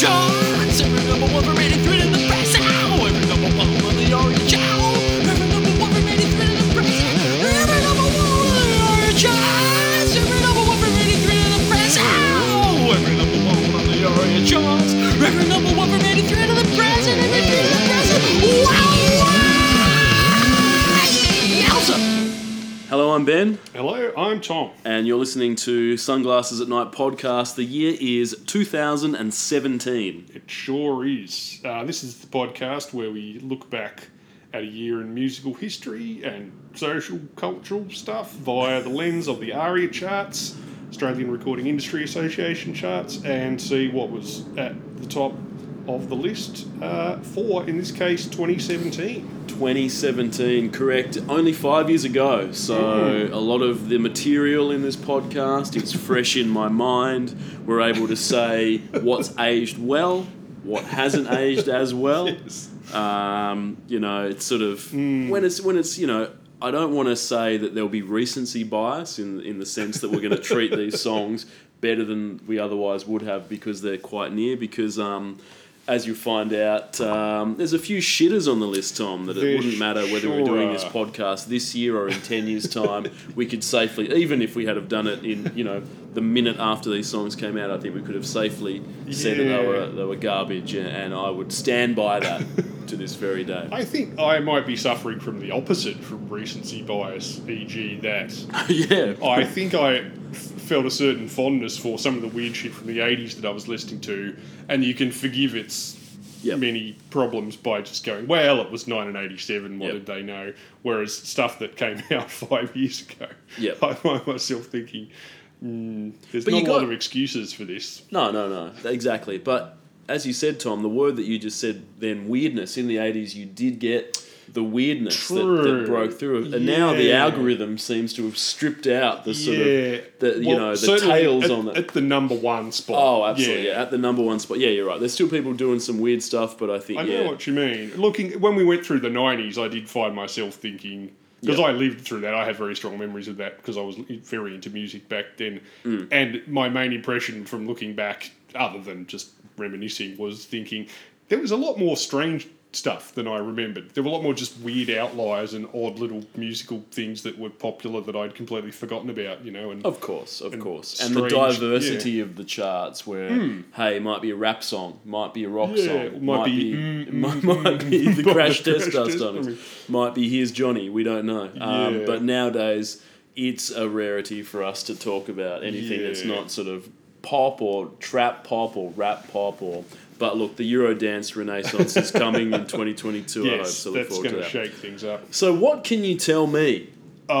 charts. I'm Tom. and you're listening to Sunglasses at Night podcast. The year is 2017. It sure is. Uh, this is the podcast where we look back at a year in musical history and social, cultural stuff via the lens of the ARIA charts, Australian Recording Industry Association charts, and see what was at the top of the list uh, for, in this case, 2017. 2017, correct. Only five years ago. So a lot of the material in this podcast is fresh in my mind. We're able to say what's aged well, what hasn't aged as well. Yes. Um, you know, it's sort of when it's when it's you know. I don't want to say that there'll be recency bias in in the sense that we're going to treat these songs better than we otherwise would have because they're quite near. Because um, as you find out, um, there's a few shitters on the list, Tom. That it wouldn't matter whether sure we're doing this podcast this year or in ten years' time. we could safely, even if we had have done it in you know the minute after these songs came out, I think we could have safely said that they were they were garbage, and, I would stand by that to this very day. I think I might be suffering from the opposite from recency bias, e.g., that yeah. I think I felt a certain fondness for some of the weird shit from the 80s that I was listening to, and you can forgive its Yep. many problems by just going, well, it was 1987, what Yep. did they know? Whereas stuff that came out five years ago, Yep. I find myself thinking, mm, there's But not a lot of excuses for this. No, no, no. Exactly. But as you said, Tom, the word that you just said then, weirdness, in the 80s, you did get the weirdness that, that broke through. And now the algorithm seems to have stripped out the sort yeah. of, the, you Well, know, the tails at, on it. At the number one spot. Oh, absolutely. Yeah. At the number one spot. Yeah, you're right. There's still people doing some weird stuff, but I think, I know what you mean. Looking when we went through the nineties, I did find myself thinking because Yeah. I lived through that. I have very strong memories of that because I was very into music back then. Mm. And my main impression from looking back, other than just reminiscing, was thinking there was a lot more strange stuff than I remembered. There were a lot more just weird outliers and odd little musical things that were popular that I'd completely forgotten about. You know, and Of course, of And course. And the strange, diversity of the charts where, hey, it might be a rap song, might be a rock Yeah, song, it might be, mm, might, mm, might be the mm, Crash Crash Test Dummies, Dummies. might be Here's Johnny, we don't know. Um, Yeah. but nowadays, it's a rarity for us to talk about anything that's not sort of pop or trap pop or rap pop or. But look, the Eurodance Renaissance is coming in 2022. I hope yes, so. Look that's going to that. shake things up. So, what can you tell me?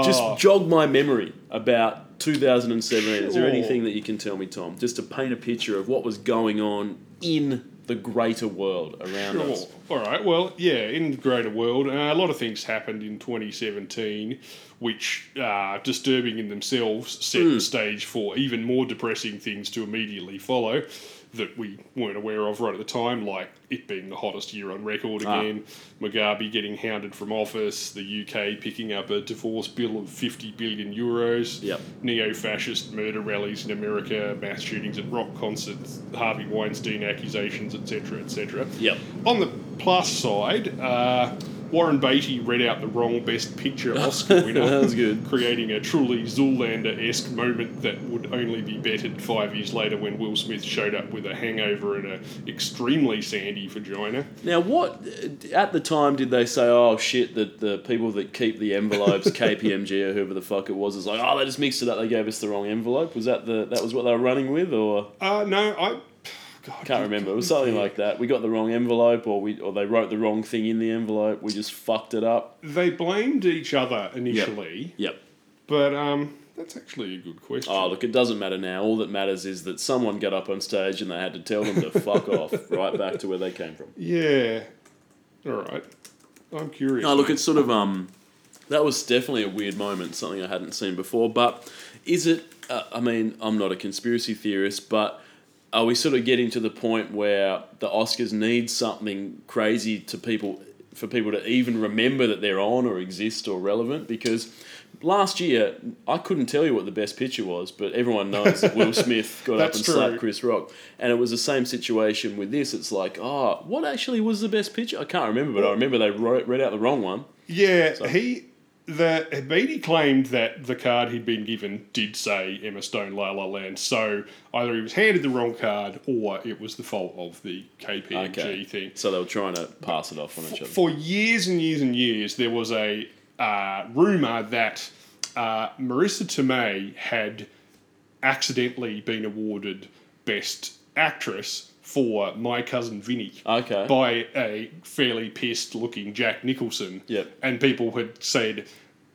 Just Oh. jog my memory about 2017. Is there anything that you can tell me, Tom, just to paint a picture of what was going on in the greater world around Sure. us? All right. Well, yeah, in the greater world, uh, a lot of things happened in 2017, which are disturbing in themselves, set Hmm. the stage for even more depressing things to immediately follow that we weren't aware of right at the time, like it being the hottest year on record Ah. again, Mugabe getting hounded from office, the UK picking up a divorce bill of 50 billion euros, Yep. neo fascist murder rallies in America, mass shootings at rock concerts, Harvey Weinstein accusations, etc., etc. Yep. On the plus side, uh, Warren Beatty read out the wrong Best Picture Oscar winner. That was good. Creating a truly Zoolander esque moment that would only be bettered five years later when Will Smith showed up with a hangover and an extremely sandy vagina. Now, what at the time did they say? Oh shit! That the people that keep the envelopes, KPMG or whoever the fuck it was, is like, oh, they just mixed it up. They gave us the wrong envelope. Was that the that was what they were running with, or Uh, no, I. God, can't remember. It was something like that. We got the wrong envelope, or we or they wrote the wrong thing in the envelope. We just fucked it up. They blamed each other initially, Yep. but um, that's actually a good question. Oh, look, it doesn't matter now. All that matters is that someone got up on stage and they had to tell them to fuck off right back to where they came from. Yeah. All right. I'm curious. No, look, it's sort of um, that was definitely a weird moment, something I hadn't seen before. But is it? Uh, I mean, I'm not a conspiracy theorist, but are we sort of getting to the point where the Oscars need something crazy to people for people to even remember that they're on or exist or relevant? Because last year I couldn't tell you what the best picture was, but everyone knows that Will Smith got up and true. slapped Chris Rock, and it was the same situation with this. It's like, oh, what actually was the best picture? I can't remember, but I remember they wrote, read out the wrong one. Yeah, he the Beatty claimed that the card he'd been given did say Emma Stone La La Land, so either he was handed the wrong card or it was the fault of the KPMG Okay, thing. so they were trying to pass it off on each other. For years and years and years, there was a uh, rumor that uh, Marisa Tomei had accidentally been awarded Best Actress for My Cousin Vinny Okay. by a fairly pissed looking Jack Nicholson. Yep. And people had said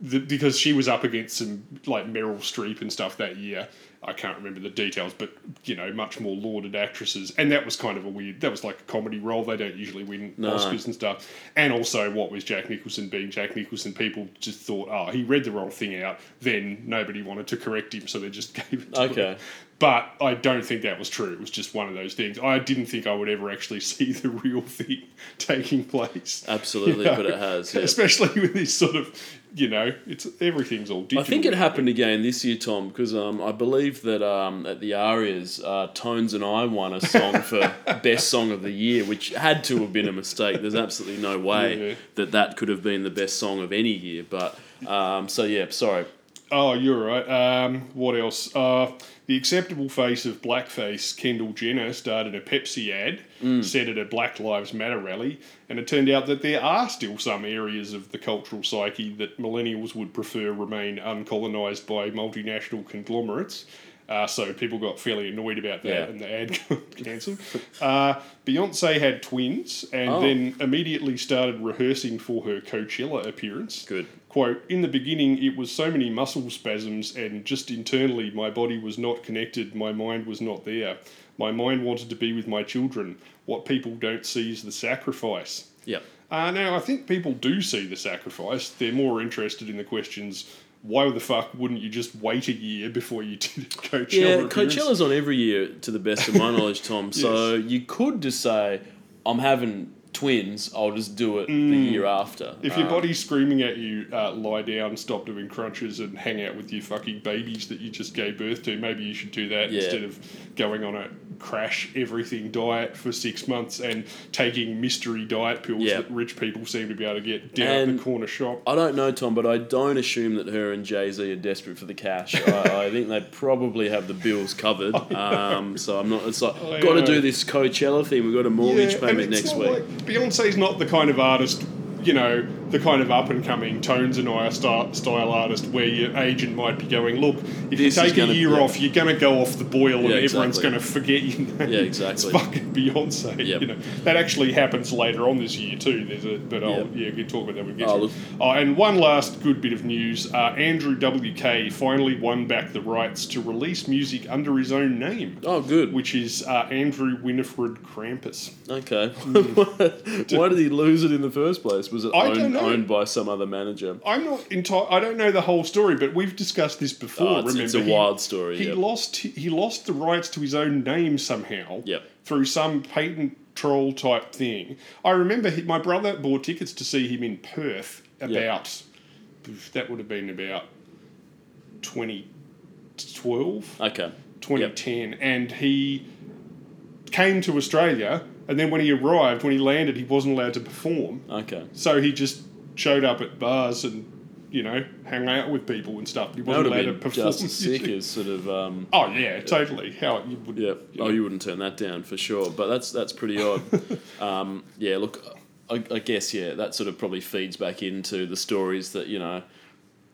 that because she was up against some like Meryl Streep and stuff that year. I can't remember the details, but you know, much more lauded actresses, and that was kind of a weird. That was like a comedy role. They don't usually win No. Oscars and stuff. And also, what was Jack Nicholson being Jack Nicholson? People just thought, oh, he read the wrong thing out. Then nobody wanted to correct him, so they just gave it. To Okay. him. But I don't think that was true. It was just one of those things. I didn't think I would ever actually see the real thing taking place. Absolutely, You but it has. yeah. Especially with this sort of, you know, it's everything's all digital. I think it happened again this year, Tom, because um, I believe that um, at the Arias, uh, Tones and I won a song for Best Song of the Year, which had to have been a mistake. There's absolutely no way Yeah. that that could have been the best song of any year. But um, so yeah, sorry. Oh, you're right. Um, what else? Uh, the acceptable face of blackface, Kendall Jenner, started a Pepsi ad Mm. set at a Black Lives Matter rally, and it turned out that there are still some areas of the cultural psyche that millennials would prefer remain uncolonised by multinational conglomerates. Uh, so people got fairly annoyed about that, Yeah. and the ad got cancelled. Uh, Beyonce had twins, and Oh. then immediately started rehearsing for her Coachella appearance Good. Quote in the beginning it was so many muscle spasms and just internally my body was not connected my mind was not there my mind wanted to be with my children what people don't see is the sacrifice Yeah. uh, now i think people do see the sacrifice they're more interested in the questions why the fuck wouldn't you just wait a year before you did Coachella Yeah. Coachella's on every year, to the best of my knowledge, Tom. So you could just say, I'm having twins, I'll just do it the year after. Mm. If your Um, body's screaming at you, uh, lie down, stop doing crunches, and hang out with your fucking babies that you just gave birth to, maybe you should do that Yeah. instead of going on a crash everything diet for six months and taking mystery diet pills Yeah. that rich people seem to be able to get down at And- the corner shop. I don't know, Tom, but I don't assume that her and Jay Z are desperate for the cash. I, I think they probably have the bills covered. Um, so I'm not. It's like Oh, got to yeah. do this Coachella thing. We've got a mortgage and payment it's next not week. like- Beyonce's not the kind of artist, you know, the kind of up and coming Tones and I style, style artist where your agent might be going, look, if This you take a year yeah. off, you're going to go off the boil and Yeah, everyone's exactly. going to forget your name. Yeah, exactly. It's fucking Beyonce. Yep. You know, that actually happens later on this year too. There's a, but I'll, Yep. yeah, we can talk about that when we get Oh, to. Oh, and one last good bit of news: uh, Andrew WK finally won back the rights to release music under his own name. Oh, good. Which is uh, Andrew Winifred Krampus. Okay. Why did he lose it in the first place? Was it I don't know. Owned by some other manager? I'm not entire. I don't know the whole story, but we've discussed this before. Oh, it's, remember, it's a He- wild story. He yep. lost. He lost the rights to his own name somehow. Yep. Through some patent troll type thing. I remember he, my brother bought tickets to see him in Perth about. That would have been about 2012, Okay. 2010, and he came to Australia. And then when he arrived, when he landed, he wasn't allowed to perform. Okay. So he just showed up at bars and, you know, hang out with people and stuff. He wasn't allowed have to perform. just as sick as sort of. Um, oh yeah, totally. How you would? Yeah. you Oh, know. you wouldn't turn that down for sure. But that's that's pretty odd. um, yeah. Look, I, I guess yeah, that sort of probably feeds back into the stories that you know,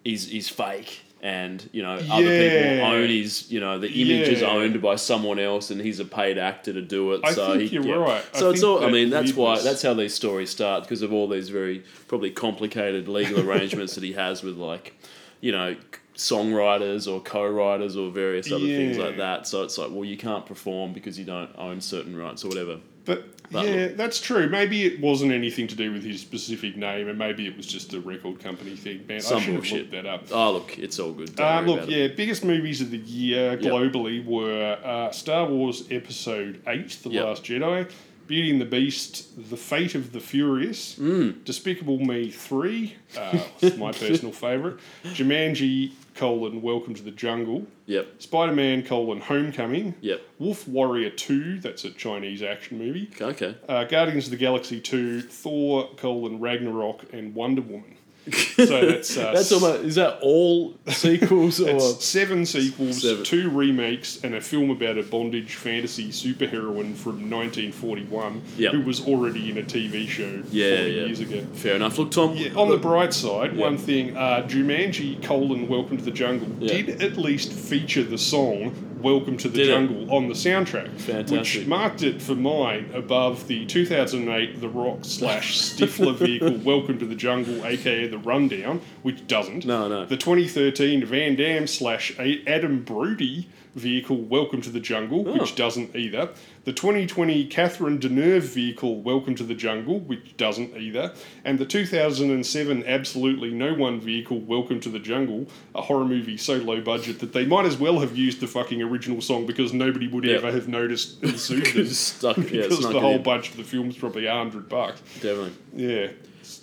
he's he's fake, and you know other people own his. You know, the image is owned by someone else, and he's a paid actor to do it. I so think he, you're yeah. right. I So it's all. I mean, that's why that's how these stories start because of all these very probably complicated legal arrangements that he has with like, you know. Songwriters or co-writers or various other things like that. So it's like, well, you can't perform because you don't own certain rights or whatever. But, But yeah, that's true. Maybe it wasn't anything to do with his specific name, and maybe it was just a record company thing. Man, Some I should have looked that up. Oh, look, it's all good. Uh, look, yeah, biggest movies of the year globally were uh, Star Wars Episode 8, The Yep. Last Jedi, Beauty and the Beast, The Fate of the Furious, Mm. Despicable Me 3, uh, my personal favourite, Jumanji, colon, Welcome to the Jungle, Yep. Spider Man, colon, Homecoming, Yep. Wolf Warrior 2, that's a Chinese action movie, Okay. uh, Guardians of the Galaxy 2, Thor, colon, Ragnarok, and Wonder Woman. So that's uh, That's almost. Is that all sequels or? it's seven sequels, Seven. two remakes, and a film about a bondage fantasy superheroine from 1941 Yep. who was already in a TV show Yeah, 40 yeah. years ago. Fair enough. Look, Tom. Yeah, on the bright side, one thing, uh, Jumanji colon Welcome to the Jungle Yeah. did at least feature the song Welcome to the Did it? Jungle on the soundtrack, Fantastic. which marked it for mine above the 2008 The Rock slash Stifler vehicle Welcome to the Jungle, aka the Rundown, which doesn't. No, no. The 2013 Van Damme slash Adam Brody vehicle Welcome to the Jungle, Oh. which doesn't either. The 2020 Catherine Deneuve vehicle Welcome to the Jungle, which doesn't either. And the 2007 Absolutely No One vehicle Welcome to the Jungle, a horror movie so low budget that they might as well have used the fucking original song because nobody would Yep. ever have noticed and sued them. Stuck- yeah, because the whole in. budget of the film's probably a hundred bucks. Definitely. Yeah,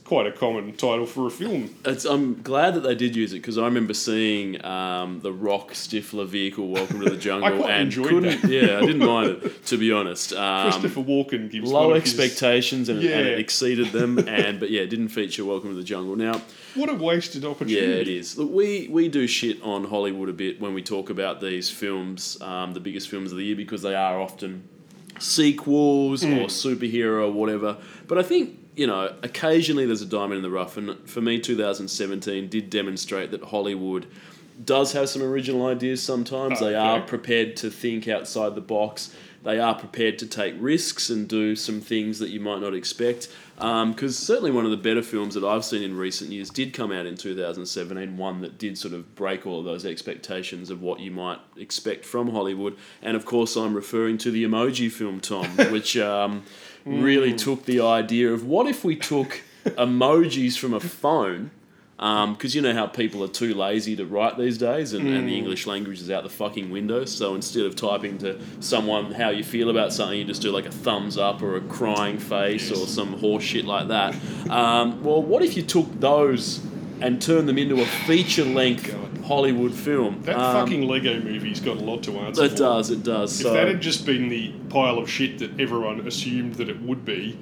quite a common title for a film. It's, I'm glad that they did use it because I remember seeing um, the Rock Stifler vehicle "Welcome to the Jungle" I quite and enjoyed couldn't. that. Yeah, I didn't mind it to be honest. Um, Christopher Walken gives low of his- expectations and, and it exceeded them, and but yeah, it didn't feature "Welcome to the Jungle." Now, What a wasted opportunity. yeah, it is. Look, we we do shit on Hollywood a bit when we talk about these films, um, the biggest films of the year, because they are often sequels Hmm. or superhero or whatever. But I think you know occasionally there's a diamond in the rough, and for me, 2017 did demonstrate that Hollywood does have some original ideas. Sometimes they are prepared to think outside the box. They are prepared to take risks and do some things that you might not expect. Because certainly one of the better films that I've seen in recent years did come out in 2017, one that did sort of break all of those expectations of what you might expect from Hollywood. And of course, I'm referring to the Emoji film, Tom, which um, really hmm. took the idea of what if we took emojis from a phone um, because you know how people are too lazy to write these days, and, and the hmm. English language is out the fucking window. So instead of typing to someone how you feel about something, you just do like a thumbs up or a crying face or some horse shit like that. Um, well, what if you took those and turn them into a feature length Hollywood film? That Um, fucking Lego movie's got a lot to answer It for. does, it does. If so, that had just been the pile of shit that everyone assumed that it would be,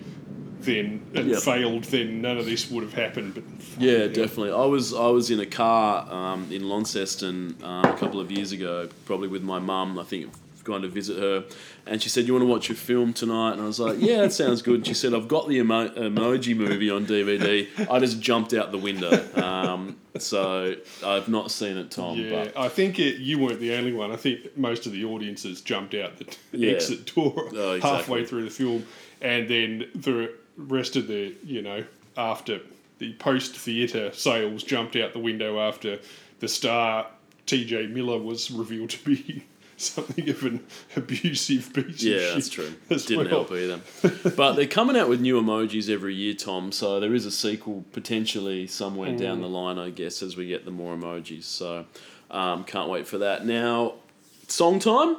then and Yep. failed, then none of this would have happened. But Yeah, definitely. I was I was in a car um, in Launceston um, a couple of years ago, probably with my mum. I think going to visit her, and she said, "You want to watch a film tonight?" And I was like, "Yeah, that sounds good." And she said, "I've got the emo- emoji movie on DVD." I just jumped out the window. Um, so I've not seen it, Tom. Yeah, But I think it, you weren't the only one. I think most of the audiences jumped out the Yeah. exit door Oh, exactly. halfway through the film, and then the rest of the you know after the post theatre sales jumped out the window after the star T.J. Miller was revealed to be something of an abusive piece of Yeah, that's true. Didn't well. help either. But they're coming out with new emojis every year, Tom. So there is a sequel potentially somewhere Mm. down the line, I guess, as we get the more emojis. So um, can't wait for that. Now, song time.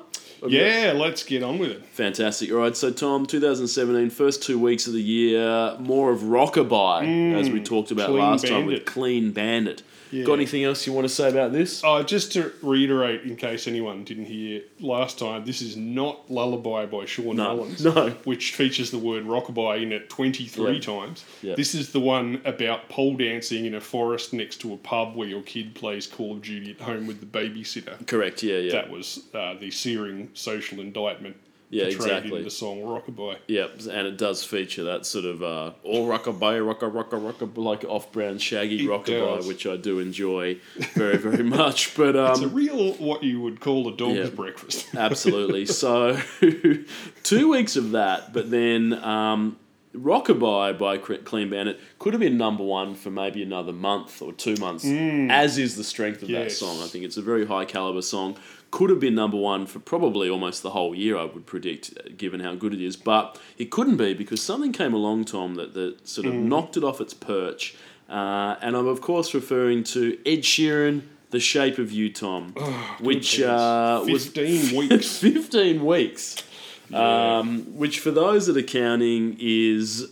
Yeah, let's get on with it. Fantastic. All right, so Tom, 2017, first two weeks of the year, more of rockabye, as we talked about Mm. Last time with Clean Bandit. Yeah. Got anything else you want to say about this? Oh, just to reiterate, in case anyone didn't hear last time, this is not Lullaby by Shawn No, Mullins, no. which features the word rockabye in it 23 Yep. times. Yep. This is the one about pole dancing in a forest next to a pub where your kid plays Call of Duty at home with the babysitter. Correct, yeah, yeah. That was uh, the searing social indictment Yeah, exactly. the song Rockabye. Yep, and it does feature that sort of uh, all rockabye, rocka, rocka, rocka, like off-brand shaggy It rockabye, does. which I do enjoy very, very much. But um, It's a real, what you would call a dog's Yeah. breakfast. Absolutely. So, two weeks of that, but then um, Rockabye by Clean Bandit could have been number one for maybe another month or two months, as is the strength of that song. I think it's a very high caliber song. Could have been number one for probably almost the whole year, I would predict, uh, given how good it is. But it couldn't be because something came along, Tom, that, that sort of knocked it off its perch. Uh, and I'm, of course, referring to Ed Sheeran, The Shape of You, Tom, which uh, was 15 weeks. 15 weeks. Yeah. um, which for those that are counting is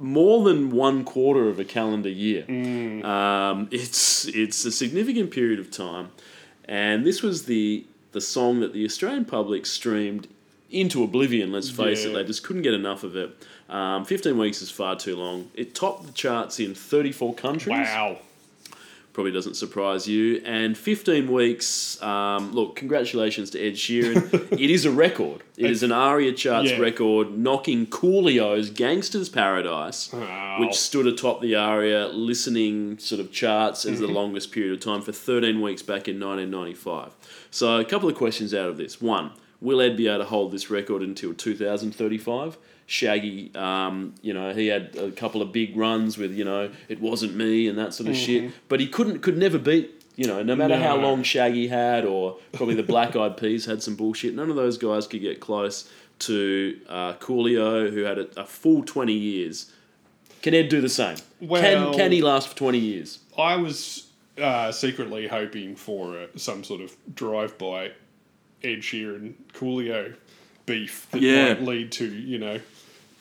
more than one quarter of a calendar year. Mm. Um, it's it's a significant period of time, and this was the the song that the Australian public streamed into oblivion. Let's face it, they just couldn't get enough of it. Um, Fifteen weeks is far too long. It topped the charts in thirty four countries Wow. Probably doesn't surprise you. And 15 weeks, um, look, congratulations to Ed Sheeran. it is a record. It is an ARIA charts Yeah. record, knocking Coolio's Gangster's Paradise, Wow. which stood atop the ARIA listening sort of charts as Mm-hmm. the longest period of time for 13 weeks back in 1995. So, a couple of questions out of this. One, will Ed be able to hold this record until 2035? Shaggy, um, you know, he had a couple of big runs with, you know, it wasn't me and that sort of shit, but he couldn't, could never beat, you know, no matter how Mm-hmm. Long Shaggy had, or probably the Black Eyed Peas had some bullshit. None of those guys could get close to uh, Coolio, who had a, a full 20 years. Can Ed do the same? Well- can, can he last for 20 years? I was uh, secretly hoping for uh, some sort of drive-by Ed Sheeran Coolio beef that Yeah. might lead to you know,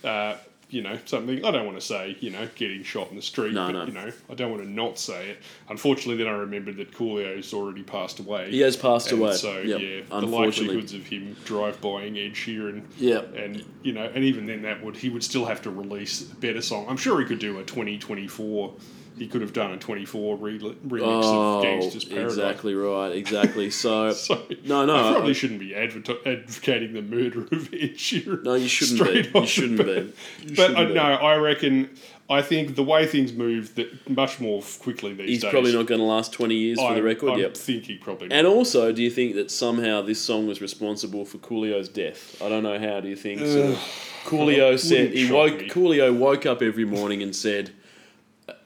uh, you know something. I don't want to say you know getting shot in the street, No, but no. you know I don't want to not say it. Unfortunately, then I remembered that Coolio's already passed away. He has passed And away. So Yep. yeah, the likelihoods of him drive-buying Ed Sheeran. Yeah. And you know, and even then, that would he would still have to release a better song. I'm sure he could do a 2024. He could have done a 24 re- remix Oh, of Gangster's Paradise. exactly right. Exactly. So, So no, no. I probably I- shouldn't be advocating the murder of Ed Sheeran. no, you shouldn't be. You shouldn't be. You But shouldn't uh, be. no, I reckon. I think the way things move, that much more quickly these He's days. probably not going to last 20 years for the record. I'm yep. thinking probably. not. And also, do you think that somehow this song was responsible for Coolio's death? I don't know how. Do you think? Of, Coolio said he woke. me. Coolio woke up every morning and said,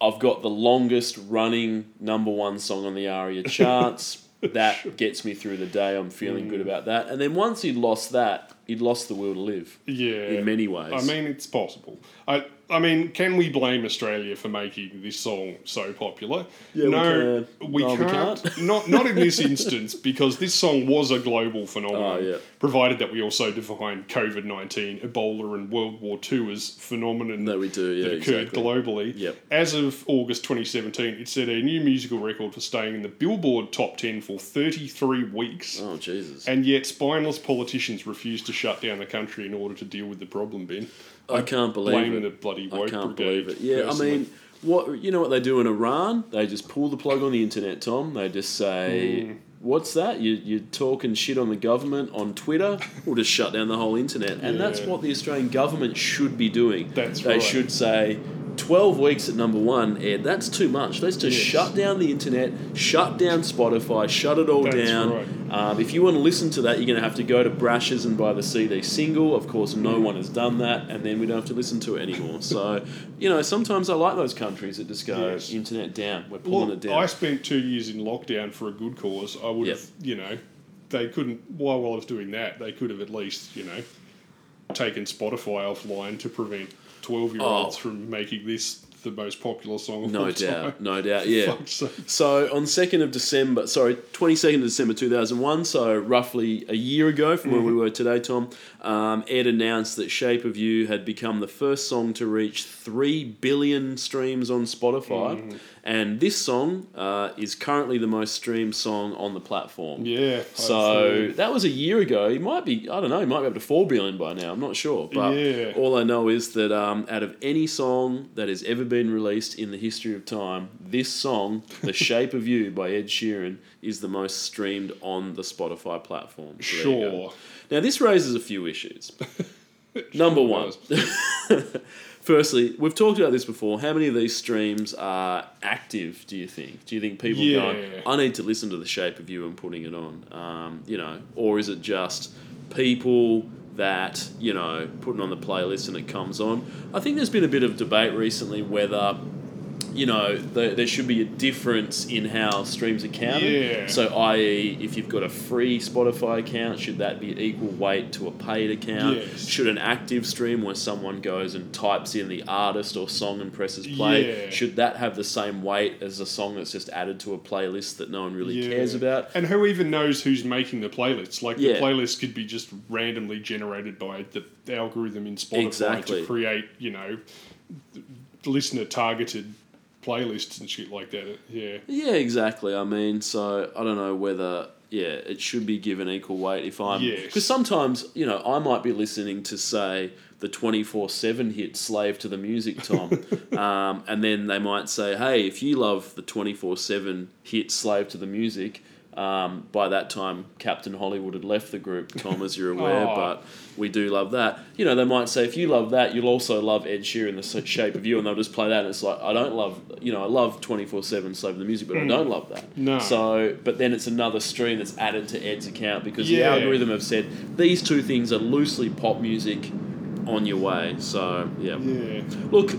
"I've got the longest running number one song on the ARIA charts. that gets me through the day. I'm feeling Mm. good about that." And then once he'd lost that, he'd lost the will to live. yeah, in many ways. I mean, it's possible. I, I mean, can we blame Australia for making this song so popular? Yeah, we no, can. we No, can't. can't. not not in this instance because this song was a global phenomenon. Oh, yeah. Provided that we also define COVID nineteen, Ebola, and World War Two as phenomenon That we do, yeah, that occurred exactly. globally. Yep. As of August 2017, it set a new musical record for staying in the Billboard top 10 for 33 weeks. Oh Jesus! And yet, spineless politicians refuse to shut down the country in order to deal with the problem, Ben. I can't believe it. the bloody I can't brigade. believe it. Yeah, personally. I mean, what you know what they do in Iran? They just pull the plug on the internet, Tom. They just say, Hmm. "What's that? You you're talking shit on the government on Twitter? We'll just shut down the whole internet." And that's what the Australian government should be doing. That's they right. should say. 12 weeks at number one, Ed, that's too much. Let's just Yes. shut down the internet, shut down Spotify, shut it all That's down. right. Um, if you want to listen to that, you're going to have to go to Brash's and buy the CD single. Of course, no one has done that, and then we don't have to listen to it anymore. So, you know, sometimes I like those countries that just go Yes. internet down. We're pulling Look, it down. I spent two years in lockdown for a good cause. I would Yep. have, you know, they couldn't, while I was doing that, they could have at least, you know, taken Spotify offline to prevent 12 year olds Oh. from making this the most popular song of no all doubt, time. no doubt, yeah. So on second of December, sorry, twenty second of December two thousand one. So roughly a year ago from where we were today, Tom. Um, Ed announced that "Shape of You" had become the first song to reach three billion streams on Spotify, and this song uh, is currently the most streamed song on the platform. Yeah. So that was a year ago. He might be, I don't know, he might be up to 4 billion by now. I'm not sure. But Yeah. all I know is that um, out of any song that has ever been released in the history of time, this song, The Shape of You by Ed Sheeran, is the most streamed on the Spotify platform. So there you go. Sure. Now, this raises a few issues. Number one. Firstly, we've talked about this before. How many of these streams are active, do you think? Do you think people Yeah. going, I need to listen to The Shape of You and putting it on? Um, you know, or is it just people that, you know, putting on the playlist and it comes on? I think there's been a bit of debate recently whether you know, the, there should be a difference in how streams are counted. Yeah. So, i.e., if you've got a free Spotify account, should that be equal weight to a paid account? Yes. Should an active stream where someone goes and types in the artist or song and presses play, Yeah. should that have the same weight as a song that's just added to a playlist that no one really Yeah. cares about? And who even knows who's making the playlists? Like the playlist could be just randomly generated by the algorithm in Spotify Exactly. to create, you know, listener targeted playlists and shit like that. Yeah. Yeah, exactly. I mean, so I don't know whether yeah it should be given equal weight if I'm Yes. because sometimes you know I might be listening to say the twenty four seven hit "Slave to the Music" Tom, um, and then they might say, hey, if you love the twenty four seven hit "Slave to the Music." Um, by that time, Captain Hollywood had left the group, Tom, as you're aware, Oh. but we do love that. You know, they might say, if you love that, you'll also love Ed Sheeran, The Shape of You, and they'll just play that. And it's like, I don't love, you know, I love 24 7 Slave of the Music, but I hmm. don't love that. No. So, but then it's another stream that's added to Ed's account because Yeah. the algorithm have said these two things are loosely pop music on your way. So, yeah. Yeah. Look,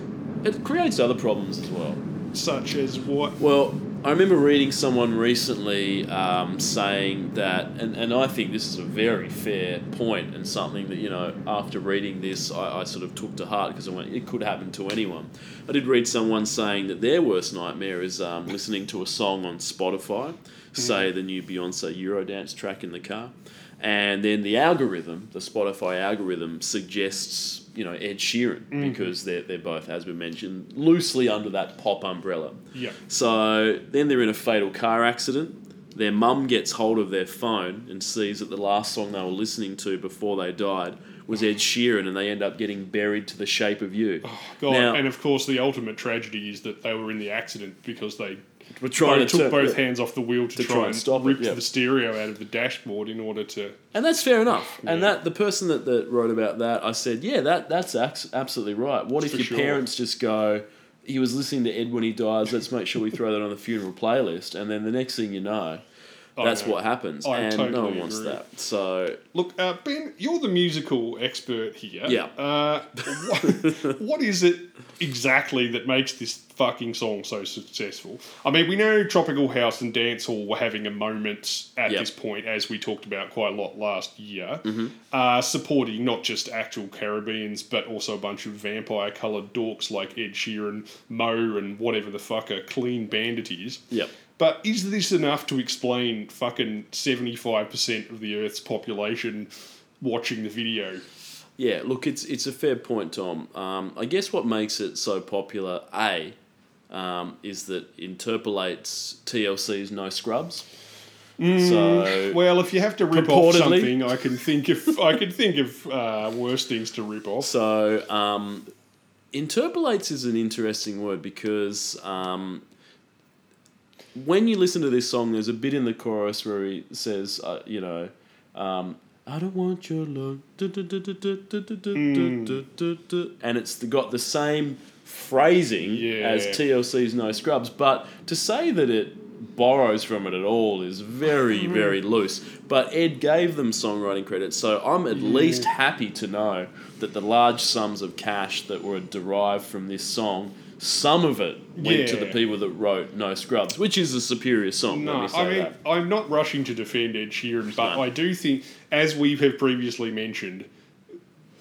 it creates other problems as well. Such as what? Well, I remember reading someone recently um, saying that, and, and I think this is a very fair point and something that, you know, after reading this, I, I sort of took to heart because I went, it could happen to anyone. I did read someone saying that their worst nightmare is um, listening to a song on Spotify, say the new Beyonce Eurodance track in the car, and then the algorithm, the Spotify algorithm, suggests, you know, Ed Sheeran mm-hmm. because they're, they're both, as we mentioned, loosely under that pop umbrella. Yeah. So then they're in a fatal car accident. Their mum gets hold of their phone and sees that the last song they were listening to before they died was Ed Sheeran, and they end up getting buried to the shape of you. Oh, God, Now- and of course, the ultimate tragedy is that they were in the accident because they We're trying both to took both yeah. hands off the wheel to, To try, try and stop it, rip yeah. the stereo out of the dashboard in order to. And that's fair enough. And that the person that, that wrote about that, I said, yeah, that that's absolutely right. What if For your sure. parents just go, he was listening to Ed when he dies, let's make sure we throw that on the funeral playlist, and then the next thing you know, I that's know. what happens, I and no one wants agree. that. So Look, uh, Ben, you're the musical expert here. Yeah. Uh, what, what is it exactly that makes this fucking song so successful? I mean, we know Tropical House and Dancehall were having a moment at Yep. this point, as we talked about quite a lot last year, Mm-hmm. uh, supporting not just actual Caribbeans, but also a bunch of vampire coloured dorks like Ed Sheeran, Mo, and whatever the fuck a clean bandit is. Yep. But is this enough to explain fucking 75% of the Earth's population watching the video? Yeah, look, it's it's a fair point, Tom. Um, I guess what makes it so popular, a, um, is that interpolates TLC's No Scrubs. so Well, if you have to rip off something, I can think of I can think of uh, worse things to rip off. So, um, interpolates is an interesting word because um, when you listen to this song, there's a bit in the chorus where he says, uh, you know, um, I don't want your love. And it's got the same phrasing as TLC's No Scrubs, but to say that it borrows from it at all is very, hmm. very loose. But Ed gave them songwriting credit, so I'm at least happy to know that the large sums of cash that were derived from this song some of it went to the people that wrote No Scrubs, which is a superior song. No, me I mean that. I'm not rushing to defend Ed Sheeran, but No. I do think, as we have previously mentioned,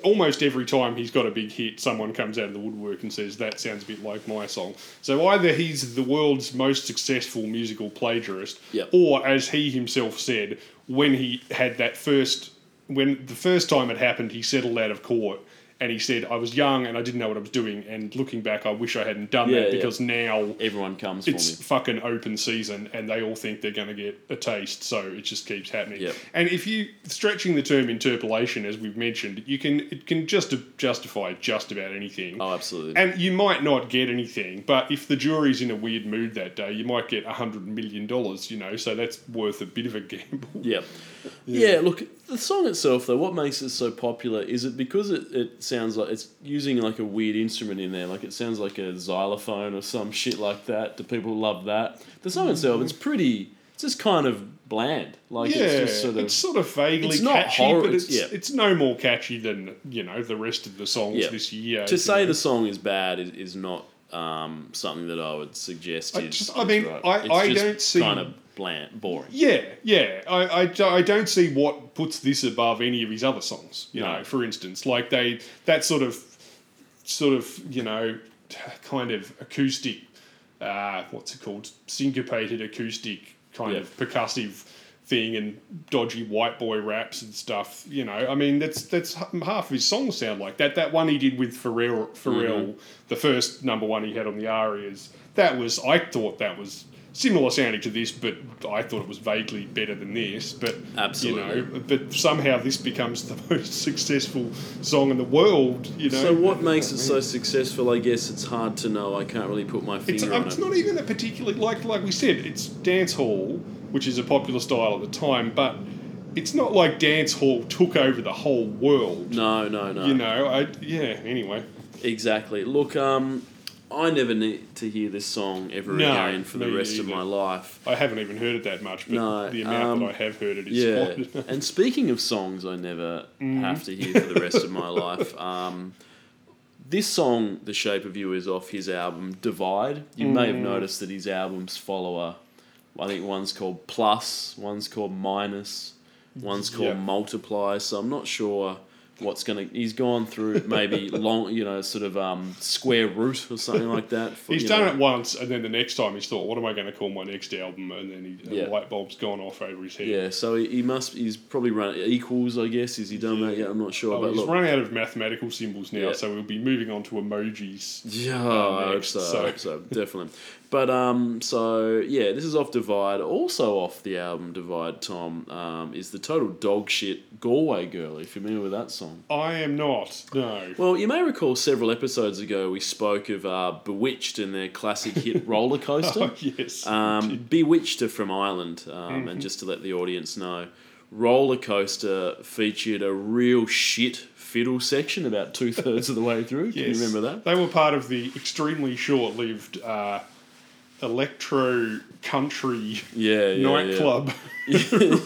almost every time he's got a big hit, someone comes out of the woodwork and says that sounds a bit like my song. So either he's the world's most successful musical plagiarist, Yep. or as he himself said, when he had that first, when the first time it happened, he settled out of court. And he said, I was young and I didn't know what I was doing. And looking back, I wish I hadn't done Yeah, that yeah. because now Everyone comes for it's fucking open season and they all think they're going to get a taste so it just keeps happening Yep. and if you stretching the term interpolation as we've mentioned you can it can just justify just about anything Oh, absolutely. and you might not get anything but if the jury's in a weird mood that day you might get a hundred million dollars you know so that's worth a bit of a gamble Yep. Yeah. look, the song itself, though, what makes it so popular is it because it, it sounds like it's using like a weird instrument in there. Like it sounds like a xylophone or some shit like that. Do people love that? The song itself, it's pretty, it's just kind of bland. Like yeah, it's just sort of. it's sort of vaguely it's catchy, horror- but it's, yeah. it's no more catchy than you know the rest of the songs Yeah. this year. to say know. the song is bad is, is not um, something that I would suggest I is. just- I mean, right. I- It's I don't see- kind of bland, boring. Yeah, yeah. I, I, I don't see what puts this above any of his other songs. You No. know, for instance, like they that sort of, sort of you know, kind of acoustic, uh, what's it called, syncopated acoustic kind Yeah. of percussive thing and dodgy white boy raps and stuff. You know, I mean that's that's half of his songs sound like that. That one he did with Pharrell, Pharrell, Mm-hmm. the first number one he had on the Arias. That was I thought that was similar sounding to this, but I thought it was vaguely better than this. But Absolutely. you know, but somehow this becomes the most successful song in the world. You know, So what makes it so successful? I guess it's hard to know. I can't really put my finger um, on it's it. not even a particularly like like we said. It's dance hall, which is a popular style at the time, but it's not like dance hall took over the whole world. no, no, no. You know, I yeah. Anyway, Exactly. Look, um, I never need to hear this song ever No, again for the rest of my life. I haven't even heard it that much, but No, the amount um, that I have heard it is Yeah. and speaking of songs I never Mm-hmm. have to hear for the rest of my life, um, this song, The Shape of You, is off his album Divide. You may have Mm. noticed that his albums follow a, I think one's called Plus, one's called Minus, one's called Yeah. Multiply. So I'm not sure what's going to. He's gone through maybe long, you know, sort of um, square root or something like that. For, He's done know. it once, and then the next time he's thought, "What am I going to call my next album?" And then he, Yeah. a light bulb's gone off over his head. Yeah, so he, he must. He's probably run equals. I guess is he done that yet? I'm not sure. Oh, but he's look, run out of mathematical symbols now, Yeah. so we'll be moving on to emojis. Yeah, uh, I hope so, so- I hope so, definitely. But um, so yeah, this is off Divide. Also off the album Divide, Tom, um, is the total dog shit Galway Girl. Are you familiar with that song? I am not. No. Well, you may recall several episodes ago we spoke of uh, B*Witched and their classic hit Roller Coaster. Oh, yes. Um, B*Witched are from Ireland, um, Mm-hmm. and just to let the audience know, Roller Coaster featured a real shit fiddle section about two thirds of the way through. Can you remember that? They were part of the extremely short-lived uh, electro country Yeah, yeah, nightclub Yeah,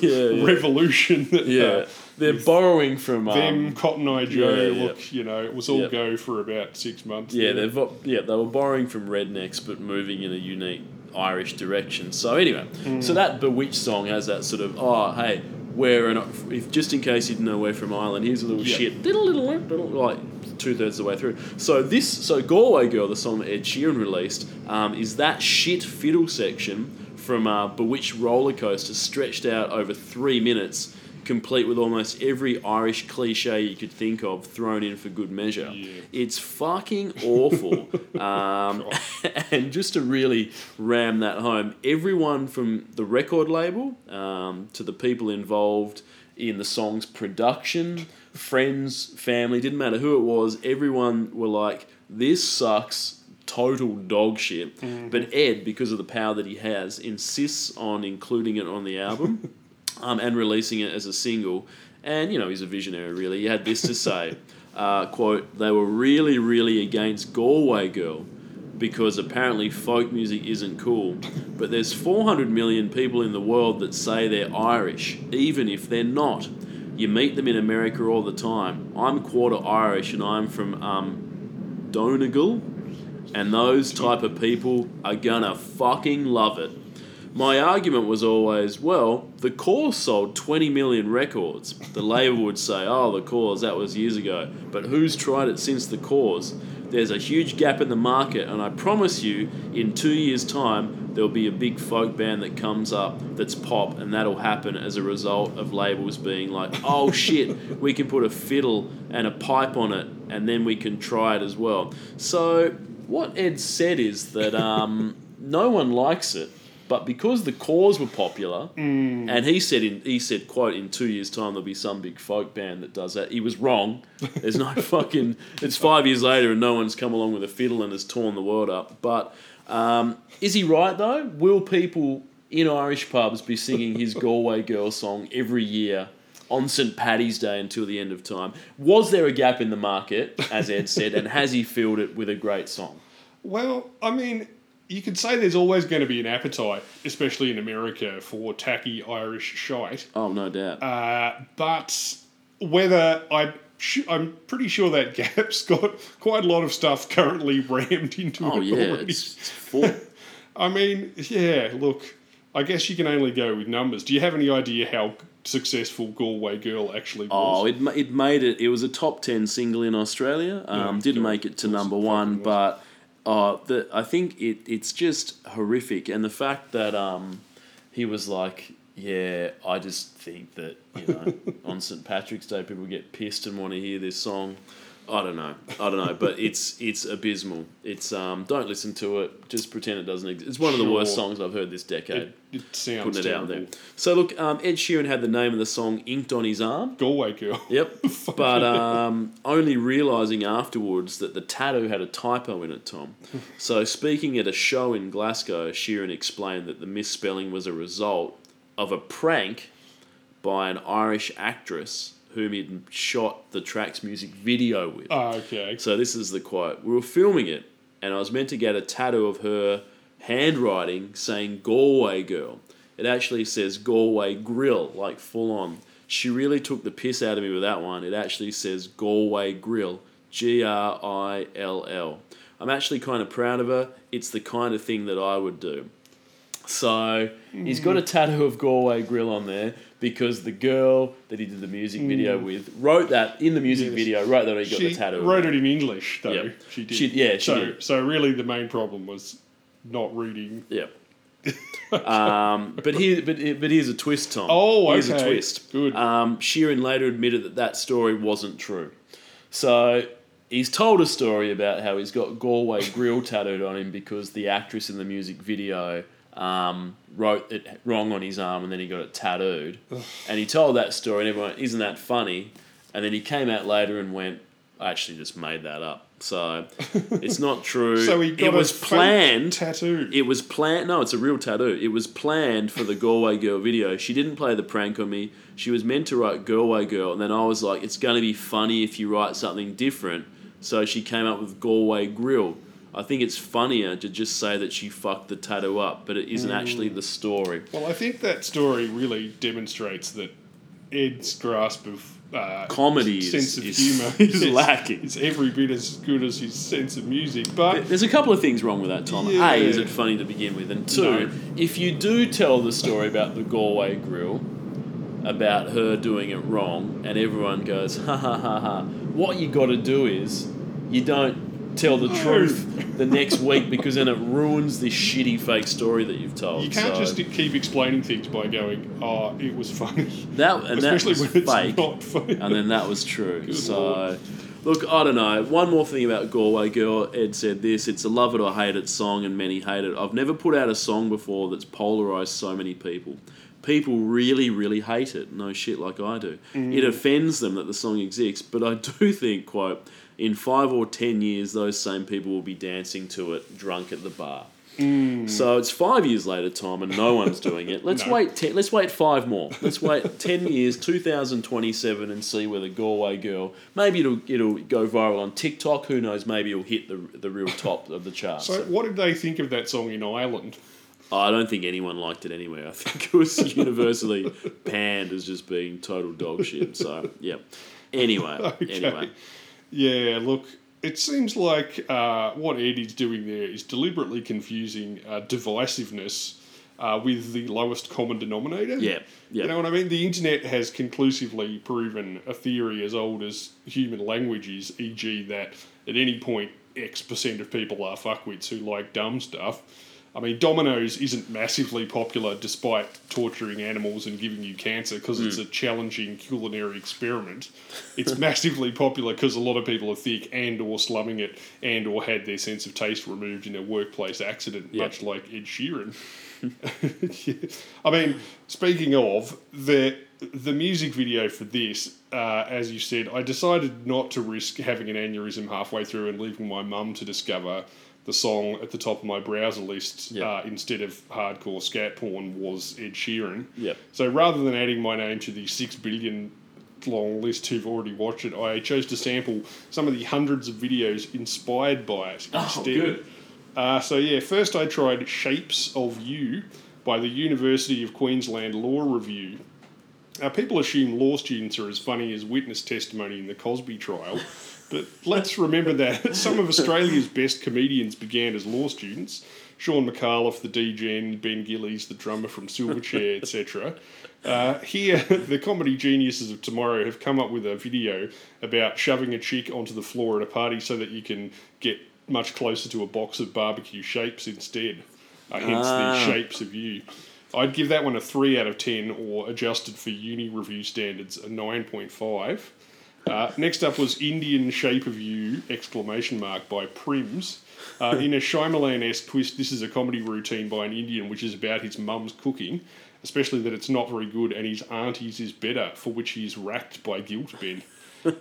yeah, revolution. That, yeah. uh, They're borrowing from um, them, Cotton Eye Joe. Look, you know, it was all go for about six months. Yeah, they've vo- yeah they were borrowing from Rednex, but moving in a unique Irish direction. So anyway, Mm. so that B*Witched song has that sort of oh hey we're an if just in case you didn't know we're from Ireland, here's a little shit diddle diddle like two thirds of the way through. So this so Galway Girl, the song that Ed Sheeran released, um, is that shit fiddle section from uh, B*Witched Roller Coaster stretched out over three minutes. Complete with almost every Irish cliche you could think of thrown in for good measure. Yeah. It's fucking awful. um, and just to really ram that home, everyone from the record label um, to the people involved in the song's production, friends, family, didn't matter who it was, everyone were like, this sucks. Total dog shit. But Ed, because of the power that he has, insists on including it on the album um, and releasing it as a single. And you know he's a visionary, really. He had this to say: uh, "quote They were really, really against Galway Girl because apparently folk music isn't cool. But there's 400 million people in the world that say they're Irish, even if they're not. You meet them in America all the time. I'm quarter Irish, and I'm from um, Donegal." And those type of people are gonna fucking love it. My argument was always, well, the Corrs sold 20 million records. The label would say, oh, the Corrs, that was years ago. But who's tried it since the Corrs? There's a huge gap in the market, and I promise you, in two years' time, there'll be a big folk band that comes up that's pop, and that'll happen as a result of labels being like, oh shit, we can put a fiddle and a pipe on it, and then we can try it as well. So, what Ed said is that um, no one likes it, but because the Corrs were popular, and he said in he said quote in two years' time there'll be some big folk band that does that. He was wrong. There's no fucking. It's five years later and no one's come along with a fiddle and has torn the world up. But um, is he right though? Will people in Irish pubs be singing his Galway Girl song every year? On St. Paddy's Day until the end of time. Was there a gap in the market, as Ed said, and has he filled it with a great song? Well, I mean, you could say there's always going to be an appetite, especially in America, for tacky Irish shite. Oh, no doubt. Uh, but whether I sh- I'm pretty sure that gap's got quite a lot of stuff currently rammed into it. Oh it yeah, already. it's, it's full. I mean, yeah, look, I guess you can only go with numbers. Do you have any idea how successful Galway Girl actually Oh, was? it, it made it. It was a top ten single in Australia. Um, Yeah, didn't make it to number one, but uh, the I think it it's just horrific, and the fact that um, he was like, yeah, I just think that you know on St Patrick's Day people get pissed and want to hear this song. I don't know. I don't know, but it's it's abysmal. It's um, don't listen to it. Just pretend it doesn't exist. It's one of the worst songs I've heard this decade. it, it sounds putting it out there. So look, um, Ed Sheeran had the name of the song inked on his arm. Galway Girl. Yep. but um, only realizing afterwards that the tattoo had a typo in it, Tom. So speaking at a show in Glasgow, Sheeran explained that the misspelling was a result of a prank by an Irish actress whom he'd shot the track's music video with. Ah, okay. So this is the quote. We were filming it, and I was meant to get a tattoo of her handwriting saying Galway girl. It actually says Galway grill, like full on. She really took the piss out of me with that one. It actually says Galway grill, G R I L L. I'm actually kind of proud of her. It's the kind of thing that I would do. So he's got a tattoo of Galway Grill on there because the girl that he did the music video with wrote that in the music Yes. video, wrote that he got She the tattoo. wrote it in English, though. Yep. She did. She- yeah, she so, did. So really, the main problem was not reading. Yep. um, but here, but but here's a twist, Tom. Oh, here's a okay. twist. Good. Um, Sheeran later admitted that that story wasn't true. So he's told a story about how he's got Galway Grill tattooed on him because the actress in the music video um, wrote it wrong on his arm and then he got it tattooed. and he told that story and everyone, isn't that funny? And then he came out later and went, I actually just made that up. So it's not true. So he got it was a planned. tattoo. It was planned. No, it's a real tattoo. It was planned for the Galway Girl video. She didn't play the prank on me. She was meant to write Galway Girl, and then I was like, it's going to be funny if you write something different. So she came up with Galway Grill. I think it's funnier to just say that she fucked the tattoo up, but it isn't actually the story. Well, I think that story really demonstrates that Ed's grasp of uh, Comedy is- sense of is- humour is lacking. It's every bit as good as his sense of music. But There's a couple of things wrong with that, Tom. Yeah. A, is it funny to begin with? And two, No. if you do tell the story about the Galway Grill, about her doing it wrong, and everyone goes, ha ha ha ha, what you got to do is you don't tell the truth the next week because then it ruins this shitty fake story that you've told. you can't So just keep explaining things by going, "Oh, it was funny," that and that especially was when it's fake. not funny. and then that was true. Good so, lord. look, I don't know. One more thing about Galway Girl. Ed said this: it's a love it or hate it song, and many hate it. I've never put out a song before that's polarized so many people. People really, really hate it. No shit, like I do. Mm. It offends them that the song exists, but I do think, quote, in five or ten years, those same people will be dancing to it drunk at the bar. Mm. So it's five years later, Tom, and no one's doing it. Let's No. wait. Ten, let's wait five more. Let's wait ten years, two thousand twenty-seven, and see where the Galway girl. Maybe it'll it'll go viral on TikTok. Who knows? Maybe it'll hit the the real top of the charts. so, what did they think of that song in Ireland? I don't think anyone liked it anyway. I think it was universally panned as just being total dog shit. So yeah. Anyway, Okay. anyway, Yeah, look, it seems like uh, what Ed is doing there is deliberately confusing uh, divisiveness uh, with the lowest common denominator. yeah, yeah. You know what I mean? The internet has conclusively proven a theory as old as human language is, e.g., that at any point X percent of people are fuckwits who like dumb stuff. I mean, Domino's isn't massively popular despite torturing animals and giving you cancer because it's a challenging culinary experiment. It's massively popular because a lot of people are thick and or slumming it and or had their sense of taste removed in a workplace accident, Yeah. much like Ed Sheeran. I mean, speaking of the the music video for this, uh, as you said, I decided not to risk having an aneurysm halfway through and leaving my mum to discover the song at the top of my browser list Yep. uh, instead of hardcore scat porn was Ed Sheeran. Yep. So rather than adding my name to the six billion long list who've already watched it, I chose to sample some of the hundreds of videos inspired by it Oh, instead. good. Uh, so yeah, first I tried Shapes of You by the University of Queensland Law Review. Uh, people assume law students are as funny as witness testimony in the Cosby trial, but let's remember that some of Australia's best comedians began as law students. Shaun Micallef, the DGen, Ben Gillies, the drummer from Silverchair, etc. Uh, here, the comedy geniuses of tomorrow have come up with a video about shoving a chick onto the floor at a party so that you can get much closer to a box of barbecue shapes instead. Uh, hence Ah. the shapes of you. I'd give that one a 3 out of 10, or adjusted for uni review standards, a 9.5. Uh, next up was Indian Shape of You! exclamation mark by Prims. Uh, in a Shyamalan-esque twist, this is a comedy routine by an Indian which is about his mum's cooking, especially that it's not very good and his auntie's is better, for which he is racked by guilt Ben.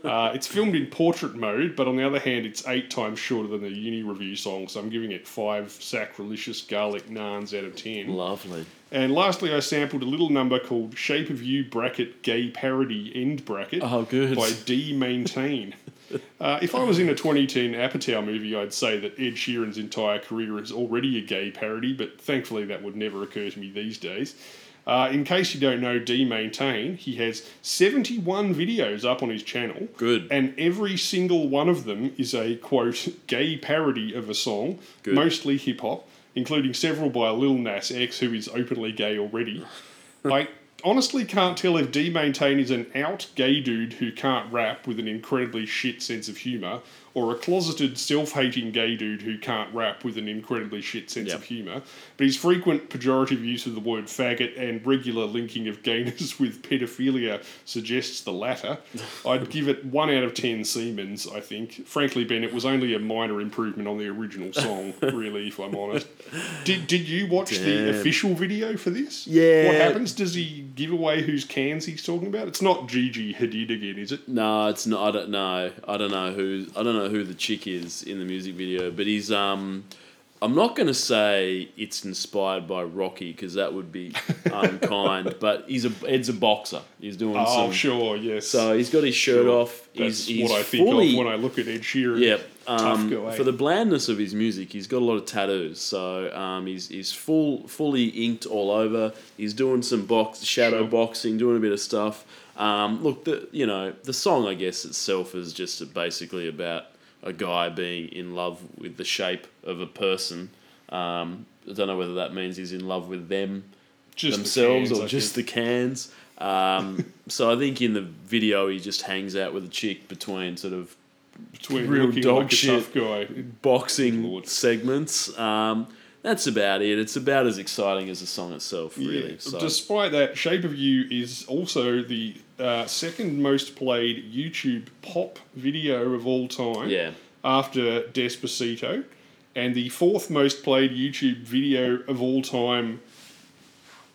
Uh, it's filmed in portrait mode, but on the other hand, it's eight times shorter than the uni review song, so I'm giving it five sacrilegious garlic naans out of ten. Lovely. And lastly, I sampled a little number called Shape of You bracket gay parody end bracket Oh, good. by D Maintain. uh, if I was in a 2010 Apatow movie, I'd say that Ed Sheeran's entire career is already a gay parody, but thankfully that would never occur to me these days. Uh, in case you don't know D Maintain, he has 71 videos up on his channel. Good. And every single one of them is a quote gay parody of a song, Good. mostly hip hop, including several by Lil Nas X, who is openly gay already. I honestly can't tell if D Maintain is an out gay dude who can't rap with an incredibly shit sense of humour, or a closeted self hating gay dude who can't rap with an incredibly shit sense Yep. of humour. But his frequent pejorative use of the word faggot and regular linking of gayness with pedophilia suggests the latter. I'd give it 1 out of 10 Siemens, I think. Frankly, Ben, it was only a minor improvement on the original song, really, if I'm honest. Did, did you watch the official video for this? Yeah. What happens? Does he give away whose cans he's talking about? It's not Gigi Hadid again, is it? No, it's not. I don't know. I don't know who. I don't know who the chick is in the music video, but he's. Um, I'm not going to say it's inspired by Rocky because that would be unkind. but he's a Ed's a boxer. He's doing Oh, some. sure, yes. So he's got his shirt Sure. off. That's he's, he's what I think fully, of when I look at Ed Sheeran. Yep. Um, guy. for the blandness of his music, he's got a lot of tattoos. So um, he's he's full fully inked all over. He's doing some box shadow Sure. boxing, doing a bit of stuff. Um, look, the you know the song I guess itself is just basically about a guy being in love with the shape of a person. Um, I don't know whether that means he's in love with them Just the themselves cans, or I just think. the cans. Um, so I think in the video he just hangs out with a chick between sort of Between real dog like shit. guy. boxing Lord. segments. Um, that's about it. It's about as exciting as the song itself, really. Yeah. So Despite that, Shape of You is also the uh, second most played YouTube pop video of all time. yeah, After Despacito, and the fourth most played YouTube video of all time.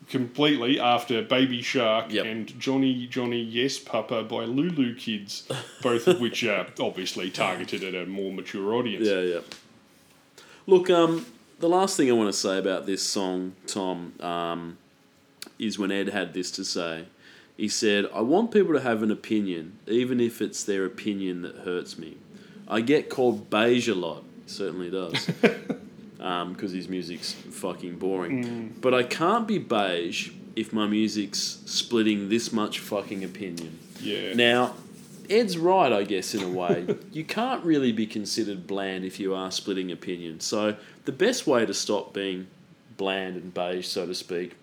Completely after Baby Shark Yep. and Johnny Johnny Yes Papa by LooLoo Kids, both of which are obviously targeted at a more mature audience. yeah, yeah. Look, um, the last thing I want to say about this song, Tom, um, is when Ed had this to say. He said, "I want people to have an opinion, even if it's their opinion that hurts me. I get called beige a lot. Certainly does." because his music's fucking boring. But I can't be beige if my music's splitting this much fucking opinion. Yeah. Now, Ed's right, I guess, in a way. you can't really be considered bland if you are splitting opinion. So the best way to stop being bland and beige, so to speak,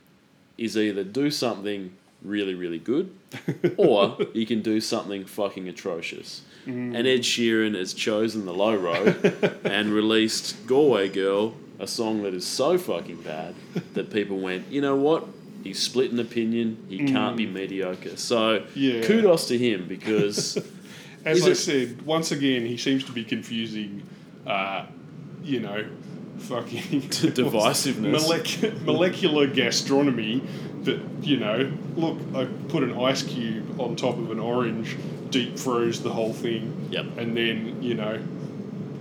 is either do something really, really good, or you can do something fucking atrocious. Mm. And Ed Sheeran has chosen the low road and released Galway Girl, a song that is so fucking bad that people went, you know what? He's split an opinion. He can't be mediocre. So Yeah. kudos to him because As I it- said, once again, he seems to be confusing, uh, you know, fucking divisiveness. Molec- molecular gastronomy. That you know, look, I put an ice cube on top of an orange, deep froze the whole thing, Yep. and then you know,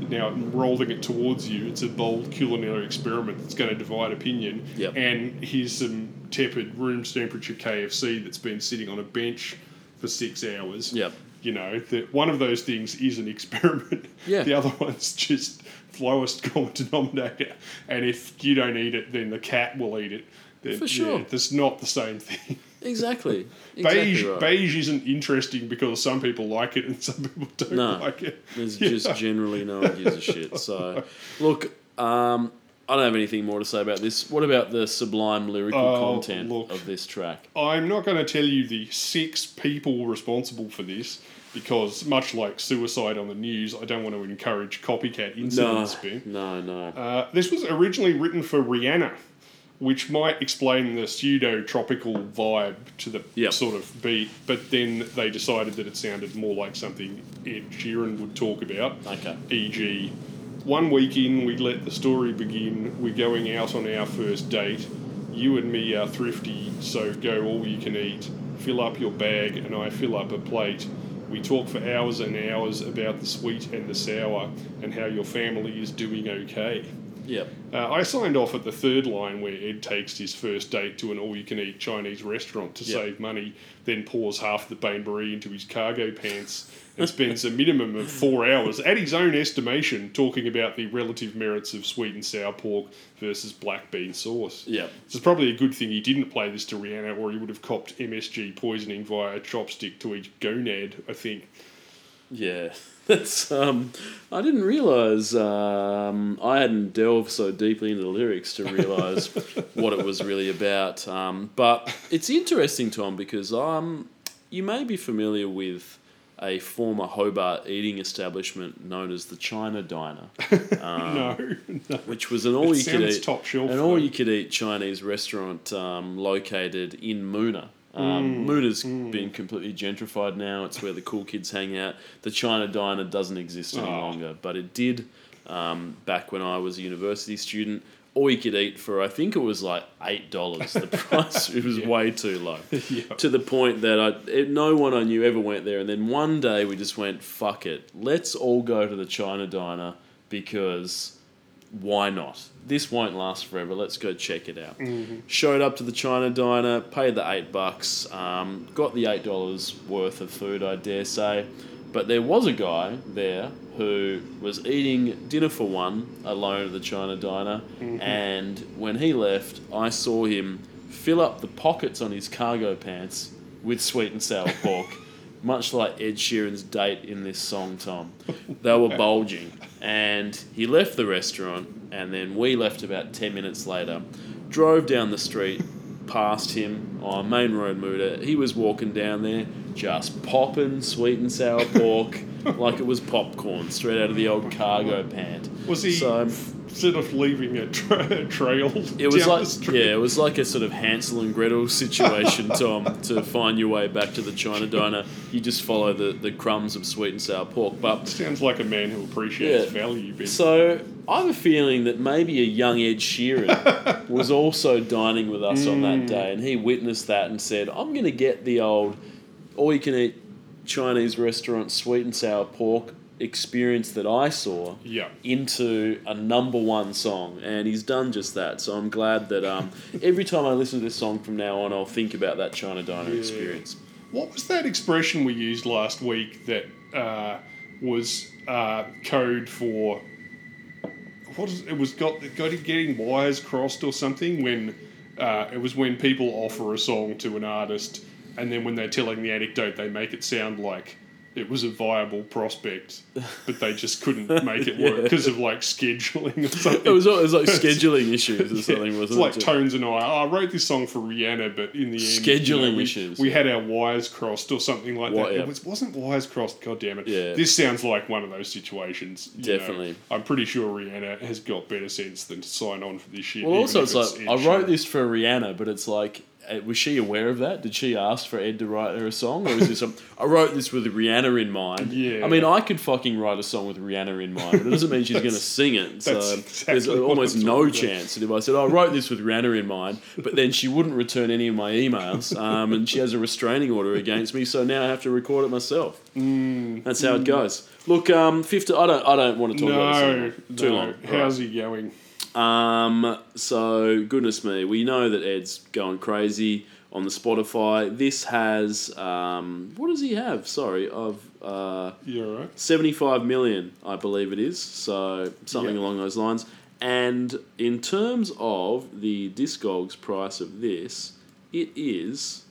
now rolling it towards you. It's a bold culinary experiment that's going to divide opinion. Yep. And here's some tepid room temperature KFC that's been sitting on a bench for six hours Yep. you know that one of those things is an experiment Yeah. the other one's just lowest common denominator and if you don't eat it then the cat will eat it then, For sure. yeah, that's not the same thing Exactly. exactly beige right. beige isn't interesting because some people like it and some people don't No. like it. There's Yeah. just generally no one gives a shit. So, look, um, I don't have anything more to say about this. What about the sublime lyrical Oh, content look. of this track? I'm not going to tell you the six people responsible for this because, much like suicide on the news, I don't want to encourage copycat No, incidents. Ben. no, no. Uh, this was originally written for Rihanna, which might explain the pseudo tropical vibe to the Yep. sort of beat, but then they decided that it sounded more like something Ed Sheeran would talk about. Okay. E.g., one week in, we let the story begin. We're going out on our first date. You and me are thrifty, so go all you can eat. Fill up your bag, and I fill up a plate. We talk for hours and hours about the sweet and the sour, and how your family is doing okay. Yep. Uh, I signed off at the third line where Ed takes his first date to an all you can eat Chinese restaurant to Yep. save money, then pours half the Bain Marie into his cargo pants and spends a minimum of four hours, at his own estimation, talking about the relative merits of sweet and sour pork versus black bean sauce. Yep. It's probably a good thing he didn't play this to Rihanna, or he would have copped MSG poisoning via a chopstick to each gonad, I think. Yeah. That's um I didn't realise um I hadn't delved so deeply into the lyrics to realise what it was really about. Um but it's interesting, Tom, because um you may be familiar with a former Hobart eating establishment known as the China Diner, no, no. which was an all you could eat top shelf, an all you could eat Chinese restaurant um, located in Moonah. Um, Moonah's been completely gentrified now. It's where the cool kids hang out. The China Diner doesn't exist any Oh. longer, but it did um, back when I was a university student. All you could eat for I think it was like eight dollars. The price it was way too low. Yeah. To the point that I it, no one I knew ever went there. And then one day we just went fuck it. Let's all go to the China Diner because why not? This won't last forever. Let's go check it out. Showed up to the China Diner, paid the eight bucks, um, got the eight dollars worth of food, I dare say. But there was a guy there who was eating dinner for one alone at the China Diner, and when he left, I saw him fill up the pockets on his cargo pants with sweet and sour pork. Much like Ed Sheeran's date in this song, Tom. They were bulging. And he left the restaurant, and then we left about 10 minutes later. Drove down the street, past him on Main Road Moonah. He was walking down there, just popping sweet and sour pork like it was popcorn straight out of the old cargo pant. Was he So, sort of leaving a, tra- trail? it was like yeah, it was like a sort of Hansel and Gretel situation, Tom. to find your way back to the China diner, you just follow the, the crumbs of sweet and sour pork. But Sounds like a man who appreciates Yeah. value. Ben. so I have a feeling that maybe a young Ed Sheeran was also dining with us on that mm. day, and he witnessed that and said, "I'm going to get the old all-you-can-eat Chinese restaurant sweet and sour pork experience that I saw." yeah. into a number one song, and he's done just that. So I'm glad that um, every time I listen to this song from now on, I'll think about that China Diner experience. What was that expression we used last week that uh, was uh, code for? What is it? Was got got it getting wires crossed or something? When uh, it was when people offer a song to an artist, and then when they're telling the anecdote, they make it sound like it was a viable prospect, but they just couldn't make it work Yeah. because of like scheduling or something. It was, it was like scheduling issues or something, It's wasn't like it? Tones and I. Oh, I wrote this song for Rihanna, but in the end, Scheduling we, issues. We had our wires crossed or something like What- that. yeah. It was, wasn't wires crossed. God damn it! Yeah. This sounds like one of those situations. you know. Definitely. I'm pretty sure Rihanna has got better sense than to sign on for this shit. Well, also, if it's like I wrote Sheeran. this for Rihanna, but it's like, was she aware of that? Did she ask for Ed to write her a song, or was this? I wrote this with Rihanna in mind. Yeah. I mean, I could fucking write a song with Rihanna in mind, but it doesn't mean she's going to sing it. So exactly there's almost no about. chance that if I said I wrote this with Rihanna in mind, but then she wouldn't return any of my emails, um, and she has a restraining order against me, so now I have to record it myself. Mm. That's how it goes. Look, um, fifty. I don't. I don't want to talk about No, this anymore. Too no. long. How's he going? Um, so goodness me, we know that Ed's going crazy on the Spotify. This has um, what does he have? Sorry, of uh, right? seventy-five million, I believe it is. So something along those lines. And in terms of the Discogs price of this, it is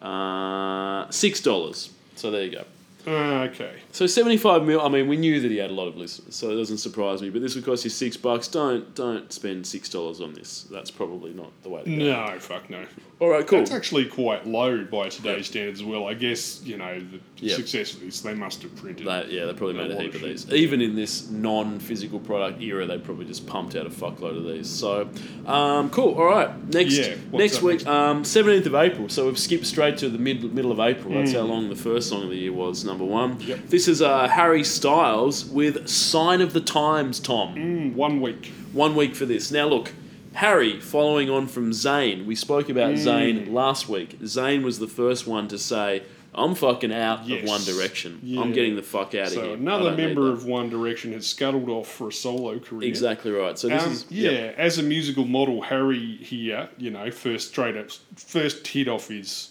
Uh, six dollars. So there you go. Uh, okay. So seventy-five mil. I mean, we knew that he had a lot of listeners, so it doesn't surprise me. But this would cost you six bucks. Don't don't spend six dollars on this. That's probably not the way to go. No, fuck no. All right, cool. That's actually quite low by today's standards as well. I guess, you know, the Yeah. success of this, they must have printed. They, yeah, they probably made a heap of these. Even in this non-physical product era, they probably just pumped out a fuckload of these. So, um, cool. All right, next Yeah, next week, next? um, seventeenth of April. So we've skipped straight to the mid middle of April. That's Mm. how long the first song of the year was. Number one. Yep. This is uh, Harry Styles with "Sign of the Times." Tom. Mm, one week. One week for this. Now look, Harry, following on from Zayn, we spoke about Mm. Zayn last week. Zayn was the first one to say, "I'm fucking out Yes. of One Direction. Yeah. I'm getting the fuck out of here." Another member of One Direction has scuttled off for a solo career. exactly right. So this Um, is yeah, yep. as a musical model, Harry here, you know, first straight up, first hit off his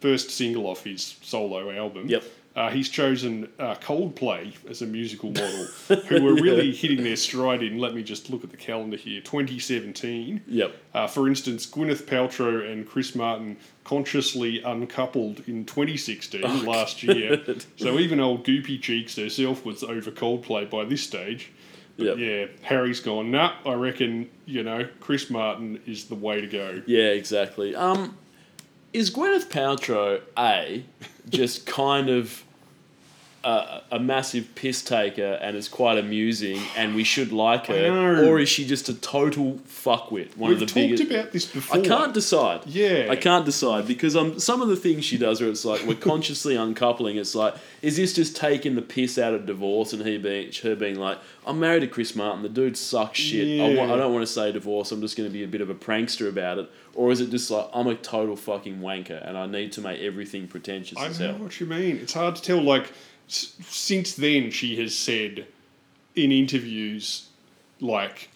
first single off his solo album. Yep. Uh, he's chosen uh, Coldplay as a musical model, who were really hitting their stride in. Let me just look at the calendar here. 2017. Yep. Uh, for instance, Gwyneth Paltrow and Chris Martin consciously uncoupled in 2016 last year. God. So even old Goopy Cheeks herself was over Coldplay by this stage. Yep. Yeah, Harry's gone. Nah, I reckon you know Chris Martin is the way to go. Yeah, exactly. Um, is Gwyneth Paltrow a just kind of a, a massive piss taker and is quite amusing and we should like her, or is she just a total fuckwit? One We've of the talked biggest. about this before. I can't decide. Yeah. I can't decide because um, some of the things she does where it's like we're consciously uncoupling. It's like, is this just taking the piss out of divorce and he being her being like, I'm married to Chris Martin. The dude sucks shit. I, wa- I don't want to say divorce. I'm just going to be a bit of a prankster about it. Or is it just like I'm a total fucking wanker and I need to make everything pretentious I know hell? what you mean. It's hard to tell. Like s- since then, she has said in interviews, like,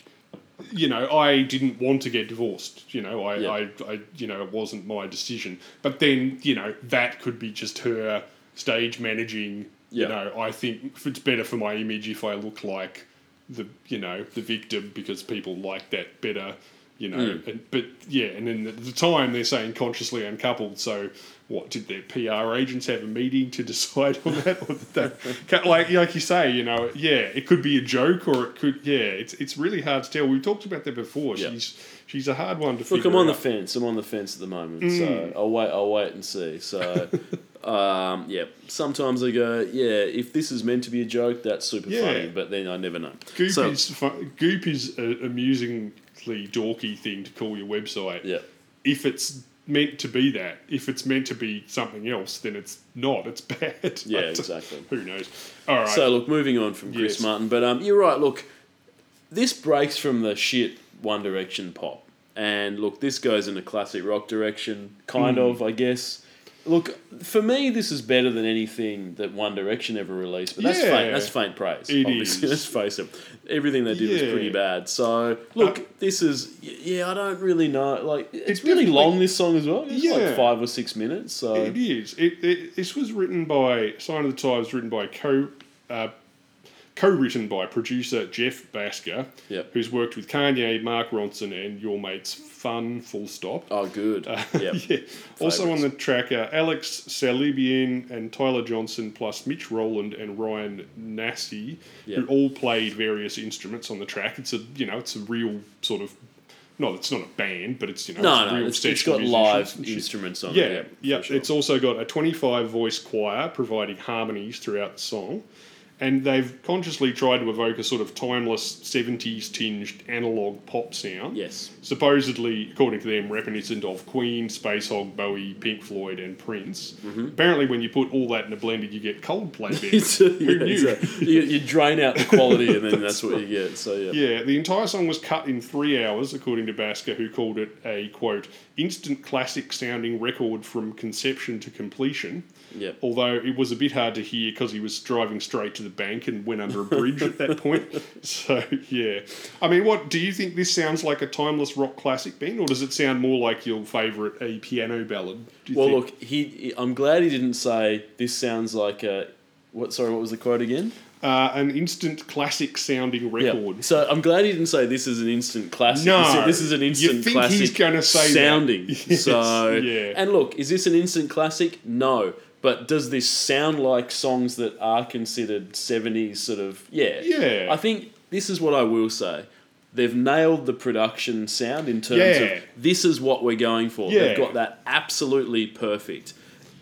you know, I didn't want to get divorced. You know, I, Yeah. I, I, you know, it wasn't my decision. But then, you know, that could be just her stage managing. Yeah. You know, I think it's better for my image if I look like the, you know, the victim because people like that better. You know, Mm. and, but yeah, and then at the time they're saying consciously uncoupled. So, what did their PR agents have a meeting to decide on that? Or they, like, like you say, you know, yeah, it could be a joke, or it could, yeah, it's it's really hard to tell. We've talked about that before. Yeah. She's she's a hard one to Look, I'm on the fence. I'm on the fence at the moment, Mm. so I'll wait. I'll wait and see. So, um, yeah. Sometimes I go, yeah. If this is meant to be a joke, that's super Yeah. funny. But then I never know. Goop so, is fu- Goop is an amusingly dorky thing to call your website. yeah. If it's meant to be that, if it's meant to be something else, then it's not. It's bad. Yeah, exactly. Who knows? All right. So look, moving on from Chris Yes. Martin, but um, you're right. Look, this breaks from the shit One Direction pop, and look, this goes in a classic rock direction, kind Hmm. of, I guess. Look, for me, this is better than anything that One Direction ever released, but that's Yeah. faint. That's faint praise. It obviously. is. Let's face it. Everything they did was pretty bad. So look, Uh, this is yeah. I don't really know. Like, it's, really long. This song as well. It's like five or six minutes. So It is. It, it this was written by Sign of the Times, written by co uh, co-written by producer Jeff Bhasker, Yep. who's worked with Kanye, Mark Ronson, and your mates Fun. Full stop. oh, good. Uh, Yep. yeah. Also on the track are Alex Salibian and Tyler Johnson, plus Mitch Rowland and Ryan Nasci, Yeah. who all played various instruments on the track. It's a you know it's a real sort of no, it's not a band, but it's you know No, it's no, real it's, it's got live instruments on Yeah, it. yeah. for sure. It's also got a 25 voice choir providing harmonies throughout the song. And they've consciously tried to evoke a sort of timeless 70s tinged analog pop sound. yes. Supposedly, according to them, reminiscent of Queen, Space Hog, Bowie, Pink Floyd, and Prince. Apparently, when you put all that in a blender, you get Coldplay Mm-hmm. Who yeah, knew? exactly. you, you drain out the quality and then that's what you get. So yeah. Yeah, the entire song was cut in three hours, according to Bhasker, who called it a quote instant classic sounding record from conception to completion. Yeah. Although it was a bit hard to hear because he was driving straight to the bank and went under a bridge at that point. So yeah, I mean, what do you think? This sounds like a timeless rock classic, Ben, or does it sound more like your favourite a piano ballad? Well, think? look, he, I'm glad he didn't say this sounds like a. What? Sorry, what was the quote again? uh, an instant classic sounding record. So I'm glad he didn't say this is an instant classic. No. This is an instant You think classic. he's gonna say that. sounding. Yes, so yeah. and look, is this an instant classic? No. But does this sound like songs that are considered 70s sort of yeah. Yeah. I think this is what I will say. They've nailed the production sound in terms Yeah. of this is what we're going for. Yeah. They've got that absolutely perfect.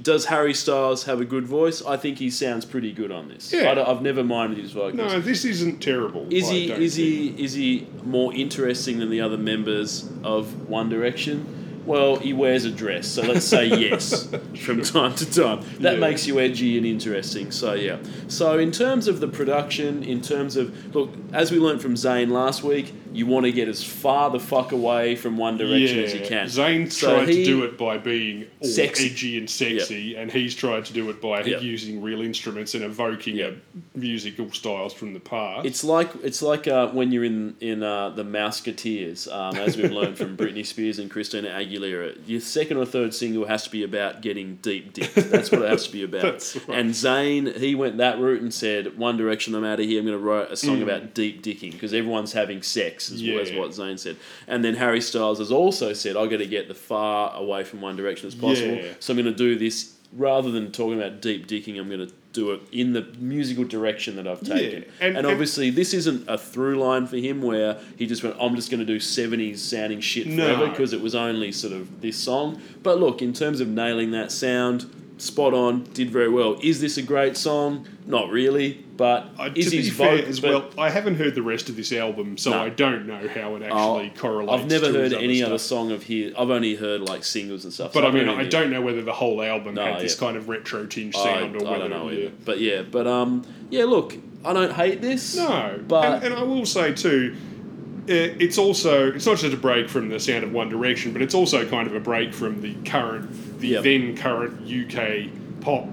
Does Harry Styles have a good voice? I think he sounds pretty good on this. Yeah. I have never minded his vocals. No, this isn't terrible. Is he is think. he is he more interesting than the other members of One Direction? Well, he wears a dress, so let's say yes from time to time. That Yeah. makes you edgy and interesting. So yeah. So in terms of the production, in terms of look, as we learned from Zayn last week, you want to get as far the fuck away from One Direction as you can. Zayn So tried to do it by being all Sexy. edgy and sexy, and he's tried to do it by Yep. using real instruments and evoking Yep. musical styles from the past. It's like it's like uh, when you're in in uh, the Mouseketeers, um, as we've learned from Britney Spears and Christina Aguilera. Your second or third single has to be about getting deep dick. That's what it has to be about. Right. And Zayn, he went that route and said, "One Direction, I'm out of here. I'm going to write a song about deep dicking because everyone's having sex." Is, what- is Mm. Yeah. what Zayn said. And then Harry Styles has also said, "I got to get the far away from One Direction as possible. Yeah. So I'm going to do this." Rather than talking about deep dicking, I'm going to do it in the musical direction that I've taken. and- and, and- obviously, this isn't a through line for him where he just went, I'm just going to do 70s sounding shit forever because it was only sort of this song. But look, in terms of nailing that sound, spot on, did very well. Is this a great song? Not really, but Uh, is to be his fair vocal as well, I haven't heard the rest of this album, so No. I don't know how it I'll- actually correlates. I've never heard any other other song of his. I've only heard like singles and stuff. But so I mean, I don't know whether the whole album No, had this yeah. kind of retro tinge I, sound, or I don't know yeah. But yeah, but um, yeah. Look, I don't hate this. No, but and, and I will say too, i- it's also it's not just a break from the sound of One Direction, but it's also kind of a break from the current, the Yep. then current UK pop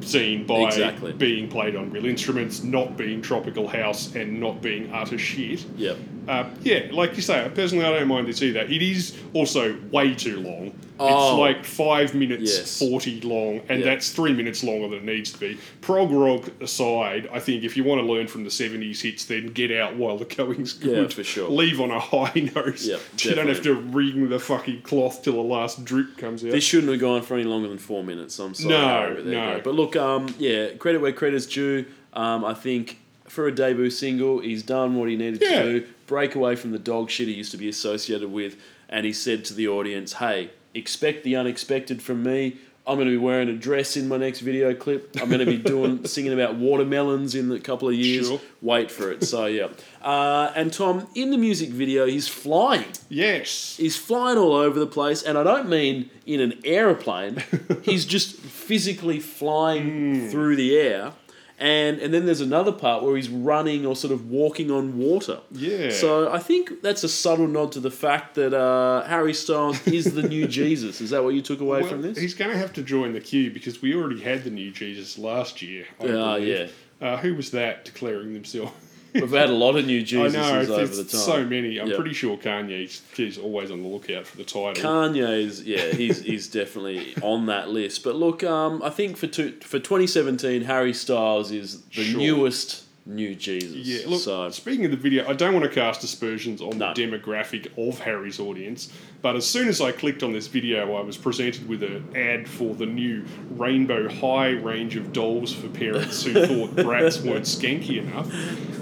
scene by Exactly. being played on real instruments, not being tropical house, and not being utter shit. Yep. Uh, yeah, like you say, personally, I don't mind this either. It is also way too long. Oh. It's like five minutes Yes. forty long, and Yeah. that's three minutes longer than it needs to be. Prog rock aside, I think if you want to learn from the seventies hits, then get out while the going's good. Yeah, for sure. Leave on a high note. Yeah, you don't have to wring the fucking cloth till the last drip comes out. This shouldn't have gone for any longer than four minutes. I'm sorry. No, Harry, there you no. But look, um, yeah, credit where credit's due. Um, I think for a debut single, he's done what he needed Yeah. to do. Break away from the dog shit he used to be associated with, and he said to the audience, "Hey, expect the unexpected from me." I'm going to be wearing a dress in my next video clip. I'm going to be doing singing about watermelons in a couple of years. Sure. Wait for it. So yeah. Uh, and Tom, in the music video, he's flying. yes. He's flying all over the place, and I don't mean in an aeroplane. He's just physically flying through the air. And, and then there's another part where he's running or sort of walking on water. Yeah. So I think that's a subtle nod to the fact that uh, Harry Styles is the new Jesus. Is that what you took away Well, from this? He's going to have to join the queue because we already had the new Jesus last year. I Ah, believe. Uh, who was that declaring themselves? We've had a lot of new I know, over the time. so many. I'm Yep. pretty sure Kanye's he's always on the lookout for the title. Kanye's yeah, he's he's definitely on that list. But look, um, I think for two, for 2017, Harry Styles is the Sure. newest new Jesus. Yeah, look, so speaking of the video, I don't want to cast aspersions on No. the demographic of Harry's audience, but as soon as I clicked on this video, I was presented with an ad for the new Rainbow High range of dolls for parents who thought brats weren't skanky enough.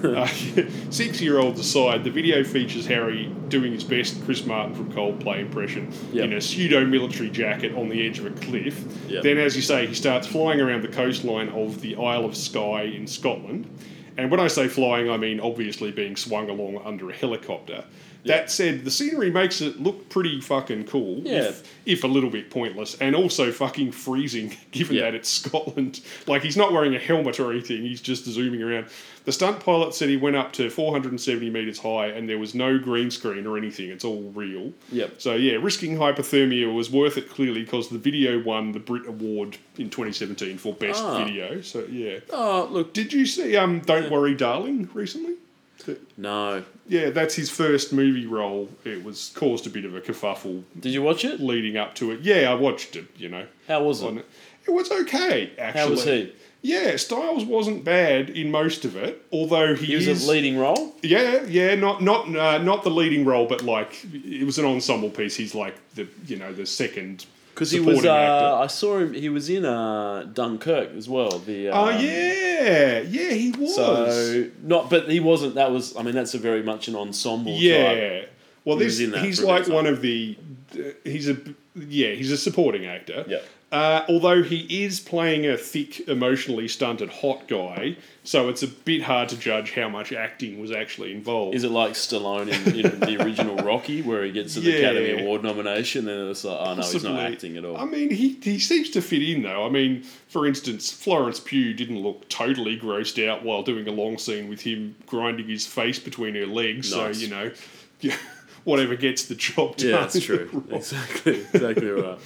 Uh, six year olds aside, the video features Harry doing his best Chris Martin from Coldplay impression Yep. in a pseudo military jacket on the edge of a cliff. Yep. Then, as you say, he starts flying around the coastline of the Isle of Skye in Scotland. And when I say flying, I mean obviously being swung along under a helicopter. That said, the scenery makes it look pretty fucking cool, Yeah. if, if a little bit pointless, and also fucking freezing, given Yeah. that it's Scotland. Like, he's not wearing a helmet or anything, he's just zooming around. The stunt pilot said he went up to 470 metres high, and there was no green screen or anything, it's all real. Yep. So, yeah, risking hypothermia was worth it clearly because the video won the Brit Award in 2017 for Best Ah. Video. So, yeah. oh look, Did you see um, Don't Worry Darling recently? No. Yeah, that's his first movie role. It was caused a bit of a kerfuffle Did you watch it? leading up to it. Yeah, I watched it, you know. How was it? it. Was okay, actually. How was he? Yeah, Styles wasn't bad in most of it, although he, He was is a leading role. Yeah, yeah, not not uh, not the leading role, but like it was an ensemble piece. He's like the you know the second Because he was, uh, I saw him. He was in uh, Dunkirk as well. The Oh um, yeah, yeah, he was. So not, but he wasn't. That was. I mean, that's a very much an ensemble. type. yeah. Well, He this was in that he's for a bit like one of the. Uh, he's a yeah, he's a supporting actor. Yeah. Uh, although he is playing a thick, emotionally stunted hot guy, so it's a bit hard to judge how much acting was actually involved. Is it like Stallone in, in the original Rocky, where he gets an Yeah. Academy Award nomination, and it's like, oh no, he's not acting at all. I mean, he, he seems to fit in though. I mean, for instance, Florence Pugh didn't look totally grossed out while doing a long scene with him grinding his face between her legs. Nice. So you know, yeah, whatever gets the job done. yeah, that's true. exactly, exactly right.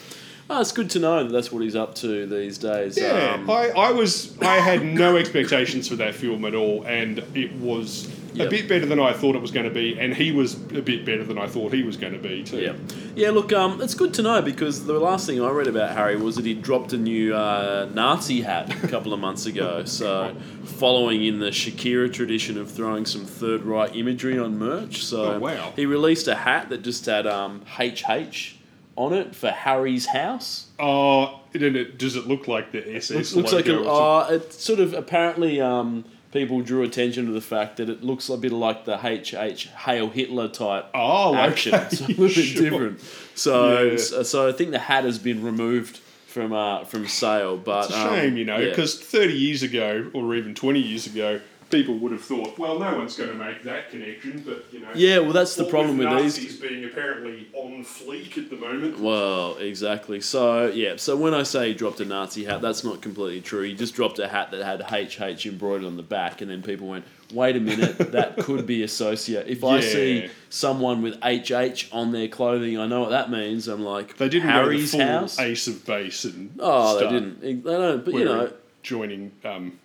Oh, it's good to know that that's what he's up to these days. Yeah, Um, I, I was I had no expectations for that film at all, and it was Yep. a bit better than I thought it was going to be, and he was a bit better than I thought he was going to be too. Yeah, yeah. Look, um, it's good to know because the last thing I read about Harry was that he dropped a new uh, Nazi hat a couple of months ago. So, following in the Shakira tradition of throwing some Third Reich imagery on merch, so Oh, wow. he released a hat that just had um, HH on it for Harry's house. Oh, it, does it look like the SS? It looks like a, uh, it sort of apparently um, people drew attention to the fact that it looks a bit like the HH Hail Hitler type Oh, action. okay, So a little bit different. So, Yeah. so so I think the hat has been removed from uh, from sale, but It's a um, shame, you know, yeah. because 30 years ago, or even 20 years ago, people would have thought, well, no one's going to make that connection, but, you know. yeah, well, that's the problem with Nazis these. being apparently on fleek at the moment. Well, exactly. So yeah, so when I say he dropped a Nazi hat, that's not completely true. He just dropped a hat that had HH embroidered on the back, and then people went, "Wait a minute, that could be associate." If I see someone with HH on their clothing, I know what that means. I'm like, They didn't Harry's go the full house. ace of base and oh, they didn't. They don't. But you know, joining um,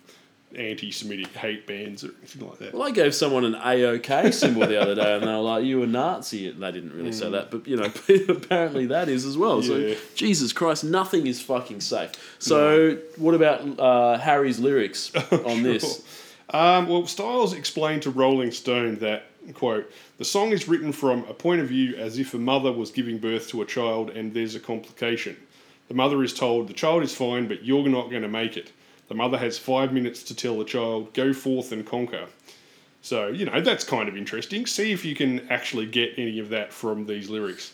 anti-Semitic hate bands or anything like that. Well, I gave someone an AOK symbol the other day, and they were like, "You a Nazi?" And they didn't really say that, but you know, apparently that is as well. Mm. Yeah. So Jesus Christ, nothing is fucking safe. So what about uh, Harry's lyrics on this? Um, well, Styles explained to Rolling Stone that, quote, the song is written from a point of view as if a mother was giving birth to a child and there's a complication. The mother is told, the child is fine, but you're not going to make it. The mother has five minutes to tell the child, go forth and conquer. So, you know, that's kind of interesting. See if you can actually get any of that from these lyrics.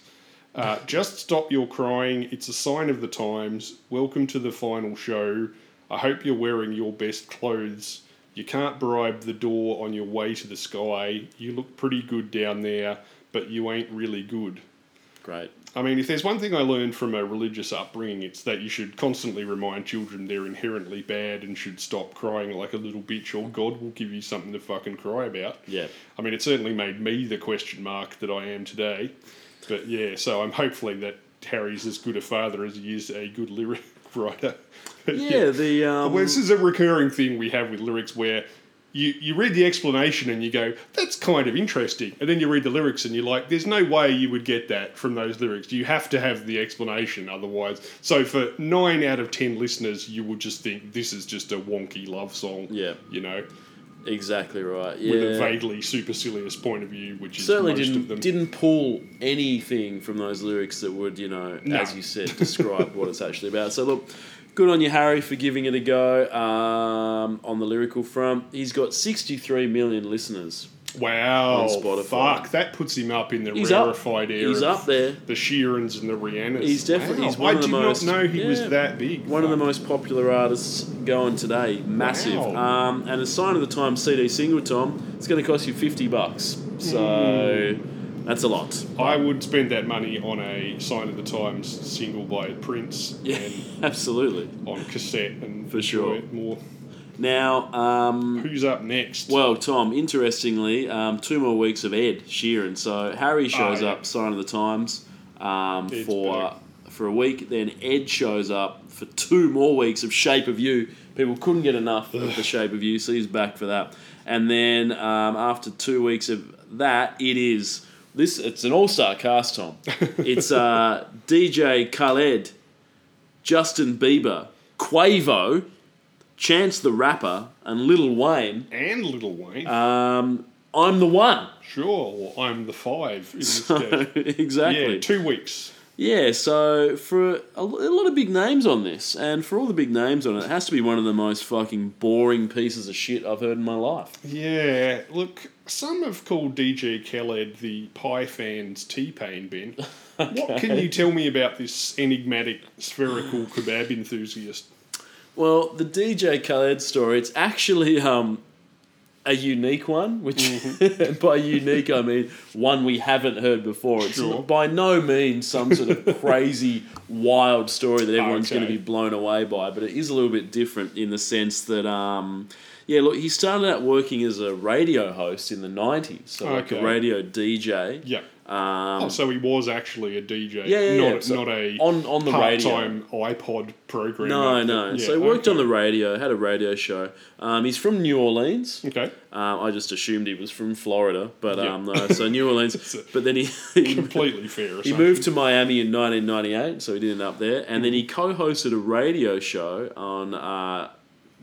Uh, just stop your crying. It's a sign of the times. Welcome to the final show. I hope you're wearing your best clothes. You can't bribe the door on your way to the sky. You look pretty good down there, but you ain't really good. Great. I mean, if there's one thing I learned from a religious upbringing, it's that you should constantly remind children they're inherently bad and should stop crying like a little bitch, or God will give you something to fucking cry about. Yeah. I mean, it certainly made me the question mark that I am today. But yeah, so I'm hopefully that Harry's as good a father as he is a good lyric writer. But Yeah. The um, well, this is a recurring thing we have with lyrics where you, you read the explanation and you go, that's kind of interesting. And then you read the lyrics and you're like, there's no way you would get that from those lyrics. You have to have the explanation otherwise. So for nine out of ten listeners, you would just think this is just a wonky love song. Yeah. You know, exactly right. Yeah. with a vaguely supercilious point of view, which is certainly most didn't them. didn't pull anything from those lyrics that would you know No. as you said describe what it's actually about so look good on you harry for giving it a go um, on the lyrical front he's got 63 million listeners Wow, on Spotify. fuck, that puts him up in the He's up. rarefied area. he's up there The Sheerans and the Rihannas. He's definitely- Wow, he's one I of the did most- not know he was that big. one of the most popular artists going today massive Wow. um, and a sign of the time cd single tom it's going to cost you 50 bucks so Hmm. That's a lot I would spend that money on a Sign of the Times single by Prince yeah and absolutely on cassette and For sure. more. now um, Who's up next? Well, Tom, interestingly, um, two more weeks of Ed Sheeran. So Harry shows yeah. up, sign of the times, um, for for a week. Then Ed shows up for two more weeks of Shape of You. People couldn't get enough of the Shape of You, so he's back for that. And then um, after two weeks of that, it is this. It's an all-star cast, Tom. it's uh, DJ Khaled, Justin Bieber, Quavo, Chance the Rapper and Lil Wayne. And Little Wayne. Um, I'm the one. sure, or I'm the five in this case. exactly. Yeah, two weeks. Yeah, so for a, a lot of big names on this, and for all the big names on it, it has to be one of the most fucking boring pieces of shit I've heard in my life. Yeah, look, some have called DJ Khaled the Pie fans T Pain, Ben. What can you tell me about this enigmatic spherical kebab enthusiast? Well, the DJ Khaled story, it's actually um, a unique one, which Mm-hmm. by unique I mean one we haven't heard before. It's Sure. by no means some sort of crazy, wild story that everyone's going to be blown away by, but it is a little bit different in the sense that. Um, yeah, look, he started out working as a radio host in the 90s, so like a radio DJ. Yeah. Um, Oh, so he was actually a DJ, Yeah, yeah, not, yeah. So not a on- on the radio. part-time iPod programmer. no, no. Yeah, so he worked on the radio, had a radio show. Um, he's from New Orleans. Okay, Um, I just assumed he was from Florida, but Yeah. um, no. So New Orleans. But then he he, completely fair. he moved to Miami in 1998, so he did end up there, and then he co-hosted a radio show on uh,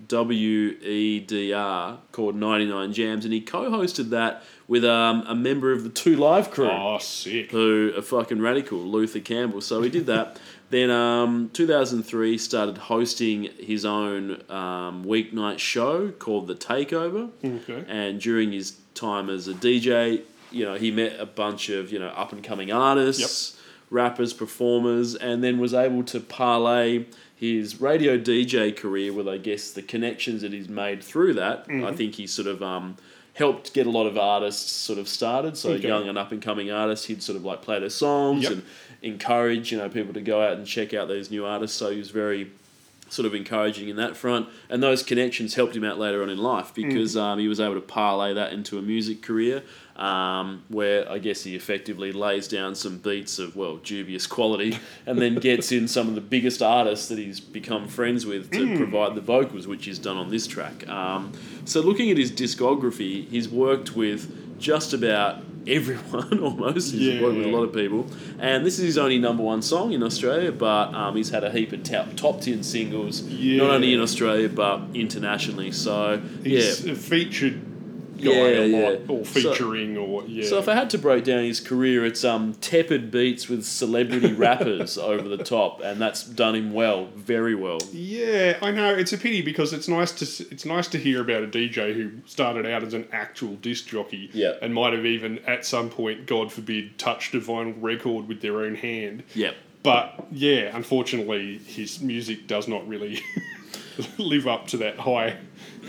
WEDR called 99 Jams, and he co-hosted that with um, a member of the Two Live crew Oh, sick. who are fucking radical, Luther Campbell. So he did that. then, um, 2003, started hosting his own um, weeknight show called The Takeover. Okay. And during his time as a DJ, you know, he met a bunch of you know up and coming artists, rappers, performers, and then was able to parlay his radio DJ career with, I guess, the connections that he's made through that. I think he sort of um, helped get a lot of artists sort of started. So Okay. young and up and coming artists, he'd sort of like play their songs Yep. and encourage you know people to go out and check out these new artists. So he was very sort of encouraging in that front, and those connections helped him out later on in life because um, he was able to parlay that into a music career, um, where I guess he effectively lays down some beats of well dubious quality, and then gets in some of the biggest artists that he's become friends with to provide the vocals, which he's done on this track. Um, so looking at his discography, he's worked with just about everyone almost. He's worked with a lot of people, and this is his only number one song in Australia. But um, he's had a heap of top top ten singles, not only in Australia but internationally. So He's yeah. featured guy Yeah, a lot, yeah. or So- featuring, or yeah. So if I had to break down his career, it's um tepid beats with celebrity rappers over the top, and that's done him well, very well. Yeah, I know. It's a pity because it's nice to it's nice to hear about a DJ who started out as an actual disc jockey, Yeah. and might have even at some point, God forbid, touched a vinyl record with their own hand. Yep. But yeah, unfortunately, his music does not really live up to that high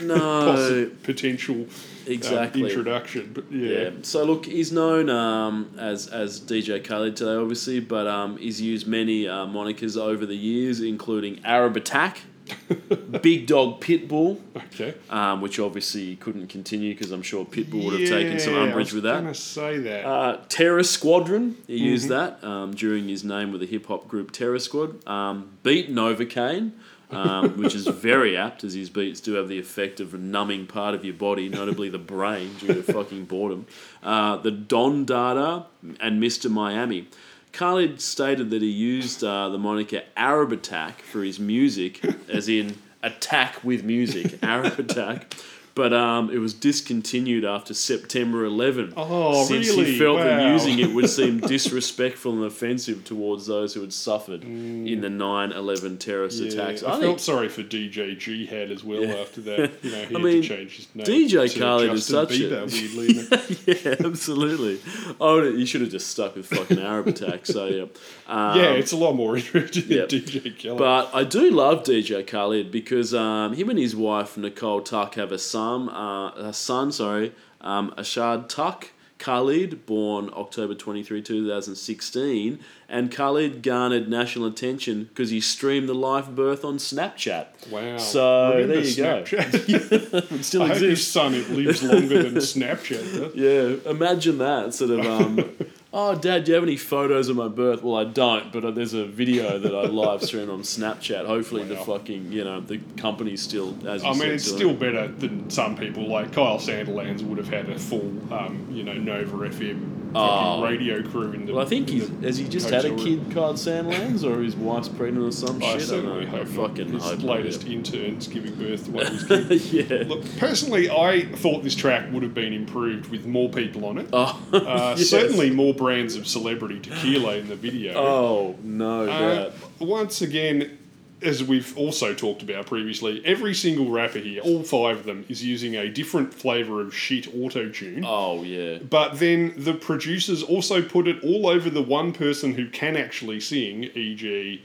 No, potential uh, exactly. introduction. But yeah, Yeah. So look, he's known um, as as DJ Khaled today, obviously, but um, he's used many uh, monikers over the years, including Arab Attack, Big Dog Pitbull, okay. um, which obviously couldn't continue because I'm sure Pitbull would have taken some Yeah, umbrage I was with that. Gonna say that. Uh, Terror Squadron, he Mm-hmm. used that um, during his name with the hip hop group Terror Squad. Um, Beat Novocaine, um, which is very apt as his beats do have the effect of numbing part of your body, notably the brain, due to fucking boredom. Uh, the Don Dada and Mr. Miami. Khalid stated that he used uh, the moniker Arab Attack for his music, as in attack with music, Arab Attack. But um, it was discontinued after September 11. Oh, since really? he felt that using it would seem disrespectful and offensive towards those who had suffered in the 9/11 terrorist Mm. Yeah, attacks. I, I, felt sorry for DJ Jihad as well Yeah. after that. You know, he I had mean, to change his name. DJ Khaled is such a- Bieber, weirdly. isn't yeah, absolutely. Oh, you should have just stuck with fucking Arab Attack. So yeah, um, yeah, it's a lot more interesting yep. than DJ Khaled. But I do love DJ Khaled because um, him and his wife Nicole Tuck have a son. Uh, a son, sorry, um, Asahd Tuck Khalid, born October 23, 2016, and Khalid garnered national attention because he streamed the live birth on Snapchat. wow. So Remember there you go. Snapchat? It still I hope his exists. son it lives longer than Snapchat. does. Yeah, imagine that sort of. Um, oh, Dad, do you have any photos of my birth? Well, I don't, but uh, there's a video that I live stream on Snapchat. Hopefully, the fucking you know the company's still as I mean, said, it's still it. better than some people like Kyle Sandilands would have had a full, um, you know, Nova FM fucking Oh. radio crew in the. Well, I think in he's has he just had a kid called Sandilands, or his wife's pregnant or some I shit. I don't know. I hope not. fucking His hope not, latest yeah. intern's giving birth to one of his kids. yeah. Look, personally, I thought this track would have been improved with more people on it. Oh, Uh, yes. Certainly more brands of celebrity tequila in the video. Oh no, Uh, that. once again, as we've also talked about previously, every single rapper here, all five of them, is using a different flavour of shit auto tune. Oh yeah. But then the producers also put it all over the one person who can actually sing, e.g.,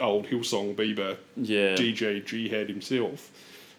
old Hillsong Bieber, Yeah. DJ Jihad himself.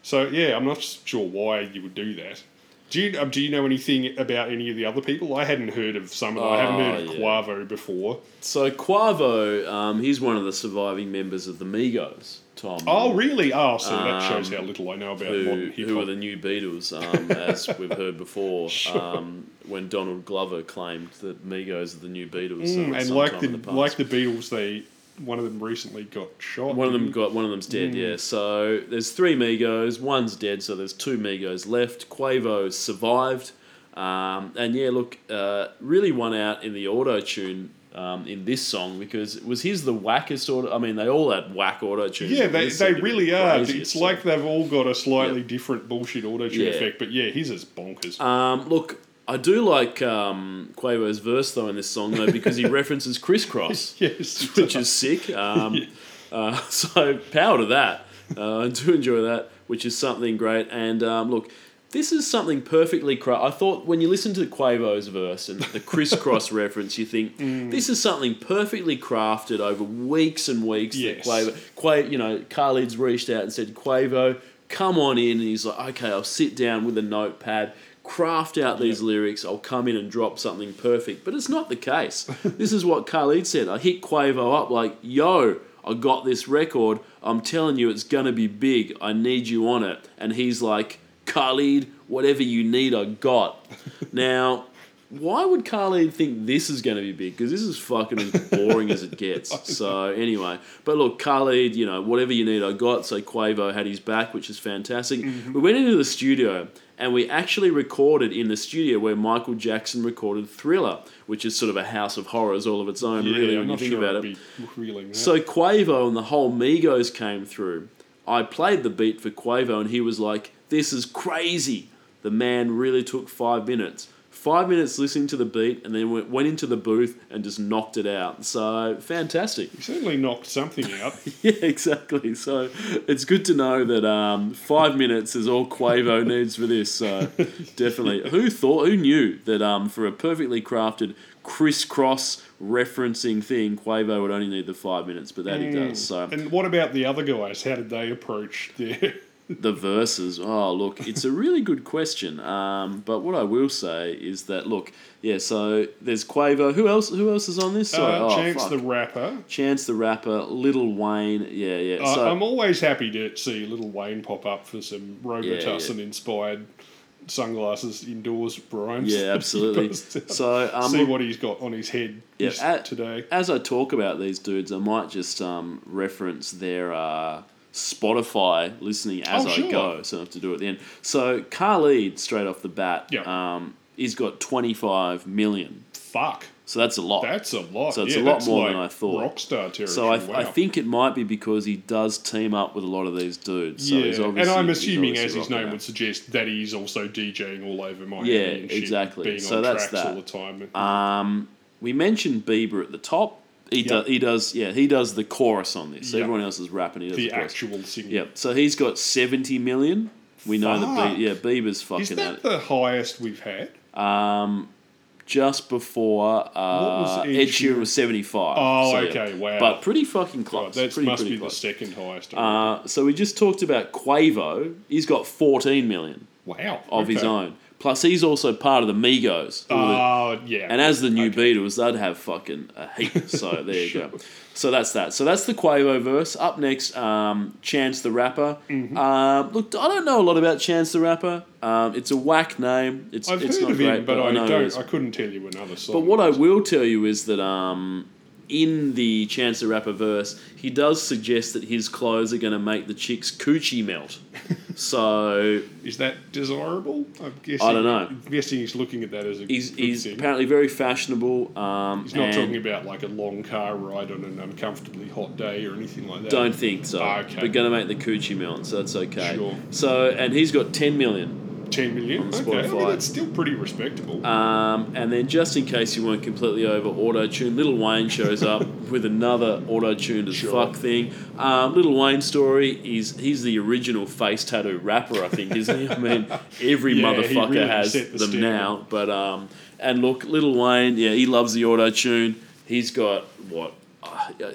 So yeah, I'm not sure why you would do that. Do you um, do you know anything about any of the other people? I hadn't heard of some of them. I hadn't heard of Oh, yeah. Quavo before. So Quavo, um, he's one of the surviving members of the Migos. Tom. Oh really? Oh, so that shows Um, how little I know about who, modern hip-hop. who are the new Beatles, um, as we've heard before, Sure. um, when Donald Glover claimed that Migos are the new Beatles. Mm, and like in the, like the Beatles, they one of them recently got shot. One of them got one of them's dead, Hmm. yeah. So there's three Migos, one's dead, so there's two Migos left. Quavo survived, um, and yeah, look, uh, really won out in the auto tune um, in this song because was his the wackest auto? I mean, they all had whack auto tune. Yeah, they, they seemed to be really the are. craziest It's like they've all got a slightly Yeah. different bullshit auto tune Yeah. effect, but yeah, his is bonkers. Um, look, I do like um, Quavo's verse though in this song though because he references crisscross. yes, which is sick. Um, uh, so power to that. Uh, I do enjoy that, which is something great. And um, look, this is something perfectly crafted. I thought when you listen to Quavo's verse and the crisscross reference, you think Mm. this is something perfectly crafted over weeks and weeks. Yes. That Quavo, Quavo, you know, Khalid's reached out and said, Quavo, come on in. And he's like, okay, I'll sit down with a notepad. Craft out these lyrics. I'll come in and drop something perfect, but it's not the case. this is what Khalid said. I hit Quavo up like, "Yo, I got this record. I'm telling you, it's gonna be big. I need you on it." And he's like, "Khalid, whatever you need, I got." now, why would Khalid think this is going to be big? Because this is fucking as boring as it gets. So anyway, but look, Khalid, you know, whatever you need, I got. So Quavo had his back, which is fantastic. Mm-hmm. We went into the studio and we actually recorded in the studio where Michael Jackson recorded Thriller, which is sort of a house of horrors all of its own, yeah, really, I'm when you think sure about it. be revealing. So Quavo and the whole Migos came through. I played the beat for Quavo and he was like, This is crazy. The man really took five minutes. Five minutes listening to the beat and then went, went into the booth and just knocked it out. So fantastic. He certainly knocked something out. Yeah, exactly. So it's good to know that um, five minutes is all Quavo needs for this. So definitely. Who thought, who knew that um, for a perfectly crafted crisscross referencing thing, Quavo would only need the five minutes, but that he does. So And what about the other guys? How did they approach their? The verses. Oh, look, it's a really good question. Um, but what I will say is that look, yeah. So there's Quavo. Who else? Who else is on this? Sorry, Uh, oh, Chance fuck. the rapper. Chance the rapper, Little Wayne. Yeah, yeah. Uh, So I'm always happy to see Little Wayne pop up for some Robitussin yeah. inspired sunglasses indoors rhymes. yeah, absolutely. So um, see what he's got on his head Yeah, at- today. as I talk about these dudes, I might just um, reference their uh, Spotify listening as Oh, I go, so I have to do it at the end. So Khalid, straight off the bat, Yeah. um, he's got 25 million. Fuck, So that's a lot. that's a lot. So it's yeah, a lot more like than I thought. Rockstar territory. so I, wow. I think it might be because he does team up with a lot of these dudes. So yeah, and I'm assuming, as his name that. would suggest, that he's also DJing all over Miami. Yeah, and shit, exactly. Being So on that's tracks that. all the time. Um, we mentioned Bieber at the top. He, Yep. does, he does, yeah, he does the chorus on this. Yep. Everyone else is rapping. He does the, the chorus. actual singing. Yep. So he's got seventy million. We know that. Be- yeah, Bieber's fucking Is at that it. the highest we've had? Um, just before uh, Ed Ed Sheeran was seventy five. Oh, okay, wow. But pretty fucking close. that pretty, must pretty be close. the second highest. Uh, so we just talked about Quavo. He's got fourteen million wow. of his own. Plus, he's also part of the Migos. who are the- Oh, yeah. And as the new Okay. Beatles, they'd have fucking a heap. So there you go. So that's that. So that's the Quavo verse. Up next, um, Chance the Rapper. Mm-hmm. Um, look, I don't know a lot about Chance the Rapper. Um, it's a whack name. It's I've it's heard not of great, him, but, I know it don't. I couldn't tell you another song. But what I will tell you is that um, in the Chance the Rapper verse, he does suggest that his clothes are going to make the chick's coochie melt. so Is that desirable? I'm guessing, I don't know. I'm guessing he's looking at that as a he's, he's thing. apparently very fashionable. Um, He's not talking about like a long car ride on an uncomfortably hot day or anything like that. Don't think so. Ah, okay. We're going to make the coochie melt, so that's okay. Sure. So, and he's got 10 million. 10 million? On Okay, I mean, that's still pretty respectable. Um, and then, just in case you weren't completely over auto tune, Little Wayne shows up with another auto tuned as Sure. fuck thing. Um, Little Wayne story is he's the original face tattoo rapper, I think, isn't he? I mean, every Yeah, motherfucker really has the them standard. now. But um, and look, Little Wayne, yeah, he loves the auto tune. He's got what.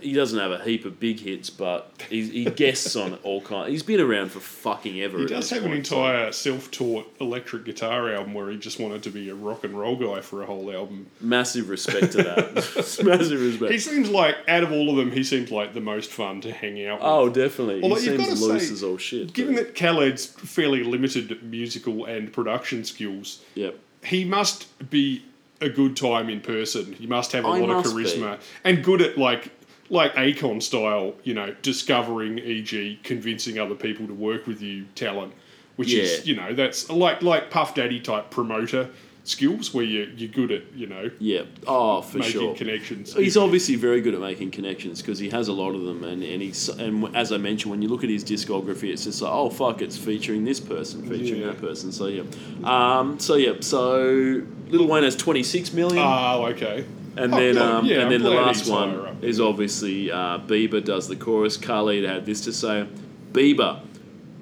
He doesn't have a heap of big hits, but he, he guests on all kinds. He's been around for fucking ever. he does have an so- entire self-taught electric guitar album where he just wanted to be a rock and roll guy for a whole album. Massive respect to that. Massive respect. He seems like, out of all of them, he seems like the most fun to hang out with. Oh, definitely. Although he seems loose say, as all shit. Given but- that Khaled's fairly limited musical and production skills, Yep. he must be a good time in person. He must have a I lot of must be. charisma and good at like like Akon style, you know, discovering, e.g., convincing other people to work with you talent, which is you know that's like like Puff Daddy type promoter skills where you you're good at you know Yeah. Oh, for making sure. connections. He's obviously very good at making connections because he has a lot of them, and, and he's and as I mentioned, when you look at his discography, it's just like, oh fuck, it's featuring this person, featuring Yeah. that person. So yeah, um, so yeah, so Little Wayne has twenty six million. Oh, okay. And Oh, then, um, Yeah, and I'm then the last one is obviously uh, Bieber does the chorus. Khalid had this to say: Bieber,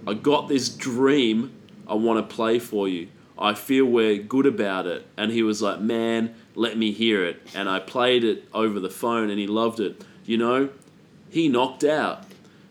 I got this dream. I want to play for you. I feel we're good about it. And he was like, man, let me hear it. And I played it over the phone, and he loved it. You know, he knocked out.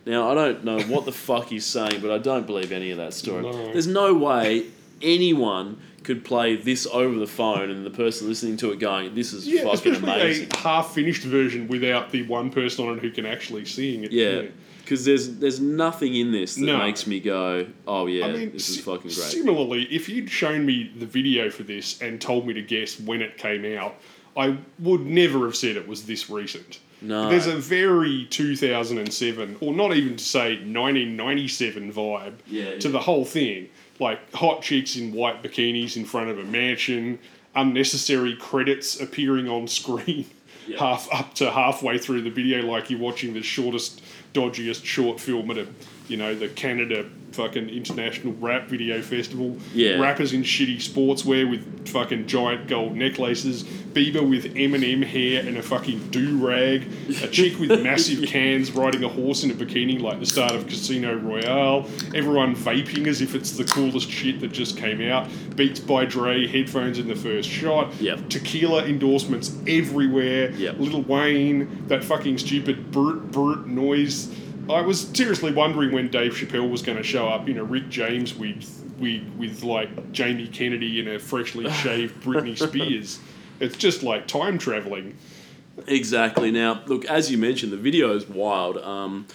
Now I don't know what the fuck he's saying, but I don't believe any of that story. No. There's no way anyone could play this over the phone, and the person listening to it going, "This is Yeah, fucking amazing." a half-finished version without the one person on it who can actually sing it. Yeah, because there's there's nothing in this that No. makes me go, "Oh yeah, I mean, this is si- fucking great." Similarly, if you'd shown me the video for this and told me to guess when it came out, I would never have said it was this recent. No. There's a very 2007, or not even to say 1997 vibe Yeah, to yeah. the whole thing. Like hot chicks in white bikinis in front of a mansion, unnecessary credits appearing on screen. Half up to halfway through the video, like you're watching the shortest, dodgiest short film at a, you know, the Canada fucking international rap video festival. Yeah. Rappers in shitty sportswear with fucking giant gold necklaces. Bieber with Eminem hair and a fucking do rag. A chick with massive cans riding a horse in a bikini like the start of Casino Royale. Everyone vaping as if it's the coolest shit that just came out. Beats by Dre, headphones in the first shot. Yep. Tequila endorsements everywhere. Yep. Little Wayne, that fucking stupid brute brute noise. I was seriously wondering when Dave Chappelle was going to show up You know, Rick James wig, wig with like Jamie Kennedy and a freshly shaved Britney Spears. It's just like time traveling. Exactly. Now, look, as you mentioned, the video is wild. Um,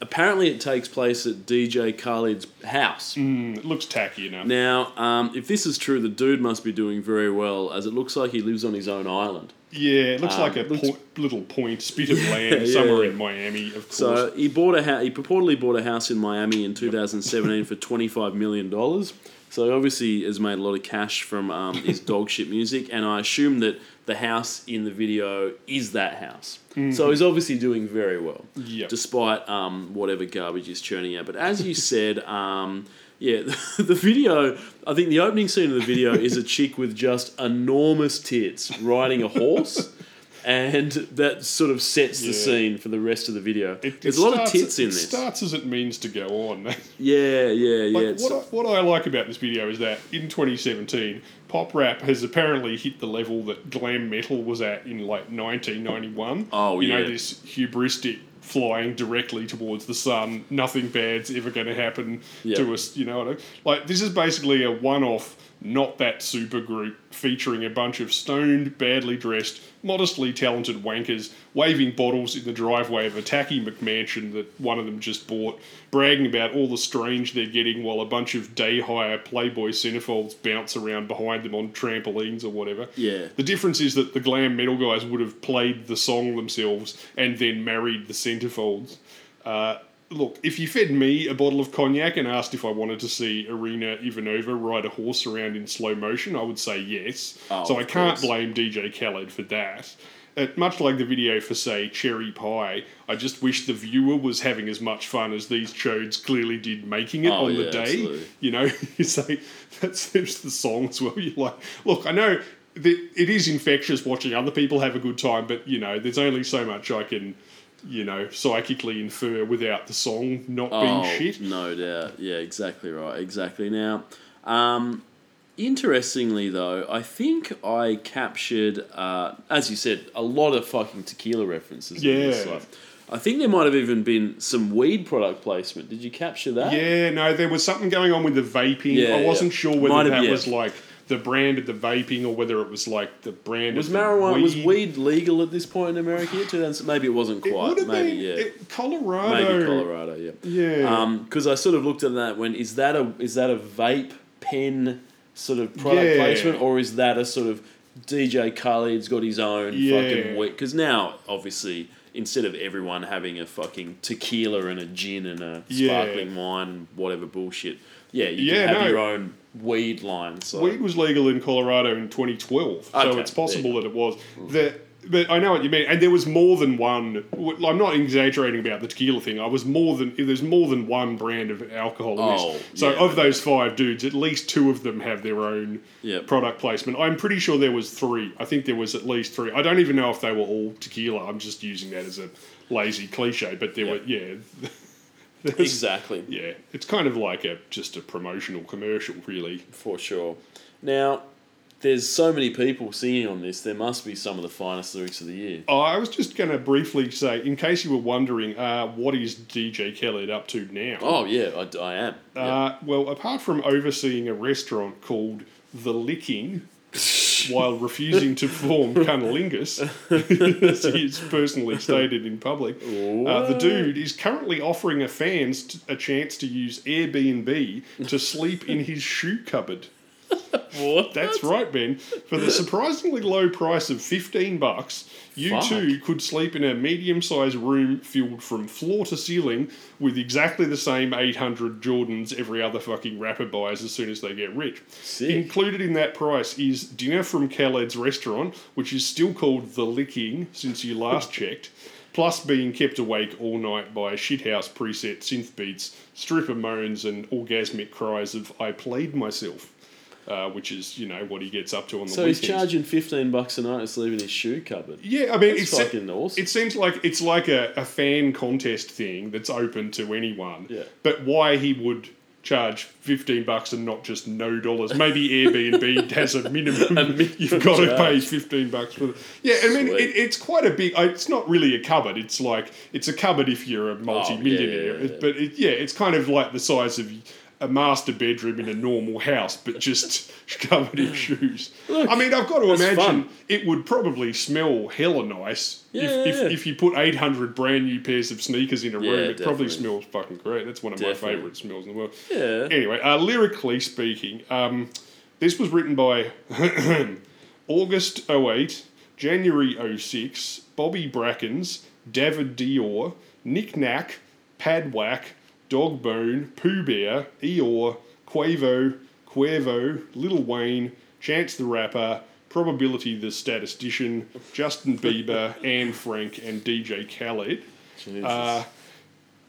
apparently, it takes place at DJ Khaled's house. Mm, it looks tacky enough. Now, um, if this is true, the dude must be doing very well, as it looks like he lives on his own island. Yeah, it looks Um, like a looks- po- little point, spit of land somewhere yeah. in Miami, of course. So he bought a house. He purportedly bought a house in Miami in 2017 for 25 million dollars. So he obviously has made a lot of cash from um, his dog shit music, and I assume that the house in the video is that house. So he's obviously doing very well, Yep. despite um, whatever garbage he's churning out. But as you said, um, yeah, the video. I think the opening scene of the video is a chick with just enormous tits riding a horse. And that sort of sets the Yeah. scene for the rest of the video. It- There's it a lot of starts- tits in this. it this. starts as it means to go on. Yeah, yeah, yeah. Like, it's- what, I, what I like about this video is that in 2017, pop rap has apparently hit the level that glam metal was at in like 1991. Oh, you know this hubristic flying directly towards the sun. Nothing bad's ever going to happen Yeah. to us. You know Like this is basically a one-off not that supergroup featuring a bunch of stoned, badly dressed, modestly talented wankers waving bottles in the driveway of a tacky McMansion that one of them just bought, bragging about all the strange they're getting while a bunch of day hire Playboy centerfolds bounce around behind them on trampolines or whatever. Yeah. The difference is that the glam metal guys would have played the song themselves and then married the centerfolds. Uh, look, if you fed me a bottle of cognac and asked if I wanted to see Arena Ivanova ride a horse around in slow motion, I would say yes. Oh, so I can't course. blame DJ Khaled for that. Uh, much like the video for, say, Cherry Pie, I just wish the viewer was having as much fun as these chodes clearly did making it Oh, on the day. absolutely. You know, you say that's just the song as well. You're like, look, I know that it is infectious watching other people have a good time, but you know, there's only so much I can, you know, psychically infer without the song not being shit. No doubt. Yeah, exactly right. Exactly. Now, um, interestingly though, I think I captured, uh, as you said, a lot of fucking tequila references. in this, Yeah. I think there might have even been some weed product placement. Did you capture that? Yeah, no, there was something going on with the vaping. Yeah, I wasn't yeah. sure whether Might have- that yeah. was like the brand of the vaping or whether it was like the brand Was of the marijuana was weed. weed legal at this point in America? Yet? 2000 Maybe it wasn't It quite. have maybe been yeah. it- Colorado. Maybe Colorado. Yeah. Yeah. Um, because I sort of looked at that when is that a is that a vape pen sort of product Yeah. placement or is that a sort of DJ Khaled's got his own Yeah. fucking weed? Because now obviously instead of everyone having a fucking tequila and a gin and a Yeah. sparkling wine, whatever bullshit. Yeah, you Yeah, can have no. your own weed line. So Weed was legal in Colorado in 2012, so it's possible that it was. Mm. The, but I know what you mean, and there was more than one. I'm not exaggerating about the tequila thing. I was more than there's more than one brand of alcohol in Oh, this. So yeah, of those five dudes, at least two of them have their own Yep. product placement. I'm pretty sure there was three. I think there was at least three. I don't even know if they were all tequila. I'm just using that as a lazy cliche, but there Yeah. were yeah. There's- exactly. Yeah, it's kind of like a just a promotional commercial, really. For sure. Now, there's so many people singing on this. There must be some of the finest lyrics of the year. Oh, I was just going to briefly say, in case you were wondering, uh, what is DJ Khaled up to now? Oh yeah, I, I am. Yeah. Uh, well, apart from overseeing a restaurant called The Licking while refusing to perform cunnilingus, as he's personally stated in public, uh, the dude is currently offering a fans t- a chance to use Airbnb to sleep in his shoe cupboard. What? That's right, Ben. For the surprisingly low price of 15 bucks, you Fuck. too could sleep in a medium sized room filled from floor to ceiling with exactly the same 800 Jordans every other fucking rapper buys as soon as they get rich. Sick. Included in that price is dinner from Khaled's restaurant, which is still called The Licking since you last checked. Plus, being kept awake all night by shithouse preset synth beats, stripper moans, and orgasmic cries of "I played myself," uh, which is you know what he gets up to on the So weekends. he's charging fifteen bucks a night sleep in his shoe cupboard. Yeah, I mean, That's it's fucking awesome. It seems like it's like a, a fan contest thing that's open to anyone. Yeah. But why he would charge fifteen bucks and not just no dollars? Maybe Airbnb has a minimum. minimum You've got to pay fifteen bucks for. it. Yeah, I mean, it, it's quite a big. It's not really a cupboard. It's like it's a cupboard if you're a multi-millionaire. Oh, yeah, yeah. But it, yeah, it's kind of like the size of. A master bedroom in a normal house, but just covered in shoes. Look, I mean, I've got to imagine fun. it would probably smell hella nice Yeah, if, yeah, if, if you put 800 brand new pairs of sneakers in a Yeah, room. It probably smells fucking great. That's one of Definitely. my favourite smells in the world. Yeah. Anyway, uh, lyrically speaking, um, this was written by August 08, January 06, Bobby Brackins, David Dior, Nick Knack, Padwhack, Dogbone, Pooh Bear, Eeyore, Quavo, Lil Wayne, Chance the Rapper, Probability the Statistician, Justin Bieber, Anne Frank, and DJ Khaled. Uh,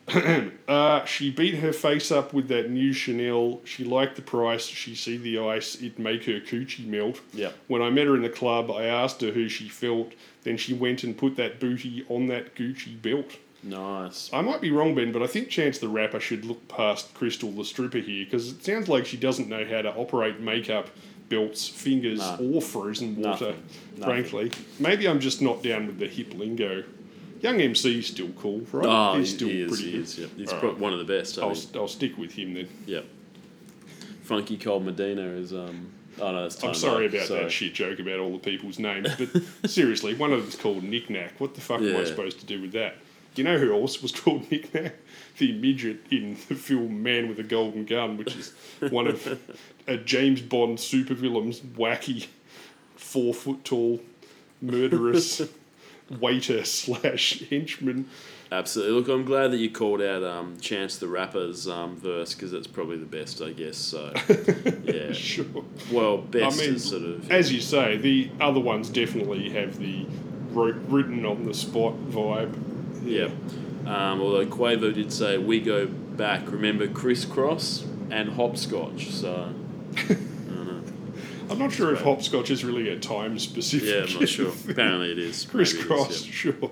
uh, she beat her face up with that new Chanel. She liked the price. She see the ice. It make her coochie melt. Yep. When I met her in the club, I asked her who she felt. Then she went and put that booty on that Gucci belt. Nice. I might be wrong, Ben, but I think Chance the rapper should look past Crystal the stripper here because it sounds like she doesn't know how to operate makeup, belts, fingers, No. or frozen water. Nothing. Nothing. Frankly, maybe I'm just not down with the hip lingo. Young MC's still cool, right? Oh, He's still he is. pretty He good. is. Yep. He's right. one of the best. I I'll, think. I'll stick with him then. Yep. Funky Cold Medina is um Oh no, I'm sorry about sorry. that shit joke about all the people's names, but seriously, one of them's called Nick Nack. What the fuck am I supposed to do with that? You know who else was called Nick? The midget in the film Man with a Golden Gun, which is one of a James Bond supervillain's wacky, four foot tall, murderous waiter slash henchman. Absolutely. Look, I'm glad that you called out um, Chance the Rapper's um, verse because it's probably the best, I guess. So, yeah. Sure. Well, best I mean, is sort of. As you say, the other ones definitely have the wrote, written on the spot vibe. Yeah. Um, although Quavo did say, we go back, remember crisscross and hopscotch. So, I'm not sure if hopscotch is really a time specific. yeah, I'm not sure. Apparently it is. Maybe it is, Crisscross, sure.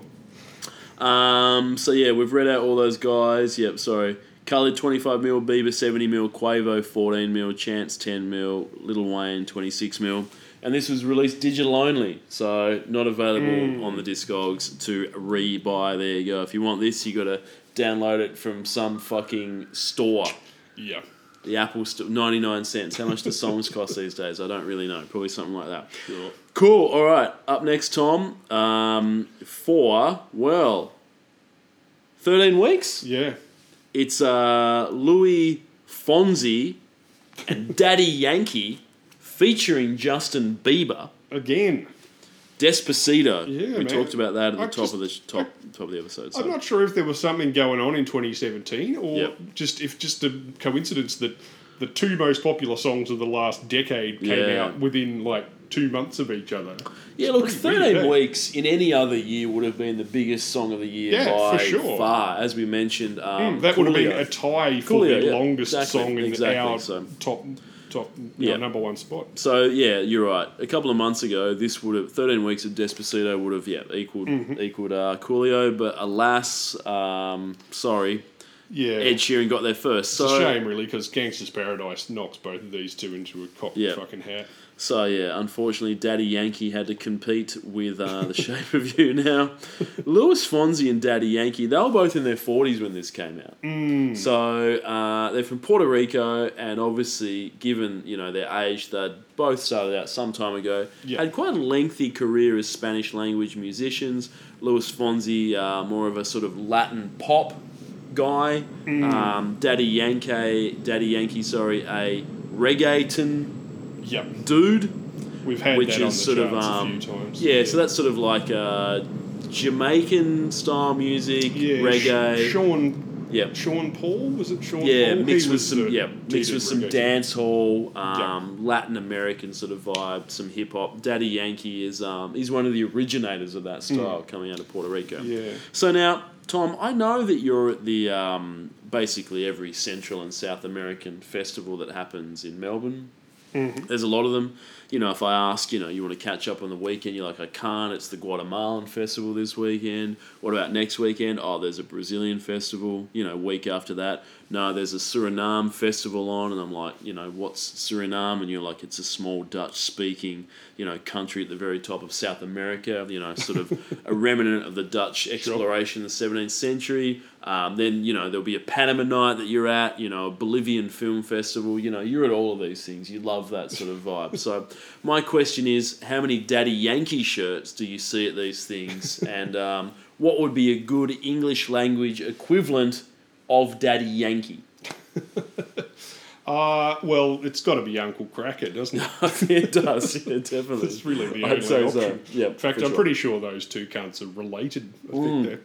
Um, so yeah, we've read out all those guys. Yep, sorry. Khaled 25 mil, Bieber 70 mil, Quavo 14 mil, Chance 10 mil, Little Wayne 26 mil. And this was released digital only, so not available on the Discogs to re-buy. There you go. If you want this, you got to download it from some fucking store. Yeah. The Apple Store, 99 cents. How much do songs cost these days? I don't really know. Probably something like that. Sure. Cool. All right. Up next, Tom. Um, for well, thirteen weeks. Yeah. It's uh, Luis Fonsi and Daddy Yankee featuring Justin Bieber. Again, Despacito. Yeah, we man. talked about that at the I top just- of the top top of the episode. So. I'm not sure if there was something going on in 2017 or Yep. just if just a coincidence that the two most popular songs of the last decade came Yeah. out within like two months of each other. Yeah, It's look, 13 weird? Weeks in any other year would have been the biggest song of the year Yeah, by for sure. far. As we mentioned, um, Mm, that would have been a tie for Coolio, the yeah. longest Exactly, song in exactly, our so- top top you know, Yeah. number one spot. So yeah, you're right. A couple of months ago, this would have 13 weeks of Despacito would have yeah equaled Mm-hmm. equaled uh, Coolio, but alas, um, sorry, Yeah, Ed Sheeran got there first. it's So a shame really because Gangsta's Paradise knocks both of these two into a cock Yeah. fucking hat. So yeah, unfortunately, Daddy Yankee had to compete with uh, the Shape of You. Now, Luis Fonsi and Daddy Yankee, they were both in their 40s when this came out. Mm. So uh, they're from Puerto Rico, and obviously, given you know their age, they both started out some time ago. Yeah. Had quite a lengthy career as Spanish language musicians. Luis Fonsi, uh, more of a sort of Latin pop guy. Mm. Um, Daddy Yankee, Daddy Yankee, sorry, a reggaeton Yep, dude, we've had which that on is sort of um, times. yeah, So that's sort of like uh, Jamaican style music, yeah, reggae. Sean yeah, Sean Paul was it Sean? yeah, Paul? He mixed with was some yeah, mixed with some dance hall, um, Latin American sort of vibe, some hip hop. Daddy Yankee is um, he's one of the originators of that style coming out of Puerto Rico. Hmm. Yeah. So now, Tom, I know that you're at the um, basically every Central and South American festival that happens in Melbourne. Mm-hmm. There's a lot of them. You know, if I ask, you know, you want to catch up on the weekend, you're like, I can't. It's the Guatemalan festival this weekend. What about next weekend? Oh, there's a Brazilian festival. You know, week after that, no, there's a Suriname festival on, and I'm like, you know, what's Suriname? And you're like, it's a small Dutch-speaking, you know, country at the very top of South America. You know, sort of a remnant of the Dutch exploration in the 17th century. Um, then you know there'll be a Panama night that you're at. You know, a Bolivian film festival. You know, you're at all of these things. You love that sort of vibe. So, my question is, how many Daddy Yankee shirts do you see at these things? and um, what would be a good English language equivalent of Daddy Yankee? Uh, well, it's got to be Uncle Kracker, doesn't it? it does, yeah, definitely. It's really the only option. so. Yeah, In fact, I'm sure. pretty sure those two cunts are related. I think they're.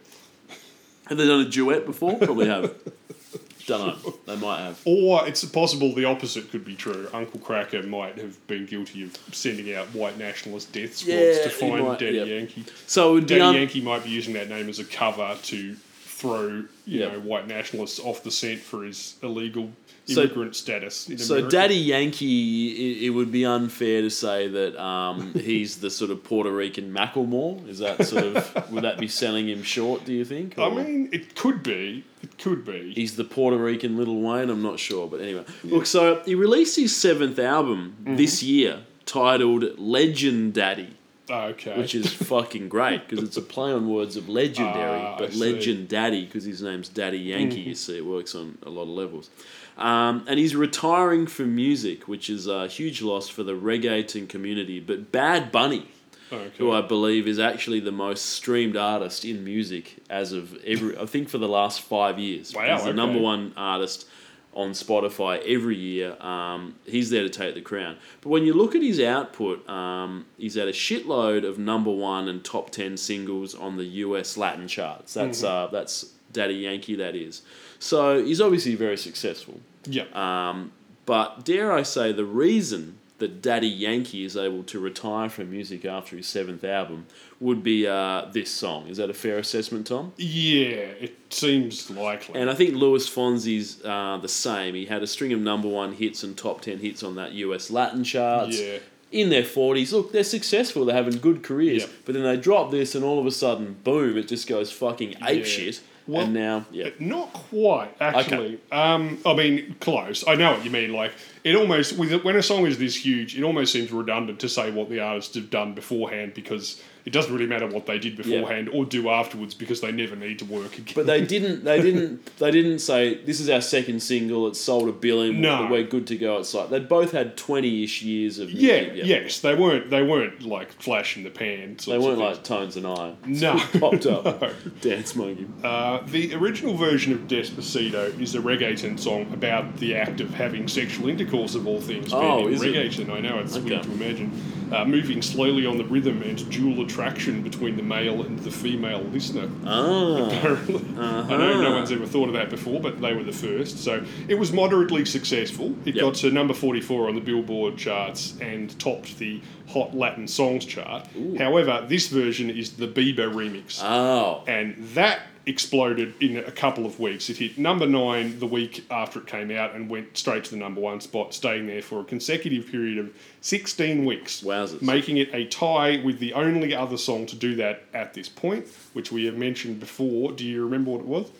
Have they done a duet before? Probably have. Don't know. They might have. Or it's possible the opposite could be true. Uncle Kracker might have been guilty of sending out white nationalist death squads Yeah, to he find might, Daddy yep. Yankee. So Daddy Yankee might be using that name as a cover to throw, you Yep. know, white nationalists off the scent for his illegal So- immigrant status. In So, America. Daddy Yankee, it, it would be unfair to say that um, he's the sort of Puerto Rican Macklemore. Is that sort of would that be selling him short? Do you think? I mean, it could be. It could be. he's the Puerto Rican Little Wayne. I'm not sure, but anyway, look. So he released his seventh album Mm-hmm. this year, titled Legendaddy. Okay. which is fucking great because it's a play on words of legendary, Ah, I but. Mm-hmm. legend daddy because his name's Daddy Yankee. You see, it works on a lot of levels. Um, and he's retiring from music, which is a huge loss for the reggaeton community. But Bad Bunny, Okay. who I believe is actually the most streamed artist in music as of every, I think for the last five years. Wow, he's the number one artist on Spotify every year. Um, he's there to take the crown. But when you look at his output, um, he's had a shitload of number one and top ten singles on the US Latin charts. That's uh, that's Daddy Yankee. That is. So he's obviously very successful. yeah. Um, but dare I say, the reason that Daddy Yankee is able to retire from music after his seventh album would be uh, this song. Is that a fair assessment, Tom? yeah, it seems likely. And I think Luis Fonsi's uh, the same. He had a string of number one hits and top ten hits on that US Latin charts. Yeah. In their 40s, look, they're successful, they're having good careers, Yep. but then they drop this and all of a sudden, boom, it just goes fucking apeshit. Yeah. Well, and now, yeah. Not quite, actually. Um, I mean, close. I know what you mean. Like it almost with when a song is this huge, it almost seems redundant to say what the artists have done beforehand because it doesn't really matter what they did beforehand or do afterwards because they never need to work again. But they didn't. They didn't. They didn't say this is our second single. It's sold a billion. No. we're good to go. It's like they both had twenty-ish years of yeah, music, yes, they weren't. They weren't like flash in the pan. They weren't like Tones and I. No. popped up. No. Dance monkey. Uh, the original version of Despacito is a reggaeton song about the act of having sexual intercourse of all things. Oh, being is it? reggaeton? I know it's Okay. weird to imagine. Uh, moving slowly on the rhythm and dual attraction between the male and the female listener. Ah, Apparently, I know no one's ever thought of that before, but they were the first. So it was moderately successful. It Yep. got to number forty-four on the Billboard charts and topped the Hot Latin Songs chart. However, this version is the Bieber remix oh, and that exploded in a couple of weeks. It hit number nine the week after it came out and went straight to the number one spot, staying there for a consecutive period of 16 weeks, Wowzers. making it a tie with the only other song to do that at this point, which we have mentioned before. Do you remember what it was?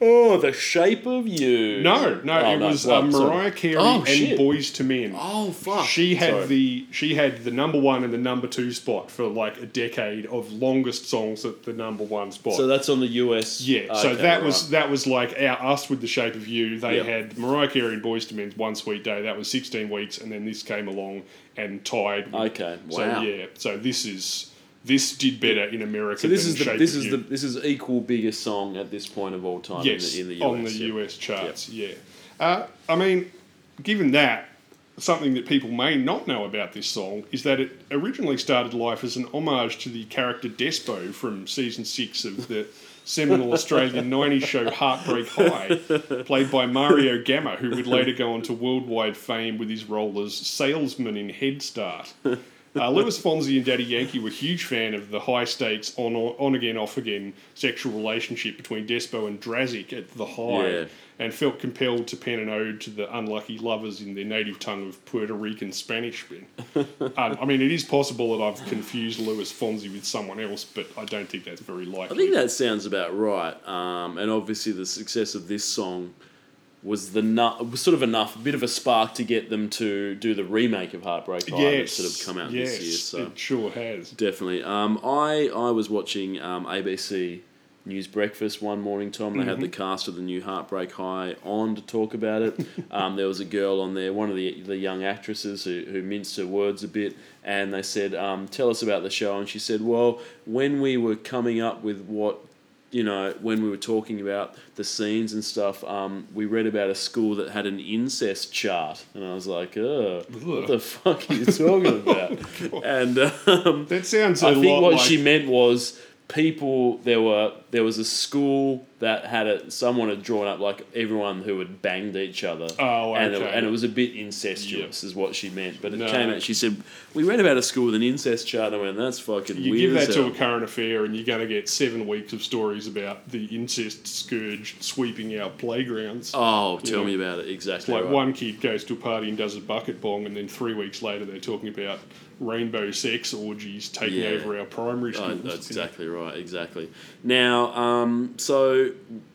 Oh, the shape of you. No, no, Oh, it was What? uh. Mariah Carey Oh, and shit. Boyz II Men. Oh fuck. She had Sorry. the she had the number one and the number two spot for like a decade of longest songs at the number one spot. So that's on the US. Yeah, so that right. was that was like our us with the shape of you. They Yep. had Mariah Carey and Boyz II Men's One Sweet Day. That was sixteen weeks, and then this came along and tied. With, Okay, So yeah, so this is this did better in America. So this than is the Shape this is You. the this is equal biggest song at this point of all time yes in, the, in the US. on the yeah. US charts. Yeah, uh, I mean, given that. Something that people may not know about this song is that it originally started life as an homage to the character Despo from season six of the seminal Australian 90s show Heartbreak High, played by Mario Gamma, who would later go on to worldwide fame with his role as salesman in Head Start. Uh, Lewis Fonzie and Daddy Yankee were huge fan of the high stakes on on again off again sexual relationship between Despo and Drazic at the High, Yeah. and felt compelled to pen an ode to the unlucky lovers in their native tongue of Puerto Rican Spanish. um, I mean, it is possible that I've confused Lewis Fonzie with someone else, but I don't think that's very likely. I think that sounds about right. Um, and obviously, the success of this song was the nu- was sort of enough, a bit of a spark to get them to do the remake of Heartbreak High yes, that sort of come out yes, this year. So it sure has. definitely, um, I I was watching um, ABC News Breakfast one morning, Tom. They had the cast of the new Heartbreak High on to talk about it. um, there was a girl on there, one of the the young actresses who, who minced her words a bit, and they said, um, "Tell us about the show." And she said, "Well, when we were coming up with what." You know, when we were talking about the scenes and stuff, um, we read about a school that had an incest chart, and I was like, "Oh, what the fuck are you talking about?" and um, That sounds I think what like she meant was people. There were there was a school that had a someone had drawn up like everyone who had banged each other. Oh, and it, and it was a bit incestuous, is what she meant. But it No. came out. She said we read about a school with an incest chart. And I went, that's fucking You weird. give that to a current affair, and you're going to get seven weeks of stories about the incest scourge sweeping our playgrounds. Oh, tell know, me about it. Exactly. It's like right. one kid goes to a party and does a bucket bong, and then three weeks later they're talking about rainbow sex orgies taking Yeah. over our primary Oh, schools. that's exactly right. Exactly. Now, um, so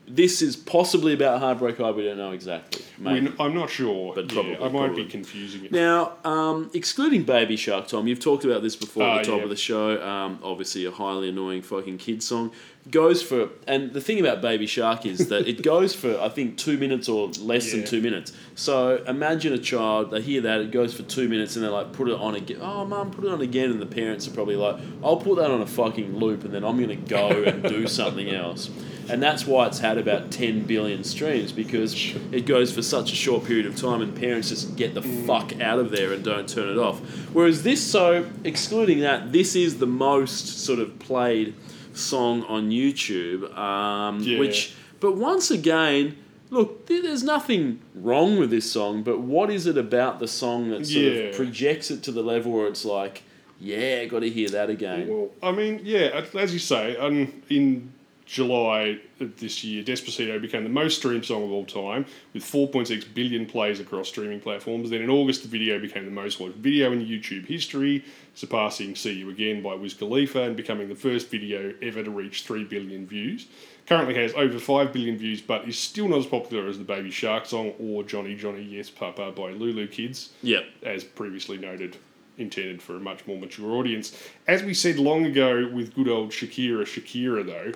this is possibly about Heartbreak High. We don't know exactly. Maybe. We- I'm not sure. But yeah, probably, I might probably. be confusing it. Now, um, excluding Baby Shark, Tom, you've talked about this before at Ah, the top yeah. of the show. Um, obviously, a highly annoying fucking kid song. Goes for, and the thing about Baby Shark is that it goes for, I think, two minutes or less than two minutes. So imagine a child, they hear that, it goes for two minutes, and they're like, put it on again. Oh, mum, put it on again. And the parents are probably like, I'll put that on a fucking loop, and then I'm going to go and do something else. And that's why it's had about 10 billion streams because it goes for such a short period of time and parents just get the fuck out of there and don't turn it off. Whereas this, so excluding that, this is the most sort of played song on YouTube. Um, Yeah. Which, but once again, look, there's nothing wrong with this song, but what is it about the song that sort Yeah. of projects it to the level where it's like, yeah, got to hear that again? Well, I mean, yeah, as you say, um, in July of this year, Despacito became the most streamed song of all time with 4.6 billion plays across streaming platforms. Then in August, the video became the most watched video in YouTube history, surpassing See You Again by Wiz Khalifa and becoming the first video ever to reach 3 billion views. Currently has over 5 billion views, but is still not as popular as the Baby Shark song or Johnny Johnny Yes Papa by LooLoo Kids Yep. as previously noted, intended for a much more mature audience. As we said long ago with good old Shakira, Shakira though,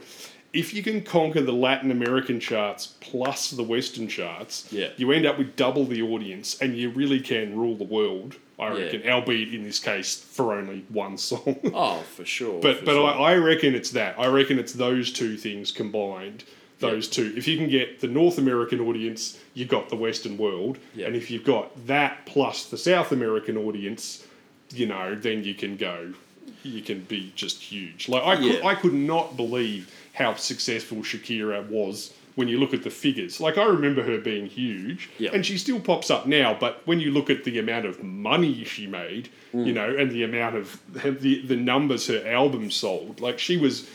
if you can conquer the Latin American charts plus the Western charts, Yeah. you end up with double the audience and you really can rule the world, I Yeah. reckon, albeit in this case for only one song. Oh, for sure. But for but sure. I, I reckon it's that. I reckon it's those two things combined. Those two. If you can get the North American audience, you got the Western world. Yeah. And if you've got that plus the South American audience, you know, then you can go. You can be just huge. Like I could, I could not believe how successful Shakira was when you look at the figures. Like I remember her being huge, Yeah. and she still pops up now. But when you look at the amount of money she made, Mm. you know, and the amount of the the numbers her album sold, like she was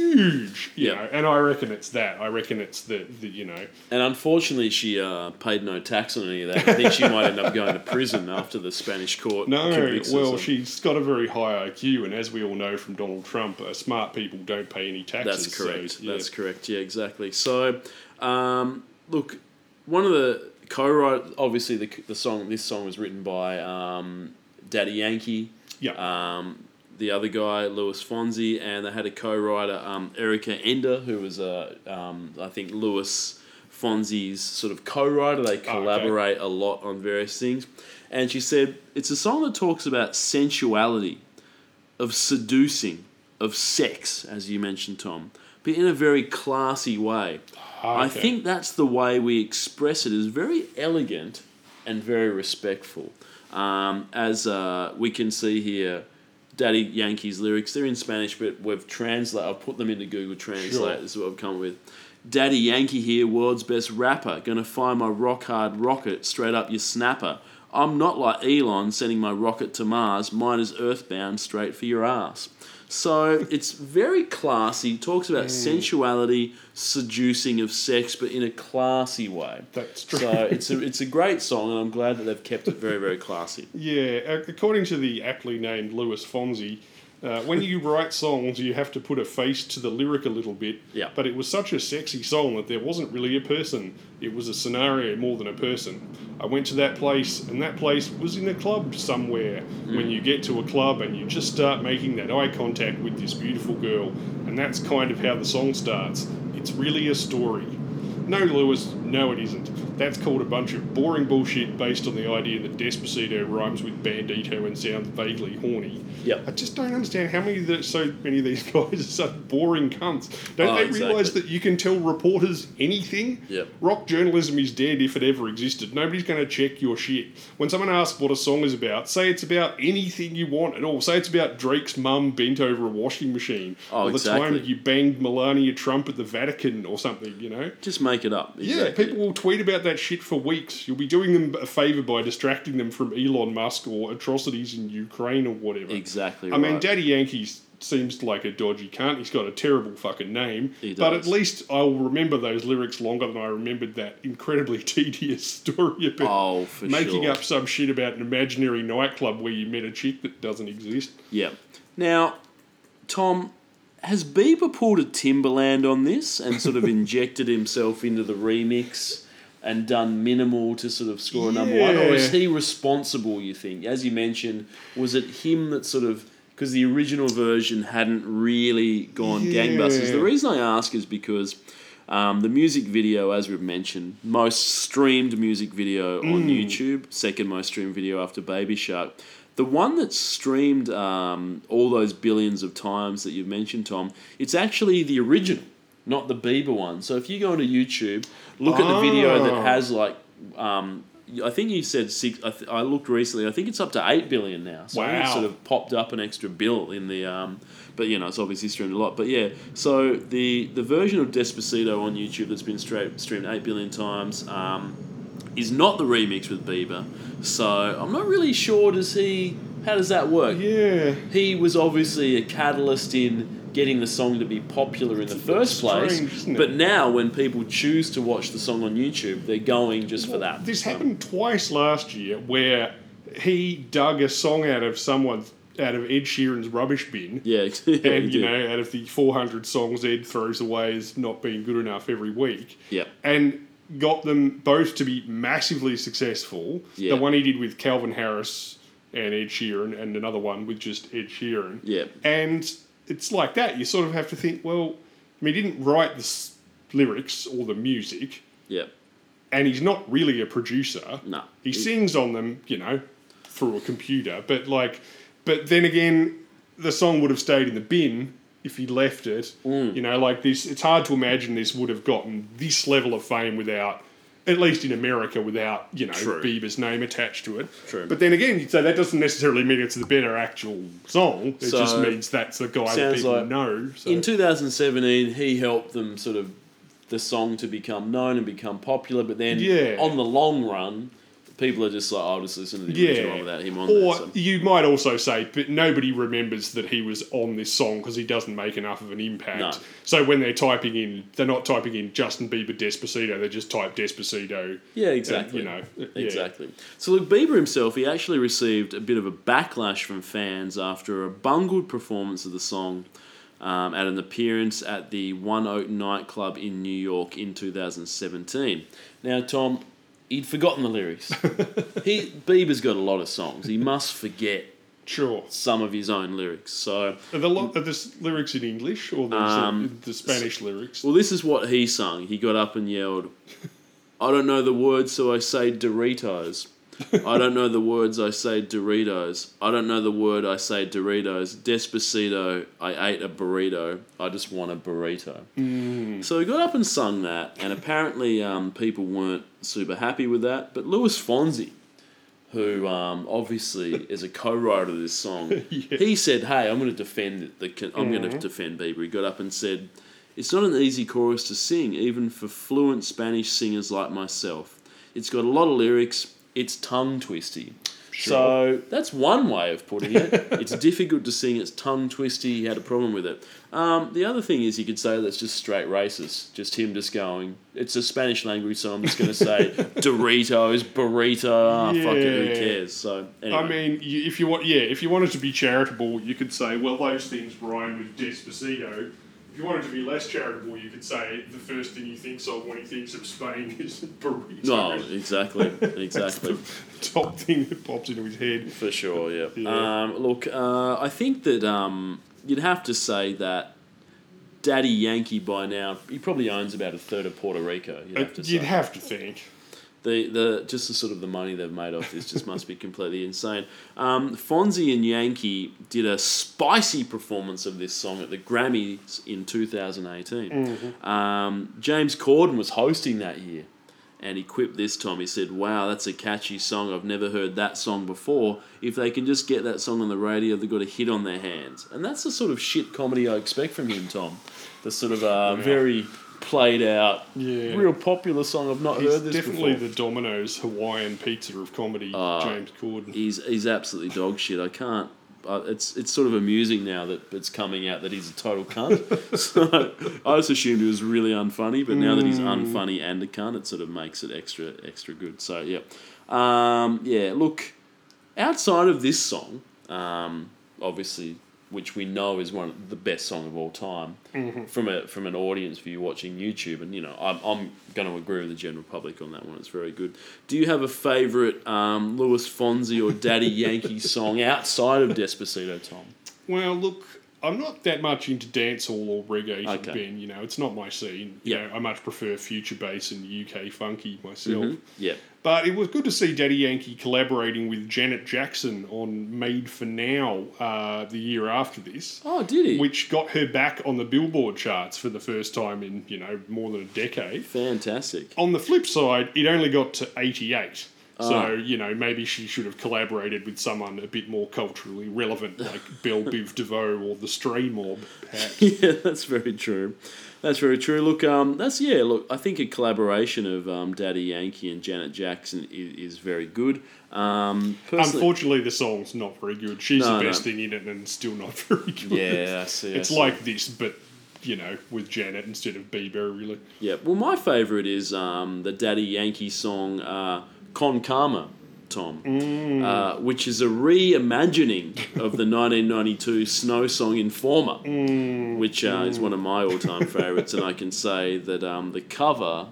huge, you Yeah. know. And I reckon it's that. I reckon it's the, the you know, And unfortunately, she uh, paid no tax on any of that. I think she might end up going to prison after the Spanish court no. Well, she's got a very high IQ, and as we all know from Donald Trump, uh, smart people don't pay any taxes. That's correct. So, yeah. That's correct. Yeah, exactly. So, um, look, one of the co-write, obviously the the song. This song was written by um, Daddy Yankee. Yeah. Um, the other guy, Luis Fonsi, and they had a co-writer, um, Erica Ender, who was a, um, I think Luis Fonsi's sort of co-writer. They collaborate a lot on various things, and she said it's a song that talks about sensuality, of seducing, of sex, as you mentioned, Tom, but in a very classy way. I Okay. think that's the way we express it is very elegant and very respectful. Um, as uh, we can see here, Daddy Yankee's lyrics, they're in Spanish, but we've translated, I've put them into Google Translate, Sure. this is what I've come up with. Daddy Yankee here, world's best rapper, gonna fire my rock hard rocket straight up your snapper. I'm not like Elon sending my rocket to Mars, mine is earthbound straight for your ass. So it's very classy, talks about hmm. sensuality, seducing of sex, but in a classy way. That's true. So it's a it's a great song, and I'm glad that they've kept it very very classy. Yeah, according to the aptly named Luis Fonsi, uh, when you write songs, you have to put a face to the lyric a little bit. Yeah. But it was such a sexy song that there wasn't really a person. It was a scenario more than a person. I went to that place, and that place was in a club somewhere. When you get to a club and you just start making that eye contact with this beautiful girl, and that's kind of how the song starts. It's really a story. No, Lewis, no, it isn't. That's called a bunch of boring bullshit based on the idea that Despacito rhymes with bandito and sounds vaguely horny. Yep. I just don't understand how many of the, so many of these guys are such boring cunts. Don't Oh, they exactly. realise that you can tell reporters anything? Yep. Rock journalism is dead if it ever existed. Nobody's going to check your shit. When someone asks what a song is about, say it's about anything you want at all. Say it's about Drake's mum bent over a washing machine, Oh, or the exactly. time you banged Melania Trump at the Vatican, or something. You know. Just make it up. Yeah, people will tweet about that shit for weeks. You'll be doing them a favour by distracting them from Elon Musk or atrocities in Ukraine or whatever. Exactly I mean. Daddy Yankee seems like a dodgy cunt. He's got a terrible fucking name. He But at least I'll remember those lyrics longer than I remembered that incredibly tedious story about Oh, making sure. up some shit about an imaginary nightclub where you met a chick that doesn't exist. Yeah. Now, Tom, has Bieber pulled a Timberland on this and sort of injected himself into the remix and done minimal to sort of score a number one, or is he responsible? You think, as you mentioned, was it him that sort of because the original version hadn't really gone Yeah. gangbusters? The reason I ask is because. Um, the music video, as we've mentioned, most streamed music video on Mm. YouTube, second most streamed video after Baby Shark. The one that's streamed um, all those billions of times that you've mentioned, Tom, it's actually the original, not the Bieber one. So if you go onto YouTube, look at the video that Oh. has like, um, I think you said six. I, th- I looked recently. I think it's up to eight billion now. So think it's sort of popped up an extra bill in the. Um, but you know, it's obviously streamed a lot. But yeah, so the the version of Despacito on YouTube that's been straight, streamed eight billion times. Um, is not the remix with Bieber. So I'm not really sure. Does he? How does that work? Yeah. He was obviously a catalyst in getting the song to be popular in the first place. strange? But now, when people choose to watch the song on YouTube, they're going just for that. This So- happened twice last year where he dug a song out of someone's out of Ed Sheeran's rubbish bin. Yeah, And you know, out of the 400 songs Ed throws away as not being good enough every week, Yeah. and got them both to be massively successful. Yeah. The one he did with Calvin Harris and Ed Sheeran, and another one with just Ed Sheeran. Yeah. And it's like that. You sort of have to think, well, I mean, he didn't write the s- lyrics or the music, Yeah. and he's not really a producer. No. He sings on them, you know, through a computer. But like, but then again, the song would have stayed in the bin if he left it. Mm. You know, like this. It's hard to imagine this would have gotten this level of fame without, at least in America, without you know True. Bieber's name attached to it. True. But then again, you'd say that doesn't necessarily mean it's the better actual song. It just means that's the guy that people like know. So. In 2017, he helped them sort of the song to become known and become popular. But then, Yeah. on the long run, people are just like, "I'll just listen to the Yeah. original without him on Or there." So. you might also say, but nobody remembers that he was on this song because he doesn't make enough of an impact. No. So when they're typing in, they're not typing in Justin Bieber Despacito. They just type Despacito. Yeah, exactly. you know, yeah. exactly. So look, Bieber himself, he actually received a bit of a backlash from fans after a bungled performance of the song um, at an appearance at the 1 OAK nightclub in New York in 2017. Now, Tom, he'd forgotten the lyrics. he Bieber's got a lot of songs. He must forget Sure. some of his own lyrics. So, Are the, lo- are the lyrics in English or the, Um, the Spanish lyrics? well, this is what he sung. He got up and yelled, "I don't know the words, so I say Doritos." I don't know the words, I say Doritos. I don't know the word, I say Doritos. Despacito, I ate a burrito. I just want a burrito. So he got up and sung that, and apparently um, people weren't super happy with that. But Luis Fonsi, who um, obviously is a co-writer of this song, he said, "Hey, I'm going to defend the. the I'm going to defend Bieber." He got up and said, "It's not an easy chorus to sing, even for fluent Spanish singers like myself. It's got a lot of lyrics. It's tongue twisty." So that's one way of putting it. it's difficult to sing. It's tongue twisty. He had a problem with it. Um, the other thing is, you could say that's just straight racist. Just him just going. It's a Spanish language, so I'm just going to say Doritos, burrito. Ah, fuck it. Who cares? So anyway. I mean, if you want, yeah, if you wanted to be charitable, you could say, well, those things rhyme with Despacito. If you wanted to be less charitable, you could say the first thing he thinks of when he thinks of Spain is burritos. no, exactly, exactly. Top thing that pops into his head. For sure, yeah. Yeah. Um, look, uh, I think that um, you'd have to say that Daddy Yankee by now, he probably owns about a third of Puerto Rico. You'd have to say. You'd have to think. The the just the sort of the money they've made off this just must be completely insane. Um, Fonsi and Yankee did a spicy performance of this song at the Grammys in 2018. Um, James Corden was hosting that year, and he quipped this time. He said, "Wow, that's a catchy song. I've never heard that song before. If they can just get that song on the radio, they've got a hit on their hands." And that's the sort of shit comedy I expect from him, Tom. The sort of uh, very played out, Yeah. real popular song. I've not He's heard this definitely before. the Domino's Hawaiian pizza of comedy, Ah. James Corden. He's he's absolutely dog shit. I can't. Uh, it's it's sort of amusing now that it's coming out that he's a total cunt. so I just assumed he was really unfunny, but now that he's unfunny and a cunt, it sort of makes it extra extra good. So yeah, um, yeah. Look, outside of this song, um, obviously which we know is one of the best song of all time from a from an audience view watching YouTube. And you know, I'm I'm going to agree with the general public on that one. It's very good. Do you have a favorite um, Luis Fonsi or Daddy Yankee song outside of Despacito, Tom? Well, look, I'm not that much into dancehall or reggae, Okay. Ben. You know, it's not my scene. You Yeah. know, I much prefer future bass and UK funky myself. Yeah. But it was good to see Daddy Yankee collaborating with Janet Jackson on Made for Now uh, the year after this, Oh, did he? which got her back on the Billboard charts for the first time in, you know, more than a decade. Fantastic. On the flip side, it only got to 88. Ah. So, you know, maybe she should have collaborated with someone a bit more culturally relevant, like Belle Biv DeVoe or the Stray Mob, perhaps. Yeah, that's very true. That's very true. Look, um, that's yeah. Look, I think a collaboration of um, Daddy Yankee and Janet Jackson is, is very good. Um, Unfortunately, the song's not very good. She's No, the no. best thing in it and still not very good. yeah, I see. I It's see. like this, but, you know, with Janet instead of Bieber, really. yeah. Well, my favorite is um, the Daddy Yankee song uh, "Con Calma." Tom, Mm. uh, which is a reimagining of the 1992 Snow song "Informer," Mm. which uh, is one of my all-time favorites, and I can say that um, the cover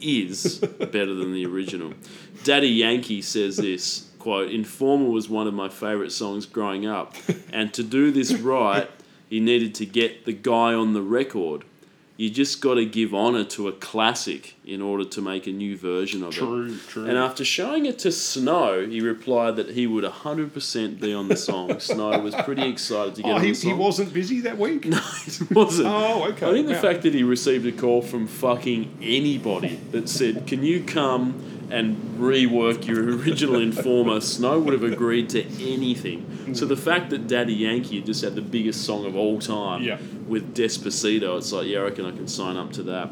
is better than the original. Daddy Yankee says this quote: "Informer was one of my favorite songs growing up, and to do this right, he needed to get the guy on the record." You just got to give honor to a classic in order to make a new version of it. True, true. And after showing it to Snow, he replied that he would 100% be on the song. Snow was pretty excited to get oh, on he, the song. he wasn't busy that week? No, he wasn't. Oh, okay. I think the Wow. fact that he received a call from fucking anybody that said, "Can you come and rework your original Informer?" Snow would have agreed to anything. So the fact that Daddy Yankee just had the biggest song of all time Yeah. With Despacito, it's like, yeah, I reckon I can sign up to that.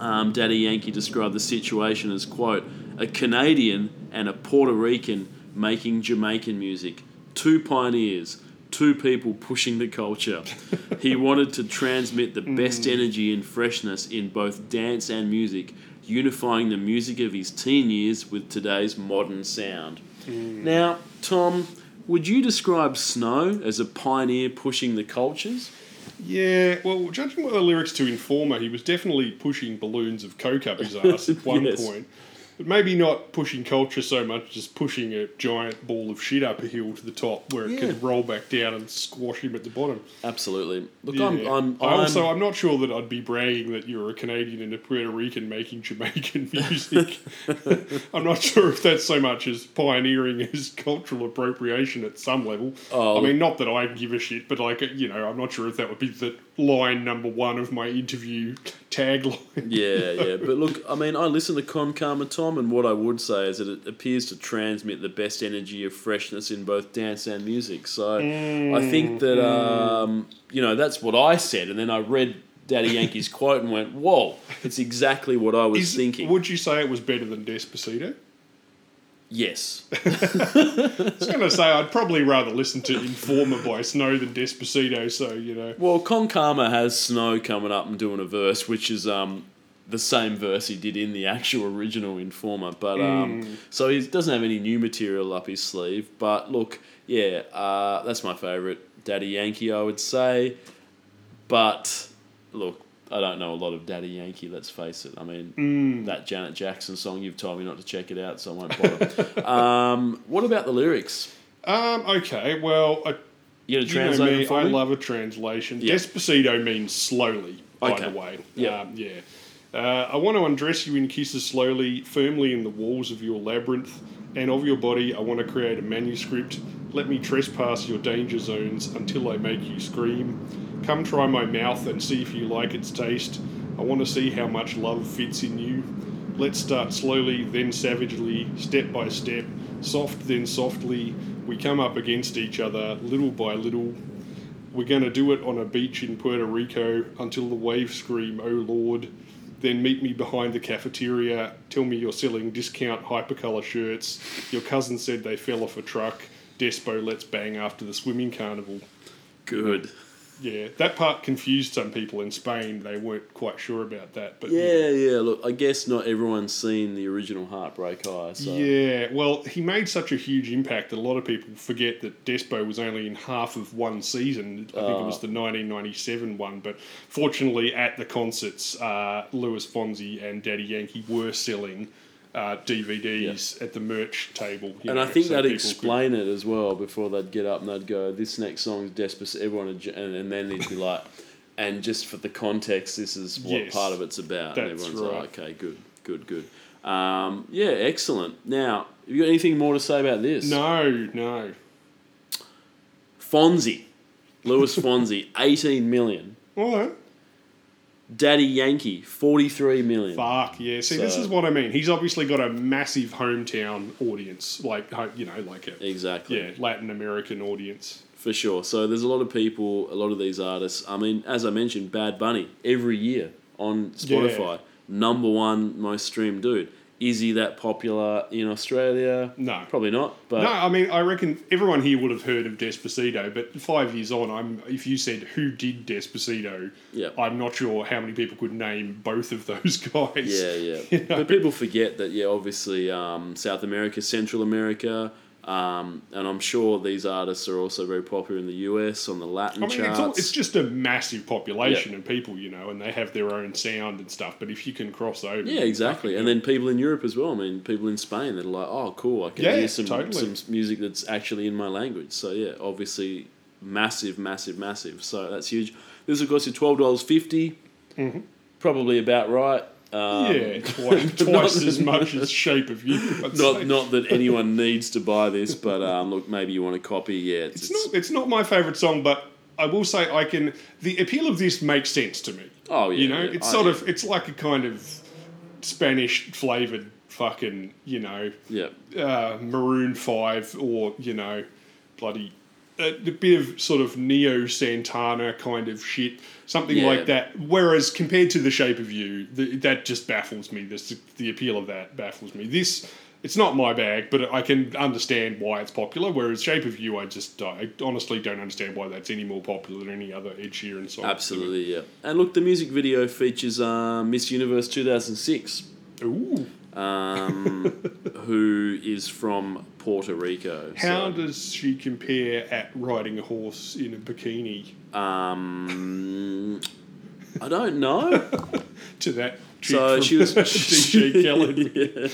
Um, Daddy Yankee described the situation as quote a Canadian and a Puerto Rican making Jamaican music, two pioneers, two people pushing the culture. he wanted to transmit the best energy and freshness in both dance and music, unifying the music of his teen years with today's modern sound. Now, Tom, would you describe Snow as a pioneer pushing the cultures? Yeah, well, judging by the lyrics to Informer, he was definitely pushing balloons of coke up his ass at one Yes. point. But maybe not pushing culture so much, just pushing a giant ball of shit up a hill to the top where it Yeah. could roll back down and squash him at the bottom. Absolutely. Look, Yeah. I'm, I'm, I I'm also, I'm not sure that I'd be bragging that you're a Canadian and a Puerto Rican making Jamaican music. I'm not sure if that's so much as pioneering as cultural appropriation at some level. Oh, I mean, not that I give a shit, but like, you know, I'm not sure if that would be the line number one of my interview tagline. yeah, yeah. But look, I mean, I listen to Con Calma Tom, and what I would say is that it appears to transmit the best energy of freshness in both dance and music. So I think that, um, you know, that's what I said. And then I read Daddy Yankee's quote and went, whoa, it's exactly what I was Is- thinking. Would you say it was better than Despacito? Yes. I was going to say I'd probably rather listen to Informer by Snow than Despacito, so, you know. Well, Con Calma has Snow coming up and doing a verse, which is um, the same verse he did in the actual original Informer. But um, so he doesn't have any new material up his sleeve. But look, yeah, uh, that's my favourite Daddy Yankee, I would say. But look, I don't know a lot of Daddy Yankee. Let's face it. I mean, that Janet Jackson song you've told me not to check it out, so I won't bother. um, what about the lyrics? Um, okay, well, I, You gonna you know translate me, for I me? love a translation. Yeah. Despacito means slowly, by Okay. the way. Yeah. Um, yeah. Uh, I want to undress you in kisses slowly, firmly in the walls of your labyrinth, and of your body I want to create a manuscript. Let me trespass your danger zones until I make you scream. Come try my mouth and see if you like its taste. I want to see how much love fits in you. Let's start slowly, then savagely, step by step, soft then softly. We come up against each other, little by little. We're going to do it on a beach in Puerto Rico until the waves scream, Oh Lord. Then meet me behind the cafeteria. Tell me you're selling discount hypercolour shirts. Your cousin said they fell off a truck. Despo, let's bang after the swimming carnival. Good. Yeah, that part confused some people in Spain. They weren't quite sure about that. But Yeah, yeah. Look, I guess not everyone's seen the original Heartbreak High. So. Yeah, well, he made such a huge impact that a lot of people forget that Despo was only in half of one season. I think it was the 1997 one. But fortunately, at the concerts, uh, Luis Fonsi and Daddy Yankee were selling uh, DVDs at the merch table. And know, I think so they'd people could- explain it as well before they'd get up and they'd go, "This next song's Despacito." Everyone, and, and then he'd be like, "And just for the context, this is what Yes, part of it's about." and everyone's right. like, "Okay, good, good, good." Um, yeah, excellent. Now, have you got anything more to say about this? No, no. Fonsi, Luis Fonsi, eighteen million. All right. Daddy Yankee, forty-three million. Fuck yeah! See, this is what I mean. He's obviously got a massive hometown audience, like you know, like a Exactly. yeah Latin American audience. For sure. So there's a lot of people, a lot of these artists. I mean, as I mentioned, Bad Bunny every year on Spotify, number one most streamed dude. Is he that popular in Australia? No. probably not. But No, I mean, I reckon everyone here would have heard of Despacito, but five years on, I'm if you said who did Despacito, Yeah. I'm not sure how many people could name both of those guys. yeah, yeah. But people forget that. Yeah, obviously, um, South America, Central America. Um, and I'm sure these artists are also very popular in the US on the Latin I mean, charts. it's, all, it's just a massive population of people, you know, and they have their own sound and stuff. But if you can cross over, Yeah, exactly. And then people in Europe as well. I mean, people in Spain that are like, oh, cool, I can Yeah, hear some, totally. some music that's actually in my language. So, yeah, obviously, massive, massive, massive. So, that's huge. This, of course, is $12.50. Probably about right. Um, yeah, twice, twice as much as Shape of You. I'd Not, say. not that anyone needs to buy this, but um, look, maybe you want a copy. Yeah, it's, It's not. It's not my favorite song, but I will say I can. The appeal of this makes sense to me. Oh, yeah, you know, yeah. it's I- sort yeah. of. It's like a kind of Spanish flavored fucking. You know, yeah. uh, Maroon Five or you know, bloody. A, a bit of sort of neo Santana kind of shit, something Yeah. like that. Whereas compared to the Shape of You, the, that just baffles me. This, the appeal of that baffles me. This, it's not my bag, but I can understand why it's popular. Whereas Shape of You, I just I honestly don't understand why that's any more popular than any other Ed Sheeran song. Absolutely, yeah. And look, the music video features uh, Miss Universe 2006. Ooh, um, who is from Puerto Rico. how so, does she compare at riding a horse in a bikini um, I don't know. to that? So she was DJ Khaled.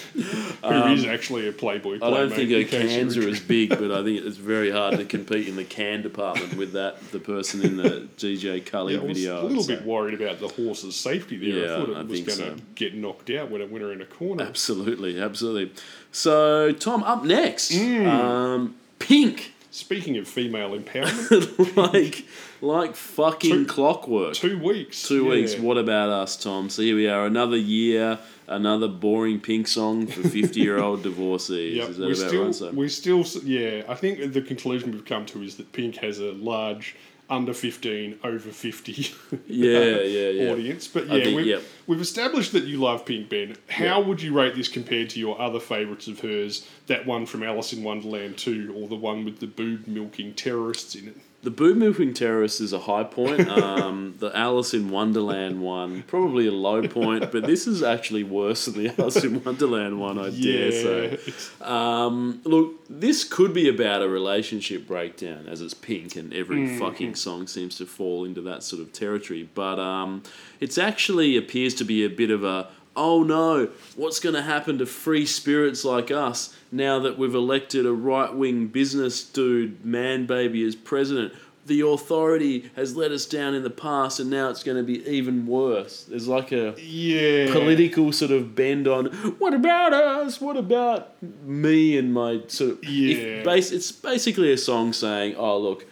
Yeah. who is actually a Playboy. I don't think her cans you're as big, but I think it's very hard to compete in the can department with that. The person in the DJ Khaled Yeah, I was a little say. bit worried about the horse's safety there. Yeah, I thought it I was going to so. get knocked out when it went her in a corner. Absolutely, absolutely. So, Tom, up next, Mm. um, Pink, Speaking of female empowerment, like like fucking Two- clockwork. two weeks. Two yeah. weeks. What about us, Tom? So here we are, another year, another boring pink song for fifty-year-old divorcees. Yep, Is that we're about still, right? So, we're still, yeah. I think the conclusion we've come to is that Pink has a large under fifteen, over fifty, Yeah, yeah, yeah. audience. But yeah, think- we've, we've established that you love Pink Ben. How would you rate this compared to your other favourites of hers? That one from Alice in Wonderland two, or the one with the boob milking terrorists in it? The boob milking terrorist is a high point. Um, the Alice in Wonderland one probably a low point, but this is actually worse than the Alice in Wonderland one. I dare say. Um, look, this could be about a relationship breakdown, as it's pink, and every Mm-hmm. fucking song seems to fall into that sort of territory. But um, it's actually appears to be a bit of a oh no, what's going to happen to free spirits like us now that we've elected a right wing business dude, man baby, as president? The authority has let us down in the past, and now it's going to be even worse. There's like a yeah, political sort of bend on what about us? What about me and my sort of Yeah. If base, it's basically a song saying, "Oh look,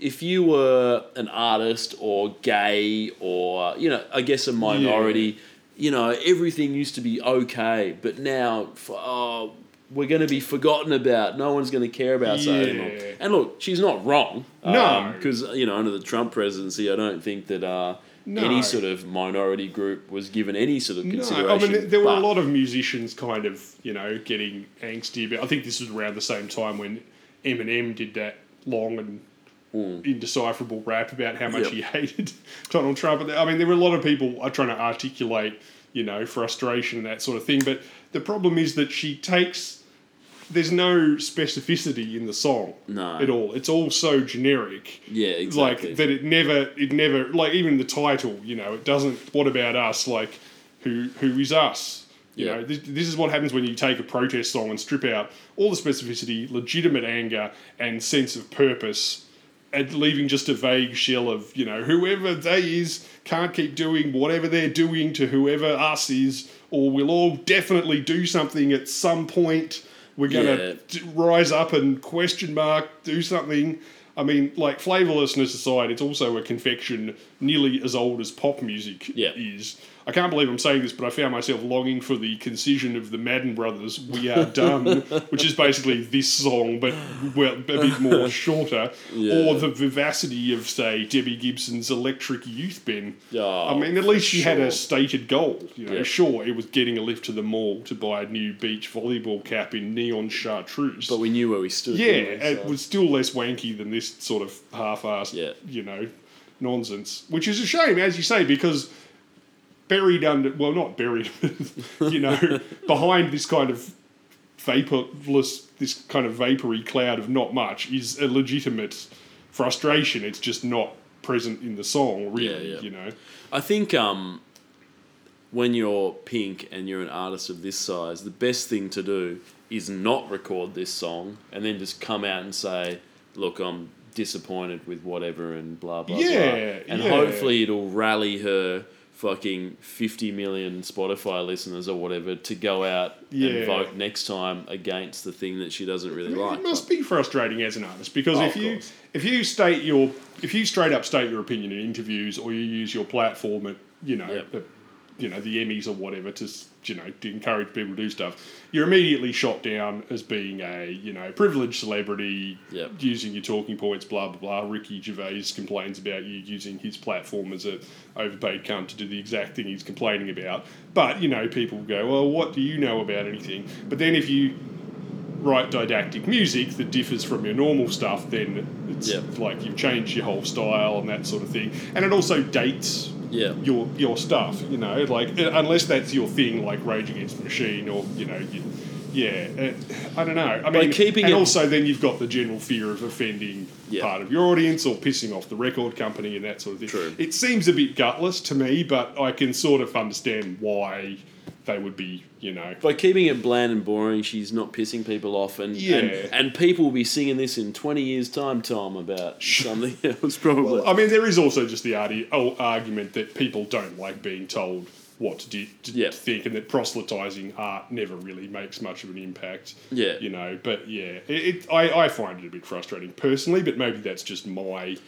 if you were an artist or gay or you know, I guess a minority, you know, everything used to be okay, but now oh, we're going to be forgotten about. No one's going to care about us anymore." Yeah. And look, she's not wrong. No. because you know, under the Trump presidency, I don't think that. Uh, No. Any sort of minority group was given any sort of consideration. No. I mean there were a lot of musicians kind of you know getting angsty about. I think this was around the same time when Eminem did that long and Mm. indecipherable rap about how much Yep. he hated Donald Trump. I mean, there were a lot of people trying to articulate, you know, frustration and that sort of thing. But the problem is that she takes. There's no specificity in the song No. at all. It's all so generic. Yeah, exactly. Like that, it never, it never, like even the title. You know, it doesn't. What about us? Like, who who is us? You Yeah. know, this, this is what happens when you take a protest song and strip out all the specificity, legitimate anger, and sense of purpose, and leaving just a vague shell of, you know, whoever they is can't keep doing whatever they're doing to whoever us is, or we'll all definitely do something at some point. We're going Yeah. to rise up and question mark, do something. I mean, like flavorlessness aside, it's also a confection nearly as old as pop music Yeah. is. I can't believe I'm saying this, but I found myself longing for the concision of the Madden Brothers "We Are Done," which is basically this song, but well, a bit more shorter, Yeah. or the vivacity of, say, Debbie Gibson's "Electric Youth Ben." Oh, I mean, at least she had a stated goal. You know, Yeah. sure, it was getting a lift to the mall to buy a new beach volleyball cap in neon chartreuse. But we knew where we stood. Yeah, we? it was still less wanky than this sort of half-assed, Yeah. you know, nonsense. Which is a shame, as you say, because buried under, well, not buried, you know, behind this kind of vaporless, this kind of vapory cloud of not much is a legitimate frustration. It's just not present in the song, really, Yeah, yeah. you know. I think um, when you're Pink and you're an artist of this size, the best thing to do is not record this song and then just come out and say, "Look, I'm disappointed with whatever," and blah blah Yeah, blah. And yeah. hopefully it'll rally her fucking 50 million Spotify listeners or whatever to go out Yeah. and vote next time against the thing that she doesn't really like. It must be frustrating as an artist because Oh, if you course. if you state your if you straight up state your opinion in interviews or you use your platform at you know Yep. at, you know the Emmys or whatever to you know to encourage people to do stuff, you're immediately shot down as being a you know privileged celebrity Yep. using your talking points. Blah blah blah. Ricky Gervais complains about you using his platform as a overpaid cunt to do the exact thing he's complaining about. But you know people go, well, what do you know about anything? But then if you write didactic music that differs from your normal stuff, then it's Yep. like you've changed your whole style and that sort of thing. And it also dates Yeah. your your stuff, you know, like unless that's your thing, like Rage Against the Machine or you know, you, yeah, uh, I don't know. I mean, keeping and it- also then you've got the general fear of offending Yeah. part of your audience or pissing off the record company and that sort of thing. True. It seems a bit gutless to me, but I can sort of understand why they would be, you know. by keeping it bland and boring, she's not pissing people off, and Yeah. and, and people will be singing this in twenty years' time, Tom, about something else probably. I mean, there is also just the oh, argument that people don't like being told what to, do, to Yeah. think, and that proselytizing art never really makes much of an impact. Yeah. you know. But yeah, it, it I, I find it a bit frustrating personally, but maybe that's just my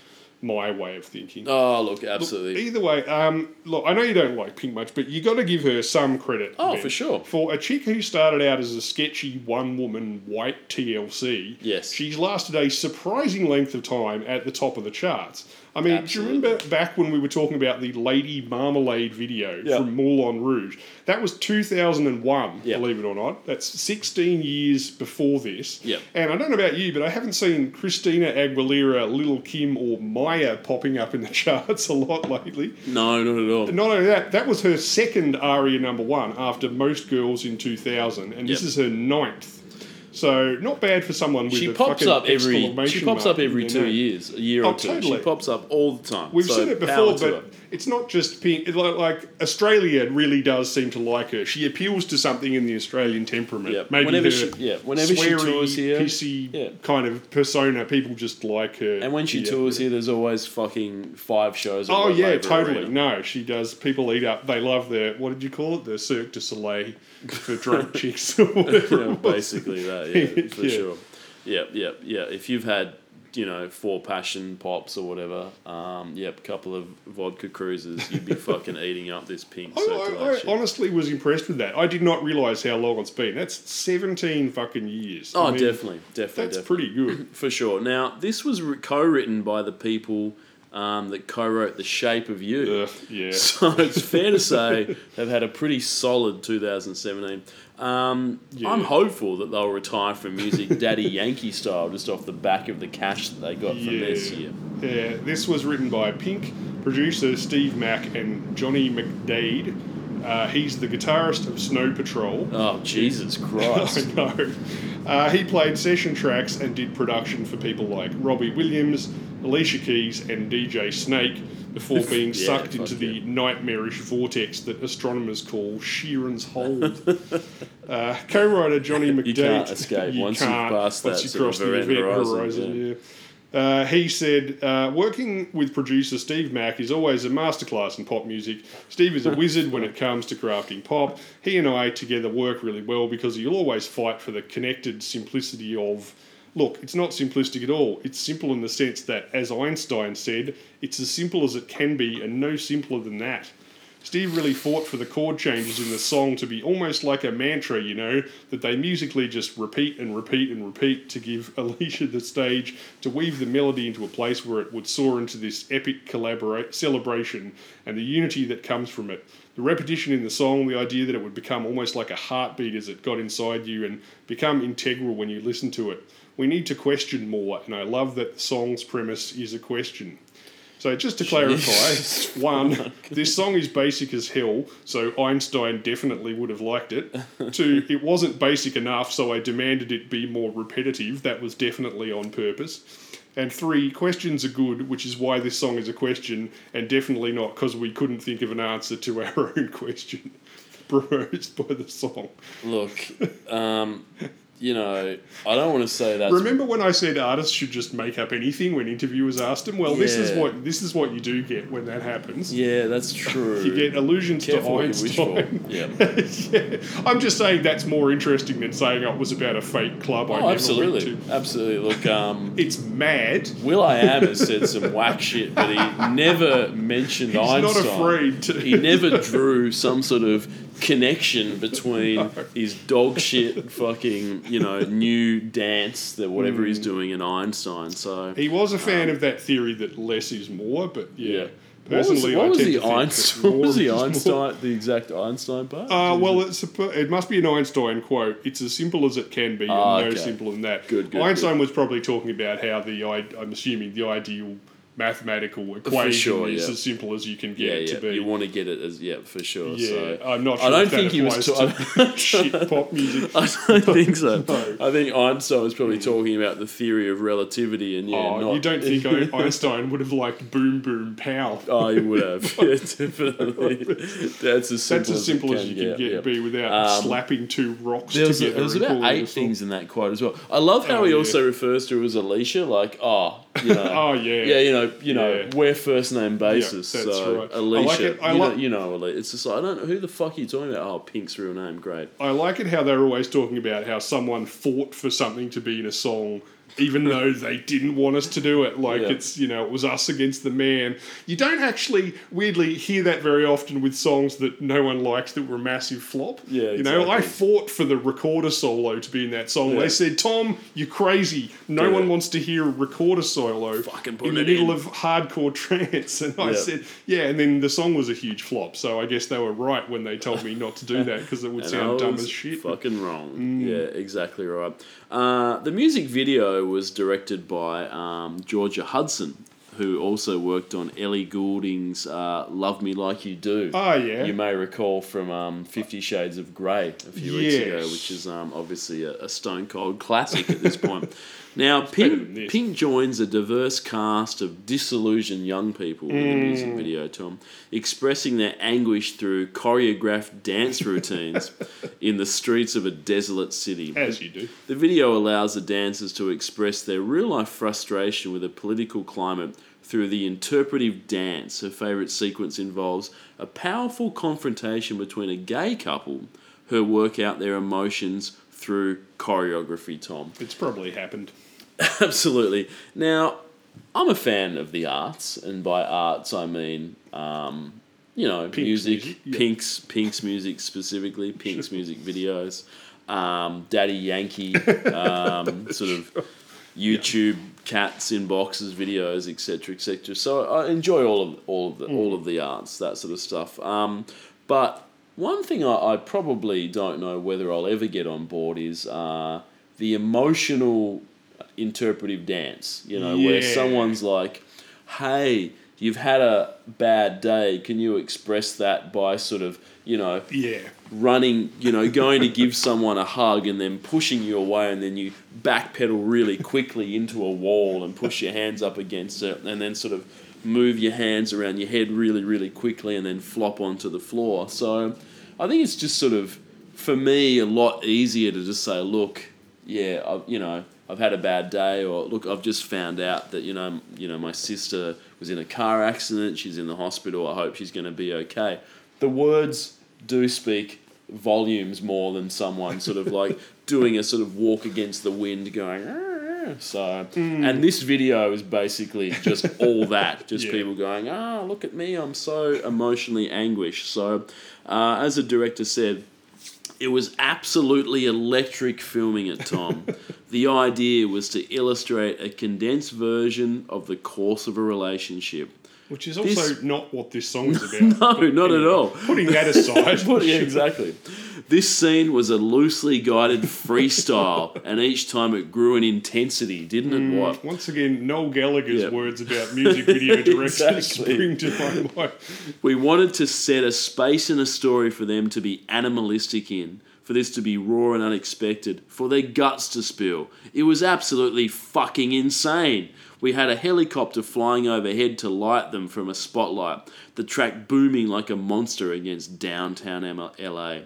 my way of thinking. oh, look, absolutely. Either way, um, look, I know you don't like Pink much, but you got to give her some credit. Oh, Ben. for sure. For a chick who started out as a sketchy one-woman white TLC, Yes. she's lasted a surprising length of time at the top of the charts. I mean, Absolutely. do you remember back when we were talking about the Lady Marmalade video Yeah. from Moulin Rouge? That was 2001, Yeah. believe it or not. That's 16 years before this. Yeah. And I don't know about you, but I haven't seen Christina Aguilera, Little Kim, or Mya popping up in the charts a lot lately. No, not at all. Not only that, that was her second ARIA number one after Most Girls in 2000, and this is her ninth. So not bad for someone with She a pops up every. She pops up every two name. years, a year Oh, or two. totally. She pops up all the time. We've So, said it before, but it's not just pink. Like, like Australia really does seem to like her. She appeals to something in the Australian temperament. Yeah, Maybe whenever she- yeah, whenever she tours here- pissy Yeah. kind of persona, people just like her. And when she Yeah. tours here, there's always fucking five shows. Oh yeah, totally. Arena. No, she does. People eat up. They love the what did you call it? The Cirque du Soleil for drunk chicks or whatever. Yeah, basically that. Yeah, for Yeah. sure. Yeah, yeah, yeah. If you've had, you know, four passion pops or whatever, um, yep, couple of vodka cruises, you'd be fucking eating up this pink I, I, I honestly was impressed with that. I did not realise how long it's been. That's seventeen fucking years. oh, I mean, definitely, definitely, That's definitely. pretty good. for sure. Now, this was co-written by the people um, that co-wrote "The Shape of You." Ugh, yeah. So it's fair to say they've had a pretty solid 2017. Um, Yeah. I'm hopeful that they'll retire from music Daddy Yankee style just off the back of the cash that they got from this year. Yeah, this was written by Pink, producer Steve Mack, and Johnny McDaid. Uh, he's the guitarist of Snow Patrol. Oh, Jesus I Christ. know. Uh, he played session tracks and did production for people like Robbie Williams, Alicia Keys, and DJ Snake before being Yeah, sucked into the yeah. nightmarish vortex that astronomers call Sheeran's Hold. uh, co-writer Johnny McDaid. can't escape once you've can't passed once that you sort of cross the event horizon, horizon. yeah. yeah. Uh, he said, uh, working with producer Steve Mack is always a masterclass in pop music. Steve is a wizard when it comes to crafting pop. He and I together work really well because he'll always fight for the connected simplicity of. Look, it's not simplistic at all. It's simple in the sense that, as Einstein said, it's as simple as it can be and no simpler than that. Steve really fought for the chord changes in the song to be almost like a mantra, you know, that they musically just repeat and repeat and repeat to give Alicia the stage to weave the melody into a place where it would soar into this epic celebration and the unity that comes from it. The repetition in the song, the idea that it would become almost like a heartbeat as it got inside you and become integral when you listen to it. We need to question more, and I love that the song's premise is a question. So just to clarify, one, this song is basic as hell, so Einstein definitely would have liked it. Two, it wasn't basic enough, so I demanded it be more repetitive. That was definitely on purpose. And three, questions are good, which is why this song is a question, and definitely not because we couldn't think of an answer to our own question proposed by the song. Look, um, you know, I don't want to say that. Remember when I said artists should just make up anything when interviewers asked them? Well, this is what this is what you do get when that happens. Yeah, that's true. You get allusions Careful to what you wish for. Einstein. Yeah. yeah. I'm just saying that's more interesting than saying oh, it was about a fake club I Oh, never absolutely, went to. absolutely. Look, um, It's mad. Will I Am has said some whack shit, but he never mentioned He's Einstein. not afraid to. He never drew some sort of connection between his dog shit fucking you know new dance that whatever Hmm. he's doing in Einstein. So He was a fan of that theory that less is more, but yeah. yeah. What was, Personally, what I was tend the to Einstein? What was the is more. Einstein? The exact Einstein part? Uh, well, it's a, it must be an Einstein quote. It's as simple as it can be, Ah, and no okay. simpler than that. Good, good, Einstein was probably talking about how the i- I'm assuming the ideal mathematical equation sure, is yeah. as simple as you can get yeah, it yeah. to be. You want to get it as yeah for sure. yeah, So. I'm not. I don't think he was ta- to shit pop music. I don't think so. No. I think Einstein was probably talking about the theory of relativity, and yeah, oh, not, you don't think Einstein would have liked Boom Boom Pow? Oh, you would have. yeah, definitely. That's as simple That's as simple as can you can get, yeah. be without Um, slapping two rocks There was, together. there was about calling it a eight things in that quote as well. I love how Oh, he also refers to her as Alicia, like, oh, you know, Oh yeah. yeah, you know, you know, Yeah. we're first name basis. that's so right. I like Alicia, it. I you, know, you know, it's just like I don't know who the fuck are you talking about. Oh, Pink's real name, great. I like it how they're always talking about how someone fought for something to be in a song, even though they didn't want us to do it. Like Yeah. it's you know it was us against the man. You don't actually weirdly hear that very often with songs that no one likes that were a massive flop. Yeah, you know I fought for the recorder solo to be in that song. Yeah. They said, "Tom, you're crazy. No Do one it. wants to hear a recorder solo Fucking put in the middle in." of hardcore trance." And I said, "Yeah." And then the song was a huge flop. So I guess they were right when they told me not to do that because it would sound dumb as shit. Fucking wrong. Mm. Yeah, exactly right. Uh, the music video was directed by um, Georgia Hudson, who also worked on Ellie Goulding's uh, "Love Me Like You Do." Oh yeah. You may recall from um, Fifty Shades of Grey a few weeks ago, which is um, obviously a, a stone cold classic at this point. Now, Pink. Pink joins a diverse cast of disillusioned young people in the music Mm. video, Tom, expressing their anguish through choreographed dance routines in the streets of a desolate city. As you do. The video allows the dancers to express their real life frustration with a political climate through the interpretive dance. Her favourite sequence involves a powerful confrontation between a gay couple who work out their emotions through choreography, Tom. It's probably happened. Absolutely. Now, I'm a fan of the arts, and by arts I mean, um, you know, Pink's music, music, yeah. Pink's Pink's music specifically, Pink's music videos, um, Daddy Yankee, um, sort of YouTube cats in boxes videos, etc., etc. So I enjoy all of all of the all of the arts, that sort of stuff. Um, but one thing I, I probably don't know whether I'll ever get on board is uh, the emotional interpretive dance. You know, where someone's like, "Hey, you've had a bad day. Can you express that by sort of, you know, Yeah. running, you know, going to give someone a hug and then pushing you away, and then you backpedal really quickly into a wall and push your hands up against it, and then sort of move your hands around your head really, really quickly, and then flop onto the floor. So I think it's just sort of, for me, a lot easier to just say, look, yeah, I've, you know, I've had a bad day, or look, I've just found out that you know, you know, my sister was in a car accident. She's in the hospital. I hope she's going to be okay. The words do speak volumes more than someone sort of like doing a sort of walk against the wind, going. "Ah." So, and this video is basically just all that, just Yeah. people going, ah, look at me, I'm so emotionally anguished. So, uh, as the director said, it was absolutely electric filming it, Tom. the idea was to illustrate a condensed version of the course of a relationship. Which is also This- not what this song is about. No, not at all. Putting that aside. Yeah, exactly. This scene was a loosely guided freestyle, and each time it grew in intensity, didn't it? Mm, what? Once again, Noel Gallagher's Yeah. words about music video directors spring to my mind. We wanted to set a space in a story for them to be animalistic in, for this to be raw and unexpected, for their guts to spill. It was absolutely fucking insane. We had a helicopter flying overhead to light them from a spotlight, the track booming like a monster against downtown LA.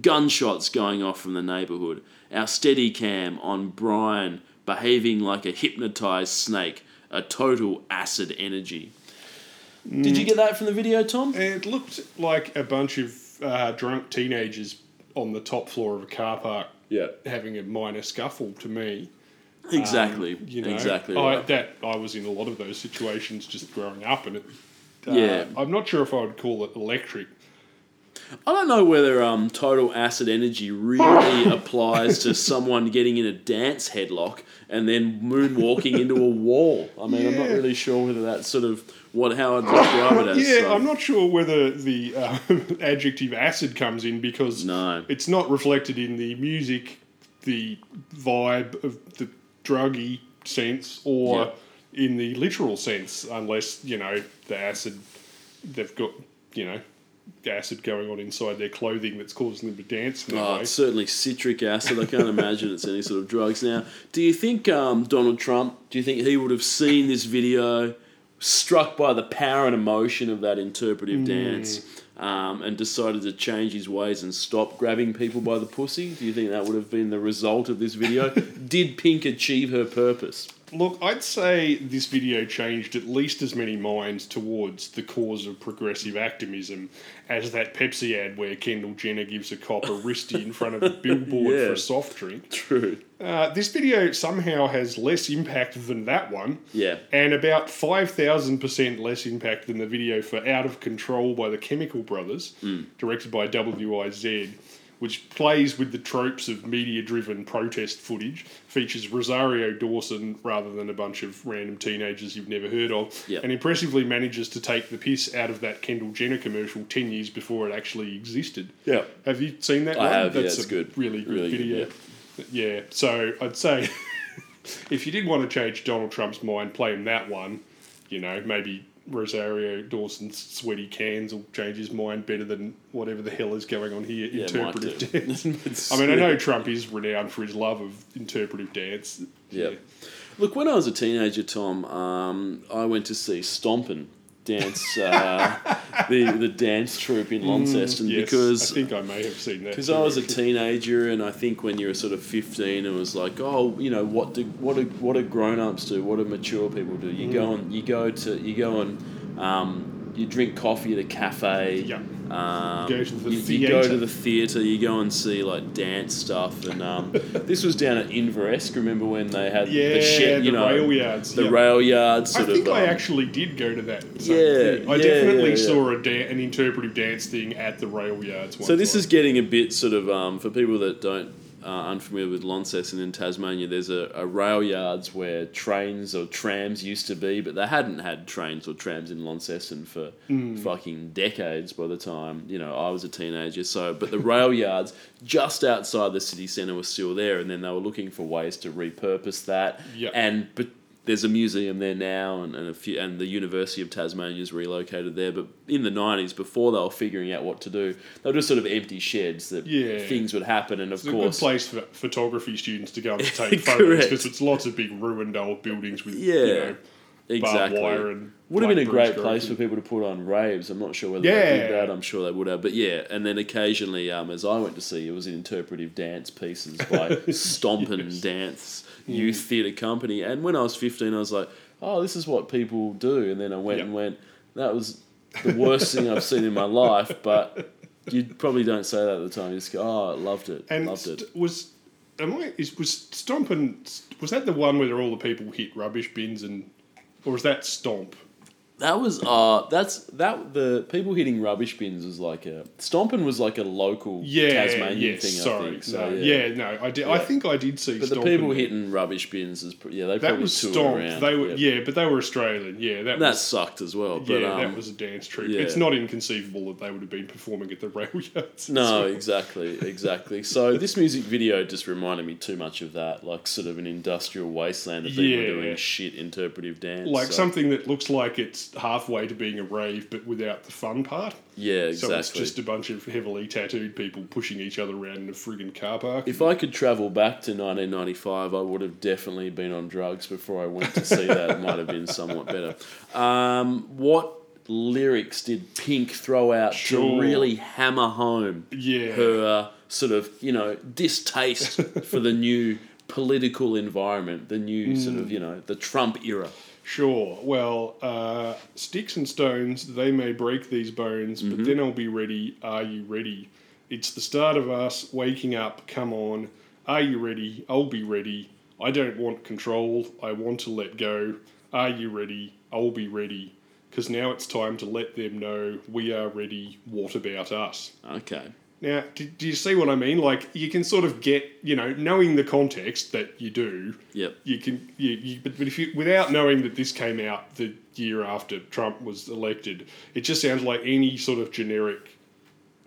Gunshots going off from the neighborhood. Our steady cam on Brian behaving like a hypnotized snake, a total acid energy. Did you get that from the video, Tom? It looked like a bunch of uh, drunk teenagers on the top floor of a car park Yeah. having a minor scuffle to me. Exactly. Um, You know, exactly. I, that I was in a lot of those situations just growing up, and it. Uh, Yeah. I'm not sure if I would call it electric. I don't know whether um, total acid energy really applies to someone getting in a dance headlock and then moonwalking into a wall. I mean, I'm not really sure whether that's sort of what how I'd describe it as. Yeah, so- I'm not sure whether the uh, adjective acid comes in because No. it's not reflected in the music, the vibe of the druggy sense, or in the literal sense, unless you know the acid they've got, you know, acid going on inside their clothing that's causing them to dance in Oh, way. it's certainly citric acid. I can't imagine it's any sort of drugs. Now, do you think um, Donald Trump? Do you think he would have seen this video, struck by the power and emotion of that interpretive dance, um, and decided to change his ways and stop grabbing people by the pussy? Do you think that would have been the result of this video? Did Pink achieve her purpose? Look, I'd say this video changed at least as many minds towards the cause of progressive activism as that Pepsi ad where Kendall Jenner gives a cop a wristy in front of a billboard Yeah. for a soft drink. True. Uh, this video somehow has less impact than that one, Yeah. and about 5,000% less impact than the video for Out of Control by the Chemical Brothers, Hmm. directed by WIZ, which plays with the tropes of media driven protest footage, features Rosario Dawson rather than a bunch of random teenagers you've never heard of, Yep. and impressively manages to take the piss out of that Kendall Jenner commercial 10 years before it actually existed. Yeah. Have you seen that I one? have, yeah, That's it's a good. Really good Really good, video. yeah, so I'd say if you did want to change Donald Trump's mind, play him that one. You know, maybe Rosario Dawson's sweaty cans will change his mind better than whatever the hell is going on here. Yeah, interpretive dance. I mean, I know. Trump is renowned for his love of interpretive dance. Yeah. Look, when I was a teenager, Tom, um, I went to see Stompin' dance, uh, the the dance troupe in Launceston Yes, because I think I may have seen that. because I was a teenager, and I think when you were sort of fifteen, it was like, oh, you know, what do what do what do grown ups do? What do mature people do? You Mm. go and you go to you go and um, you drink coffee at a cafe. Yeah. Um, Go the you, you go to the theatre. You go and see like dance stuff, and um, this was down at Inveresk. Remember when they had Yeah, the shed, you the know, rail yards, the yeah. rail yards. I think of, I um, actually did go to that. Yeah, thing. I yeah, definitely saw a an interpretive dance thing at the rail yards. So this is getting a bit sort of um, for people that don't uh, unfamiliar with Launceston in Tasmania, there's a, a rail yards where trains or trams used to be, but they hadn't had trains or trams in Launceston for fucking decades by the time you know I was a teenager. So, but the rail yards just outside the city centre were still there, and then they were looking for ways to repurpose that. Yep. And but there's a museum there now, and, and a few, and the University of Tasmania is relocated there. But in the '90s, before they were figuring out what to do, they were just sort of empty sheds that Yeah. things would happen. And of It's a good place for photography students to go and take photos because it's lots of big ruined old buildings with Yeah, you know, exactly. wire and would have been a great place growth for people to put on raves. I'm not sure whether they Yeah. did that. I'm sure they would have, but yeah. And then occasionally, um, as I went to see, it was interpretive dance pieces by Stompin' Dance Mm. Youth Theatre Company. And when I was 15, I was like, oh, this is what people do. And then I went Yep. and went, that was the worst thing I've seen in my life. But you probably don't say that at the time. You just go, oh, I loved it, And loved it. st- was am I is was Stompin' was that the one where all the people hit rubbish bins and or was that Stomp? That was uh that's that the people hitting rubbish bins was like a stomping was like a local Yeah, Tasmanian thing sorry, I think. So, no, yeah. yeah. no, I did. I think I did see. But the people hitting rubbish bins is yeah they that probably was Stomp. around. They were yeah. yeah, but they were Australian. Yeah, that That was sucked as well. But yeah, um, that was a dance troupe. yeah. It's not inconceivable that they would have been performing at the rail yards. no, exactly, exactly. So this music video just reminded me too much of that, like sort of an industrial wasteland of people Yeah. doing shit interpretive dance. like so- something that looks like it's halfway to being a rave, but without the fun part. Yeah, exactly. So it's just a bunch of heavily tattooed people pushing each other around in a friggin' car park. If I could travel back to 1995, I would have definitely been on drugs before I went to see that. It might have been somewhat better. Um, what lyrics did Pink throw out to really hammer home Yeah. her uh, sort of, you know, distaste for the new political environment, the new sort Mm. of, you know, the Trump era? Sure. Well, uh, sticks and stones, they may break these bones, Mm-hmm. but then I'll be ready. Are you ready? It's the start of us waking up. Come on. Are you ready? I'll be ready. I don't want control. I want to let go. Are you ready? I'll be ready. Because now it's time to let them know we are ready. What about us? Okay. Now, do, do you see what I mean? Like, you can sort of get, you know, knowing the context that you do, Yep. you can, you, you, but, but if you, without knowing that this came out the year after Trump was elected, it just sounds like any sort of generic,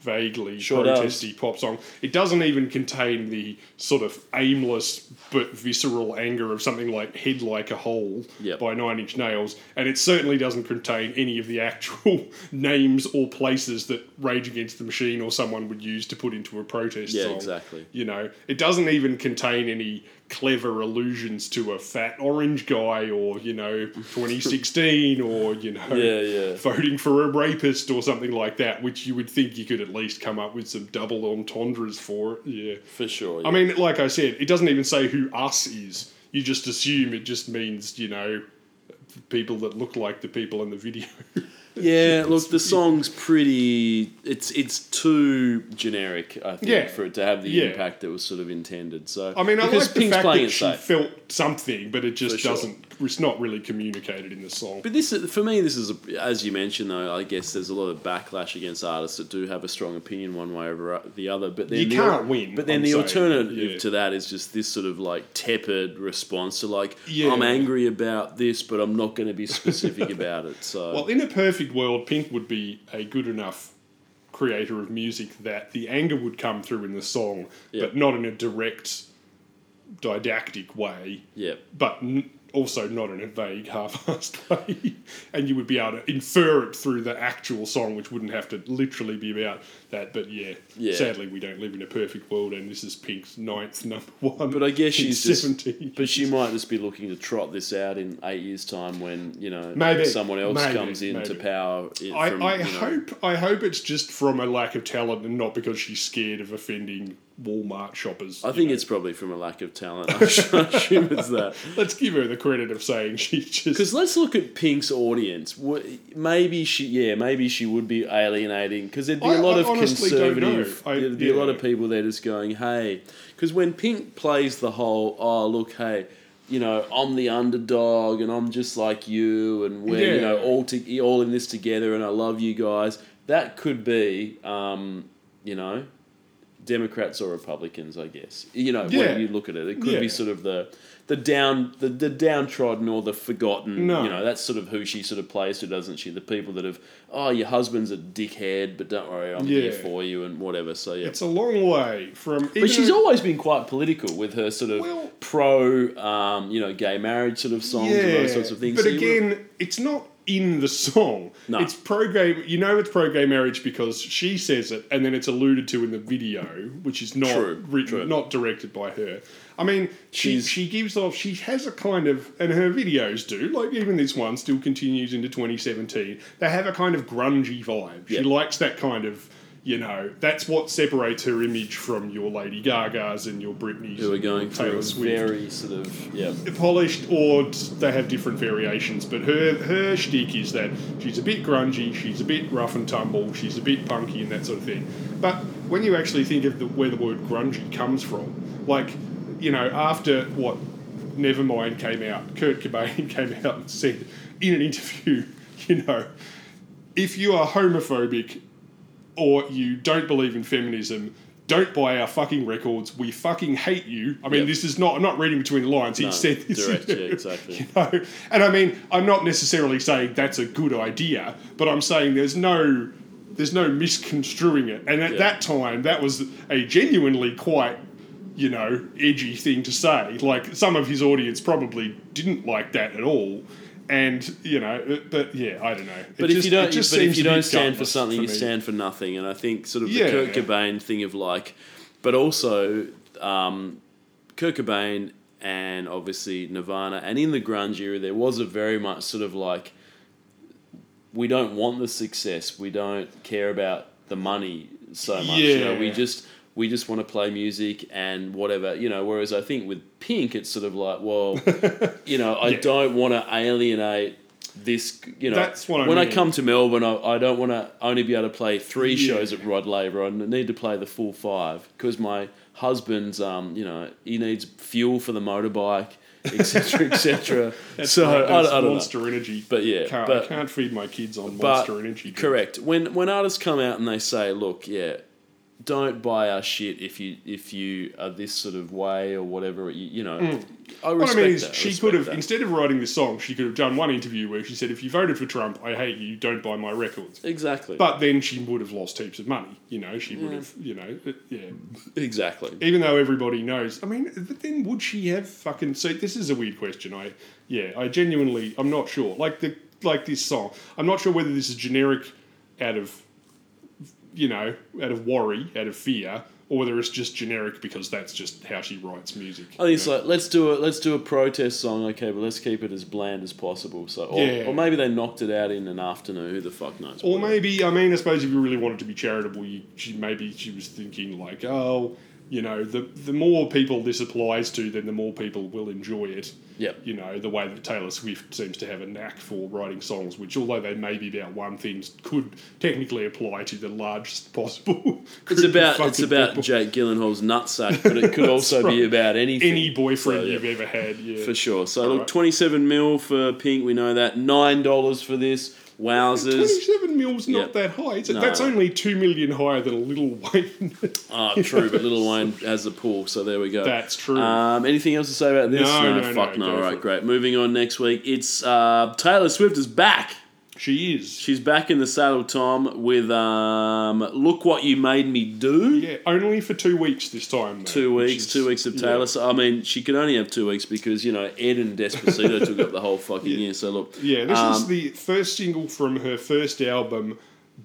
vaguely Sure does. protesty pop song. It doesn't even contain the sort of aimless but visceral anger of something like Head Like a Hole Yep. by Nine Inch Nails, and it certainly doesn't contain any of the actual names or places that Rage Against the Machine or someone would use to put into a protest Yeah, song. exactly. You know, it doesn't even contain any clever allusions to a fat orange guy or, you know, 2016 or, you know, Yeah, yeah. voting for a rapist or something like that, which you would think you could at least come up with some double entendres for. Yeah. For sure. I mean, like I said, it doesn't even say who us is. You just assume it just means, you know, people that look like the people in the video. Yeah, look, the song's pretty. It's it's too generic, I think, Yeah. for it to have the Yeah. impact that was sort of intended. So I mean, I like the fact that she safe. felt something, but it just For sure. It's not really communicated in the song. But this, for me, this is a, as you mentioned though. I guess there's a lot of backlash against artists that do have a strong opinion one way over the other. But then You the, can't win, But then I'm the saying, alternative yeah. to that is just this sort of like tepid response to like, Yeah. I'm angry about this, but I'm not going to be specific about it. So Well, in a perfect world, Pink would be a good enough creator of music that the anger would come through in the song, Yeah. but not in a direct, didactic way. yeah, but n- also not in a vague, half-assed way. and you would be able to infer it through the actual song, which wouldn't have to literally be about that. But yeah, Yeah. sadly, we don't live in a perfect world, and this is Pink's ninth number one. But I guess in she's. 17 But she might just be looking to trot this out in eight years' time when you know Maybe, someone else maybe, comes into maybe. power. i- I, from, I you know- hope I hope it's just from a lack of talent and not because she's scared of offending Walmart shoppers. I think know. it's probably from a lack of talent. I assume it's that. Let's give her the credit of saying she just Because let's look at Pink's audience. Maybe she, yeah, maybe she would be alienating. Because there'd be I- a lot I of conservative. I- there'd be a lot of people there just going, "Hey," because when Pink plays the whole, "Oh, look, hey." You know, I'm the underdog, and I'm just like you, and we're you know all to, all in this together, and I love you guys. That could be, um, you know, Democrats or Republicans, I guess. You know, Yeah. when you look at it, it could Yeah. be sort of the the down the, the downtrodden or the forgotten. No. You know, that's sort of who she sort of plays to, doesn't she? The people that have, oh, your husband's a dickhead, but don't worry, I'm here for you and whatever. So yeah. It's a long way from. but she's always been quite political with her sort of Well- pro, um, you know, gay marriage sort of songs and those sorts of things. But So would- again, it's not in the song. No. It's pro gay. You know, it's pro gay marriage because she says it, and then it's alluded to in the video, which is not True, written, true. not directed by her. I mean, she She's- she gives off. She has a kind of, and her videos do. Like even this one still continues into 2017. They have a kind of grungy vibe. She Yeah. likes that kind of. You know, that's what separates her image from your Lady Gagas and your Britneys. who are going through a very sort of yeah. polished or they have different variations. But her her shtick is that she's a bit grungy, she's a bit rough and tumble, she's a bit punky and that sort of thing. But when you actually think of the, where the word grungy comes from, like you know, after what Nevermind came out, Kurt Cobain came out and said in an interview, you know, if you are homophobic or you don't believe in feminism, don't buy our fucking records. We fucking hate you. I mean, Yep. this is not. I'm not reading between the lines. He No, said this. direct, yeah, exactly. You know? And I mean, I'm not necessarily saying that's a good idea, but I'm saying there's no, there's no misconstruing it. And at that time, that was a genuinely quite, you know, edgy thing to say. Like some of his audience probably didn't like that at all. And you know, but yeah, I don't know. It But just- if you don't, just but if you don't stand for something, you stand for nothing. And I think sort of the Yeah. Kurt Cobain thing of like, but also um, Kurt Cobain and obviously Nirvana, and in the grunge era, there was a very much sort of like, we don't want the success, we don't care about the money so much. You know, we just we just want to play music and whatever, you know. Whereas I think with Pink, it's sort of like, well, you know, I Yeah. don't want to alienate this, you know. That's what I when I mean. come to Melbourne, I, I don't want to only be able to play three Yeah. shows at Rod Laver. I need to play the full five because my husband's, um, you know, he needs fuel for the motorbike, etc., etc. So right, I, I don't know. Monster Energy. But yeah, can't, but- I can't feed my kids on Monster Energy. correct. When when artists come out and they say, "Look, yeah, don't buy our shit if you if you are this sort of way or whatever," you, you know, I What I mean is, that. She could have that. instead of writing this song, she could have done one interview where she said, "If you voted for Trump, I hate you. Don't buy my records." exactly, But then she would have lost heaps of money. You know, she would have. You know, uh, yeah. exactly. Even though everybody knows, I mean, but then would she have fucking? So this is a weird question. I yeah, I genuinely, I'm not sure. Like the like this song, I'm not sure whether this is generic out of you know out of worry, out of fear, or whether it's just generic because that's just how she writes music. I think it's like let's do a let's do a protest song, okay, but let's keep it as bland as possible. So, or, Yeah. or maybe they knocked it out in an afternoon. Who the fuck knows? Or Whatever. maybe, I mean, I suppose if you really wanted to be charitable, you, she maybe she was thinking like, oh, you know, the the more people this applies to, then the more people will enjoy it. Yep. You know, the way that Taylor Swift seems to have a knack for writing songs, which although they may be about one thing, could technically apply to the largest possible. It's about it's about people. Jake Gyllenhaal's nutsack, but it could also be about anything. any boyfriend So, yeah. you've ever had. Yeah. For sure. So Alright. look, twenty seven mil for Pink. We know that nine dollars for this. Wowzers. Twenty-seven mil's not Yep. that high. No. That's only two million higher than a Lil Wayne. Ah, true, but Lil Wayne has a pool, so there we go. That's true. Um, anything else to say about this? No, no, fuck no, no. All right, great. Moving on next week. It's uh, Taylor Swift is back. She is. She's back in the saddle, Tom, with um, "Look What You Made Me Do." Yeah, only for two weeks this time. Though, Two weeks, is- two weeks of yeah. Taylor. So I mean, she could only have two weeks because you know Ed and Despacito took up the whole fucking year. So look, Yeah, this is um, the first single from her first album.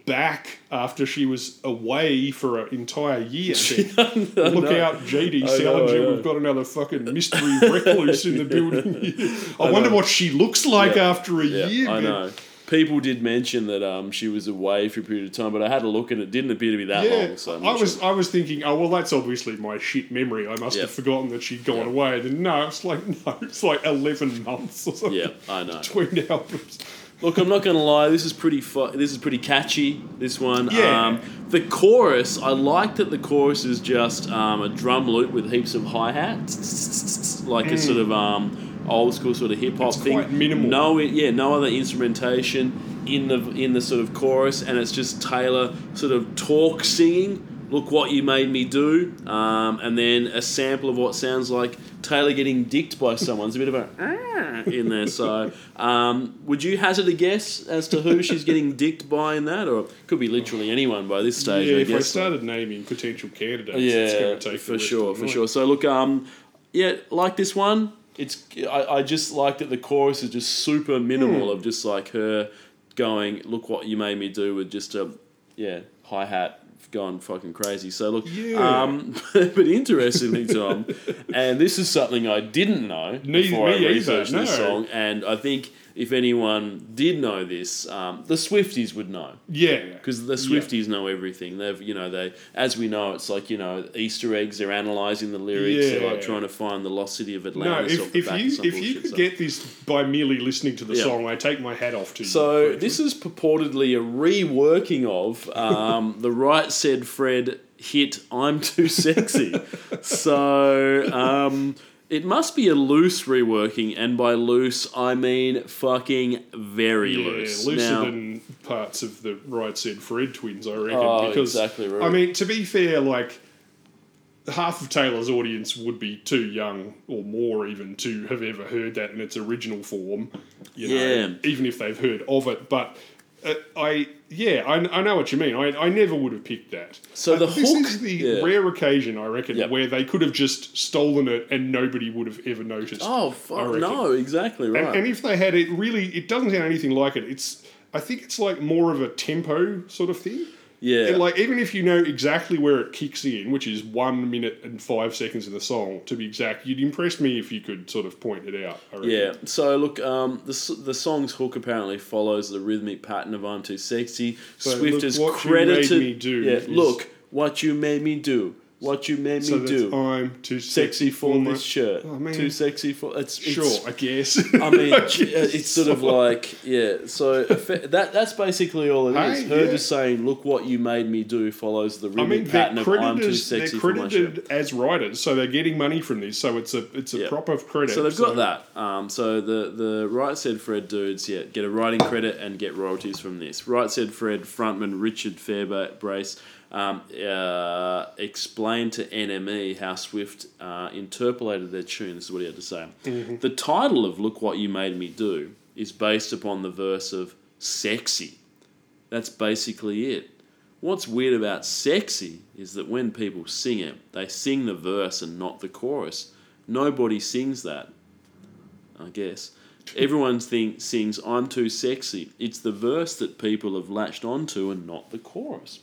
Back after she was away for an entire year. Look know. out, JD I Salinger. Know. We've got another fucking mystery recluse in the building. I, wonder what she looks like Yeah. after a Yeah, year. I man. know. People did mention that um, she was away for a period of time, but I had a look and it didn't appear to be that Yeah, long. So I was sure. I was thinking, oh well, that's obviously my shit memory. I must Yeah. have forgotten that she'd gone Yeah. away. Then no, it's like no, it's like eleven months or something Yeah, I know. between albums. Look, I'm not going to lie. This is pretty. Fu- this is pretty catchy. This one. Yeah. Um, the chorus. I like that the chorus is just um, a drum loop with heaps of hi hats, like a sort of um, old school sort of hip hop thing. quite minimal. No, yeah, no other instrumentation in the in the sort of chorus, and it's just Taylor sort of talk singing Look What You Made Me Do, um, and then a sample of what sounds like Taylor getting dicked by someone. There's a bit of a "Ah" in there. So, um, would you hazard a guess as to who she's getting dicked by in that? Or it could be literally anyone by this stage, yeah, I if I started naming potential candidates, Yeah, going to take for sure, for night. sure. So look, um, yeah, like this one, it's I, I just like that the chorus is just super minimal of just like her going, "Look what you made me do," with just a yeah hi hat going fucking crazy. So look, Yeah. um, but interestingly, Tom, and this is something I didn't know Neither- before I either, researched this no. song, and I think if anyone did know this, um, the Swifties would know Yeah. because the Swifties know everything. They've, you know, they, as we know, it's like you know, Easter eggs. They're analysing the lyrics. They're like trying to find the lost city of No, Atlantis. off if, if you if you could stuff. get this by merely listening to the Yeah. song, I take my hat off to you. So this is purportedly a reworking of um, the Right Said Fred hit "I'm Too Sexy." so um, it must be a loose reworking, and by loose I mean fucking very yeah, loose. looser Now- than parts of the right said Fred twins, I reckon. Oh, because exactly right. I mean, to be fair, like half of Taylor's audience would be too young or more even to have ever heard that in its original form. You know, Yeah. even if they've heard of it, but. Uh, I yeah I, I know what you mean. I, I never would have picked that. So Uh, the this hook- is the yeah. rare occasion I reckon Yep. where they could have just stolen it and nobody would have ever noticed. Oh fuck no! Exactly right. And, and if they had it, really, it doesn't sound anything like it. It's, I think it's like more of a tempo sort of thing. Yeah, And like even if you know exactly where it kicks in, which is one minute and five seconds of the song to be exact, you'd impress me if you could sort of point it out. Yeah. So look, um, the the song's hook apparently follows the rhythmic pattern of "I'm Too Sexy." So, Swift look, has what you made credited. me do yeah. is- Look what you made me do. What you made So me that's do. I'm too sexy for this shirt. Oh. Too sexy for it's. it's Sure, I guess. I mean, I guess it's sort of like yeah. So that that's basically all it is. Hey, Her yeah. just saying, "Look what you made me do," follows the I mean, pattern of "I'm too they're sexy for my shirt." credited as writers, so they're getting money from this. So it's a it's a Yeah. proper credit. So they've got that. Um, so the the Right Said Fred dudes, yeah, get a writing credit and get royalties from this. Right Said Fred frontman Richard Fairbrace um, uh, explained to NME how Swift uh, interpolated their tune. This is what he had to say. The title of "Look What You Made Me Do" is based upon the verse of "Sexy." That's basically it. What's weird about sexy is that when people sing it, they sing the verse and not the chorus. Nobody sings that, I guess. Everyone think, sings I'm too sexy. It's the verse that people have latched onto and not the chorus.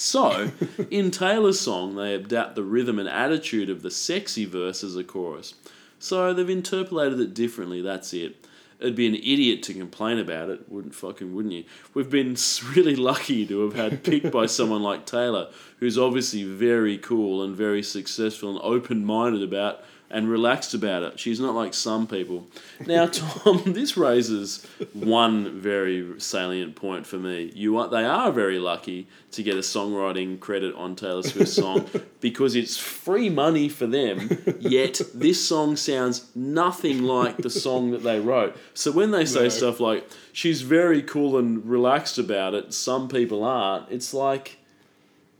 So, in Taylor's song, they adapt the rhythm and attitude of the sexy verse as a chorus. So they've interpolated it differently, that's it. It'd be an idiot to complain about it, wouldn't fucking wouldn't you? We've been really lucky to have had picked by someone like Taylor, who's obviously very cool and very successful and open-minded about and relaxed about it. She's not like some people. Now, Tom, this raises one very salient point for me. You are, they are very lucky to get a songwriting credit on Taylor Swift's song because it's free money for them. Yet this song sounds nothing like the song that they wrote. So when they say No. stuff like she's very cool and relaxed about it, some people aren't. It's like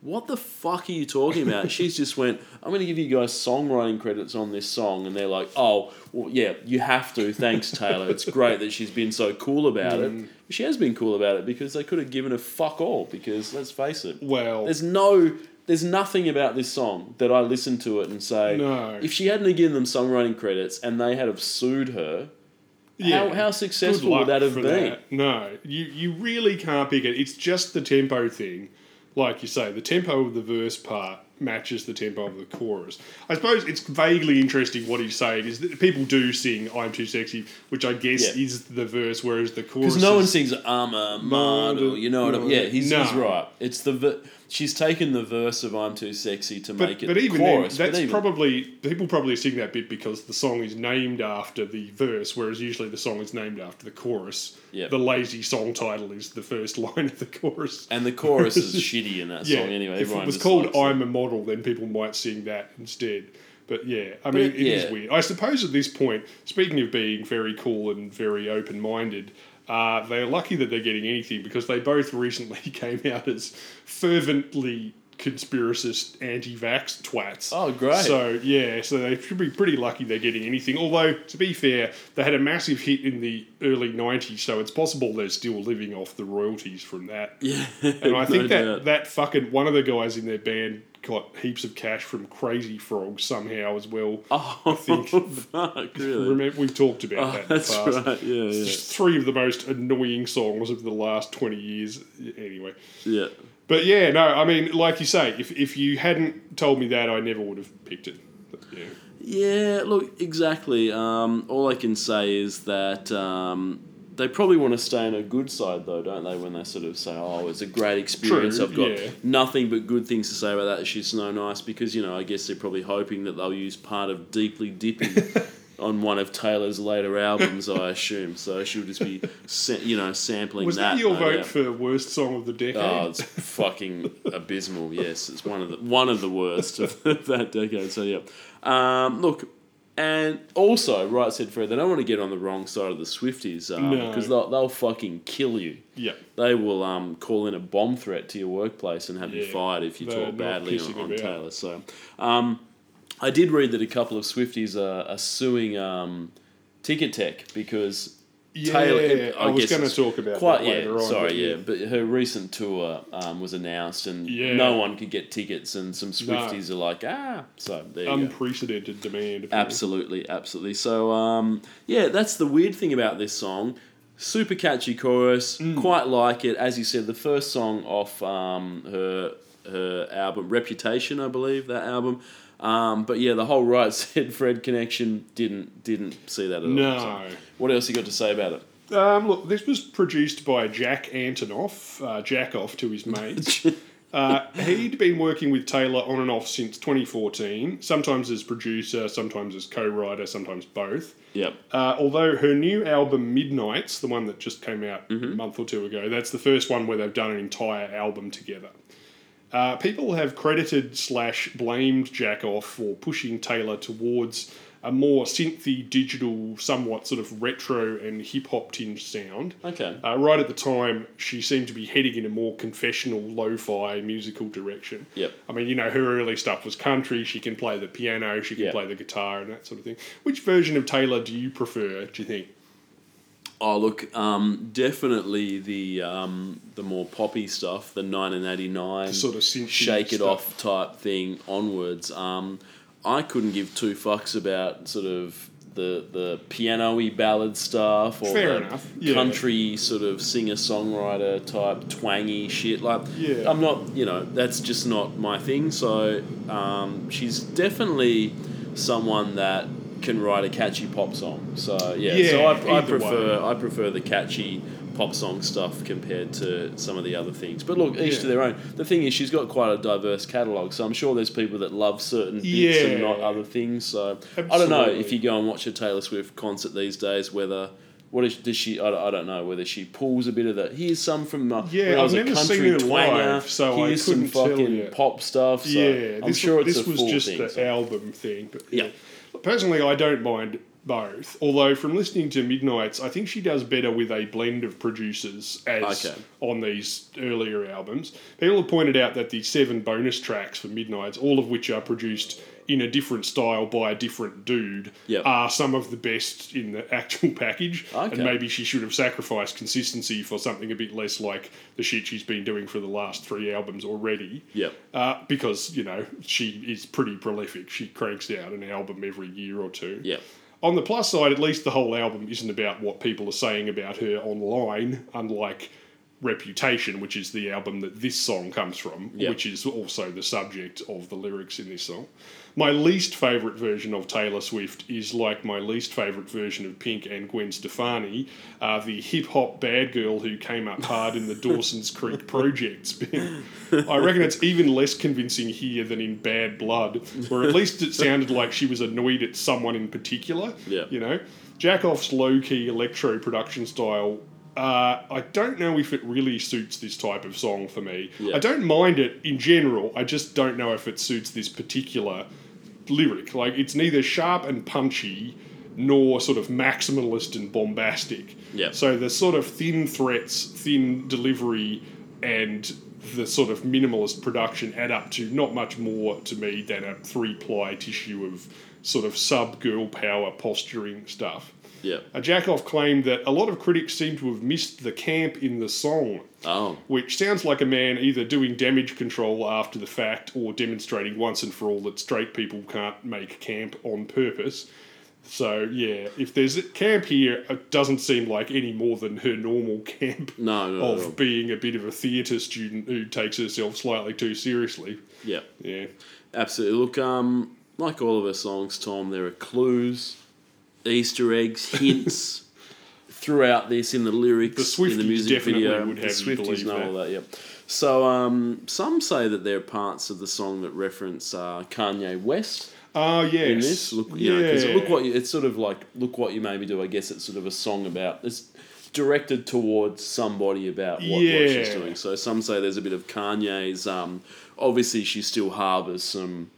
what the fuck are you talking about? She's just went, I'm going to give you guys songwriting credits on this song. And they're like, oh, well, yeah, you have to. Thanks, Taylor. It's great that she's been so cool about Mm. it. She has been cool about it because they could have given a fuck all. Because let's face it, Well, there's no, there's nothing about this song that I listen to it and say, No. if she hadn't have given them songwriting credits and they had have sued her, how, how successful would that have been? that. No, you you really can't pick it. It's just the tempo thing, like you say. The tempo of the verse part matches the tempo of the chorus. I suppose it's vaguely interesting what he's saying is that people do sing "I'm too sexy," which I guess Yeah. is the verse, whereas the chorus. Because no one sings I'm a model, you know what I mean? Yeah, he's, he's right. It's the ver- she's taken the verse of I'm too sexy to But, make it but even chorus. then, that's even- probably people probably sing that bit because the song is named after the verse, whereas usually the song is named after the chorus. Yep. The lazy song title is the first line of the chorus. and the chorus is shitty in that yeah, song anyway. if it was called "I'm a Model," then people might sing that instead. But yeah, I mean, it- it is yeah. weird. I suppose at this point, speaking of being very cool and very open-minded, uh, they're lucky that they're getting anything because they both recently came out as fervently conspiracist anti-vax twats. Oh, great. So yeah, so they should be pretty lucky they're getting anything. Although to be fair, they had a massive hit in the early '90s, so it's possible they're still living off the royalties from that. Yeah, And I no think that doubt. that fucking one of the guys in their band got heaps of cash from Crazy Frog somehow as well. Oh, I think- fuck, really? Remember, we've talked about Oh, that in the that's past. right. Yeah, yeah, three of the most annoying songs of the last 20 years. Anyway. yeah. But yeah, no, I mean, like you say, if, if you hadn't told me that, I never would have picked it. Yeah. Yeah, look, exactly. Um, all I can say is that um, they probably want to stay on a good side, though, don't they? When they sort of say, "Oh, it's a great experience. True, I've got yeah. nothing but good things to say about that. She's so nice." Because you know, I guess they're probably hoping that they'll use part of "Deeply Dippy." On one of Taylor's later albums, I assume. So she'll just be, sa- you know, sampling Was that, that. your no vote doubt. for worst song of the decade? Oh, it's fucking abysmal. Yes, it's one of the one of the worst of that decade. So yeah, um, look, and also, right said Fred, they don't want to get on the wrong side of the Swifties um, No. because they'll, they'll fucking kill you. yeah. They will um, call in a bomb threat to your workplace and have you fired if you they're talk badly on, on. Taylor. So, um, I did read that a couple of Swifties are, are suing um, Ticketek because Yeah, Taylor, I, was going to talk about quite yeah. later on. sorry, but yeah. but her recent tour um, was announced, and Yeah. no one could get tickets, and some Swifties are like, ah, so there you go. Unprecedented demand. Absolutely, absolutely. So, um, yeah, that's the weird thing about this song. Super catchy chorus, Mm. quite like it. As you said, the first song off um, her her album Reputation, I believe that album. Um, but yeah, the whole right said Fred connection didn't didn't see that at all. No. So what else you got to say about it? Um, look, this was produced by Jack Antonoff, uh, Jack off to his mates. uh, he'd been working with Taylor on and off since 2014, sometimes as producer, sometimes as co writer, sometimes both. Yep. Uh, although her new album Midnights, the one that just came out a month or two ago, that's the first one where they've done an entire album together. Uh, people have credited slash blamed Jack off for pushing Taylor towards a more synthy, digital, somewhat sort of retro and hip hop tinged sound. Okay. Uh, right at the time, she seemed to be heading in a more confessional, lo-fi musical direction. Yep. I mean, you know, her early stuff was country. She can play the piano, she can Yeah. play the guitar, and that sort of thing. Which version of Taylor do you prefer? Do you think? Oh look, um, definitely the um, the more poppy stuff, the 1989 sort of shake it stuff. off type thing onwards. Um, I couldn't give two fucks about sort of the the piano-y ballad stuff or Fair enough, yeah. country sort of singer songwriter type twangy shit. Like Yeah. I'm not, you know, that's just not my thing. So um, she's definitely someone that can write a catchy pop song. So yeah, so I, I prefer way. I prefer the catchy pop song stuff compared to some of the other things. But look, each Yeah. to their own. The thing is, she's got quite a diverse catalogue, so I'm sure there's people that love certain bits and not other things. So I don't know if you go and watch a Taylor Swift concert these days, whether. What is, does she? I don't, I don't know whether she pulls a bit of that. Here's some from uh, Yeah, when I was I've a never country seen twanger. live, so I Here's some couldn't tell fucking you. pop stuff. So yeah, I'm this, sure it's this a was just thing. the so- album thing. But Yeah. Personally, I don't mind both. Although, from listening to Midnights, I think she does better with a blend of producers as Okay. on these earlier albums. People have pointed out that the seven bonus tracks for Midnights, all of which are produced in a different style by a different dude, Yep. are some of the best in the actual package. Okay. And maybe she should have sacrificed consistency for something a bit less like the shit she's been doing for the last three albums already. Yep. Uh, because, you know, she is pretty prolific. She cranks out an album every year or two. Yep. On the plus side, at least the whole album isn't about what people are saying about her online, unlike Reputation, which is the album that this song comes from, Yep. which is also the subject of the lyrics in this song. My least favourite version of Taylor Swift is like my least favourite version of Pink and Gwen Stefani, uh, the hip hop bad girl who came up hard in the Dawson's Creek project spin. I reckon it's even less convincing here than in Bad Blood, where at least it sounded like she was annoyed at someone in particular. Yeah. You know, Jackoff's low key electro production style. Uh, I don't know if it really suits this type of song for me. Yeah. I don't mind it in general. I just don't know if it suits this particular lyric. Like, it's neither sharp and punchy nor sort of maximalist and bombastic. Yep. So the sort of thin threats, thin delivery and the sort of minimalist production add up to not much more to me than a three ply tissue of sort of sub girl power posturing stuff. Yeah. A Jackoff claimed that a lot of critics seem to have missed the camp in the song, Oh. which sounds like a man either doing damage control after the fact or demonstrating once and for all that straight people can't make camp on purpose. So, yeah, if there's a camp here, it doesn't seem like any more than her normal camp No, no, of no. being a bit of a theatre student who takes herself slightly too seriously. Yeah. Yeah. Absolutely. Look, um, like all of her songs, Tom, there are clues, Easter eggs, hints throughout this in the lyrics, The in the music video. would the have you Swifties know that. all that. Yeah. So um, some say that there are parts of the song that reference uh, Kanye West Oh, yes. in this. Look, you know, 'cause look what you, it's sort of like look what you made me do. I guess it's sort of a song about it's directed towards somebody about what, what she's doing. So some say there's a bit of Kanye's. Um, obviously, she still harbors some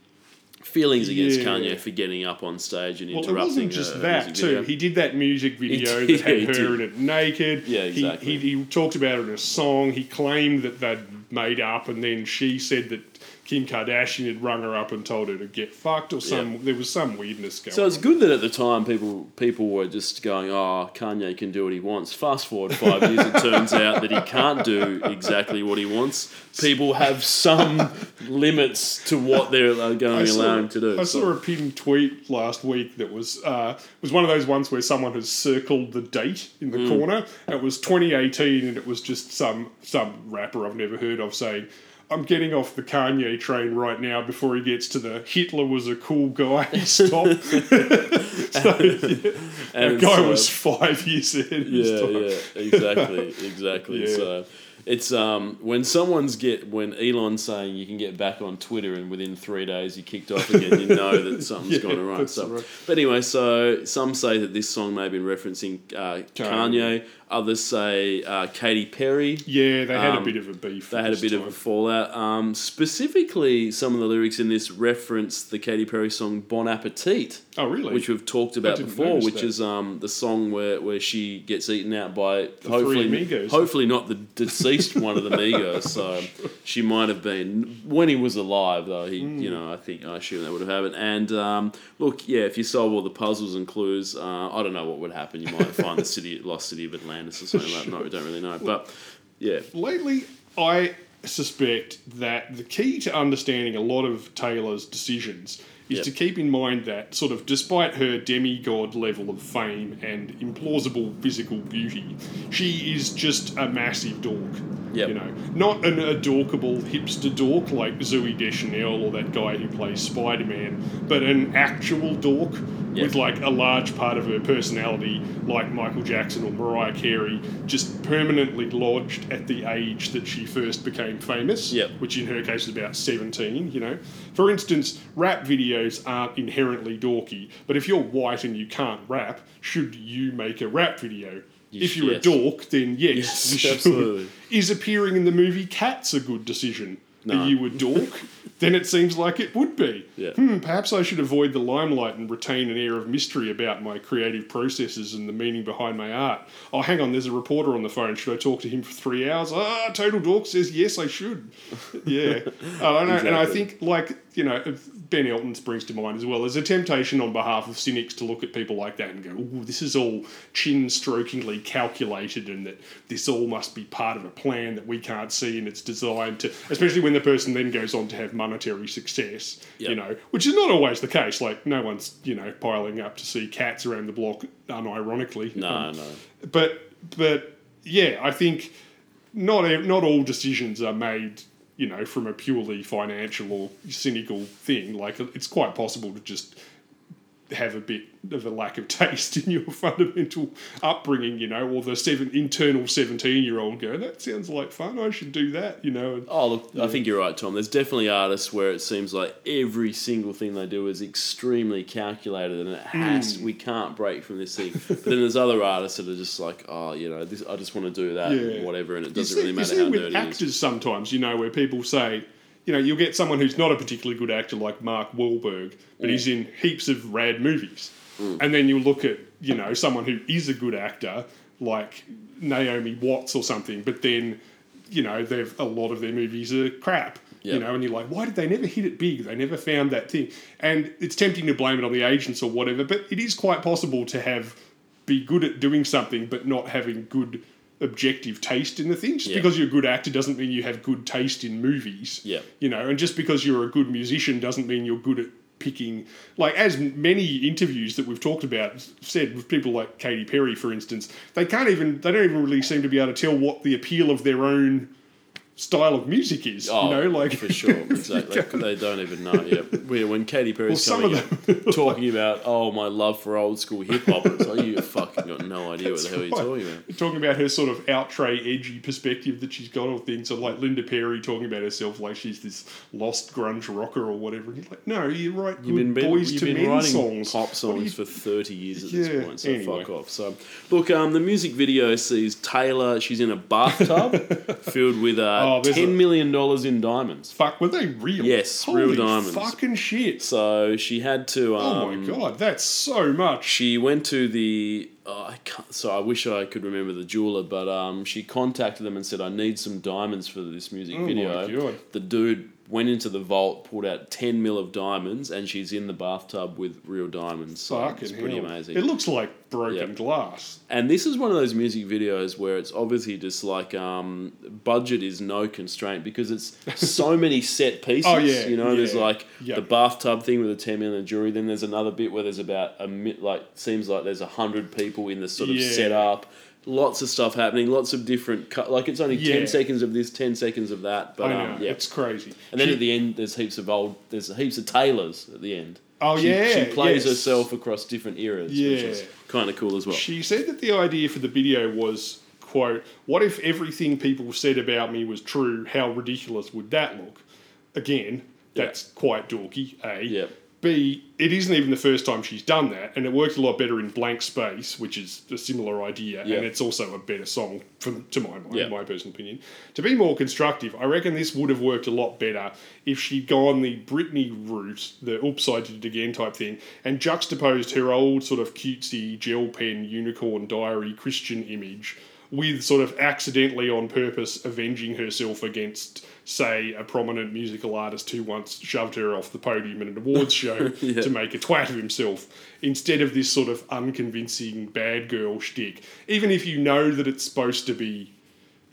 feelings against Yeah. Kanye for getting up on stage and Well, it interrupting. wasn't just her that music too. video. He did that music video did, that had he her did. in it naked. Yeah, He- exactly. He, he, talked about it in a song. He claimed that they'd made up, and then she said that Kim Kardashian had rung her up and told her to get fucked, or some. Yeah. There was some weirdness going. So it's on. good that at the time people people were just going, "Oh, Kanye can do what he wants." Fast forward five years, it turns out that he can't do exactly what he wants. People have some limits to what they're going to allow him to do. I So- saw a pinned tweet last week that was uh, was one of those ones where someone has circled the date in the Mm. corner. It was 2018, and it was just some some rapper I've never heard of saying. I'm getting off the Kanye train right now before he gets to the Hitler was a cool guy stop. so, yeah, And that guy so- was five years in. yeah, yeah, exactly, exactly. Yeah. So it's um when someone's get when Elon's saying you can get back on Twitter and within three days you kicked off again, you know that something's Yeah, gone wrong. So, right. but anyway, so some say that this song may have been referencing uh, Kanye. Others say uh, Katy Perry. Yeah, they had a Um, bit of a beef. They had a bit of a fallout. Um, specifically, some of the lyrics in this reference the Katy Perry song "Bon Appetit." Oh, really? which we've talked about before, which that. is um, the song where, where she gets eaten out by three hopefully amigos. hopefully not the deceased one of the Migos. So she might have been when he was alive though. He Hmm. you know I think I assume that would have happened. And um, look, yeah, if you solve all the puzzles and clues, uh, I don't know what would happen. You might find the city lost city of Atlantis or something like that. No, we don't really know, but yeah. lately I suspect that the key to understanding a lot of Taylor's decisions is Yep. to keep in mind that sort of despite her demigod level of fame and implausible physical beauty, she is just a massive dork. Yep. You know, not an adorkable hipster dork like Zooey Deschanel or that guy who plays Spider Man, but an actual dork Yep. with like a large part of her personality, like Michael Jackson or Mariah Carey, just permanently lodged at the age that she first became famous, Yep. which in her case was about 17, you know. For instance, rap videos aren't inherently dorky, but if you're white and you can't rap, should you make a rap video? if you're yes. a dork, then yes, Yes, you absolutely. Is appearing in the movie Cats a good decision? No. Are you a dork? then it seems like it would be. Yeah. Hmm, perhaps I should avoid the limelight and retain an air of mystery about my creative processes and the meaning behind my art. Oh, hang on, there's a reporter on the phone. Should I talk to him for three hours? Ah, Total Dork says yes, I should. Yeah. I don't know. And I think, like, you know, Ben Elton springs to mind as well. There's a temptation on behalf of cynics to look at people like that and go, "Ooh, this is all chin strokingly calculated, and that this all must be part of a plan that we can't see, and it's designed to." Especially when the person then goes on to have monetary success, you know, which is not always the case. Like, no one's you know piling up to see cats around the block, unironically. No, Um, no. but but yeah, I think not not all decisions are made, you know, from a purely financial or cynical thing. Like it's quite possible to just have a bit of a lack of taste in your fundamental upbringing, you know, or the seven internal seventeen year old go, that sounds like fun. I should do that, you know. And, Oh, look, I think you're right, Tom. There's definitely artists where it seems like every single thing they do is extremely calculated and it has, Hmm. we can't break from this thing. But then there's other artists that are just like, oh, you know, this, I just want to do that, Yeah. whatever, and it doesn't see- really matter how with dirty it is. actors sometimes, you know, where people say, you know, you'll get someone who's not a particularly good actor like Mark Wahlberg, but he's in heaps of rad movies. Mm. And then you look at, you know, someone who is a good actor like Naomi Watts or something, but then you know, they've a lot of their movies are crap. You know, and you're like, why did they never hit it big? They never found that thing. And it's tempting to blame it on the agents or whatever, but it is quite possible to have be good at doing something but not having good objective taste in the thing. Just Yeah. because you're a good actor doesn't mean you have good taste in movies. Yeah. You know, and just because you're a good musician doesn't mean you're good at picking like as many interviews that we've talked about said with people like Katy Perry for instance they can't even they don't even really seem to be able to tell what the appeal of their own style of music is Oh, you know like for sure, exactly. They, don't even know. Yeah, when Katy Perry's Well, coming out talking about, oh, my love for old school hip hop, it's like you fucking got no idea what the hell you're talking about. talking about her sort of outre edgy perspective that she's got on things, or like Linda Perry talking about herself like she's this lost grunge rocker or whatever. And you're like, no, you write You've been, boys you've to been men writing songs. pop do you- songs for 30 years at Yeah, this point, so anyway. fuck off. So, look, um, the music video sees Taylor, she's in a bathtub filled with uh, Oh, there's 10 a- million dollars in diamonds. Fuck, were they real? Yes, Holy real diamonds. Fucking shit. So she had to. Um, oh my god, that's so much. She went to the. Oh, I can't, so I wish I could remember the jeweler, but um, she contacted them and said, "I need some diamonds for this music Oh video." The dude went into the vault, pulled out ten mil of diamonds, and she's in the bathtub with real diamonds. So Fucking it's pretty hell. amazing. It looks like broken Yep. glass. And this is one of those music videos where it's obviously just like um, budget is no constraint because it's so many set pieces. Oh, yeah, you know, there's yeah, like yeah. the bathtub thing with the ten million jury. Then there's another bit where there's about a mi- like seems like there's a hundred people in the sort of Yeah. setup. Lots of stuff happening. Lots of different. Like it's only Yeah. ten seconds of this, ten seconds of that. But I know, um, yeah. it's crazy. And then She- at the end, there's heaps of old. There's heaps of Taylors at the end. Oh, she, yeah, she plays yes. herself across different eras, which is Yeah. kind of cool as well. She said that the idea for the video was, quote, what if everything people said about me was true? How ridiculous would that look? Again, that's quite dorky, A. Yeah. B, it isn't even the first time she's done that, and it works a lot better in Blank Space, which is a similar idea, Yeah. and it's also a better song, from, to my mind, Yeah. my personal opinion. To be more constructive, I reckon this would have worked a lot better if she'd gone the Britney route, the oops, I did it again type thing, and juxtaposed her old sort of cutesy gel pen unicorn diary Christian image with sort of accidentally on purpose avenging herself against, say, a prominent musical artist who once shoved her off the podium in an awards show Yeah. to make a twat of himself, instead of this sort of unconvincing bad girl shtick. Even if you know that it's supposed to be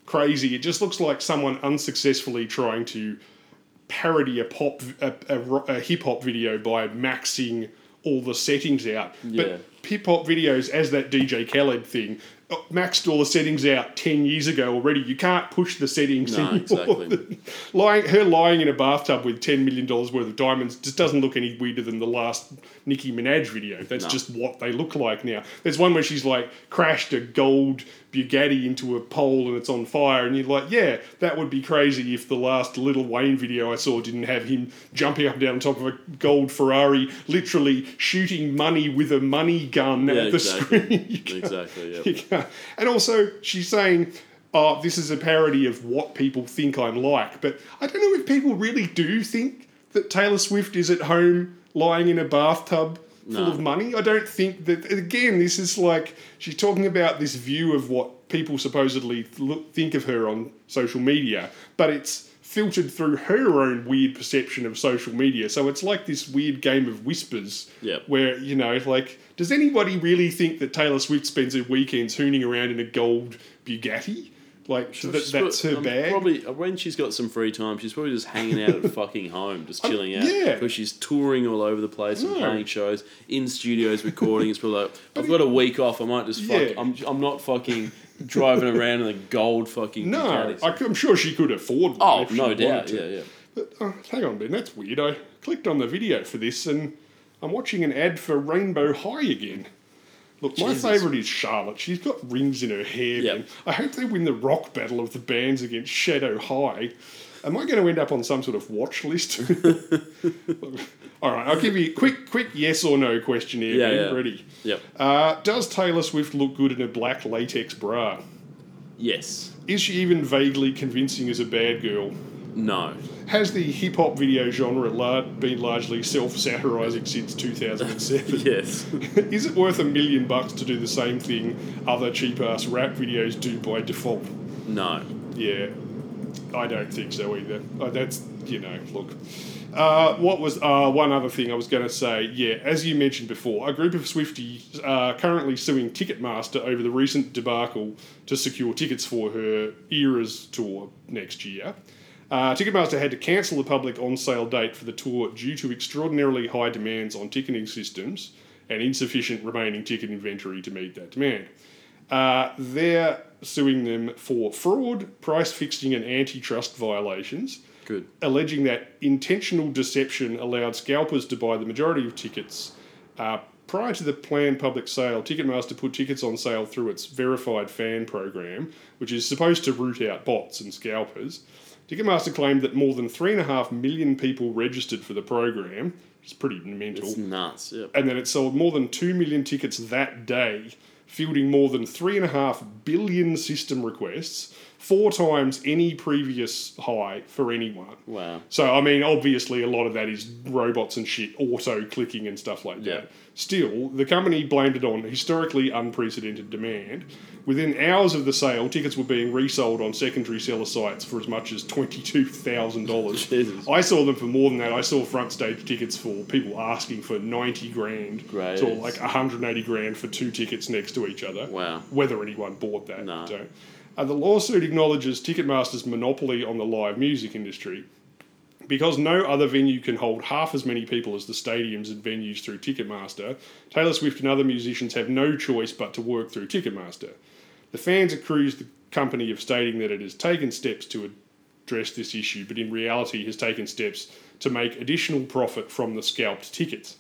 crazy, it just looks like someone unsuccessfully trying to parody a pop a, a, a hip hop video by maxing all the settings out. Yeah. But hip hop videos, as that DJ Khaled thing, Oh, maxed all the settings out ten years ago already. You can't push the settings No, anymore. exactly. lying, her lying in a bathtub with ten million dollars worth of diamonds just doesn't look any weirder than the last Nicki Minaj video. That's No. just what they look like now. There's one where she's like crashed a gold Bugatti into a pole and it's on fire, and you're like, yeah, that would be crazy if the last Lil Wayne video I saw didn't have him jumping up and down on top of a gold Ferrari, literally shooting money with a money gun Yeah, at the exactly. screen. Exactly, yeah. And also, she's saying, oh, this is a parody of what people think I'm like. But I don't know if people really do think that Taylor Swift is at home lying in a bathtub full No. of money. I don't think that, again, this is like she's talking about this view of what people supposedly look, think of her on social media, but it's filtered through her own weird perception of social media. So it's like this weird game of whispers Yep. where, you know, like, does anybody really think that Taylor Swift spends her weekends hooning around in a gold Bugatti? Like, that, She's that's her bag? Probably uh, when she's got some free time, she's probably just hanging out at fucking home, just chilling out. Yeah. because she's touring all over the place and playing shows in studios, recording. It's probably like I've got a week off. I might just fuck. Yeah. I'm I'm not fucking driving around in a gold fucking no. I, am sure she could afford oh no doubt, yeah, yeah. But uh, hang on, Ben, that's weird. I clicked on the video for this and I'm watching an ad for Rainbow High again. Look, my favourite is Charlotte. She's got rings in her hair. Yep. man. I hope they win the rock battle of the bands against Shadow High. Am I going to end up on some sort of watch list? All right, I'll give you a quick, quick yes or no question here. Yeah, yeah. Ready? Yep. Uh, does Taylor Swift look good in a black latex bra? Yes. Is she even vaguely convincing as a bad girl? No. Has the hip hop video genre lar- been largely self satirizing since 2007? Yes. Is it worth a million bucks to do the same thing other cheap ass rap videos do by default? no. Yeah. I don't think so either. Uh, that's you know, look. Uh, what was uh, one other thing I was going to say? Yeah, as you mentioned before, a group of Swifties are currently suing Ticketmaster over the recent debacle to secure tickets for her Eras tour next year. Uh, Ticketmaster had to cancel the public on sale date for the tour due to extraordinarily high demands on ticketing systems and insufficient remaining ticket inventory to meet that demand. Uh, they're suing them for fraud, price fixing, and antitrust violations Good. alleging that intentional deception allowed scalpers to buy the majority of tickets. Uh, prior to the planned public sale, Ticketmaster put tickets on sale through its verified fan program, which is supposed to root out bots and scalpers. Ticketmaster claimed that more than 3.5 million people registered for the program, which is pretty mental It's nuts. Yeah. and then it sold more than 2 million tickets that day, fielding more than 3.5 billion system requests, four times any previous high for anyone. Wow. So, I mean, obviously, a lot of that is robots and shit, auto clicking and stuff like Yeah. that. Still, the company blamed it on historically unprecedented demand. Within hours of the sale, tickets were being resold on secondary seller sites for as much as $22,000. I saw them for more than that. I saw front stage tickets for people asking for 90 grand. Great. Saw like 180 grand for two tickets next to each other. Wow. Whether anyone bought that. No. Uh, the lawsuit acknowledges Ticketmaster's monopoly on the live music industry. Because no other venue can hold half as many people as the stadiums and venues through Ticketmaster, Taylor Swift and other musicians have no choice but to work through Ticketmaster. The fans accuse the company of stating that it has taken steps to address this issue, but in reality has taken steps to make additional profit from the scalped tickets.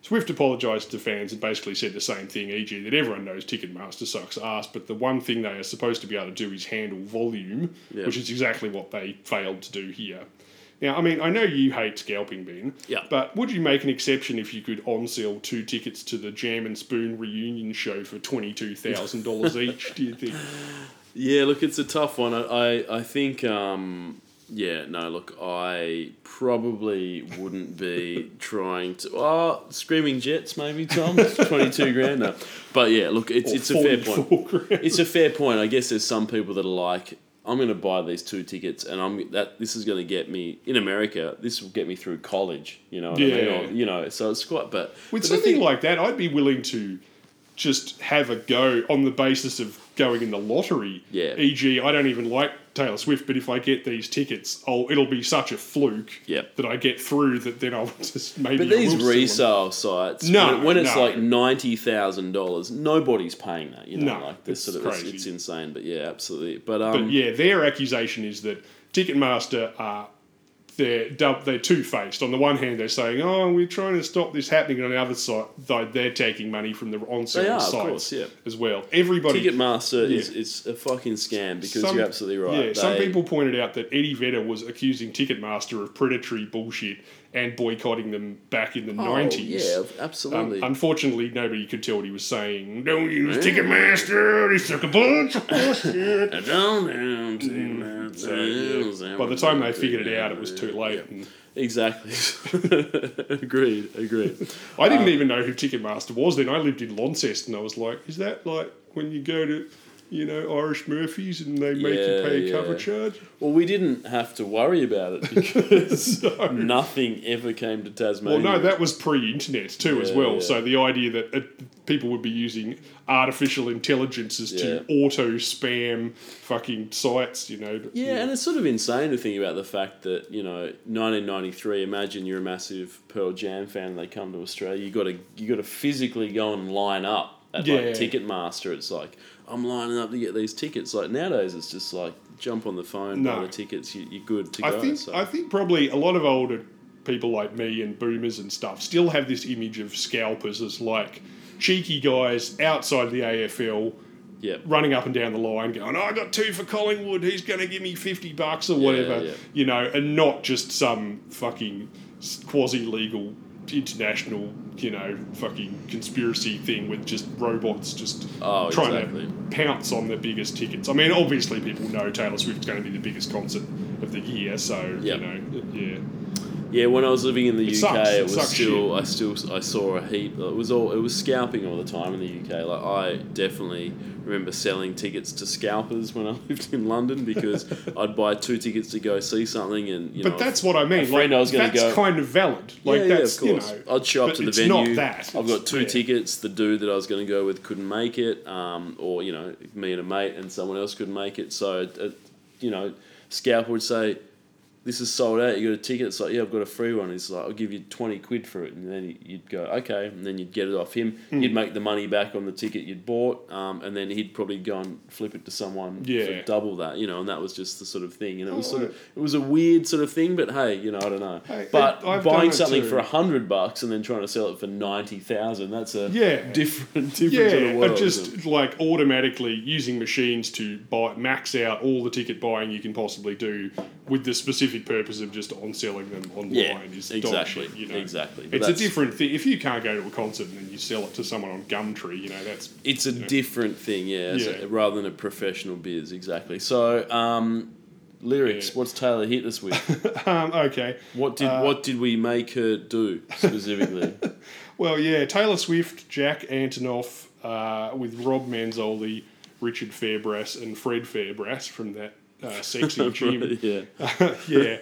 Swift apologised to fans and basically said the same thing, e.g., that everyone knows Ticketmaster sucks ass, but the one thing they are supposed to be able to do is handle volume, Yeah. which is exactly what they failed to do here. Now, I mean, I know you hate scalping, Ben, Yeah. but would you make an exception if you could on sell two tickets to the Jam and Spoon reunion show for $22,000 each, do you think? Yeah, look, it's a tough one. I, I, I think, um, yeah, no, look, I probably wouldn't be trying to. Oh, Screaming Jets, maybe, Tom? 22 grand? No. But yeah, look, it's, Or it's a fair point. grand? It's a fair point. I guess there's some people that are like, I'm going to buy these two tickets, and I'm that this is going to get me in America. This will get me through college. You know, what I mean? Yeah. Or, you know. So it's quite. But With but something thing- like that, I'd be willing to just have a go on the basis of going in the lottery. Yeah. E.g., I don't even like Taylor Swift, but if I get these tickets, oh, it'll be such a fluke Yep. that I get through that then I'll just maybe. But these will sell them. resale sites, No, when, when it's no. like ninety thousand dollars, nobody's paying that. You know, No, like this it's sort of it's, it's insane. But yeah, absolutely. But um, But yeah, their accusation is that Ticketmaster are they're they're two faced. On the one hand, they're saying, "Oh, we're trying to stop this happening." On the other side, though, they're taking money from the on They are, sites course, yeah. as well. Everybody Ticketmaster is Yeah. it's a fucking scam because Some- you're absolutely right. Yeah, some people pointed out that Eddie Vedder was accusing Ticketmaster of predatory bullshit and boycotting them back in the Oh, nineties. yeah, Um, absolutely. unfortunately, nobody could tell what he was saying. Don't use Ticketmaster. They suck a bunch of bullshit. I don't know, Ticketmaster. So, yeah, by the time they figured it out, it was too late. And Exactly. agreed. Agreed. I didn't even know who Ticketmaster was then. I lived in Launceston. I was like, is that like when you go to, you know, Irish Murphy's and they make you Yeah, pay a cover charge? Well, we didn't have to worry about it because nothing ever came to Tasmania. Well, Tasmania. no, that was pre-internet too, as Yeah, well. yeah. So the idea that uh, people would be using artificial intelligences to auto spam fucking sites, you know. Yeah, and it's sort of insane to think about the fact that you know, 1993. Imagine you're a massive Pearl Jam fan. and They come to Australia. You got to you got to physically go and line up at Yeah. like Ticketmaster. It's like I'm lining up to get these tickets. Like nowadays, it's just like jump on the phone, buy the tickets. You, you're good to I go. think so. I think probably a lot of older people like me and boomers and stuff still have this image of scalpers as like cheeky guys outside the AFL yeah, running up and down the line going, oh, I got two for Collingwood, he's going to give me 50 bucks or whatever, yeah. you know, and not just some fucking quasi legal international, you know, fucking conspiracy thing with just robots just Oh, trying exactly. to pounce on the biggest tickets. I mean, obviously people know Taylor Swift's going to be the biggest concert of the year, so, Yep. you know, yeah. Yeah, when I was living in the It UK, sucks. it was still I still I saw a heap. It was all it was scalping all the time in the UK. Like I definitely remember selling tickets to scalpers when I lived in London because I'd buy two tickets to go see something, and you But know, that's what I mean. friend like, I was gonna that's go- kind of valid. Like yeah, that's yeah, of course. you know. I'd show up to the it's venue. not that. I've got two Yeah. tickets. The dude that I was going to go with couldn't make it, um, or you know, me and a mate and someone else couldn't make it. So, uh, you know, Scalper would say, "This is sold out. You got a ticket?" It's like, "Yeah, I've got a free one." He's like, "I'll give you twenty quid for it," and then you'd go, "Okay," and then you'd get it off him. Hmm. You'd make the money back on the ticket you'd bought, um, and then he'd probably go and flip it to someone Yeah. for double that, you know. And that was just the sort of thing, and it was Oh, sort of it was a weird sort of thing. But hey, you know, I don't know. Hey, but I've buying something too. for a hundred bucks and then trying to sell it for ninety thousand. That's a Yeah. different different Yeah, sort of world. just like automatically using machines to buy max out all the ticket buying you can possibly do with the specific purpose of just on selling them online yeah, is exactly, shit, you know. exactly. But It's a different thing. If you can't go to a concert and then you sell it to someone on Gumtree, you know that's It's a different thing, yeah, Yeah. rather than a professional biz, exactly. So, um, lyrics. Yeah. What's Taylor hit us with? um, okay. What did Uh, what did we make her do specifically? Well, yeah, Taylor Swift, Jack Antonoff, uh, with Rob Manzoli, Richard Fairbrass, and Fred Fairbrass from that uh, sexy gym. yeah, yeah.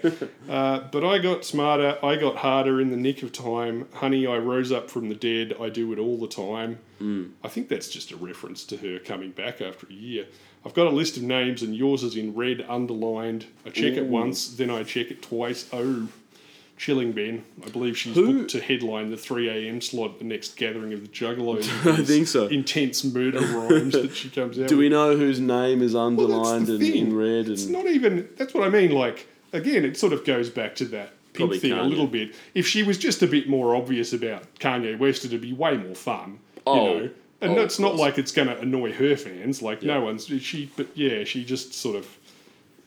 Uh, but I got smarter. I got harder in the nick of time. Honey, I rose up from the dead. I do it all the time. Mm. I think that's just a reference to her coming back after a year. I've got a list of names, and yours is in red underlined. I check it once, then I check it twice. Oh, chilling, Ben. I believe she's Who- booked to headline the 3 a.m. slot at the next gathering of the Juggalos. I think so. Intense murder rhymes that she comes out Do with. we know whose name is underlined and thing. in red? It's not even. That's what I mean. Like again, it sort of goes back to that pink Probably thing a Kanye. little bit. If she was just a bit more obvious about Kanye West, it'd be way more fun. Oh. You know? And Oh, it's not course. like it's going to annoy her fans. Like no one's she, but yeah, she just sort of.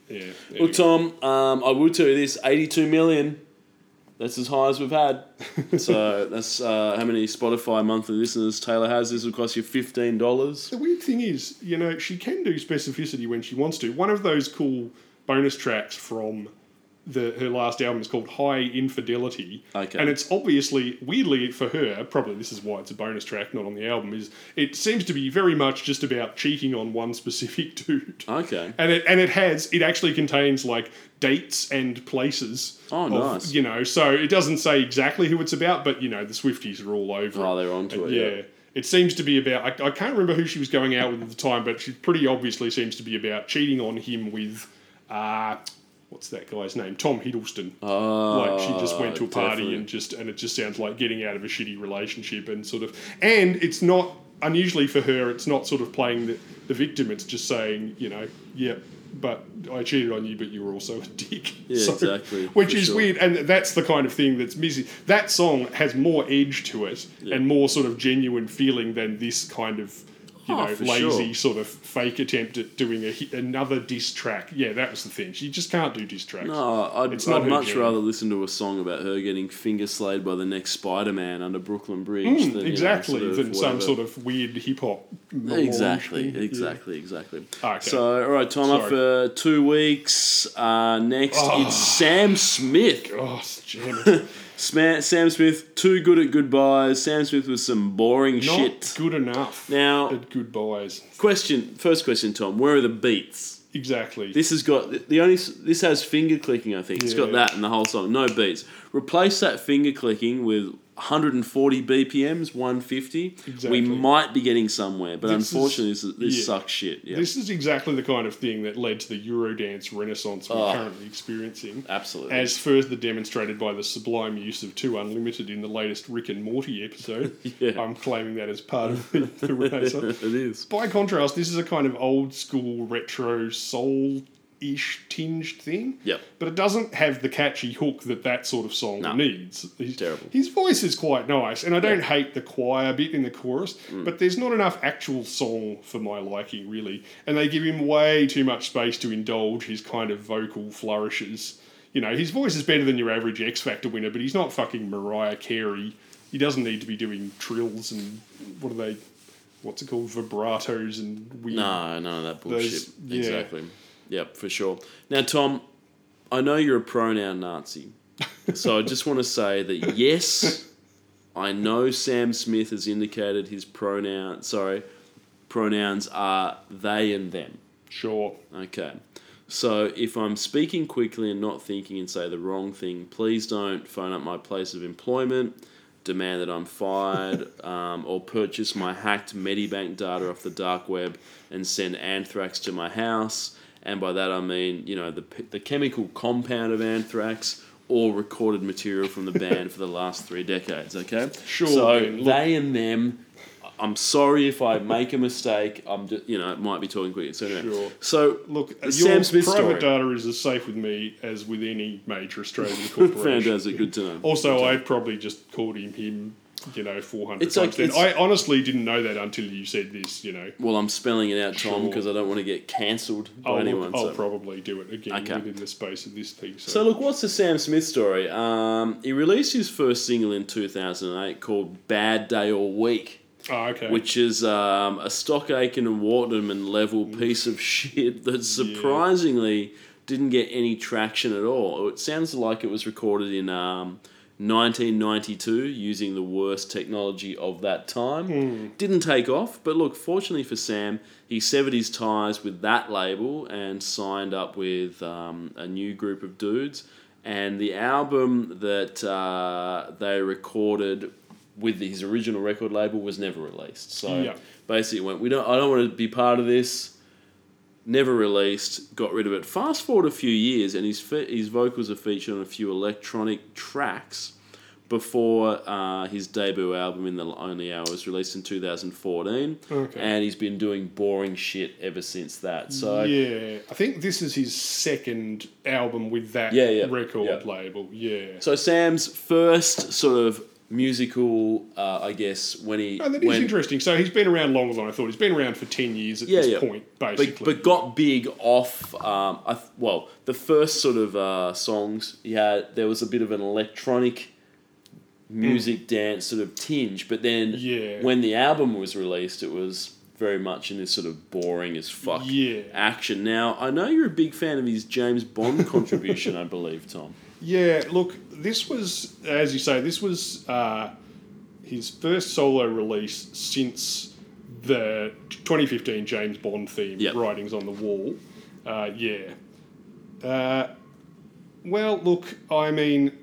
Yeah. well, anyway. Tom, um, I will tell you this: eighty-two million. That's as high as we've had. so that's uh, how many Spotify monthly listeners Taylor has. This will cost you fifteen dollars. The weird thing is, you know, she can do specificity when she wants to. One of those cool bonus tracks from the her last album is called High Infidelity. Okay. And it's obviously weirdly for her, probably this is why it's a bonus track, not on the album, is it seems to be very much just about cheating on one specific dude. Okay. And it and it has it actually contains like dates and places. Oh, of, nice. You know, so it doesn't say exactly who it's about, but you know, the Swifties are all over. Oh, it. they're onto And it. yeah. Yeah. It seems to be about. I, I can't remember who she was going out with at the time, but she pretty obviously seems to be about cheating on him with, uh, what's that guy's name? Tom Hiddleston. Oh, like she just went to a party definitely. and just, and it just sounds like getting out of a shitty relationship and sort of. And it's not unusually for her. It's not sort of playing the, the victim. It's just saying, you know, yeah, but I cheated on you, but you were also a dick. Yeah, exactly, Which is sure. weird, and that's the kind of thing that's missing. That song has more edge to it Yeah. and more sort of genuine feeling than this kind of, you Oh, know, lazy sure. sort of fake attempt at doing a another diss track. Yeah, that was the thing. She just can't do diss tracks. No, I'd, It's I'd much jam. rather listen to a song about her getting finger slayed by the next Spider Man under Brooklyn Bridge. Mm, than, you know, exactly, sort of than some whatever. sort of weird hip hop. melange Exactly, thing. exactly, exactly. Ah, okay. So, all right, time up for two weeks. Uh, next, Oh. Ah. it's Sam Smith. Yeah. Damn it. Sma- Sam Smith, too good at goodbyes. Sam Smith with some boring Not shit. good enough Now, at goodbyes. question, first question, Tom. Where are the beats? Exactly. This has got the only. This has finger clicking. I think it's got that in the whole song. No beats. Replace that finger clicking with 140 BPMs, 150. Exactly. We might be getting somewhere, but This is- unfortunately, this, this yeah. sucks shit. Yeah, This is exactly the kind of thing that led to the Eurodance renaissance we're Oh. currently experiencing. absolutely. As further demonstrated by the sublime use of Two Unlimited in the latest Rick and Morty episode. Yeah. I'm claiming that as part of the, the renaissance. it is. By contrast, this is a kind of old school retro soul ish tinged thing. Yep. But it doesn't have the catchy hook that that sort of song No. needs. He's, Terrible. His voice is quite nice, and I don't hate the choir bit in the chorus, Mm. but there's not enough actual song for my liking, really. And they give him way too much space to indulge his kind of vocal flourishes. You know, his voice is better than your average X Factor winner, but he's not fucking Mariah Carey. He doesn't need to be doing trills and what are they? What's it called? Vibratos and weird. No, none of that bullshit. Those- yeah. Exactly. Yep, for sure. Now, Tom, I know you're a pronoun Nazi. So I just want to say that yes, I know Sam Smith has indicated his pronoun. Sorry, pronouns are they and them. Sure. Okay. So if I'm speaking quickly and not thinking and say the wrong thing, please don't phone up my place of employment, demand that I'm fired, um, or purchase my hacked Medibank data off the dark web and send anthrax to my house. And by that I mean, you know, the, the chemical compound of anthrax or recorded material from the band for the last three decades, okay? Sure, So they and them. I'm sorry if I make a mistake. I'm, just, you know, it might be talking quickly. So anyway, Sure. so Look, your Sam Smith private story. data is as safe with me as with any major Australian corporation. Fantastic, good to know. Also, I probably just called him him, you know, 400 It's times. like- then. it's- I honestly didn't know that until you said this, you know. Well, I'm spelling it out, Tom, Sure. because I don't want to get cancelled by I'll, anyone. I'll so. probably do it again Okay. within the space of this thing. So, so look, what's the Sam Smith story? Um, he released his first single in 2008 called "Bad Day All Week." oh, okay. which is um, a Stock Aitken and Waterman level piece of shit that surprisingly didn't get any traction at all. It sounds like it was recorded in um, 1992 using the worst technology of that time. Didn't take off, but look, fortunately for Sam, he severed his ties with that label and signed up with um, a new group of dudes. And the album that uh, they recorded with his original record label was never released. So Yeah. basically, it went. We don't. I don't want to be part of this. Never released. Got rid of it. Fast forward a few years, and his fe- his vocals are featured on a few electronic tracks before uh, his debut album in the Lonely Hour was released in 2014. Okay. And he's been doing boring shit ever since that. So yeah, I think this is his second album with that Yeah, yeah, record yeah. label. Yeah. so Sam's first sort of musical, uh, I guess, when he Oh, that is when, interesting. So he's been around longer than I thought. He's been around for 10 years at Yeah, this yeah. point, but, basically. but got big off. Um, I well, the first sort of uh, songs he had, there was a bit of an electronic music dance sort of tinge, but then. Yeah. when the album was released, it was very much in this sort of boring as fuck Yeah. action. Now I know you're a big fan of his James Bond contribution, I believe, Tom. Yeah, look, this was, as you say, this was uh, his first solo release since the 2015 James Bond theme, Yep. Writings on the Wall. Uh, yeah. Uh, well, look, I mean,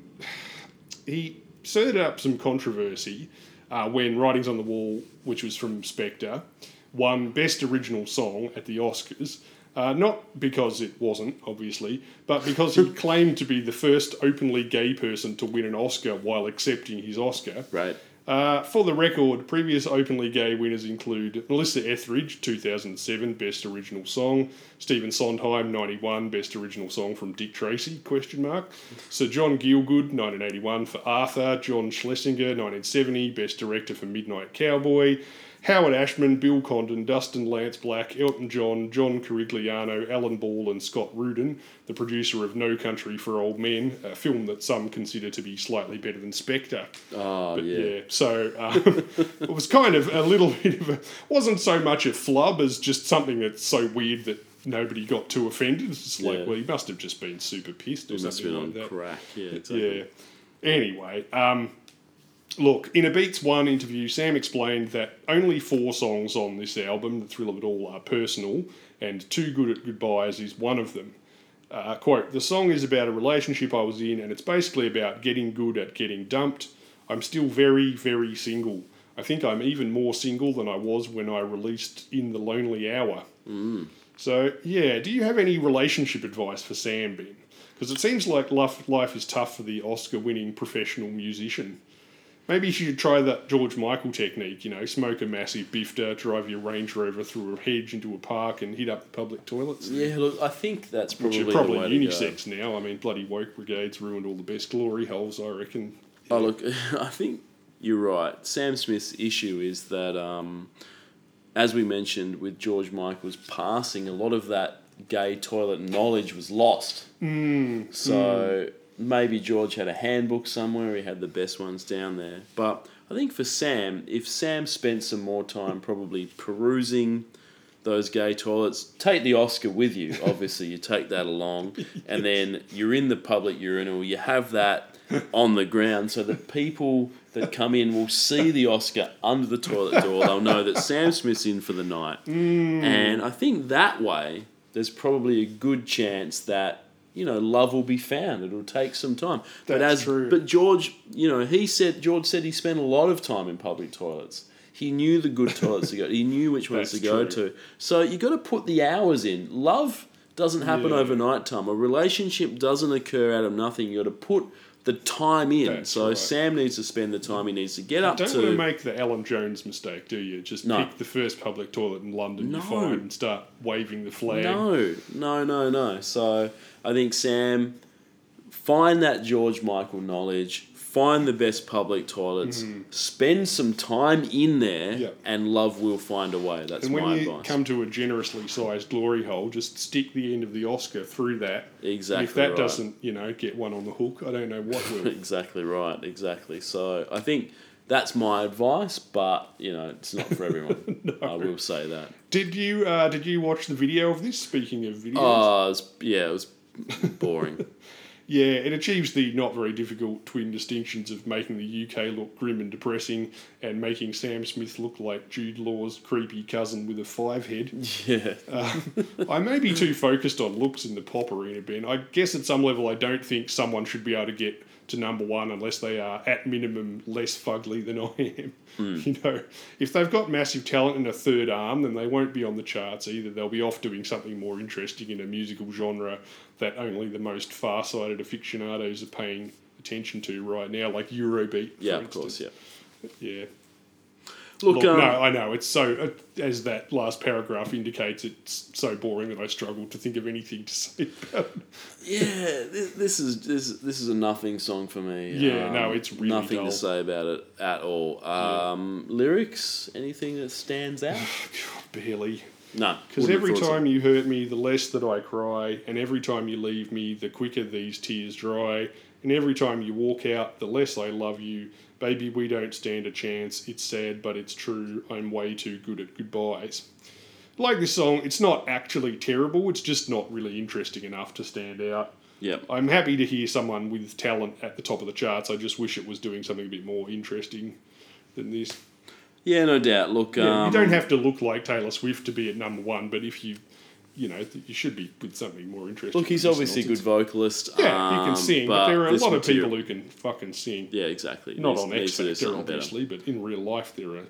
he stirred up some controversy uh, when Writings on the Wall, which was from Spectre, won Best Original Song at the Oscars. Uh, not because it wasn't, obviously, but because he claimed to be the first openly gay person to win an Oscar while accepting his Oscar. Right. Uh, for the record, previous openly gay winners include Melissa Etheridge, 2007, Best Original Song, Stephen Sondheim, 91, Best Original Song from Dick Tracy, question mark, Sir John Gielgud, 1981 for Arthur, John Schlesinger, 1970, Best Director for Midnight Cowboy, Howard Ashman, Bill Condon, Dustin Lance Black, Elton John, John Corigliano, Alan Ball, and Scott Rudin, the producer of No Country for Old Men, a film that some consider to be slightly better than Spectre. Oh But yeah. yeah, so um, it was kind of a little bit of a wasn't so much a flub as just something that's so weird that nobody got too offended. It's just like, Yeah. well, he must have just been super pissed or He must have something been like on that. crack. Yeah. Exactly. Yeah. Anyway, um, look, in a Beats One interview, Sam explained that only four songs on this album, The Thrill of It All, are personal, and Too Good at Goodbyes is one of them. Uh, quote, the song is about a relationship I was in, and it's basically about getting good at getting dumped. I'm still very, very single. I think I'm even more single than I was when I released In the Lonely Hour. So, yeah, do you have any relationship advice for Sam, Ben? Because it seems like life, life is tough for the Oscar winning professional musician. Maybe you should try that George Michael technique, you know, smoke a massive bifter, drive your Range Rover through a hedge into a park and hit up the public toilets. Yeah, look, I think that's Which probably are probably the way to go. unisex now. I mean, bloody woke brigades ruined all the best glory holes, I reckon. Oh, look, I think you're right. Sam Smith's issue is that, um, as we mentioned with George Michael's passing, a lot of that gay toilet knowledge was lost. Mm, so maybe George had a handbook somewhere, he had the best ones down there. But I think for Sam, if Sam spent some more time probably perusing those gay toilets, take the Oscar with you. Obviously, you take that along, and then you're in the public urinal. You have that on the ground so that people that come in will see the Oscar under the toilet door. They'll know that Sam Smith's in for the night, Mm. and I think that way there's probably a good chance that. You know, love will be found. It'll take some time, but That's as true. but George, you know, he said George said he spent a lot of time in public toilets. He knew the good toilets to go. He knew which ones to That's go true. to. So you got to put the hours in. Love doesn't happen Yeah. overnight, Tom. A relationship doesn't occur out of nothing. You got to put the time in. That's so right. Sam needs to spend the time he needs to get up Don't to. to make the Alan Jones mistake, do you? Just No. pick the first public toilet in London No. you find and start waving the flag. No, no, no, no. So I think Sam, find that George Michael knowledge, find the best public toilets, spend some time in there, Mm-hmm. And love will find a way. That's And when my you advice. come to a generously sized glory hole, just stick the end of the Oscar through that. Exactly And if that right. doesn't, you know, get one on the hook, I don't know what will. exactly right, exactly. So I think that's my advice, but you know it's not for everyone. no. I will say that. did you uh, did you watch the video of this? Speaking of videos, Oh, it was, yeah, it was boring. yeah, it achieves the not very difficult twin distinctions of making the UK look grim and depressing, and making Sam Smith look like Jude Law's creepy cousin with a five head. yeah, uh, I may be too focused on looks in the pop arena, Ben. I guess at some level, I don't think someone should be able to get to number one unless they are at minimum less fugly than I am. Hmm. You know, if they've got massive talent and a third arm, then they won't be on the charts either. They'll be off doing something more interesting in a musical genre that only the most far-sighted aficionados are paying attention to right now, like Eurobeat. Yeah, of course, yeah. Yeah. Look, Look, um, no, I know it's so. Uh, as that last paragraph indicates, it's so boring that I struggle to think of anything to say about it. Yeah, this, this is this this is a nothing song for me. Um, Yeah, no, it's really nothing dull. to say about it at all. Um, Lyrics, anything that stands out? Barely. No, Because every time you hurt me, the less that I cry, and every time you leave me, the quicker these tears dry, and every time you walk out, the less I love you. Baby, we don't stand a chance. It's sad, but it's true. I'm way too good at goodbyes. Like this song, it's not actually terrible, it's just not really interesting enough to stand out. Yep. I'm happy to hear someone with talent at the top of the charts. I just wish it was doing something a bit more interesting than this. Yeah, no doubt. Look, Yeah, um, you don't have to look like Taylor Swift to be at number one, but if you, you know, you should be with something more interesting. look, he's obviously a good vocalist. Yeah, he um, can sing, but, there are a lot of material- people who can fucking sing. Yeah, exactly. Not Needs- on X Factor, something better. obviously, but in real life there are.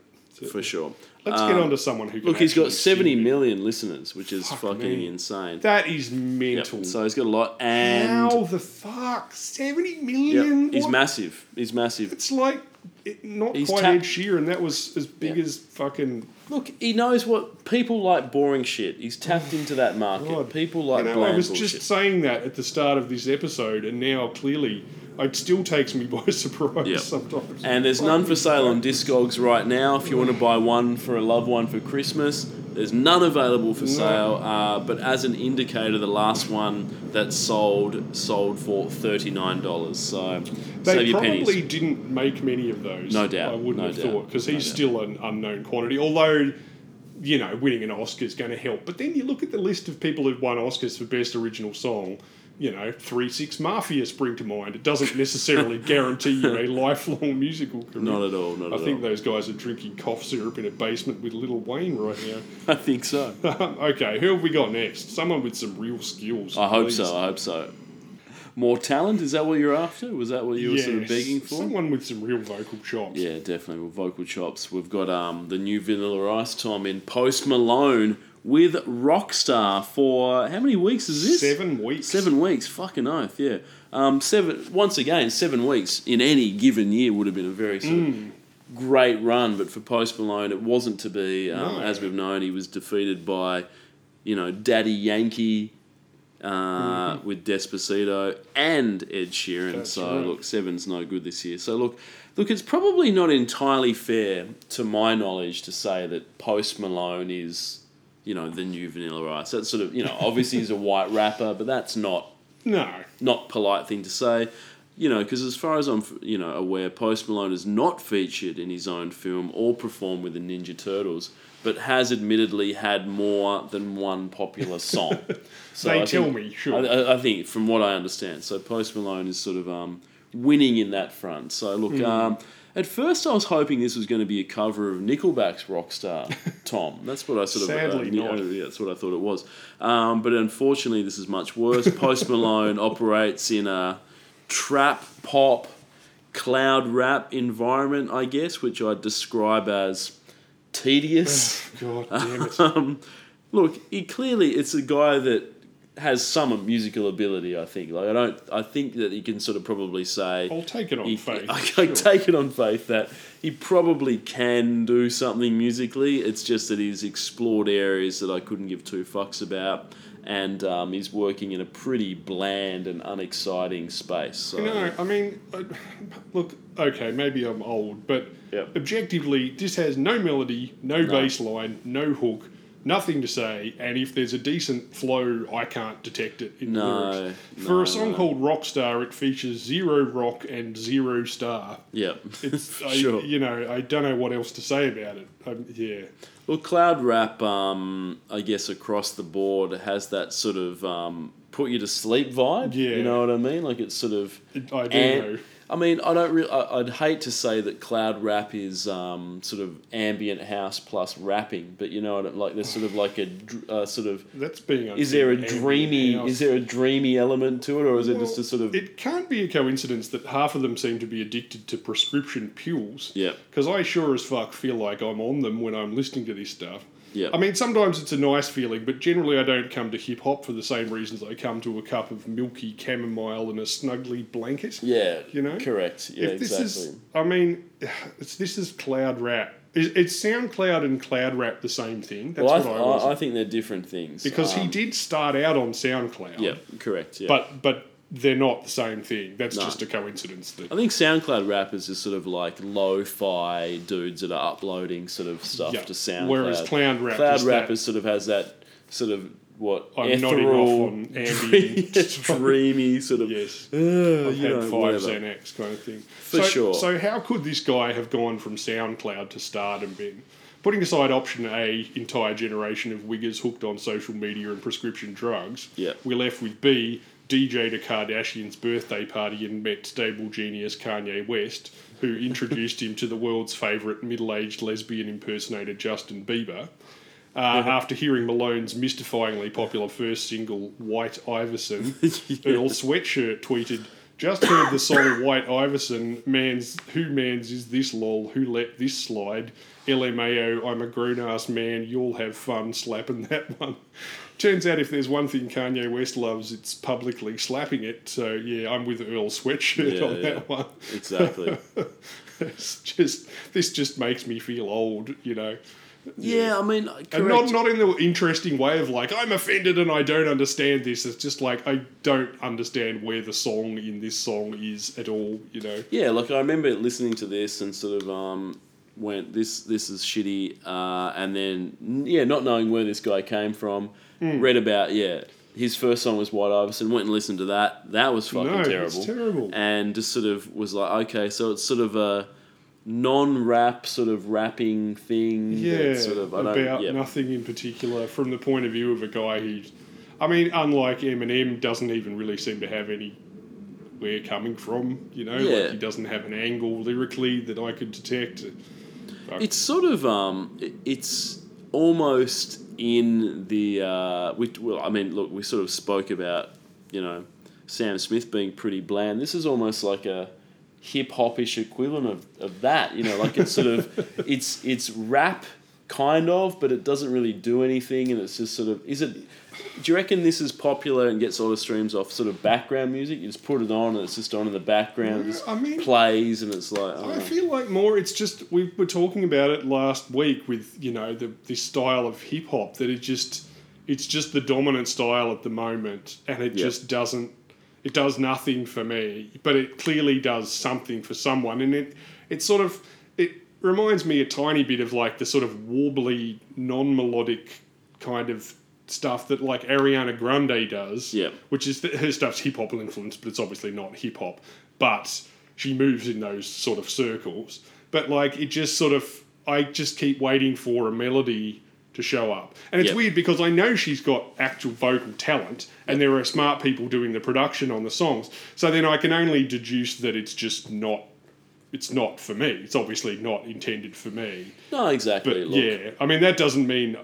for sure. Let's Um, get on to someone who. Look, he's got seventy million listeners, which is Fuck fucking insane. That is Yep, mental. So he's got a lot, and How the fuck? seventy million? yep, he's massive. He's massive. It's like it, not He's quite tap- Ed Sheeran. That was as big Yeah. as fucking. Look, he knows what people like. Boring shit. He's tapped into that market. God. People like you know, I was bullshit. just saying that at the start of this episode, and now clearly it still takes me by surprise Yep. sometimes. And there's none for sale on Discogs right now. If you want to buy one for a loved one for Christmas, there's none available for sale. Uh, but as an indicator, the last one that sold sold for thirty nine dollars. So They save your probably pennies. didn't make many of those. No doubt, I wouldn't no have doubt, thought because he's doubt. still an unknown quantity. Although, you know, winning an Oscar is going to help. But then you look at the list of people who've won Oscars for Best Original Song. You know, Three Six Mafia spring to mind. It doesn't necessarily guarantee you a lifelong musical career. Not at all. Not I at think all. those guys are drinking cough syrup in a basement with Lil Wayne right now. I think so. okay, who have we got next? Someone with some real skills. I hope please. so. I hope so. More talent? Is that what you're after? Was that what you were sort of begging for? Someone with some real vocal chops. Yeah, definitely. With vocal chops, we've got um, the new Vanilla Ice Tom in Post Malone with Rockstar for how many weeks is this? Seven weeks. Seven weeks. Fucking oath. Yeah. Um, seven. Once again, seven weeks in any given year would have been a very sort of great run, but for Post Malone, it wasn't to be. Um, No. As we've known, he was defeated by, you know, Daddy Yankee. Uh, with Despacito and Ed Sheeran, That's so right. look, seven's no good this year. So look, look, it's probably not entirely fair, to my knowledge, to say that Post Malone is, you know, the new Vanilla Ice. That's sort of, you know, obviously he's a white rapper, but that's not No. not polite thing to say. you know, because as far as I'm, you know, aware, Post Malone is not featured in his own film or performed with the Ninja Turtles, but has admittedly had more than one popular song. So They I tell think- me, sure. I, I- think, from what I understand, so Post Malone is sort of um, winning in that front. So look, Hmm. um, at first I was hoping this was going to be a cover of Nickelback's Rockstar, Tom. That's what I sort of Sadly uh, knew- not. yeah, that's what I thought it was. Um, but unfortunately, this is much worse. Post Malone operates in a trap pop, cloud rap environment, I guess, which I'd describe as tedious. God damn it. um, look, he clearly it's a guy that has some musical ability. I think. Like I don't. I think that he can sort of probably say. I'll take it on he- faith. I, I take it on faith that he probably can do something musically. It's just that he's explored areas that I couldn't give two fucks about, and um, he's working in a pretty bland and unexciting space. So. You know, I mean, look, okay, maybe I'm old, but Yep. objectively, this has no melody, no, bass line, no hook, nothing to say, and if there's a decent flow, I can't detect it in the No, lyrics. no, For a song no. called Rockstar, it features zero rock and zero star. yeah, It's, I, sure. you know, I don't know what else to say about it. Um, yeah. Well, cloud rap, um, I guess across the board has that sort of um, put you to sleep vibe. Yeah. you know what I mean. Like it's sort of. I do am- know. I mean, I don't really. I'd hate to say that cloud rap is um, sort of ambient house plus rapping, but you know what? I- Like there's sort of like a uh, sort of. That's being Is there a dreamy? house. Is there a dreamy element to it, or is it just a sort of? It can't be a coincidence that half of them seem to be addicted to prescription pills. Yeah. Because I sure as fuck feel like I'm on them when I'm listening to this stuff. Yeah. I mean, sometimes it's a nice feeling, but generally I don't come to hip hop for the same reasons I come to a cup of milky chamomile and a snuggly blanket. yeah, you know? correct. Yeah, if this exactly. is, I mean, it's, this is cloud rap. Is, it's SoundCloud and cloud rap the same thing? That's well, I, what I was. I, I think they're different things because he Um, did start out on SoundCloud. Yeah, correct. Yeah, But but they're not the same thing. That's No. just a coincidence. That I think SoundCloud rappers is sort of like lo-fi dudes that are uploading sort of stuff Yeah. to SoundCloud. Whereas Cloud Rap Cloud is rappers sort of has that sort of what I'm nodding ethereal, off on ambient. dreamy sort of. yes, uh, I've had know, five whatever. Xanax kind of thing. For so, sure. So how could this guy have gone from SoundCloud to stardom, Ben? Putting aside option A, entire generation of wiggers hooked on social media and prescription drugs, Yeah. we're left with B, DJ'd a Kardashian's birthday party and met stable genius Kanye West, who introduced him to the world's favourite middle-aged lesbian impersonator Justin Bieber. Uh, After hearing Malone's mystifyingly popular first single, White Iverson, Earl Sweatshirt tweeted, Just heard the song White Iverson, man's who man's is this lol, who let this slide? LMAO, I'm a grown ass man, you'll have fun slapping that one. Turns out if there's one thing Kanye West loves, it's publicly slapping it. So yeah, I'm with Earl Sweatshirt Yeah, on yeah. that one. Exactly. It's just this just makes me feel old, you know. yeah, I mean, correct. And not not in the interesting way of like I'm offended and I don't understand this. It's just like I don't understand where the song in this song is at all. You know. Yeah, like I remember listening to this and sort of um, went, "This this is shitty," uh, and then yeah, not knowing where this guy came from, Hmm. read about yeah, his first song was White Iverson. Went and listened to that. That was fucking No, terrible. terrible. And just sort of was like, okay, so it's sort of a non-rap sort of rapping thing. Yeah, sort of about. Yeah, nothing in particular from the point of view of a guy who's, I mean, unlike Eminem, doesn't even really seem to have any where coming from. You know, Yeah. like he doesn't have an angle lyrically that I could detect. It's sort of um, it's almost in the uh, we well, I mean, look, we sort of spoke about you know Sam Smith being pretty bland. This is almost like a hip hopish equivalent of, of that. You know, like it's sort of it's it's rap kind of, but it doesn't really do anything, and it's just sort of is it. Do you reckon this is popular and gets all the streams off sort of background music? You just put it on and it's just on in the background, it just I mean- plays, and it's like I I feel like more. It's just we were talking about it last week with you know the this style of hip hop that it just it's just the dominant style at the moment, and it Yeah. just doesn't. It does nothing for me, but it clearly does something for someone, and it it sort of it reminds me a tiny bit of like the sort of warbly, non melodic kind of stuff that like Ariana Grande does. Yep. Which is her stuff's hip hop influenced, but it's obviously not hip hop. But she moves in those sort of circles. But like it just sort of, I just keep waiting for a melody to show up, and it's Yep. weird because I know she's got actual vocal talent, and there are smart people doing the production on the songs. So then I can only deduce that it's just not. It's not for me. It's obviously not intended for me. No, exactly. But Look, yeah, I mean that doesn't mean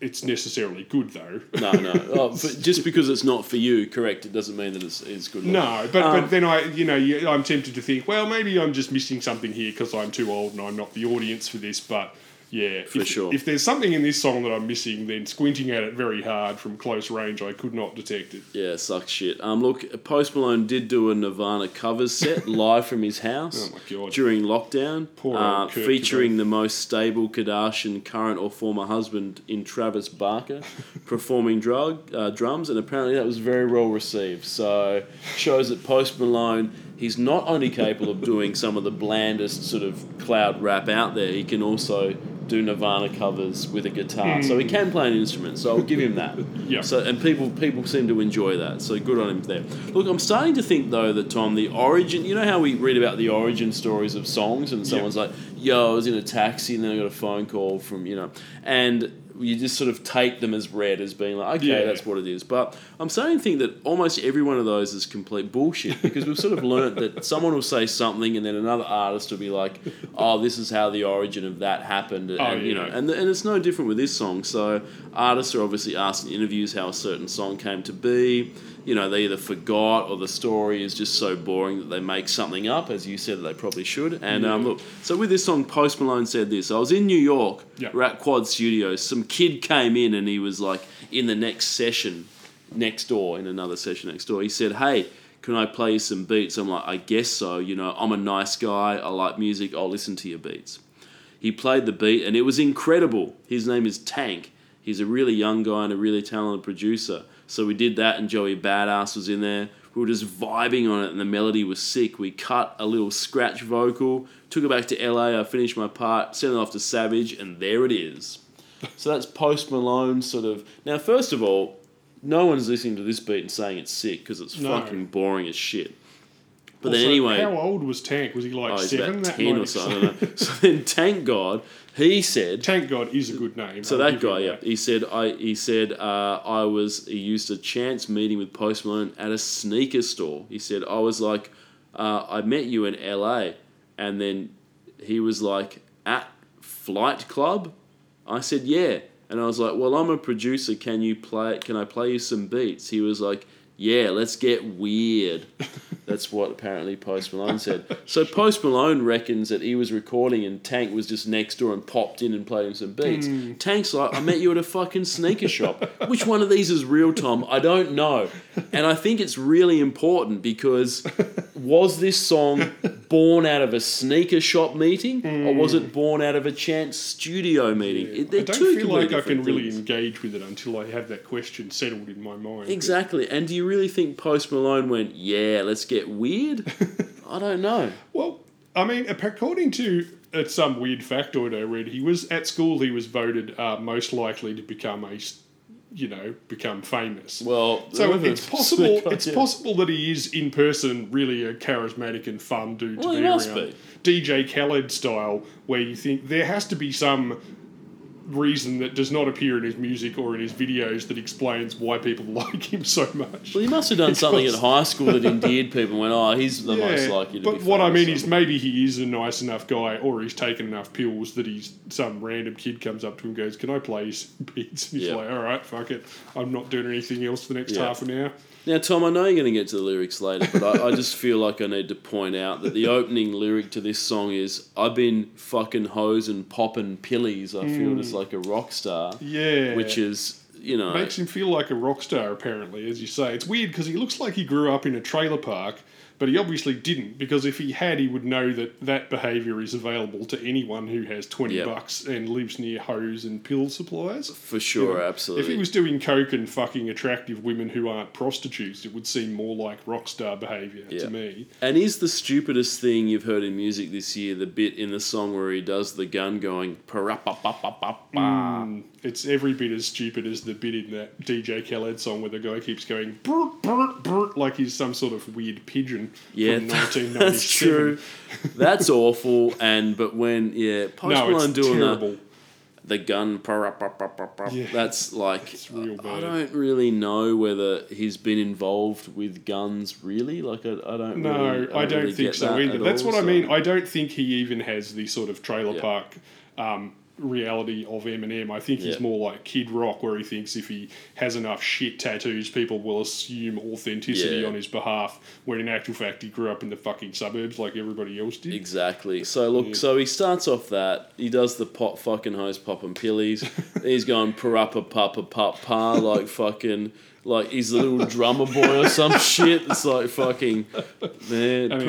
it's necessarily good though. No, no. Oh, but just because it's not for you, correct, it doesn't mean that it's, it's good. No, but Um, but then I you know I'm tempted to think well maybe I'm just missing something here because I'm too old and I'm not the audience for this. But yeah, For if, sure. If there's something in this song that I'm missing, then squinting at it very hard from close range, I could not detect it. Yeah, sucks shit. Um, look, Post Malone did do a Nirvana covers set live from his house Oh during lockdown, Poor uh, featuring the most stable Kardashian current or former husband in Travis Barker performing drug uh, drums, and apparently that was very well received. So shows that Post Malone. He's not only capable of doing some of the blandest sort of cloud rap out there, he can also do Nirvana covers with a guitar. So he hmm. can play an instrument. So I'll give him that. Yeah. So and people people seem to enjoy that. So good on him there. Look, I'm starting to think though that Tom, the origin. You know how we read about the origin stories of songs, and someone's like, "Yo, I was in a taxi, and then I got a phone call from you know," and you just sort of take them as read as being like, "Okay, Yeah. that's what it is." But I'm starting to think that almost every one of those is complete bullshit because we've sort of learnt that someone will say something, and then another artist will be like, "Oh, this is how the origin of that happened," oh, and Oh, you know, and and it's no different with this song. So artists are obviously asked in interviews how a certain song came to be. You know, they either forgot or the story is just so boring that they make something up, as you said they probably should. And um, look, so with this song, Post Malone said this. I was in New York, Yeah. we're at Quad Studios. Some kid came in and he was like in the next session next door, in another session next door. He said, Hey, can I play you some beats? I'm like, I guess so. You know, I'm a nice guy. I like music. I'll listen to your beats. He played the beat and it was incredible. His name is Tank. He's a really young guy and a really talented producer. So we did that and Joey Badass was in there. We were just vibing on it and the melody was sick. We cut a little scratch vocal, took it back to LA. I finished my part, sent it off to Savage, and there it is. So that's Post Malone sort of. Now, first of all, no one's listening to this beat and saying it's sick because it's No. fucking boring as shit. But Also, then anyway, how old was Tank? Was he like oh, seven? about That ten or something. I don't know. So then, Tank God, he said, Tank God is a good name. so I'll that guy, yeah, he said, I he said, uh, I was he used a chance meeting with Post Malone at a sneaker store. He said, I was like, uh, I met you in L.A. and then he was like at Flight Club. I said, yeah, and I was like, well, I'm a producer. Can you play? Can I play you some beats? He was like. Yeah, let's get weird. That's what apparently Post Malone said. So Post Malone reckons that he was recording and Tank was just next door and popped in and played him some beats. Hmm. Tank's like, I met you at a fucking sneaker shop. Which one of these is real, Tom? I don't know. And I think it's really important because was this song born out of a sneaker shop meeting or was it hmm. born out of a chance studio meeting? It- They're I don't feel like I can different really engage with it until I have that question settled in my mind. Exactly. And do you really think Post Malone went, yeah, let's get weird? I don't know. Well, I mean, according to uh, some weird factoid I read, he was at school. He was voted uh, most likely to become a, you know, become famous. Well, so it's possible. It's possible that he is in person really a charismatic and fun dude to Well, he be around. DJ Khaled style, where you think there has to be some reason that does not appear in his music or in his videos that explains why people like him so much. Well, he must have done something at high school that endeared people and went, oh, he's the most likely to but what I mean is maybe he is a nice enough guy, or he's taken enough pills that he's some random kid comes up to him and goes, "Can I play some beats?" And he's Yeah. like, "All right, fuck it, I'm not doing anything else for the next Yeah. half an hour." Now, Tom, I know you're going to get to the lyrics later, but I, I just feel like I need to point out that the opening lyric to this song is I've been fucking hoes and popping pillies. I feel just like a rock star. Hmm. Yeah, Which is, you know. makes him feel like a rock star. Apparently, as you say, it's weird because he looks like he grew up in a trailer park, But he obviously didn't because if he had, he would know that that behaviour is available to anyone who has twenty Yep. bucks and lives near hose and pill suppliers. For sure, Yeah. absolutely. If he was doing coke and fucking attractive women who aren't prostitutes, it would seem more like rock star behaviour Yeah. to me. And is the stupidest thing you've heard in music this year the bit in the song where he does the gun going? Mm, it's every bit as stupid as the bit in that DJ Khaled song where the guy keeps going brr, brr, brr, like he's some sort of weird pigeon Yeah, from that's true. That's awful. And but when yeah, Post No, Malone doing the, terrible. the gun, parapapapapa, Yeah. that's like I don't really know whether he's been involved with guns. Really, like I, I don't. No, really, I don't really think so that either. That's all, what I mean. I don't think he even has the sort of trailer Yeah. park um, reality of Eminem. I think he's Yeah. more like Kid Rock, where he thinks if he has enough shit tattoos, people will assume authenticity Yeah. on his behalf. When in actual fact, he grew up in the fucking suburbs like everybody else did. Exactly. So look, so he starts off that he does the pop fucking hose popping pillies. he's going parappa papa pop pa like fucking like he's a little drummer boy or some shit. It's like fucking man I mean.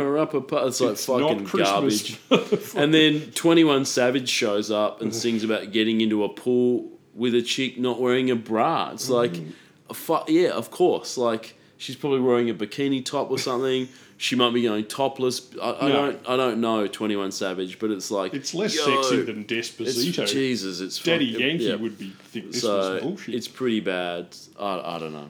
It's like It's fucking garbage. and then Twenty One Savage shows up and sings about getting into a pool with a chick not wearing a bra. It's like, Mm. fu- yeah, of course. Like she's probably wearing a bikini top or something. She might be going topless. I, I No. don't. I don't know Twenty One Savage, but it's like It's less yo, sexy than it's, Despacito. Jesus, it's Daddy fucking- Yankee yeah. would be think this So was bullshit. it's pretty bad. I, I don't know.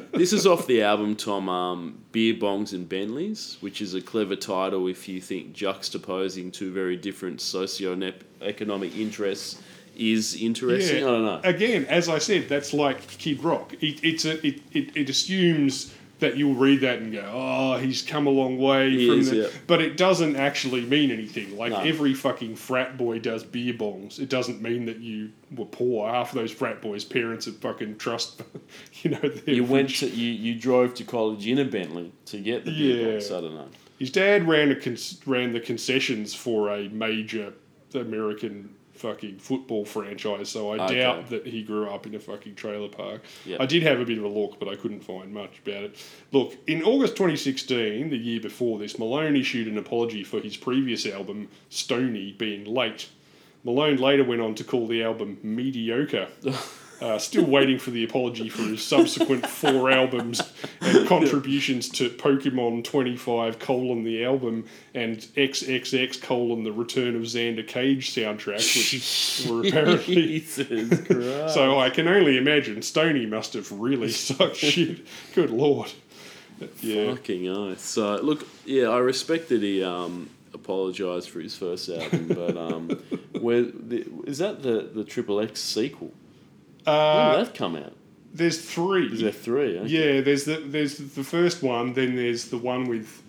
this is off the album Tom um, Beer Bongs and Bentleys, which is a clever title if you think juxtaposing two very different socio-economic interests is interesting. I don't know. Again, as I said, that's like Kid Rock. It, it's a, it, it, it assumes that you'll read that and go, "Oh, he's come a long way He from is, the," yeah. but it doesn't actually mean anything. Like No. every fucking frat boy does beer bongs. It doesn't mean that you were poor. Half of those frat boys' parents are fucking trust. You know, You went rich. to you, you drove to college in a Bentley to get the beer Yeah. box. I don't know. His dad ran a con- ran the concessions for a major American fucking football franchise, so I Okay. doubt that he grew up in a fucking trailer park. Yeah. I did have a bit of a look, but I couldn't find much about it. Look, in August 2016, the year before this, Malone issued an apology for his previous album, Stoney, being late. Malone later went on to call the album mediocre. Uh, still waiting for the apology for his subsequent four albums and contributions to Pokemon 25 colon the album and XXX colon the Return of Xander Cage soundtrack, which were apparently. Jesus So I can only imagine Stoney must have really sucked shit. Good lord. Yeah. Fucking oath. So look, yeah, I respect that he um, apologized for his first album, but um, where the, is that the the Triple X sequel? When Uh, did that come out? there's three. Is there three? Okay. Yeah, there's the there's the first one, then there's the one with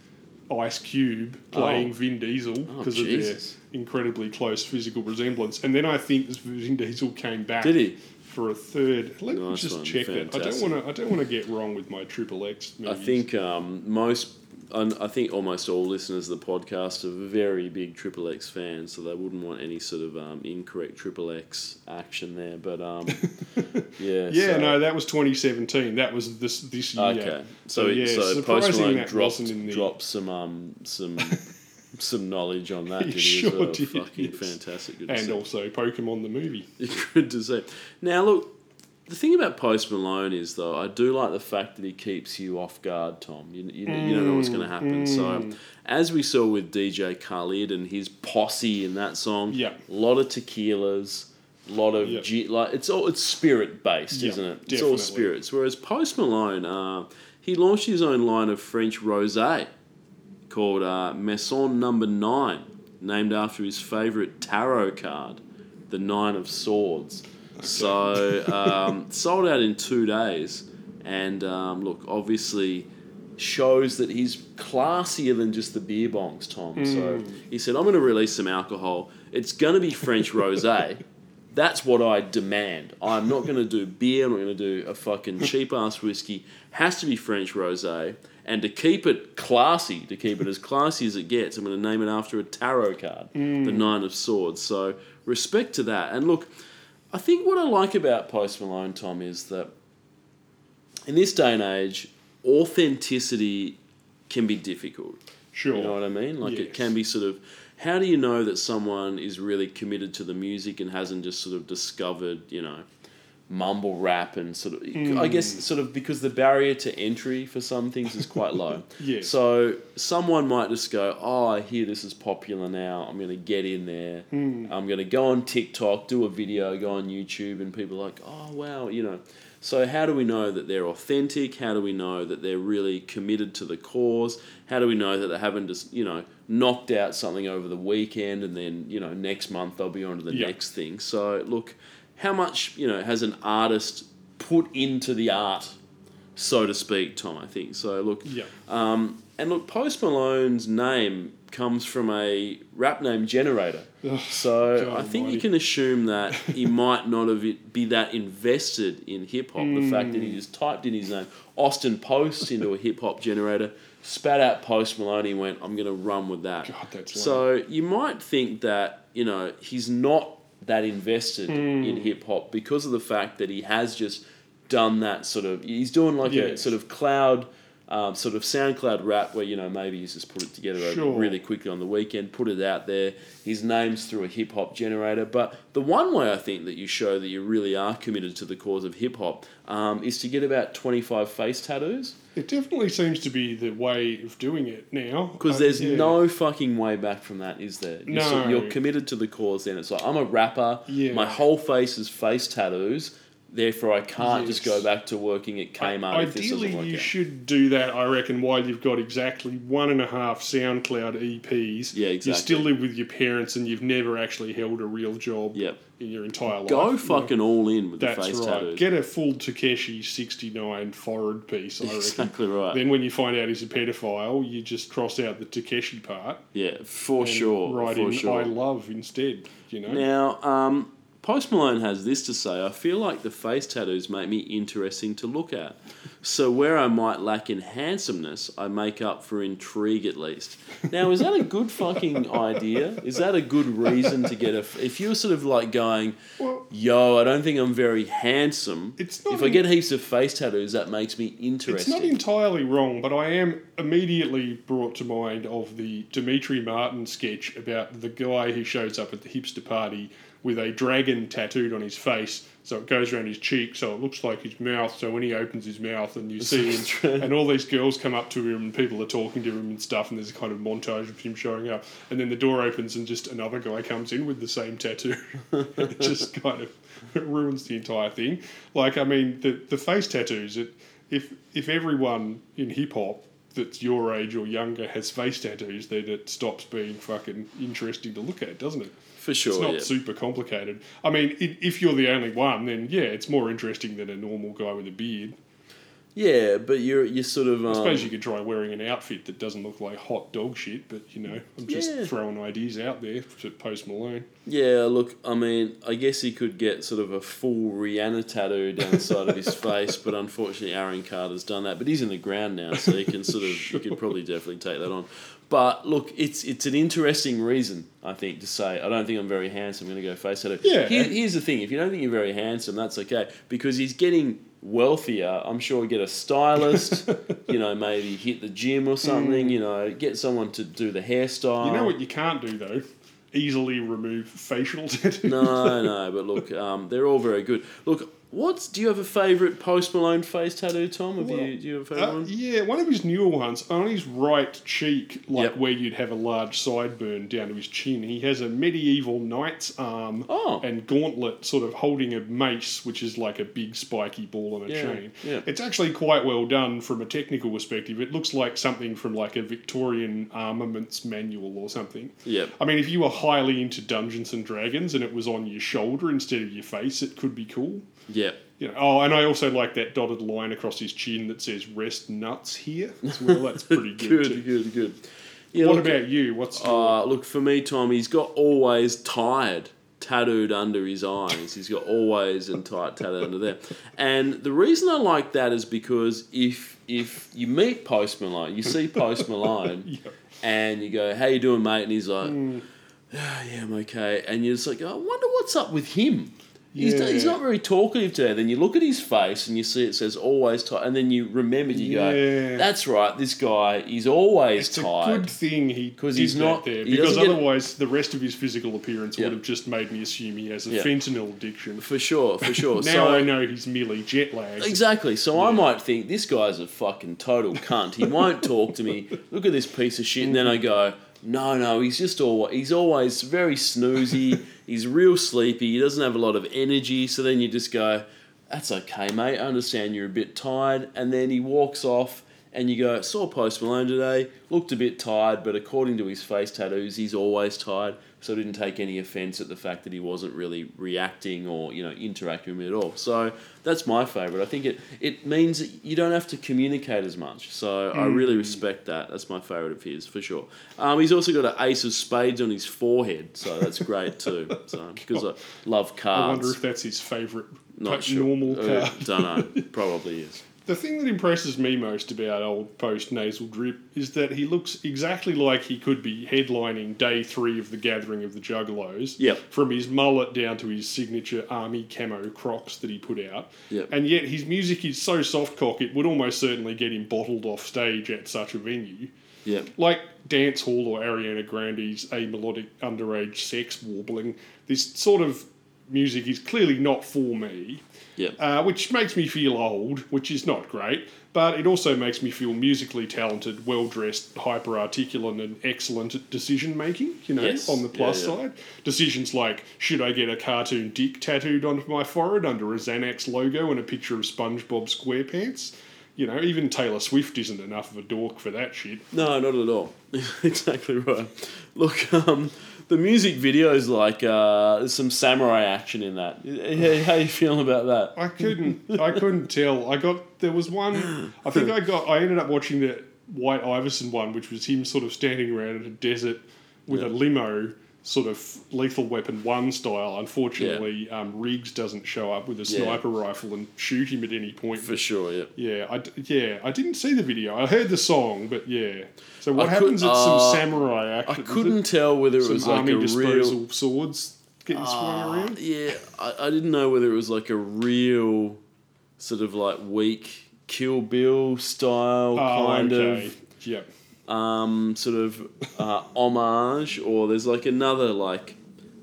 Ice Cube playing Oh. Vin Diesel Oh, because of their incredibly close physical resemblance. And then I think Vin Diesel came back Did he? for a third. Let me just one, check that. I don't want to. I don't want to get wrong with my Triple X. I think um, most, and I think almost all listeners of the podcast are very big Triple X fans, so they wouldn't want any sort of um, incorrect Triple X action there. But um, yeah, Yeah, so- no, that was 2017. That was this this year. Okay, so So, yeah, so Post Malone dropped dropped some um some some knowledge on that. He did he sure well? did, Fucking yes. fantastic. Good And see. also Pokemon the movie. Good to see. Now, look, the thing about Post Malone is, though, I do like the fact that he keeps you off guard, Tom. You, you, you don't know what's going to happen. Mm. So, as we saw with DJ Khaled and his posse in that song, Yeah. a lot of tequilas. A lot of Yeah. G, like it's all it's spirit based, Yeah, isn't it? It's all spirits. Whereas Post Malone, uh, he launched his own line of French rosé called uh, Maison Number Nine, named after his favourite tarot card, the Nine of Swords. So um, sold out in two days, and um, look, obviously shows that he's classier than just the beer bongs, Tom. So he said, "I'm going to release some alcohol. It's going to be French rosé." That's what I demand. I'm not going to do beer. I'm not going to do a fucking cheap ass whiskey. Has to be French rosé. And to keep it classy, to keep it as classy as it gets, I'm going to name it after a tarot card, the Nine of Swords. So respect to that. And look, I think what I like about Post Malone, Tom, is that in this day and age, authenticity can be difficult. Sure. You know what I mean? Like it can be sort of. How do you know that someone is really committed to the music and hasn't just sort of discovered, you know, mumble rap and sort of? I guess Hmm. sort of because the barrier to entry for some things is quite low. yeah. So someone might just go, "Oh, I hear this is popular now. I'm going to get in there. Hmm. I'm going to go on TikTok, do a video, go on YouTube, and people are like, oh wow, you know." So how do we know that they're authentic? How do we know that they're really committed to the cause? How do we know that they haven't just you know knocked out something over the weekend and then you know next month they'll be on to the Yeah. next thing? So look, how much you know has an artist put into the art, so to speak, Tom? I think so. Look, Yeah. um, and look, Post Malone's name comes from a rap name generator. So God I think you can assume that he might not have it- be that invested in hip hop. The fact that he Hmm. just typed in his name, Austin Post, into a hip hop generator, spat out Post Malone, and went, I'm going to run with that. God, so you might think that, you know, he's not that invested Hmm. in hip hop because of the fact that he has just done that sort of, he's doing like a sort of cloud. Um, sort of SoundCloud rap where you know maybe he's just put it together Sure. really quickly on the weekend, put it out there. His name's through a hip hop generator. But the one way I think that you show that you really are committed to the cause of hip hop um, is to get about 25 face tattoos. It definitely seems to be the way of doing it now. Because Uh, there's yeah. no fucking way back from that, is there? You're, so- No. you're committed to the cause then. It's like, I'm a rapper. Yeah. My whole face is face tattoos. Therefore, I can't just go back to working at Kmart Ideally, you out. should do that, I reckon, while you've got exactly one and a half SoundCloud EPs. Yeah, exactly. You still live with your parents and you've never actually held a real job Yep. in your entire life. Go you know? fucking all in with That's the face right. tattoos. Get a full Tekashi 69 forehead piece, I reckon. exactly right. Then when you find out he's a pedophile, you just cross out the Tekashi part. yeah, for sure. Right for in sure. I love instead, you know? Now, um, Post Malone has this to say I feel like the face tattoos make me interesting to look at. So, where I might lack in handsomeness, I make up for intrigue at least. Now, is that a good fucking idea? Is that a good reason to get a. F- if you're sort of like going, Well- yo, I don't think I'm very handsome. It's not if I get heaps of face tattoos, that makes me interesting. It's not entirely wrong, but I am immediately brought to mind of the Demetri Martin sketch about the guy who shows up at the hipster party with a dragon tattooed on his face, so it goes around his cheek, so it looks like his mouth. So when he opens his mouth, and you see him, and all these girls come up to him, and people are talking to him and stuff, and there's a kind of montage of him showing up, and then the door opens, and just another guy comes in with the same tattoo. it just kind of ruins the entire thing. Like, I mean, the the face tattoos. It if if everyone in hip hop that's your age or younger has face tattoos, then it stops being fucking interesting to look at, doesn't it? For sure. It's not yeah. super complicated. I mean, i if you're the only one, then yeah, it's more interesting than a normal guy with a beard. yeah, but you're, you're sort of. Um, I suppose you could try wearing an outfit that doesn't look like hot dog shit, but you know, I'm just Yeah. throwing ideas out there to Post Malone. Yeah, look, I mean, I guess he could get sort of a full Rihanna tattoo down the side of his face, but unfortunately, Aaron Carter's done that. But he's in the ground now, so he can sort of, you could probably definitely take that on. But look, it's it's an interesting reason, I think, to say I don't think I'm very handsome. I'm going to go face tattoo. Yeah. Here, here's the thing: if you don't think you're very handsome, that's okay because he's getting wealthier. I'm sure he'll get a stylist. you know, maybe hit the gym or something. You know, get someone to do the hairstyle. You know what you can't do though? Easily remove facial tattoos. No, no, but look, um, they're all very good. Look, what's do you have a favourite Post Malone face tattoo, Tom? Have Well, you do you have a favourite Uh, one? yeah, one of his newer ones on his right cheek, like Yep. where you'd have a large sideburn down to his chin. He has a medieval knight's arm Oh. and gauntlet, sort of holding a mace, which is like a big spiky ball on a Yeah, chain. yeah. It's actually quite well done from a technical perspective. It looks like something from like a Victorian armaments manual or something. Yep. I mean, if you were highly into Dungeons and Dragons and it was on your shoulder instead of your face, it could be cool. Yep. You know, oh, and I also like that dotted line across his chin that says "rest nuts here" as well. That's pretty good. Good, too. good, good. Yeah, What look, about you? What's your, Uh, look for me, Tom. He's got always tired tattooed under his eyes. He's got always and tight tattooed under there. And the reason I like that is because if if you meet Post Malone, you see Post Malone, Yeah. and you go, "How you doing, mate?" And he's like, "Ah, "Yeah, I'm okay." And you're just like, "I wonder what's up with him." He's, Yeah. he's not very talkative today. Then you look at his face and you see it says always tired, and then you remember you Yeah. go, "That's right, this guy is always It's a tired." good thing he 'Cause did he's not- there because doesn't get- otherwise the rest of his physical appearance Yeah. would have just made me assume he has a fentanyl addiction. For sure, for sure. now so, I know he's merely jet lagged. Exactly. So I might think this guy's a fucking total cunt. He won't talk to me. Look at this piece of shit. And then I go, no, no, he's just always he's always very snoozy. He's real sleepy. He doesn't have a lot of energy. So then you just go, that's okay, mate. I understand you're a bit tired. And then he walks off. And you go, saw Post Malone today, looked a bit tired, but according to his face tattoos, he's always tired. So I didn't take any offence at the fact that he wasn't really reacting or, you know, interacting with me at all. So that's my favourite. I think it, it means that you don't have to communicate as much. So I really respect that. That's my favourite of his, for sure. Um, he's also got an ace of spades on his forehead, so that's great too. So Because I love cards. I wonder if that's his favourite Not sure. normal Uh, don't know. Probably is. The thing that impresses me most about old post nasal drip is that he looks exactly like he could be headlining day three of the Gathering of the Juggalos. Yep. From his mullet down to his signature army camo Crocs that he put out. Yep. And yet his music is so soft cock it would almost certainly get him bottled off stage at such a venue. Yeah. Like Dance Hall or Ariana Grande's a melodic underage sex warbling, this sort of music is clearly not for me Yeah. uh, which makes me feel old, which is not great. But it also makes me feel musically talented, well dressed, hyper articulate, and excellent at decision making. You know, Yes. on the plus Yeah, yeah. side, decisions like should I get a cartoon dick tattooed onto my forehead under a Xanax logo and a picture of SpongeBob SquarePants. You know, even Taylor Swift isn't enough of a dork for that shit. No, not at all. exactly right. Look, um, the music video is like uh, there's some samurai action in that. How, how you feeling about that? I couldn't. I couldn't tell. I got there was one. I think I got. I ended up watching the White Iverson one, which was him sort of standing around in a desert with a limo, sort of Lethal Weapon one style. Unfortunately, um, Riggs doesn't show up with a Yeah. sniper rifle and shoot him at any point. For sure, yeah. yeah, I yeah, I didn't see the video. I heard the song, but yeah. So what I could- happens at uh, some samurai I action? Is couldn't tell whether it was like a disposal real. swords getting swung Uh, around. yeah, I, I didn't know whether it was like a real sort of like weak Kill Bill style Oh, kind okay. of Yep. Um, sort of uh, homage, or there's like another like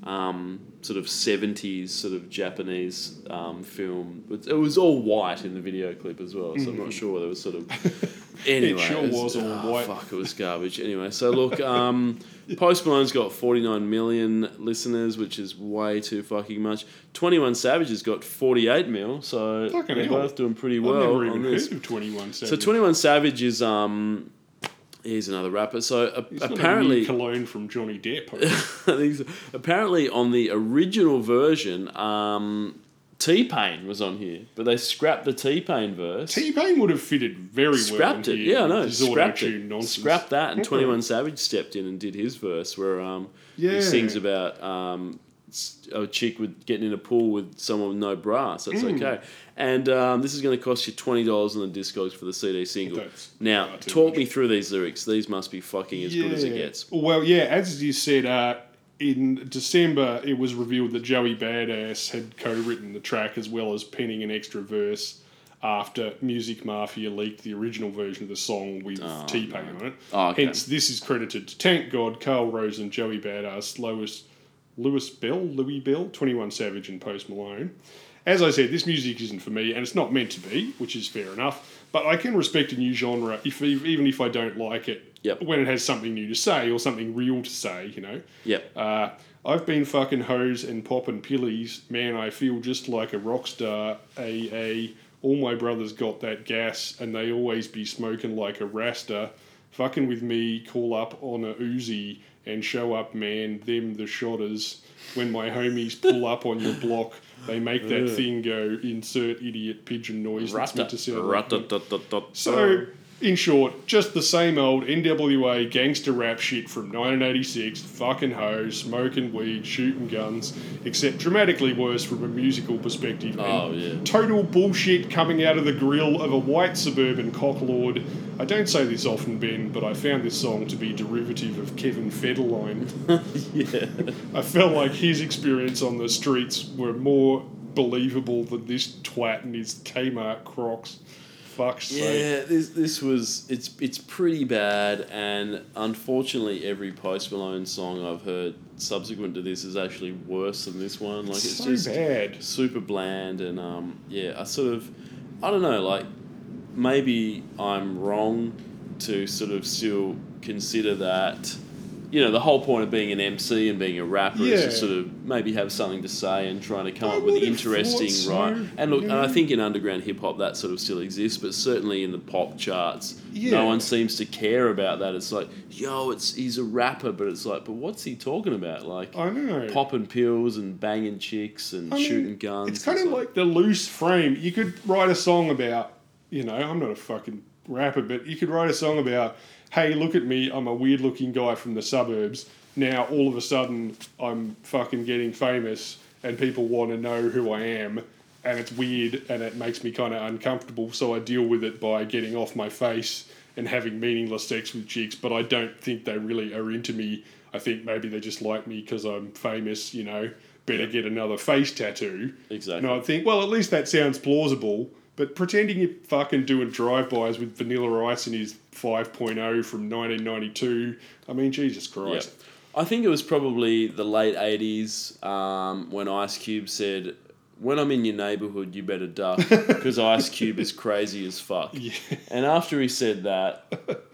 um, sort of seventies sort of Japanese um, film. It it was all white in the video clip as well, so I'm not sure whether it was sort of. Anyway, it sure it was all oh, white. Fuck, it was garbage. Anyway, so look, um, Post Malone's got 49 million listeners, which is way too fucking much. 21 Savage has got 48 mil, so Fucking they're hell. both doing pretty well. I've never even on this. heard of Twenty One Savage. So 21 Savage is um here's another rapper. So uh, It's not a apparently cologne from Johnny Depp. So. apparently on the original version um T Pain was on here, but they scrapped the T Pain verse. T Pain would have fitted very scrapped well. it. Yeah, I know. his Scrapped it. Nonsense. Scrapped that, and. Twenty One Savage stepped in and did his verse, where um Yeah. he sings about um a chick with getting in a pool with someone with no bra, so that's Mm. okay. And um, this is going to cost you twenty dollars on the Discogs for the CD single. That's now, talk much. me through these lyrics. These must be fucking as good as it gets. Well, yeah, as you said, uh, in December it was revealed that Joey Badass had co-written the track as well as penning an extra verse after Music Mafia leaked the original version of the song with T Pain on it. Oh, okay. Hence, this is credited to Tank God, Carl Rose, and Joey Badass, Lois, Lewis Bell, Louis Bell, Twenty One Savage, and Post Malone. As I said, this music isn't for me, and it's not meant to be, which is fair enough. But I can respect a new genre, if even if I don't like it, Yep. when it has something new to say or something real to say, you know. Yep. Uh, I've been fucking hoes and popping pillies. Man, I feel just like a rock star. AA. All my brothers got that gas, and they always be smoking like a rasta. Fucking with me, call up on a Uzi and show up, man. Them the shotters. When my homies pull up on your block, they make that thing go. Insert idiot pigeon noise. That's meant to sound like So, in short, just the same old NWA gangster rap shit from 1986, fucking hoes, smoking weed, shooting guns, except dramatically worse from a musical perspective. Oh, yeah. Total bullshit coming out of the grill of a white suburban cocklord. I don't say this often, Ben, but I found this song to be derivative of Kevin Federline. yeah. I felt like his experience on the streets were more believable than this twat and his Kmart Crocs. Fuck's sake. Yeah, this this was it's it's pretty bad, and unfortunately, every Post Malone song I've heard subsequent to this is actually worse than this one. Like it's so just bad. super bland, and um, yeah, I sort of, I don't know, like maybe I'm wrong to sort of still consider that. You know, the whole point of being an MC and being a rapper is to sort of maybe have something to say and trying to come I up with interesting, so, right? And look, and I think in underground hip hop that sort of still exists, but certainly in the pop charts, Yeah. no one seems to care about that. It's like, yo, it's he's a rapper, but it's like, but what's he talking about? Like I know. popping pills and banging chicks and I mean, shooting guns. It's kind of like the loose frame. You could write a song about, you know, I'm not a fucking rapper, but you could write a song about, hey, look at me, I'm a weird looking guy from the suburbs. Now all of a sudden I'm fucking getting famous and people want to know who I am and it's weird and it makes me kind of uncomfortable. So I deal with it by getting off my face and having meaningless sex with chicks, but I don't think they really are into me. I think maybe they just like me because I'm famous, you know. Better get another face tattoo. Exactly. And I think, well, at least that sounds plausible. But pretending you're fucking doing drive-bys with Vanilla Ice in his 5.0 from 1992, I mean, Jesus. Christ. I think it was probably the late '80s um, when Ice Cube said, "When I'm in your neighborhood, you better duck because Ice Cube is crazy as fuck." Yeah. And after he said that,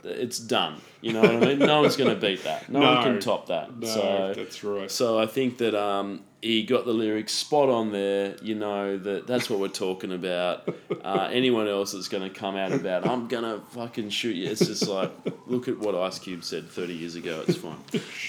it's done. You know what I mean? No one's going to beat that. No, one can top that. No, so, that's right. so I think that um, he got the lyrics spot on there. You know that that's what we're talking about. Uh, anyone else that's going to come out about I'm gonna fucking shoot you. It's just like look at what Ice Cube said 30 years ago. It's fine.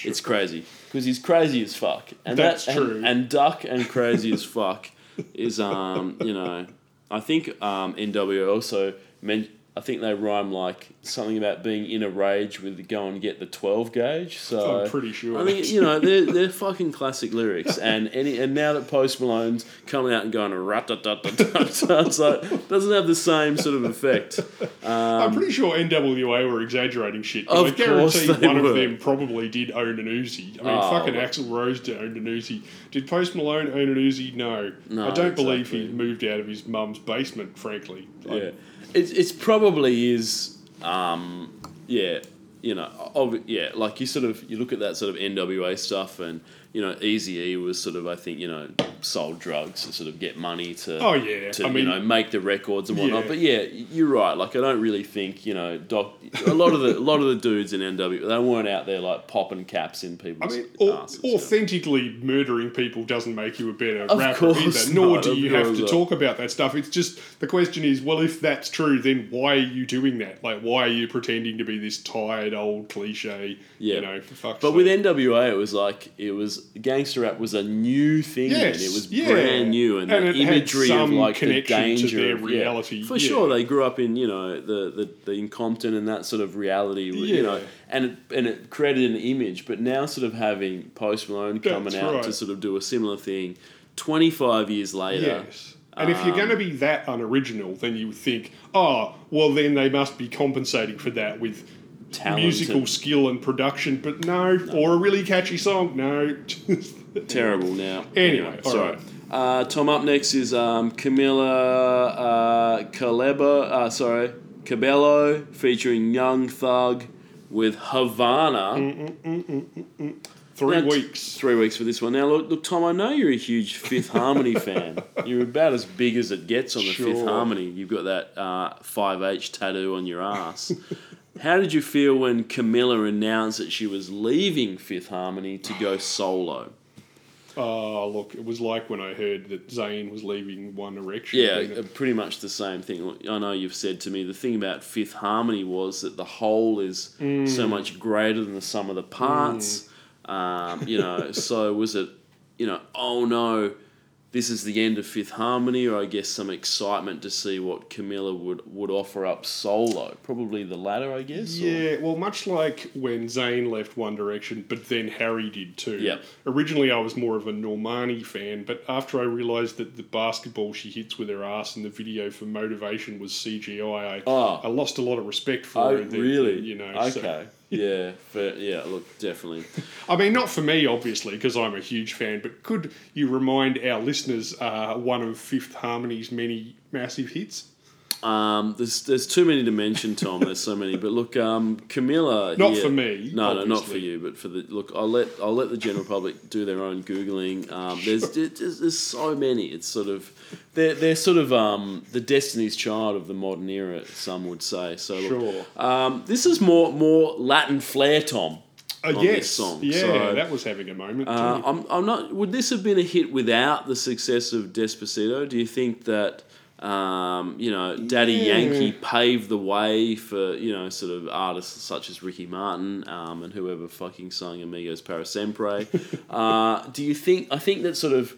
It's crazy because he's crazy as fuck. And That's that, true. And, and duck and crazy as fuck is um you know I think um, NWA also meant. I think they rhyme like something about being in a rage with go and get the twelve gauge. So I'm pretty sure I think that's- you know they're, they're fucking classic lyrics, and any and now that Post Malone's coming out and going rat tat tat tat tat, it's like doesn't have the same sort of effect. I'm um, pretty sure NWA were exaggerating shit. But Of I guarantee course they one were. of them probably did own an Uzi. I mean, Oh, fucking well. Axl Rose owned an Uzi. Did Post Malone own an Uzi? No. No, I don't believe he moved out of his mum's basement, frankly. Like, Yeah, it's it's probably is um yeah you know ob- yeah like you sort of you look at that sort of NWA stuff and you know Easy E was sort of I think you know sold drugs to sort of get money to Oh, yeah. to I you mean- know make the records and whatnot Yeah. but yeah you're right like I don't really think you know doc a lot of the a lot of the dudes in NWA they weren't out there like popping caps in people's. I mean, asses, you know. authentically murdering people doesn't make you a better Of rapper either. Nor not, do you have to not. talk about that stuff. It's just the question is, well, if that's true, then why are you doing that? Like, why are you pretending to be this tired old cliche? Yeah. You know, for fuck's sake. But sake. with NWA, it was like it was gangster rap was a new thing. Yes, and it was yeah. brand new, and, And the imagery of like the danger their of yeah. reality, For yeah. sure, they grew up in you know the the, the in Compton and that sort of reality. You know, and it, and it created an image. But now, sort of having Post Malone coming That's out right. to sort of do a similar thing, twenty five years later. Yes. And if you're um, going to be that unoriginal, then you would think, oh, well, then they must be compensating for that with Musical skill and production. But no, or a really catchy song. No. Terrible now. Anyway, all sorry. right. Uh, Tom, up next is um, Camila uh, Calebo, uh, sorry, Cabello featuring Young Thug with Havana. Three That's weeks. Three weeks for this one. Now, look, look, Tom, I know you're a huge Fifth Harmony fan. You're about as big as it gets on the Fifth Harmony. You've got that uh, 5H tattoo on your ass. How did you feel when Camilla announced that she was leaving Fifth Harmony to go solo? Oh, look, it was like when I heard that Zayn was leaving One Direction. Yeah, uh, pretty much the same thing. I know you've said to me the thing about Fifth Harmony was that the whole is so much greater than the sum of the parts. Um, you know, so was it, you know, oh no, this is the end of Fifth Harmony, or I guess some excitement to see what Camilla would, would offer up solo? Probably the latter, I guess. or- Yeah, well, much like when Zayn left One Direction, but then Harry did too. Yep. Originally, I was more of a Normani fan, but after I realised that the basketball she hits with her ass in the video for Motivation was CGI, I, Oh. I lost a lot of respect for Oh, her. then, really? You know, Okay. so- yeah, for, yeah. Look, definitely. I mean, not for me, obviously, because I'm a huge fan, but could you remind our listeners uh, one of Fifth Harmony's many massive hits? Um, there's there's too many to mention, Tom. There's so many. But look, um, Camilla. Not here- for me, No, no, not for you. But for the look, I'll let I'll let the general public do their own googling. Um, there's, there's there's so many. It's sort of they're they're sort of um, the Destiny's Child of the modern era. Some would say. So look, Sure. um, this is more more Latin flair, Tom. Uh, yes, this song. yeah, So- that was having a moment. Uh. I'm, I'm not. Would this have been a hit without the success of Despacito? Do you think that um, you know Daddy Yeah. Yankee paved the way for you know sort of artists such as Ricky Martin um, and whoever fucking sung Amigos Para Siempre? uh, do you think? I think that sort of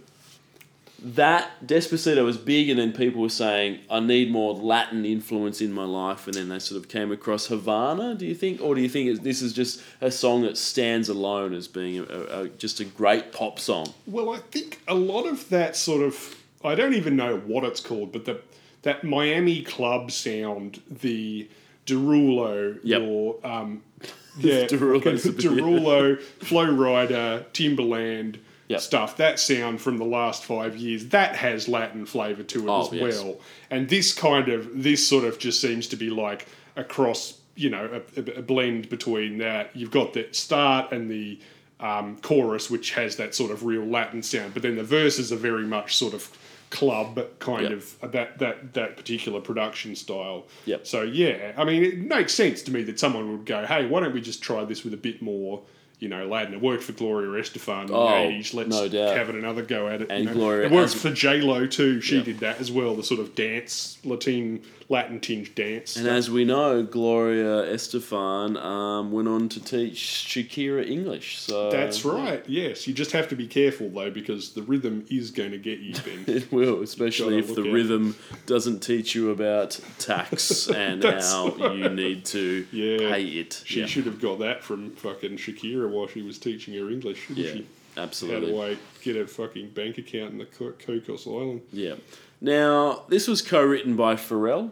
that Despacito was big, and then people were saying, "I need more Latin influence in my life," and then they sort of came across Havana. Do you think, or do you think it's, this is just a song that stands alone as being a, a, just a great pop song? Well, I think a lot of that sort of I don't even know what it's called, but the that Miami club sound, the Derulo, Yep. your um, yeah, bit- Derulo, Flo Rida, Timbaland. Yep. Stuff that sound from the last five years that has Latin flavour to it Oh, as yes. well, and this kind of this sort of just seems to be like a cross, you know, a, a- a blend between that. You've got the start and the um, chorus, which has that sort of real Latin sound, but then the verses are very much sort of club kind Yep. of uh, that that that particular production style. Yep. So yeah, I mean, it makes sense to me that someone would go, "Hey, why don't we just try this with a bit more?" You know, Latin. It worked for Gloria Estefan in Oh, the eighties. Let's no doubt. have it another go at it. And you know. Gloria it worked as- for J Lo too. She did that as well. The sort of dance, Latin, Latin tinged dance. And as we know, Gloria Estefan um, went on to teach Shakira English. So That's right. Yes, you just have to be careful though, because the rhythm is going to get you. Ben. It will, especially if the out. rhythm doesn't teach you about tax and how you need to Yeah. pay it. She yeah, should have got that from fucking Shakira while she was teaching her English. Shouldn't yeah she? How absolutely. do I get a fucking bank account in the Cocos Island? Yeah. Now, this was co-written by Pharrell.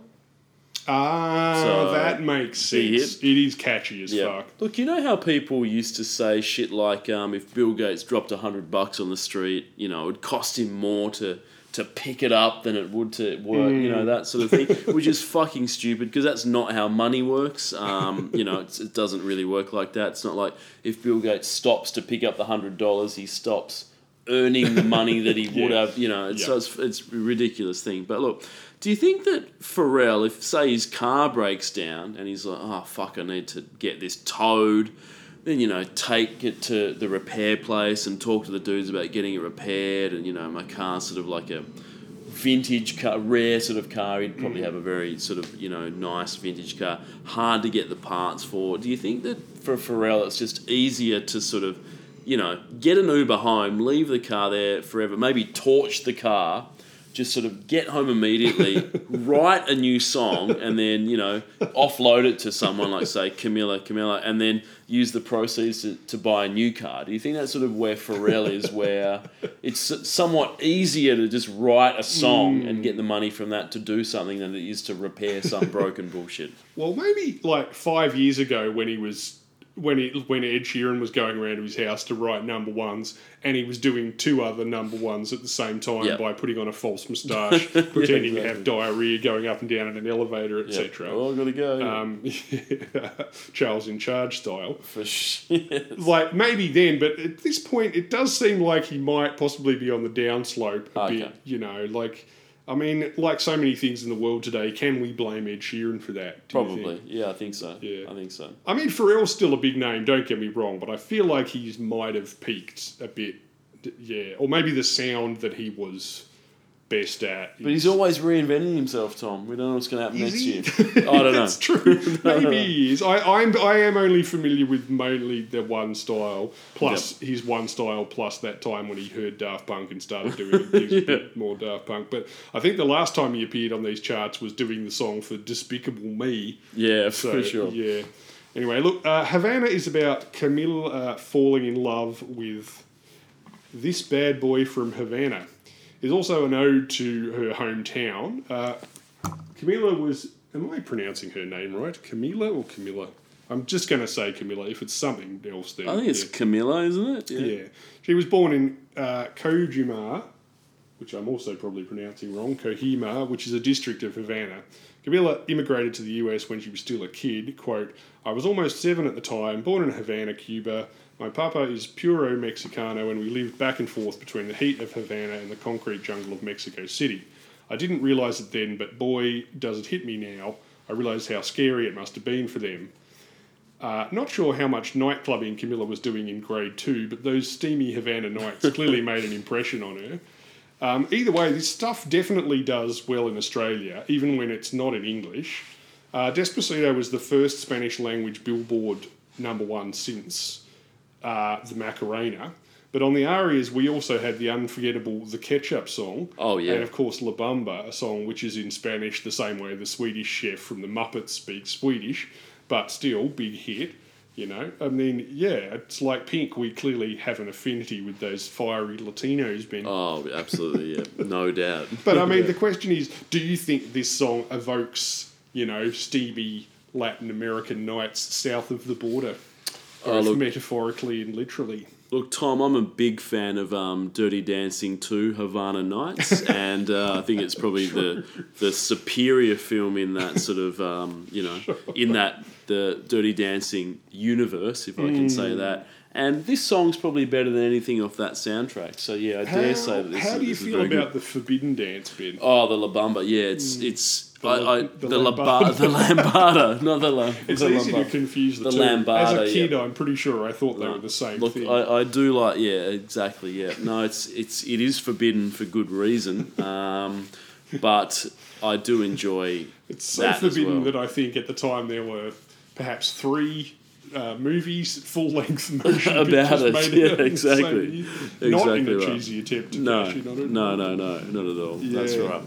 Ah, So, that makes sense. It is catchy as Yeah. fuck. Look, you know how people used to say shit like, um, if Bill Gates dropped a hundred bucks on the street, you know, it would cost him more to to pick it up than it would to work. You know that sort of thing, which is fucking stupid because that's not how money works. Um, you know, it's, it doesn't really work like that. It's not like if Bill Gates stops to pick up the hundred dollars, he stops earning the money that he would Yeah. have. You know, it's, Yeah. so it's it's a ridiculous thing. But look, do you think that Pharrell, if say his car breaks down and he's like, oh fuck, I need to get this towed, then you know take it to the repair place and talk to the dudes about getting it repaired, and you know my car's sort of like a vintage car, rare sort of car. He'd probably mm. have a very sort of you know nice vintage car, hard to get the parts for. Do you think that for Pharrell it's just easier to sort of you know get an Uber home, leave the car there forever, maybe torch the car. Just sort of get home immediately, write a new song, and then you know offload it to someone like say Camilla, Camilla, and then use the proceeds to, to buy a new car. Do you think that's sort of where Pharrell is, where it's somewhat easier to just write a song hmm. and get the money from that to do something than it is to repair some broken bullshit? Well, maybe like five years ago when he was when he when Ed Sheeran was going around to his house to write number ones, and he was doing two other number ones at the same time Yep. by putting on a false moustache, pretending to have diarrhea, going up and down in an elevator, Yeah. etc. Oh, I gotta go. Um, Charles in charge style. for shit. Like maybe then, but at this point, it does seem like he might possibly be on the downslope a Okay. bit. You know, like I mean, like so many things in the world today, can we blame Ed Sheeran for that? do you think? Probably. Yeah, I think so. Yeah. I think so. I mean, Pharrell's still a big name. Don't get me wrong, but I feel like he's might have peaked a bit. Yeah, or maybe the sound that he was best at. But he's always reinventing himself, Tom. We don't know what's going to happen next he? year. I don't know. That's true. Maybe he is. I, I'm I am only familiar with mainly the one style plus his one style plus that time when he heard Daft Punk and started doing things a bit more Daft Punk. But I think the last time he appeared on these charts was doing the song for Despicable Me. Yeah, So for sure. yeah. Anyway, look, uh, Havana is about Camille uh, falling in love with this bad boy from Havana. Is also an ode to her hometown. Uh, Camila was. Am I pronouncing her name right? Camila or Camilla? I'm just going to say Camilla. If it's something else, then I think it's yeah. Camilla, isn't it? Yeah. She was born in uh, Kojima, which I'm also probably pronouncing wrong, Kohima, which is a district of Havana. Camilla immigrated to the US when she was still a kid. Quote, I was almost seven at the time, born in Havana, Cuba. My papa is puro Mexicano, and we lived back and forth between the heat of Havana and the concrete jungle of Mexico City. I didn't realise it then, but boy, does it hit me now. I realise how scary it must have been for them. Uh, not sure how much nightclubbing Camilla was doing in grade two, but those steamy Havana nights clearly made an impression on her. Um, either way, this stuff definitely does well in Australia, even when it's not in English. Uh, Despacito was the first Spanish language Billboard number one since uh, the Macarena. But on the ARIAs, we also had the unforgettable The Ketchup song. Oh, yeah. And of course, La Bamba, a song which is in Spanish the same way the Swedish chef from the Muppets speaks Swedish, but still, big hit. You know, I mean, yeah, it's like Pink. We clearly have an affinity with those fiery Latinos, Ben. Oh, absolutely, yeah, no doubt. But I mean, the question is, do you think this song evokes, you know, steamy Latin American nights south of the border, Both look- metaphorically and literally? Look, Tom, I'm a big fan of um, Dirty Dancing 2 Havana Nights, and uh, I think it's probably the the superior film in that sort of um, you know in that the Dirty Dancing universe, if I can say Hmm. that. And this song's probably better than anything off that soundtrack. So yeah, I dare say that this, how do you feel about good. the forbidden dance, Ben? Oh, the La Bamba, yeah, it's it's The I, I, the the, Lambada. the Lambada, not the La. It's the easy to confuse the, The two. As a kid, yeah. I'm pretty sure I thought they were the same Look, thing. I, I do like yeah, exactly yeah. No, it's it's it is forbidden for good reason, um, but I do enjoy it's so that forbidden well. that I think at the time there were perhaps three uh, movies, full length motion About pictures it, made yeah, in exactly. Not in Exactly a right. cheesy attempt no, cash in on it. no, no, no, not at all. That's right.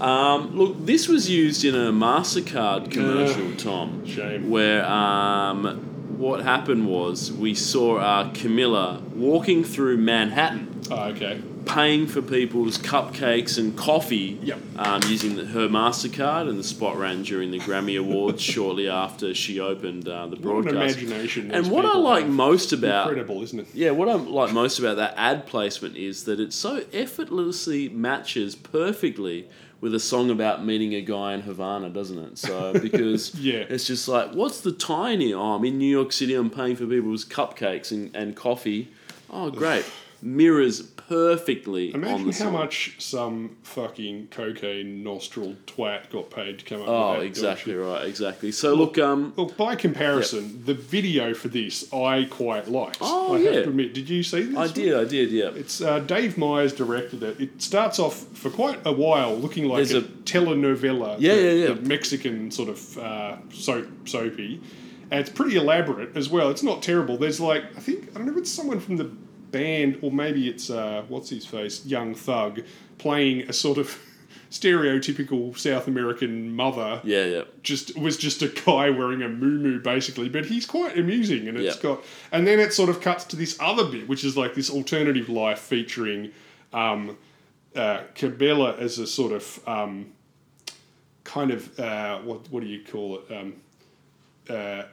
Um, look, this was used in a Mastercard commercial, Tom. Shame. Where um, what happened was we saw uh, Camilla walking through Manhattan. Oh, okay. paying for people's cupcakes and coffee Yep. um, using the, her MasterCard, and the spot ran during the Grammy Awards shortly after she opened uh, the What an imagination. And what I like most about Incredible, isn't it? yeah, what I like most about that ad placement is that it so effortlessly matches perfectly with a song about meeting a guy in Havana, doesn't it? So because Yeah. it's just like, what's the tie in here? Oh, I'm in New York City. I'm paying for people's cupcakes and, and coffee. Oh, great! Mirrors perfectly on Imagine how much some fucking cocaine nostril twat got paid to come up Oh, with that. exactly right, exactly. So look, um, Look, by comparison, the video for this I quite liked. Oh, I yeah. have to admit. Did you see this? I one? did, I did, yeah. It's uh, Dave Meyers directed it. It starts off for quite a while looking like There's a, a- telenovela. Yeah, the, yeah, yeah. the Mexican sort of uh, soap soapy, and it's pretty elaborate as well. It's not terrible. There's like I think I don't know if it's someone from the band or maybe it's uh, what's his face, Young Thug, playing a sort of stereotypical South American mother Yeah, yeah. just was just a guy wearing a moo basically, but he's quite amusing, and it's Yeah. got and then it sort of cuts to this other bit, which is like this alternative life featuring um, uh, Cabela as a sort of um, kind of uh, what what do you call it? Um, uh,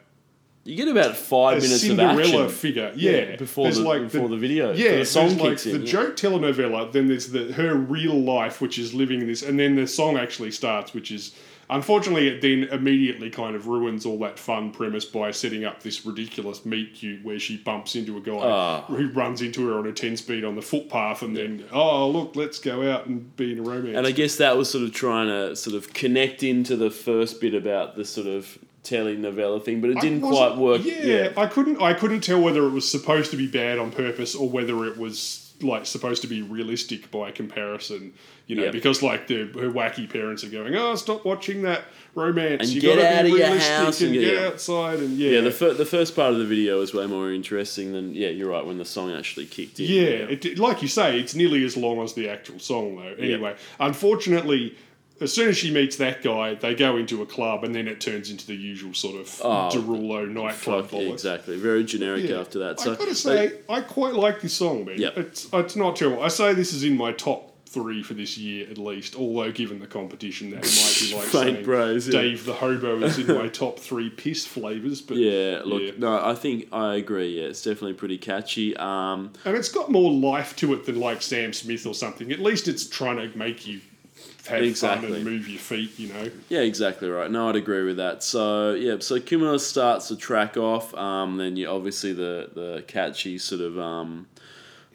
You get about five a minutes Cinderella of action figure, yeah. before There's the before the video. yeah, the song there's like the in. yeah. joke telenovela, then there's the her real life, which is living this, and then the song actually starts, which is unfortunately it then immediately kind of ruins all that fun premise by setting up this ridiculous meet cute where she bumps into a guy Ah. who runs into her on a ten speed on the footpath, and then oh look, let's go out and be in a romance. And I guess that was sort of trying to sort of connect into the first bit about the sort of telenovela thing, but it didn't quite work. Yeah, I couldn't. I couldn't tell whether it was supposed to be bad on purpose or whether it was like supposed to be realistic by comparison. You know, Yeah. because like the her wacky parents are going, "Oh, stop watching that romance. And you get gotta out be of your realistic house and and get yeah. outside." And yeah, Yeah, the, fir- the first part of the video is way more interesting than yeah. You're right when the song actually kicked in. Yeah, it, like you say, it's nearly as long as the actual song, though. Anyway, unfortunately, as soon as she meets that guy, they go into a club, and then it turns into the usual sort of Oh, Derulo nightclub. Fuck, exactly. Very generic Yeah. after that. So, I gotta say, I quite like this song, man. Yep. It's it's not terrible. I say this is in my top three for this year at least. Although given the competition, that might be like saying praise, yeah. Dave the Hobo is in my top three piss flavors. But Yeah, look, Yeah. no, I think I agree. Yeah, it's definitely pretty catchy. Um, and it's got more life to it than like Sam Smith or something. At least it's trying to make you have fun Exactly. and move your feet. You know. yeah, exactly right. No, I'd agree with that. So yeah, so Cumulus starts the track off. Um, then you obviously the the catchy sort of um,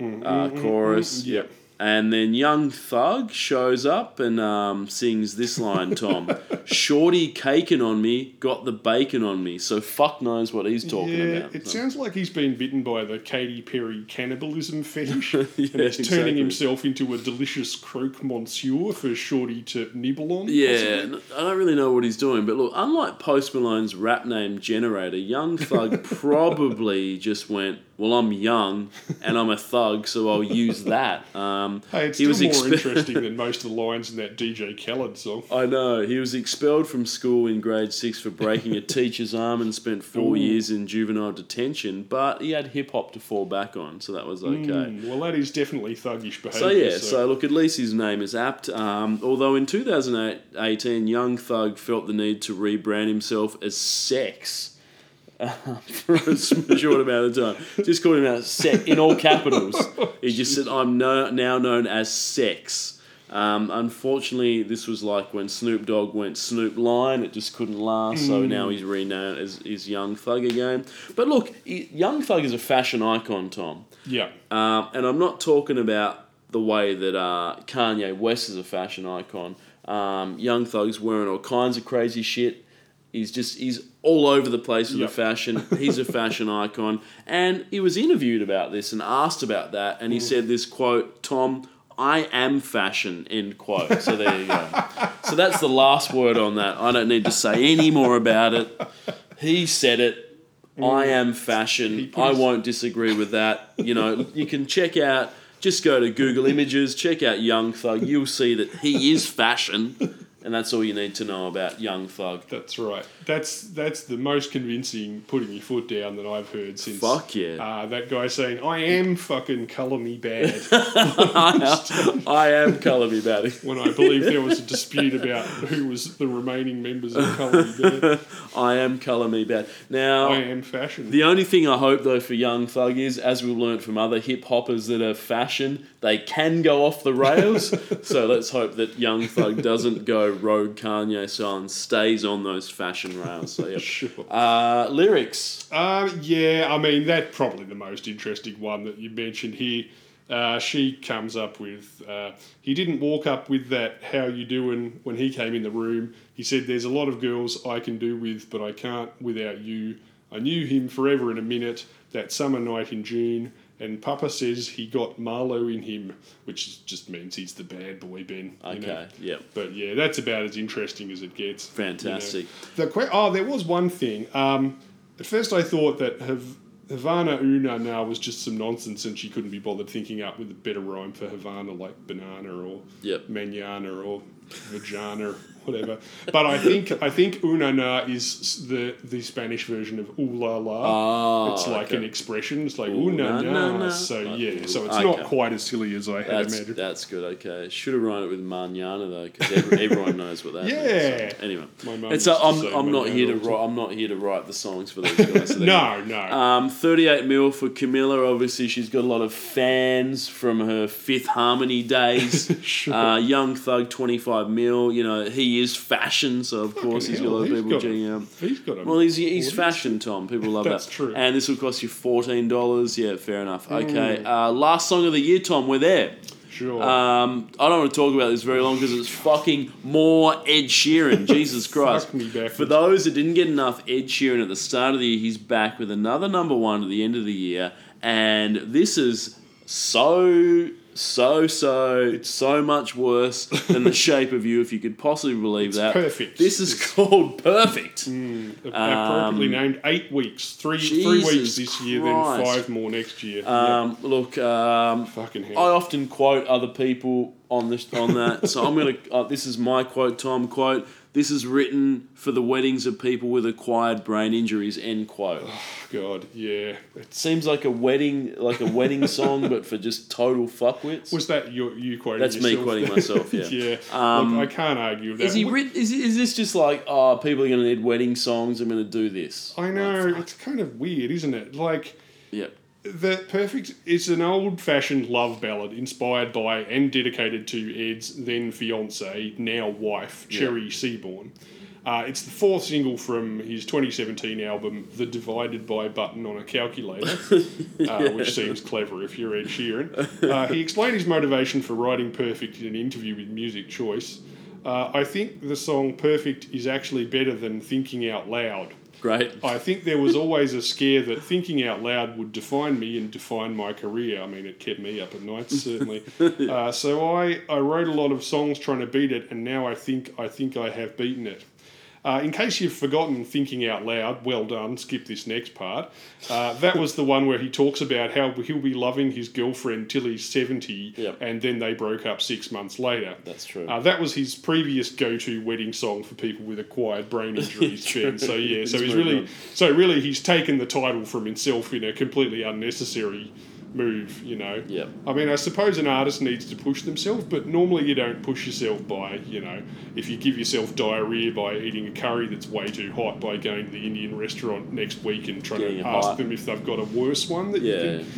uh, chorus. mm, yeah. And then Young Thug shows up and um, sings this line, Tom. Shorty caking on me, got the bacon on me. So fuck knows what he's talking yeah, about. it So- sounds like he's been bitten by the Katy Perry cannibalism fetish, Yeah, and he's exactly. turning himself into a delicious croque monsieur for Shorty to nibble on. Yeah, possibly. I don't really know what he's doing, but look, unlike Post Malone's rap name generator, Young Thug probably just went, "Well, I'm young and I'm a thug, so I'll use that." Um, Hey, it's he was more expe- interesting than most of the lines in that DJ Khaled song. I know he was expelled from school in grade six for breaking a teacher's arm and spent four Ooh. years in juvenile detention. But he had hip hop to fall back on, so that was okay. Mm, well, that is definitely thuggish behaviour. So yeah, so look, at least his name is apt. Um, although in 2018, Young Thug felt the need to rebrand himself as Sex uh, for a short amount of time. Just called him out Sex in all capitals. He just said, "I'm no, now known as Sex." Um, unfortunately, this was like when Snoop Dogg went Snoop Lion. It just couldn't last, so now he's renamed as Young Thug again. But look, he, Young Thug is a fashion icon, Tom. yeah, Um, and I'm not talking about the way that uh, Kanye West is a fashion icon. Um, Young Thug's wearing all kinds of crazy shit. He's just he's all over the place with Yep. the fashion. He's a fashion icon, and he was interviewed about this and asked about that, and he said this quote, "Tom." I am fashion, end quote. So there you go. so that's the last word on that. I don't need to say any more about it. He said it. I am fashion. I won't disagree with that. You know, you can check out, just go to Google Images, check out Young Thug. You'll see that he is fashion, and that's all you need to know about Young Thug. that's right. That's that's the most convincing putting your foot down that I've heard since. Fuck yeah. Uh, that guy saying, "I am fucking Color Me Badd." I am Color Me Badd. when I believe there was a dispute about who was the remaining members of Color Me Badd. I am Color Me Badd. Now, I am fashion. The only thing I hope though for Young Thug is, as we've learned from other hip hoppers that are fashion, they can go off the rails. so let's hope that Young Thug doesn't go rogue Kanye style and stays on those fashion rails. So yeah. Sure. Uh, lyrics. Um, yeah, I mean that's probably the most interesting one that you mentioned here. Uh, she comes up with. Uh, he didn't walk up with that "How you doing?" when he came in the room. He said, "There's a lot of girls I can do with, but I can't without you." I knew him forever in a minute. That summer night in June, and Papa says he got malo in him, which just means he's the bad boy, Ben. you Okay. know. Yep. But yeah, that's about as interesting as it gets. you know. Fantastic. The que- oh, there was one thing. Um, at first, I thought that Hav- Havana Una now was just some nonsense, and she couldn't be bothered thinking up with a better rhyme for Havana, like banana or Yep. manana or vagina, whatever. But I think I think Una na is the the Spanish version of ooh la la. Ah, it's like okay. an expression. It's like Ooh, ooh na. So yeah, so it's Okay. not quite as silly as I had That's, imagined. that's good. Okay, should have run it with manana though, because every, everyone knows what that means. Yeah. So, anyway, it's to I'm, I'm not here to write. I'm not here to write the songs for these guys. So there you go. No, no. Um, 38 mil for Camila. Obviously, she's got a lot of fans from her Fifth Harmony days. Sure. uh, Young Thug, 25 mil. You know, he is fashion, so of course he's got a lot of he's people got- checking out. He's got a Well, he's, he's audience. fashion, Tom. People love That's that. true. And this will cost you $14. Yeah, fair enough. Mm. Okay. Uh, last song of the year, Tom. We're there. Sure. Um, I don't want to talk about this very long because it's fucking more Ed Sheeran. Jesus Christ. Fuck me backwards. For those that didn't get enough Ed Sheeran at the start of the year, he's back with another number one at the end of the year. And this is so, so, so, it's so much worse than The Shape of You, if you could possibly believe that. perfect. This is called Perfect. appropriately named eight weeks, three three Um, weeks this year, then five more next year. Um, Look, um. Fucking hell. I often quote other people on this on that, so I'm gonna. Uh, this is my quote, Tom. Quote: This is written for the weddings of people with acquired brain injuries. End quote. Oh God, yeah. It Seems like a wedding, like a wedding song, but for just total fuckwits. was that you, you quoting That's me quoting myself, yeah. yeah. Um, Look, I can't argue with that. Is he Look, writ- is, is this just like oh people are going to need wedding songs? I'm going to do this. I know, fuck. it's kind of weird, isn't it? Like, Yep. The Perfect is an old fashioned love ballad inspired by and dedicated to Ed's then fiance, now wife, Cherry Seaborn. Uh, it's the fourth single from his 2017 album, The Divided by Button on a Calculator, uh, which seems clever if you're Ed Sheeran. Uh, he explained his motivation for writing Perfect in an interview with Music Choice. Uh, I think the song Perfect is actually better than Thinking Out Loud. Great. I think there was always a scare that thinking out loud would define me and define my career. I mean, it kept me up at night, certainly. uh, so I, I wrote a lot of songs trying to beat it, and now I think I think I have beaten it. Uh, in case you've forgotten thinking out loud, well done. Skip this next part. Uh, that was the one where he talks about how he'll be loving his girlfriend till he's seventy, Yep. and then they broke up six months later. That's true. Uh, that was his previous go-to wedding song for people with acquired brain injuries. Ben. So yeah, so He's he's really, on. so really, he's taken the title from himself in a completely unnecessary move. You know. Yeah. I mean, I suppose an artist needs to push themselves, but normally you don't push yourself by, you know, if you give yourself diarrhea by eating a curry that's way too hot by going to the Indian restaurant next week and trying Getting to ask hot. them if they've got a worse one that Yeah. you think.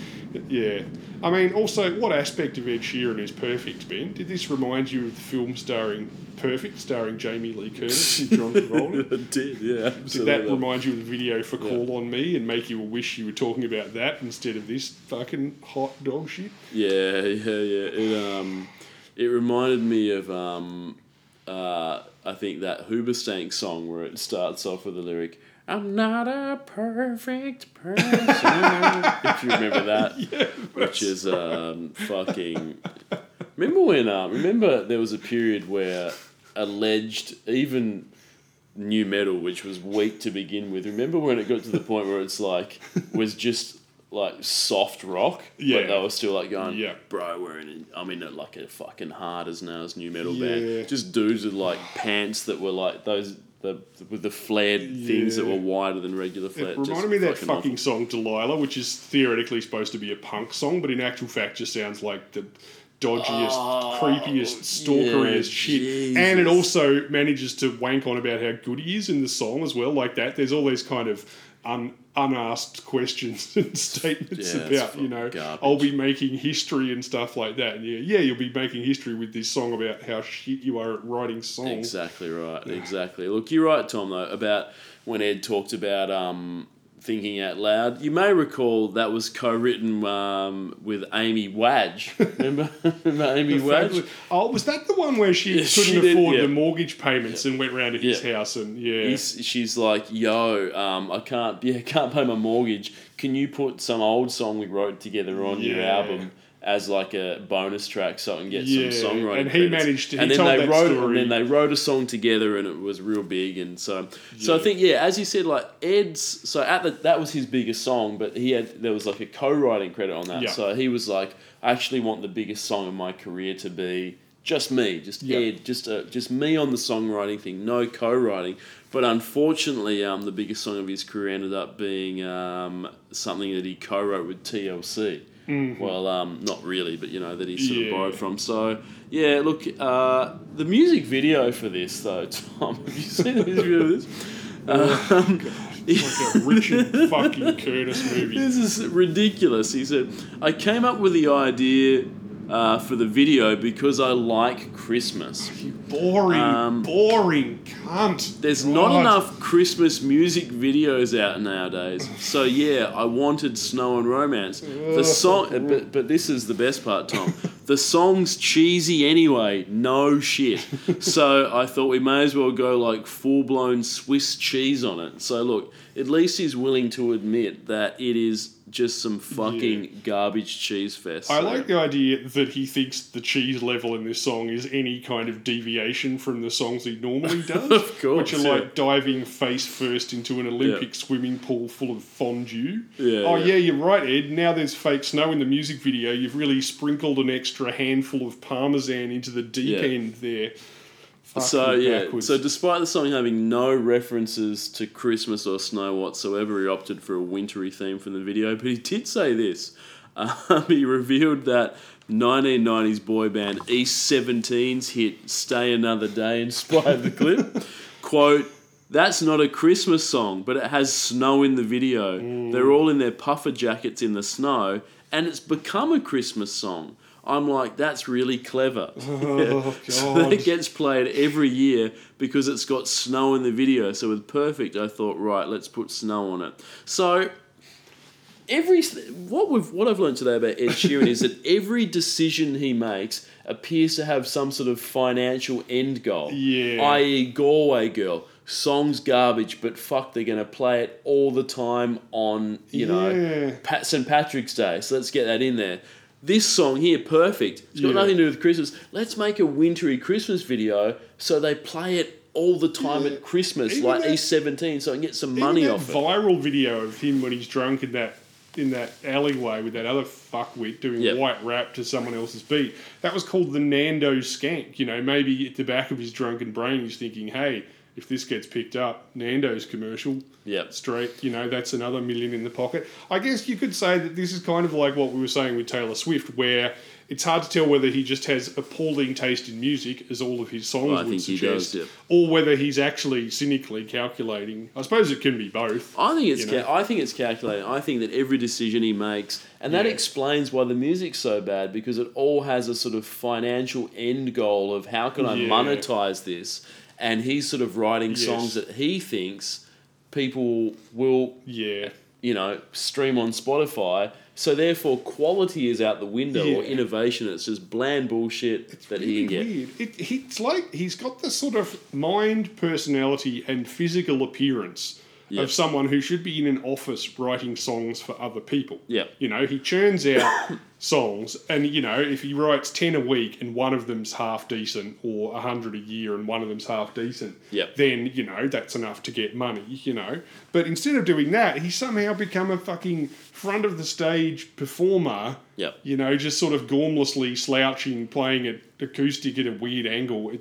Yeah. I mean, also, what aspect of Ed Sheeran is perfect, Ben? Did this remind you of the film starring Perfect, starring Jamie Lee Curtis and John Travolta? it did, yeah. Did that remind you of the video for Call on Me and make you wish you were talking about that instead of this fucking hot dog shit? Yeah, yeah, yeah. It um, it reminded me of um, uh, I think that Hoobastank song where it starts off with the lyric, "I'm not a perfect person." if you remember that, which is um, fucking. Remember when? Uh, remember there was a period where alleged even new metal, which was weak to begin with. Remember when it got to the point where it's like was just like soft rock, Yeah. but they were still like going, Yeah. bro, we're in. A, I'm in a, like a fucking hard as nails new metal Yeah. band. Just dudes with like pants that were like those the with the flared things that were wider than regular flared. It just reminded me of that fucking fucking song Delilah, which is theoretically supposed to be a punk song, but in actual fact just sounds like the dodgiest, Oh, creepiest, stalkeriest yeah, shit. And it also manages to wank on about how good he is in the song as well, like that. There's all these kind of un, unasked questions and statements Yeah, about, you know, garbage. I'll be making history and stuff like that. And yeah, yeah, you'll be making history with this song about how shit you are at writing songs. Exactly right. Exactly. Look, you're right, Tom. Though about when Ed talked about um, thinking out loud. You may recall that was co-written um, with Amy Wadge. Remember, Remember Amy Wadge? Fabulous. Oh, was that the one where she Yeah, couldn't did, afford yeah. the mortgage payments and went round to his Yeah. house and yeah, He's, she's like, "Yo, um, I can't, yeah, can't pay my mortgage. Can you put some old song we wrote together on your album as like a bonus track so I can get Yeah, some songwriting?" and he credits?" managed to- and then they wrote, story. and then they wrote a song together, and it was real big. And so, so I think, yeah, as you said, like Ed's. So at the that was his biggest song, but he had there was like a co-writing credit on that. Yeah. So he was like, "I actually want the biggest song of my career to be." Just me, just Yeah. Ed, just uh, just me on the songwriting thing, no co-writing. But unfortunately, um, the biggest song of his career ended up being um, something that he co-wrote with TLC. Well, um, not really, but you know that he sort Mm-hmm. Yeah. of borrowed from. So yeah, look, uh, the music video for this though, Tom, have you seen the music video of this? Um, like a Richard fucking Curtis movie. this is ridiculous. He said, I came up with the idea uh, for the video because I like Christmas. You boring, Um, boring cunt. There's God. not enough Christmas music videos out nowadays. So yeah, I wanted snow and romance. The song, uh, but, but this is the best part, Tom. The song's cheesy anyway. No shit. So I thought we may as well go like full blown Swiss cheese on it. So look, at least he's willing to admit that it is just some fucking garbage cheese fest. I like the idea that he thinks the cheese level in this song is any kind of deviation from the songs he normally does. Of course, Which are yeah. like diving face first into an Olympic swimming pool full of fondue. Yeah, oh, yeah. yeah. you're right, Ed. Now there's fake snow in the music video. You've really sprinkled an extra handful of parmesan into the deep Yeah. end there. So yeah, backwards. so despite the song having no references to Christmas or snow whatsoever, he opted for a wintry theme from the video. But he did say this. Um, he revealed that 1990s boy band East 17's hit "Stay Another Day" inspired the clip. Quote. That's not a Christmas song, but it has snow in the video. Mm. They're all in their puffer jackets in the snow, and it's become a Christmas song. I'm like, that's really clever. Oh, So God. it gets played every year because it's got snow in the video. So with Perfect, I thought, right, let's put snow on it. So every what we've what I've learned today about Ed Sheeran is that every decision he makes appears to have some sort of financial end goal. Yeah. I.e., Galway Girl. Song's garbage, but fuck, they're going to play it all the time on, you Yeah. know, Pat St. Patrick's Day. So let's get that in there. This song here, perfect. It's got Yeah. nothing to do with Christmas. Let's make a wintry Christmas video so they play it all the time Yeah. at Christmas, Even like that- E17, so I can get some money that off it. viral video of him when he's drunk in that in that alleyway with that other fuckwit doing Yep. white rap to someone else's beat. That was called the Nando Skank. You know, maybe at the back of his drunken brain, he's thinking, "Hey, if this gets picked up, Nando's commercial, Yep. straight, you know, that's another million in the pocket." I guess you could say that this is kind of like what we were saying with Taylor Swift, where it's hard to tell whether he just has appalling taste in music, as all of his songs I would think he suggest, does, yeah. or whether he's actually cynically calculating. I suppose it can be both. I think it's you know? ca- I think it's calculated. I think that every decision he makes, and that Yeah. explains why the music's so bad because it all has a sort of financial end goal of how can I Yeah. monetize this, and he's sort of writing Yes. songs that he thinks people will Yeah. you know stream on Spotify. So therefore, quality is out the window or innovation. It's just bland bullshit that he Really can get. weird. It, it's like he's got the sort of mind, personality, and physical appearance Yep. of someone who should be in an office writing songs for other people. Yeah, You know, he churns out songs, and you know, if he writes ten a week and one of them's half decent, or a hundred a year and one of them's half decent, Yep. then you know that's enough to get money. You know, but instead of doing that, he's somehow become a fucking front of the stage performer. Yep. You know, just sort of gormlessly slouching, playing it acoustic at a weird angle. It,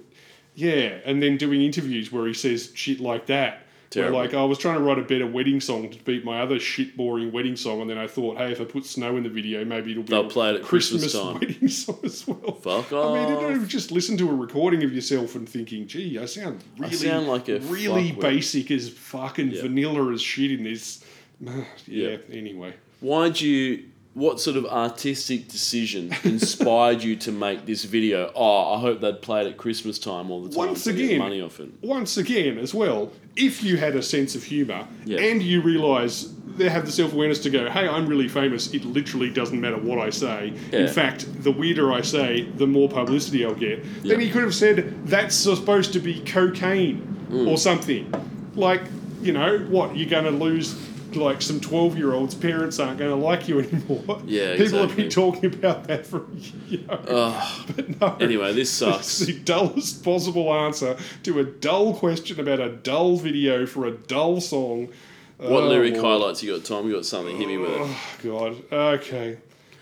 yeah, and then doing interviews where he says shit like that. Where like I was trying to write a better wedding song to beat my other shit boring wedding song, and then I thought, hey, if I put snow in the video, maybe it'll be They'll a play it at Christmas time. wedding song as well. Fuck off! I mean, you don't just listen to a recording of yourself and thinking, gee, I sound really, I sound like a really basic as fucking Yeah. vanilla as shit in this. yeah. Yeah. Anyway. Why'd you? What sort of artistic decision inspired you to make this video? Oh, I hope they'd play it at Christmas time all the time. Once again, money off it. once again, as well, if you had a sense of humour Yeah. and you realise they have the self awareness to go, hey, I'm really famous, it literally doesn't matter what I say. Yeah. In fact, the weirder I say, the more publicity I'll get. Then he could have said, that's supposed to be cocaine Mm. or something. Like, you know, what, you're going to lose. Like some twelve-year-olds, parents aren't going to like you anymore. Yeah, people have been talking about that for you know. Ugh. But no. Anyway, this sucks. the dullest possible answer to a dull question about a dull video for a dull song. What Oh, lyric Lord. highlights you got, Tom? You got something? Hit me with it. Oh, God. Okay.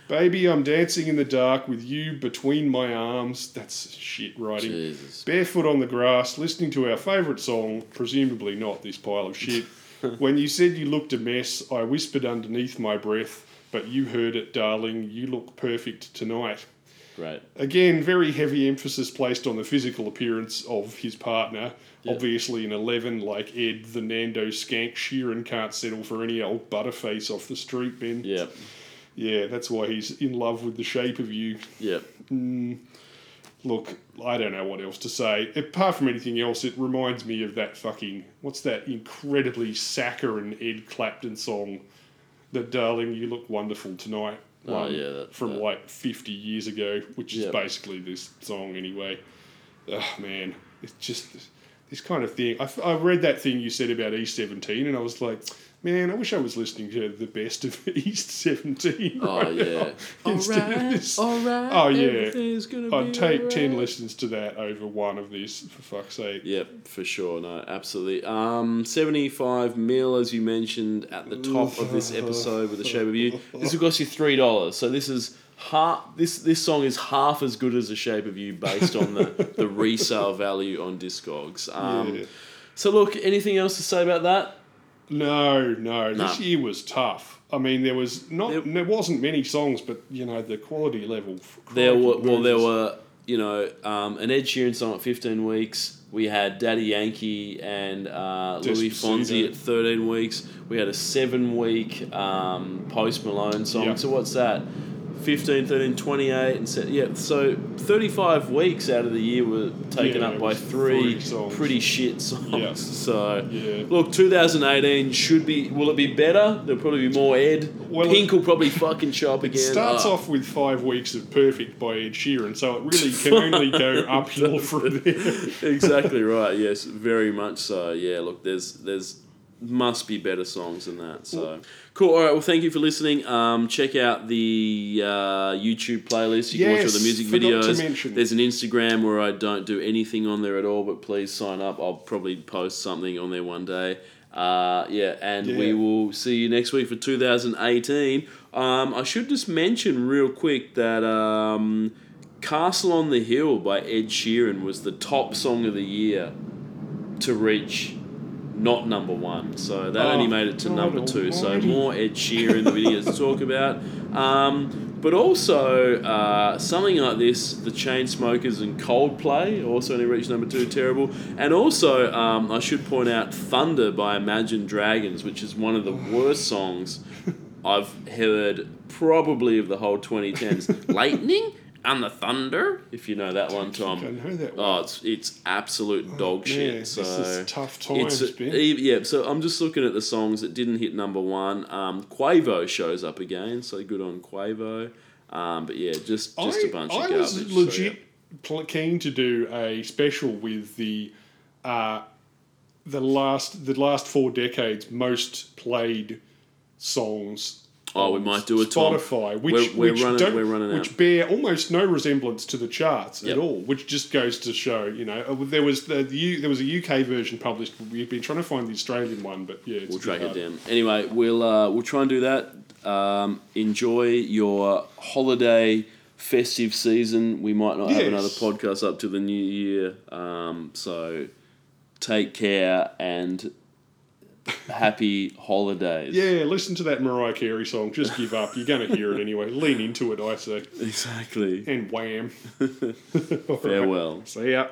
Baby, I'm dancing in the dark with you between my arms. That's shit writing. Jesus. Barefoot on the grass, listening to our favourite song, presumably not this pile of shit. when you said you looked a mess, I whispered underneath my breath, but you heard it, darling. You look perfect tonight. Great. Again, very heavy emphasis placed on the physical appearance of his partner. Yeah. Obviously, an 11 like Ed, the Nando skank, Sheeran can't settle for any old butterface off the street, Ben. Yep. Yeah, that's why he's in love with the shape of you. Yep. Mm. Look, I don't know what else to say. Apart from anything else, it reminds me of that fucking. What's that incredibly saccharine Ed Clapton song? That Darling, You Look Wonderful Tonight. Oh, one yeah, that- from that. like 50 years ago, which is Yeah. basically this song anyway. Oh, man. It's just this kind of thing. I read that thing you said about E seventeen, and I was like, man, I wish I was listening to the best of East 17. Oh right yeah. now instead of this. Alright. Oh, yeah. Gonna I'd be take 10 alright. listens to that over one of this, for fuck's sake. Yep, for sure. No, absolutely. Um, 75 mil, as you mentioned at the top of this episode with the shape of you. This will cost you $3. So this is half this this song is half as good as the shape of you based on the, the resale value on discogs um, Yeah. so look anything else to say about that No, no, this year was tough. I mean, there was not, There- there, wasn't many songs, but you know the quality level. there were well there were you know um, an Ed Sheeran song at 15 weeks we had Daddy Yankee and uh, Luis Despacito. Fonsi at 13 weeks we had a seven week um, Post Malone song Yeah. so what's that 15 13 28 and se- yeah so 35 weeks out of the year were taken Yeah, up by three pretty shit songs Yeah. so Yeah. look 2018 should be will it be better there'll probably be more Ed Well, Pink it- will probably fucking show up again It starts Ah. off with five weeks of perfect by Ed Sheeran, so it really can only go uphill from there. exactly right. Yes, very much so. Yeah. Look, there's there's must be better songs than that. So cool. All right. Well, thank you for listening. Um, check out the uh, YouTube playlist. You can watch all the music videos. There's an Instagram where I don't do anything on there at all. But please sign up. I'll probably post something on there one day. Uh, yeah, and we will see you next week for 2018. Um, I should just mention real quick that um, Castle on the Hill by Ed Sheeran was the top song of the year to reach not number one. So that Oh, only made it to number two. So more Ed Sheeran the videos to talk about. Um, but also uh, something like this, the Chainsmokers and Coldplay also only reached number two. Terrible. And also, um, I should point out Thunder by Imagine Dragons, which is one of the worst songs I've heard probably of the whole 2010s. Lightning and the Thunder, if you know that one, Tom. I know that one. Oh, it's it's absolute dog Yeah, shit. this So is tough times, it's e- yeah. So I'm just looking at the songs that didn't hit number one. Um, Quavo shows up again, so good on Quavo. Um, but yeah, just just I, a bunch I of garbage. I was so, legit yeah. keen to do a special with the uh, the last the last four decades most played songs. Oh, we might do a Tom. Spotify, which We're- we're which running- don't, we're running which out. bear almost no resemblance to the charts Yep. at all. Which just goes to show, you know, uh, there was the, the there was a UK version published. We've been trying to find the Australian one, but yeah, it's We'll track it down. Anyway, we'll uh, we'll try and do that. Um, enjoy your holiday festive season. We might not have another podcast up to the new year. Um, so take care and happy holidays. Yeah, listen to that Mariah Carey song. Just give up. You're going to hear it anyway. Lean into it, I say. Exactly. And wham. Farewell. See ya.